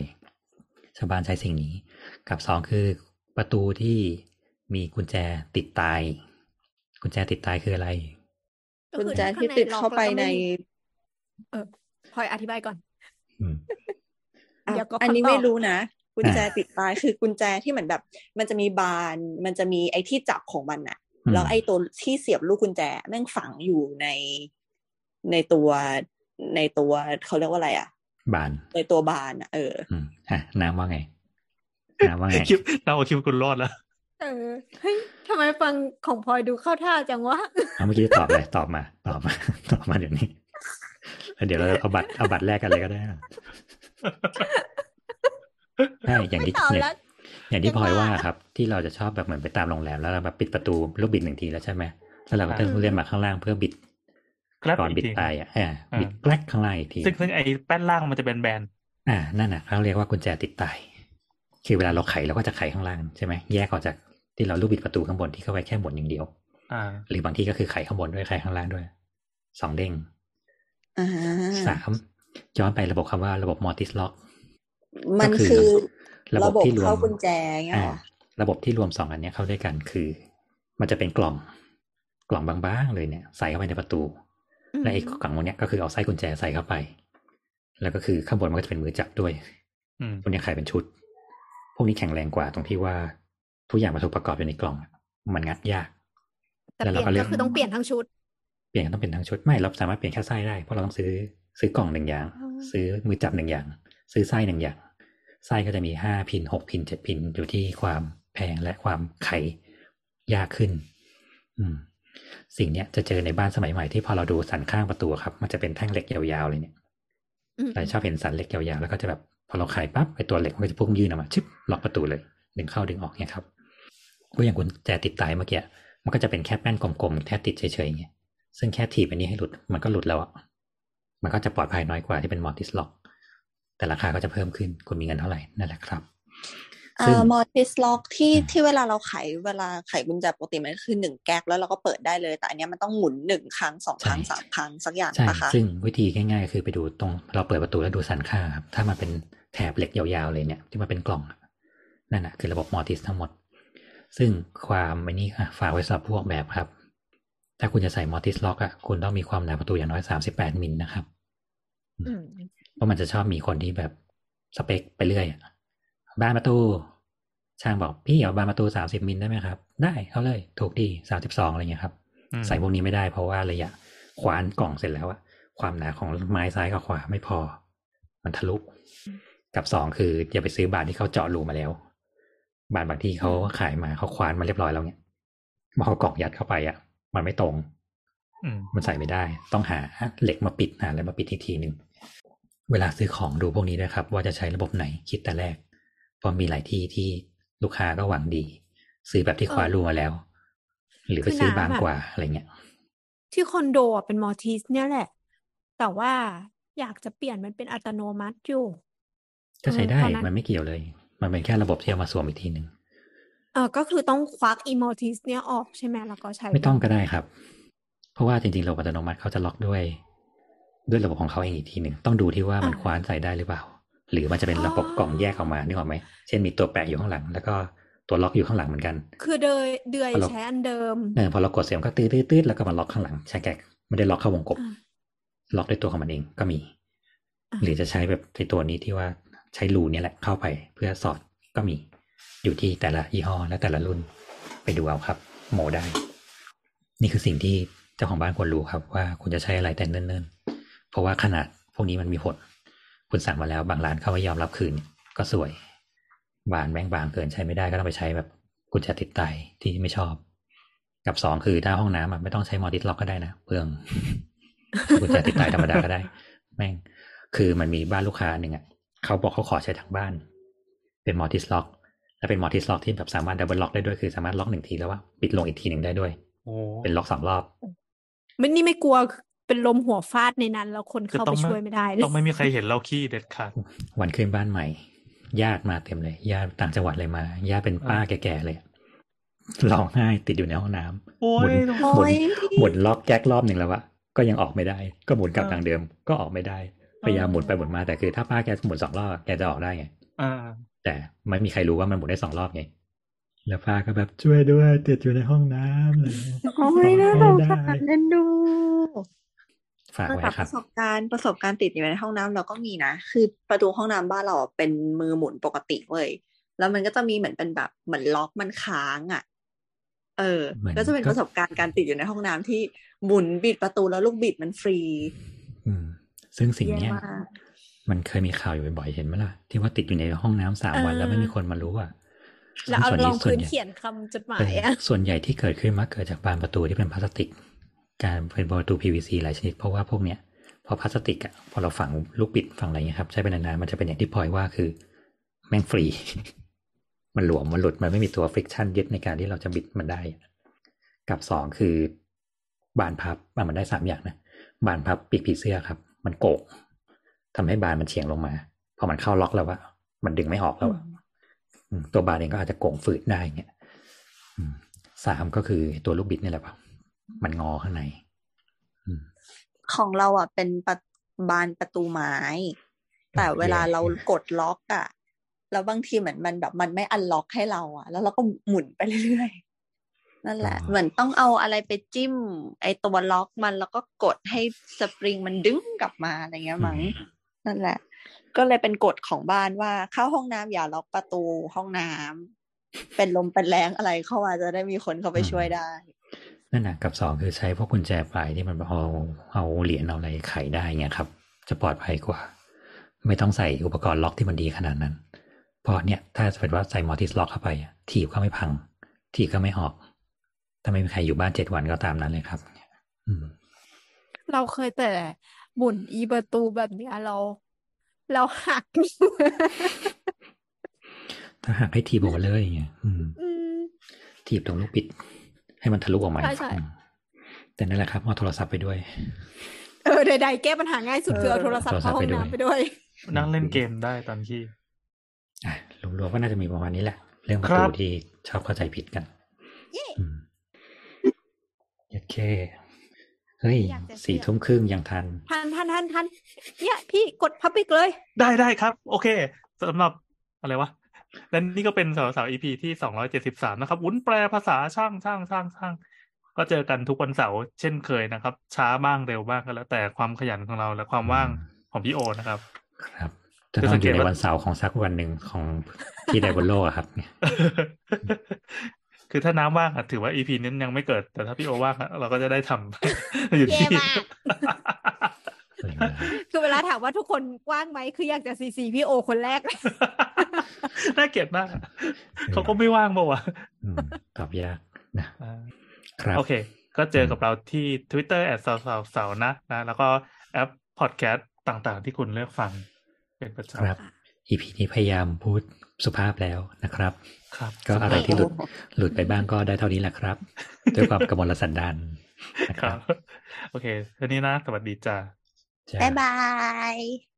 ชาวบ้านใช้สิ่งนี้ กับสองคือประตูที่มีกุญแจติดตาย กุญแจติดตายคืออะไรก็กุญคือแจถ้าที่ข้างในติดล็อกเข้าไปแล้วก็ในไม่มีเออพลอยอธิบายก่อนอืมอะเดี๋ยวก็อันนี้คำตอบไม่รู้นะกุญแจติดตายคือกุญแจที่เหมือนแบบ มันจะมีบาน มันจะมีไอ้ที่จับของมันอะอืม แล้วไอ้ตัวที่เสียบลูกกุญแจแม่งฝังอยู่ในในตัวในตัวเขาเรียกว่าอะไรอะบาน ในตัวบานอะเอออืมอะน้ำว่าไงอ่าว่าไงคลิปเราเอาคลิปคุณรอดแล้วเออเฮ้ยทำไมฟังของพลอยดูเข้าท่าจังวะเอาเมื่อกี้ตอบเลยตอบมา ตอบมา ตอบมาเดี๋ยวนี้แล้วเดี๋ยวเราเอาบัตรเอาบัตรแรกกันเลยก็ได้นะใช่อย่างที่ไม่ตอบเนี่ยแล้ว อย่างที่ยังพลอยว่าว่าครับ ที่เราจะชอบแบบเหมือนไปตามโรงแรมแล้วเราแบบปิดประตูลูกบิดหนึ่งทีแล้วใช่ไหมแล้วเราก็ต้องอืมเลื่อนมาข้างล่างเพื่อบิดครับก่อนอีกบิดทีตายอะอ่าอ่าบิดแกลกข้างล่างอีกทีซึ่งซึ่งไอ้แป้นล่างมันจะเป็นแบนอ่านั่นน่ะเขาเรียกว่ากุญแจติดตายคือเวลาเราไขเราก็จะไขข้างล่างใช่ไหมแยกออกจากที่เราลูกบิดประตูข้างบนที่เข้าไปแค่หมุนอย่างเดียวอ่า หรือบางที่ก็คือไขข้างบนด้วยไขข้างล่างด้วยสองเด้งอ่าสามย้อนไประบบคำว่าระบบมอร์ติสล็อกมันก็คือคือ ระระบบบบที่รวมเข้ากุญแจเงี้ยอ่าเหรอระบบที่รวมสองอันเนี้ยเข้าด้วยกันคือ มันจะเป็นกล่องกล่องบางๆเลยเนี่ย ใส่เข้าไปในประตู และไอ้กล่องพวกเนี้ยก็คือเอาไส้กุญแจใส่เข้าไป แล้วก็คือข้างบนมันก็จะเป็นมือจับด้วยอืมพวกนี้ขายเป็นชุด พวกนี้แข็งแรงกว่าตรงที่ว่าทุกอย่างมาถูกประกอบอยู่ในกล่อง มันงัดยากแต่แล้วเปเราลี่ยนก็เลือกก็คือต้องเปลี่ยนทั้งชุด เปลี่ยนต้องเป็นทั้งชุดไม่เราสามารถเปลี่ยนแค่ไส้ได้เพราะเราต้องซื้อซื้อกล่องหนึ่งอย่างอ๋อซื้อมือจับหนึ่งอย่าง ซื้อไส้หนึ่งอย่าง ไส้ก็จะมีห้าพินหกพินเจ็ดพินอยู่ที่ความแพงและความไขยากขึ้น อืม สิ่งเนี้ยจะเจอในบ้านสมัยใหม่ที่พอเราดูสันข้างประตูครับ มันจะเป็นแท่งเหล็กยาวๆเลยเนี่ยอืมแต่ชอบเห็นสันเหล็กยาวๆแล้วก็จะแบบพอเราไขปั๊บไอตัวเหล็กมันก็จะพุ่งยื่นออกมาชึบล็อกประตูเลยดึงเข้าดึงออกเนี่ยครับก็อย่างกุญแจติดตายเมื่อกี้มันก็จะเป็นแค่แป้นกลมๆแค่ติดเฉยๆอย่างเงี้ยซึ่งแค่ถีบอันนี้ให้หลุดมันก็หลุดแล้วอะมันก็จะปลอดภัยน้อยกว่าที่เป็นมอร์ติสล็อก แต่ราคาก็จะเพิ่มขึ้นคุณมีเงินเท่าไหร่นั่นแหละครับอ่ซึ่งามอร์ติสล็อกที่อืมที่เวลาเราไขเวลาไขกุญแจปกติมันคือหนึ่งแก๊กแล้วเราก็เปิดได้เลย แต่อันเนี้ยมันต้องหมุนหนึ่งครั้งสองครั้งใช่สามครั้งสักอย่างใช่ปะคะซึ่งวิธีง่ายๆ คือไปดูตรงเราเปิดประตูแล้วดูสันข้างครับถ้ามันเป็นแถบเหล็กยาวๆเลยเนี่ย ที่มันเป็นกล่องอะนั่นแหะคือระบบมอร์ติสทั้งหมด ซึ่งความไอ้นี่อะฝากไว้สำหรับพวกแบบครับ ถ้าคุณจะใส่มอร์ติสล็อกอะคุณต้องมีความหนาประตูอย่างน้อยสามสิบแปดมิลนะครับอืม เพราะมันจะชอบมีคนที่แบบสเปคไปเรื่อยอะบ้านประตู ช่างบอกพี่เอาบานประตูสามสิบมิลได้ไหมครับ ได้เอาเลย ถูกดีสามสิบสองอะไรเงี้ยครับอืมใส่พวกนี้ไม่ได้เพราะว่าระยะควานกล่องเสร็จแล้วอะความหนาของไม้ซ้ายกับขวาไม่พอ มันทะลุกับสองคืออย่าไปซื้อบานที่เขาเจาะรูมาแล้ว บานบางที่เขาขายมาเขาควานมาเรียบร้อยแล้วเนี่ยพอเอากล่องยัดเข้าไปอะมันไม่ตรงอืมมันใส่ไม่ได้ ต้องหาเหล็กมาปิดหาอะไรมาปิดอีกทีหนึ่ง เวลาซื้อของดูพวกนี้ด้วยครับ ว่าจะใช้ระบบไหนคิดแต่แรกเพราะมีหลายที่ที่ลูกค้าก็หวังดี ซื้อแบบที่คว้ารูมาแล้ว หรือไปซื้อบางกว่าอะไรเงี้ยที่คอนโดอะเป็นมอร์ติสเนี่ยแหละ แต่ว่าอยากจะเปลี่ยนมันเป็นอัตโนมัติอยู่ก็ใช้ได้เออตอนนั้นมันไม่เกี่ยวเลย มันเป็นแค่ระบบที่เอามาสวมอีกทีหนึ่งเออก็คือต้องควักอีมอร์ติสเนี่ยออกใช่ไหมแล้วก็ใช้ ไม่ต้องก็ได้ครับ เพราะว่าจริงๆระบบอัตโนมัติเขาจะล็อกด้วย ด้วยระบบของเขาเองอีกทีหนึ่งต้องดูที่ว่ามันคว้านใส่ได้หรือเปล่า หรือมันจะเป็นระบบกล่องแยกออกมานึกออกไหมเช่นมีตัวแปะอยู่ข้างหลัง แล้วก็ตัวล็อกอยู่ข้างหลังเหมือนกัน คือเดยเดือยฮัลโหลใช้อันเดิมเออพอเรากดเสียงก็ตื้อตื้อตื้อแล้วก็มาล็อกข้างหลังใช่แกไม่ได้ล็อกเข้าวงกบอ่าล็อกด้วยตัวของมันเองก็มีอ่าหรือจะใช้แบบในตัวนี้ที่ว่าใช้รูเนี่ยแหละเข้าไปเพื่อสอดก็มี อยู่ที่แต่ละยี่ห้อและแต่ละรุ่นไปดูเอาครับ โมได้ นี่คือสิ่งที่เจ้าของบ้านควรรู้ครับว่าคุณจะใช้อะไรแต่เนิ่นๆ เพราะว่าขนาดพวกนี้มันมีผลคุณสั่งมาแล้วบางร้านเขาไม่ยอมรับคืน ก็ซวยบานแม่งบางเกินใช้ไม่ได้ก็ต้องไปใช้แบบกุญแจติดไตที่ไม่ชอบ กับสองคือถ้าห้องน้ำอะไม่ต้องใช้ mortise lock ก็ได้นะเปลืองกุญแจติดไตธรรมดาก็ได้ แม่งคือมันมีบ้านลูกค้าหนึ่งอะเขาบอกเขาขอใช้ทั้งบ้าน เป็น mortise lock และเป็น mortise lock ที่แบบสามารถ double lock ได้ด้วยคือสามารถล็อกหนึ่งทีแล้วว่าปิดลงอีกทีหนึ่งได้ด้วยโอ้เป็นล็อกสองรอบไม่นี่ไม่กลัว เป็นลมหัวฟาดในนั้น แล้วคนคือเข้าต้ไปองช่วยไม่ได้เลยต้องไม่มีใครเห็นเราขี้เด็ดขาดวันขึ้นบ้านใหม่ญาติมาเต็มเลยญาติต่างจังหวัดเลยมาญาติเป็นป้าแก่ๆเลยร้องไห้ติดอยู่ในห้องน้ำโอ้หมุยนโอ้หมุนยหมุนล็อกแก๊กรอบหนึ่งแล้วอะก็ยังออกไม่ได้ ก็หมุนกลับอ่าทางเดิม ก็ออกไม่ได้พยายามหมุนไปหมุนมาแต่คือ ถ้าป้าแกหมุนสองรอบแกจะออกได้ไงอ่าแต่ไม่มีใครรู้ว่ามันหมุนได้สองรอบไง แล้วป้าก็แบบช่วยด้วยติดอยู่ในห้องน้ำเลยโอ้ยน่าสงสารเล่นดู ฝากไว้แต่คปรับระสบการณ์ประสบการณ์ติดอยู่ในห้องน้ำเราก็มีนะ คือประตูห้องน้ำบ้านเราอะเป็นมือหมุนปกติเว้ยแล้วมันก็จะมีเหมือนเป็นแบบเหมือนล็อกมันค้างอะ เออเหมือนก็จะเป็นก็ประสบการณ์การติดอยู่ในห้องน้ำที่หมุนบิดประตูแล้วลูกบิดมันฟรี อืม ซึ่งสิ่งเนี้ยแย่มากมันเคยมีข่าวอยู่บ่อยๆเห็นไหมล่ะ ที่ว่าติดอยู่ในห้องน้ำสามวันเออแล้วไม่มีคนมารู้อะแล้วเอาส่วนรนี้องส่วพื้นนใหญ่เขียนคำจดหมาเอยออะส่วนใหญ่ที่เกิดขึ้นมักเกิดจากบานประตูที่เป็นพลาสติก การเป็นประตู PVC หลายชนิด เพราะว่าพวกเนี้ยพอพลาสติกอะพอเราฝังลูกบิดฝังอะไรเงี้ยครับใช้ไปนานๆมันจะเป็นอย่างที่พลอยว่าคือ แม่งฟรี มันหลวมมันหลุดมันไม่มีตัวฟริกชันยึดในการที่เราจะบิดมันได้ กับสองคือบานพับอะมันได้สามอย่างนะบานพับปีกผีเสื้อครับ มันโกงทำให้บานมันเฉียงลงมาพอมันเข้าล็อกแล้วว่ามันดึงไม่ออกแล้วอะอืมตัวบานเองก็อาจจะโก่งฝืดได้เงี้ยอืมสามก็คือตัวลูกบิดนี่แหละครับ มันงอข้างในอืมของเราอะเป็นประบานประตูไม้ แต่เวลาเรากดล็อกอะแล้วบางทีเหมือนมันแบบมันไม่อันล็อกให้เราอะ แล้วเราก็หมุนไปเรื่อยๆนั่นแหละอ๋อเหมือนต้องเอาอะไรไปจิ้ม ไอตัวล็อกมันแล้วก็กดให้สปริงมันดึงกลับมาอะไรเงี้ยมั้งนั่นแหละ ก็เลยเป็นกฎของบ้านว่าเข้าห้องน้ำอย่าล็อกประตูห้องน้ำเป็นลมเป็นแรงอะไรเข้ามาจะได้มีคนเข้าไปช่วยได้ นั่นนะกับสองคือใช้พวกกุญแจปลายที่มันเอาเอาเหรียญเอาอะไรไขได้เงี้ยครับ จะปลอดภัยกว่า ไม่ต้องใส่อุปกรณ์ล็อกที่มันดีขนาดนั้น เพราะเนี่ยถ้าสมมติว่าใส่มอร์ติสล็อกเข้าไปอะถีบก็ไม่พัง ถีบก็ไม่ออก ถ้าไม่มีใครอยู่บ้านเจ็ดวันก็ตามนั้นเลยครับอืมเราเคยแต่หมุนอีประตูแบบเนี้ยเรา เราหัก ถ้าหากให้ถีบออกมาเลยอย่างเงี้ยอืมอืมถีบตรงลูกบิด ให้มันทะลุออกมาใช่ใช่อืมแต่นั่นแหละครับเอาโทรศัพท์ไปด้วย เออใดๆแก้ปัญหาง่ายสุดคือเอาโทรศัพท์เข้าห้องน้ำไปด้วย นั่งเล่นเกมได้ตอนขี้อะรวมๆก็น่าจะมีประมาณนี้แหละ เรื่องประครัตูบที่ชอบเข้าใจผิดกันเย้อืมโอเคเฮ้ยอยากจะเชื่อสี่ทุ่มครึ่งยังทัน ทันทันทันทันเนี่ยพี่กดพับปิกเลย ได้ได้ครับ โอเคสำหรับอะไรวะ และนี่ก็เป็นสาวสาว EP ที่สองร้อยเจ็ดสิบสามนะครับ วุ้นแปลภาษาช่างช่างช่างช่างก็เจอกันทุกวันเสาร์เช่นเคยนะครับ ช้าบ้างเร็วบ้างก็แล้ว แต่ความขยันของเราและความว่างของพี่โอนะครับ ครับจะคือต้อสังงอเกตยู่ในว่าวันเสาร์ของสักวันหนึ่งของที่ไดบนโลกอะครับเนี่ยคือถ้าน้ำว่างอะถือว่า EP นั้นยังไม่เกิด แต่ถ้าพี่โอว่างอะเราก็จะได้ทำอยู่ที่ คือเวลาถามว่าทุกคนว่างไหมคืออยากจะซีซีพี่โอคนแรก น่าเกลียดมากอะเขาก็ไม่ว่างเปล่าวะอืมตอบยากนะอ่าครับ โอเค ก็เจอกับเราที่ Twitter แอดสาวสาวสาวนะนะ แล้วก็แอปพอดแคสต์ต่างๆ ที่คุณเลือกฟังเป็นประจครับ EP นี้พยายามพูดสุภาพแล้วนะครับำครับ ก็อะไรที่หลุดหลุดไปบ้างก็ได้เท่านี้แหละครับ ด้วยความกมลสันดานนะคครัรับบโอเคทีนี้นะ สวัสดีจ้า 拜拜。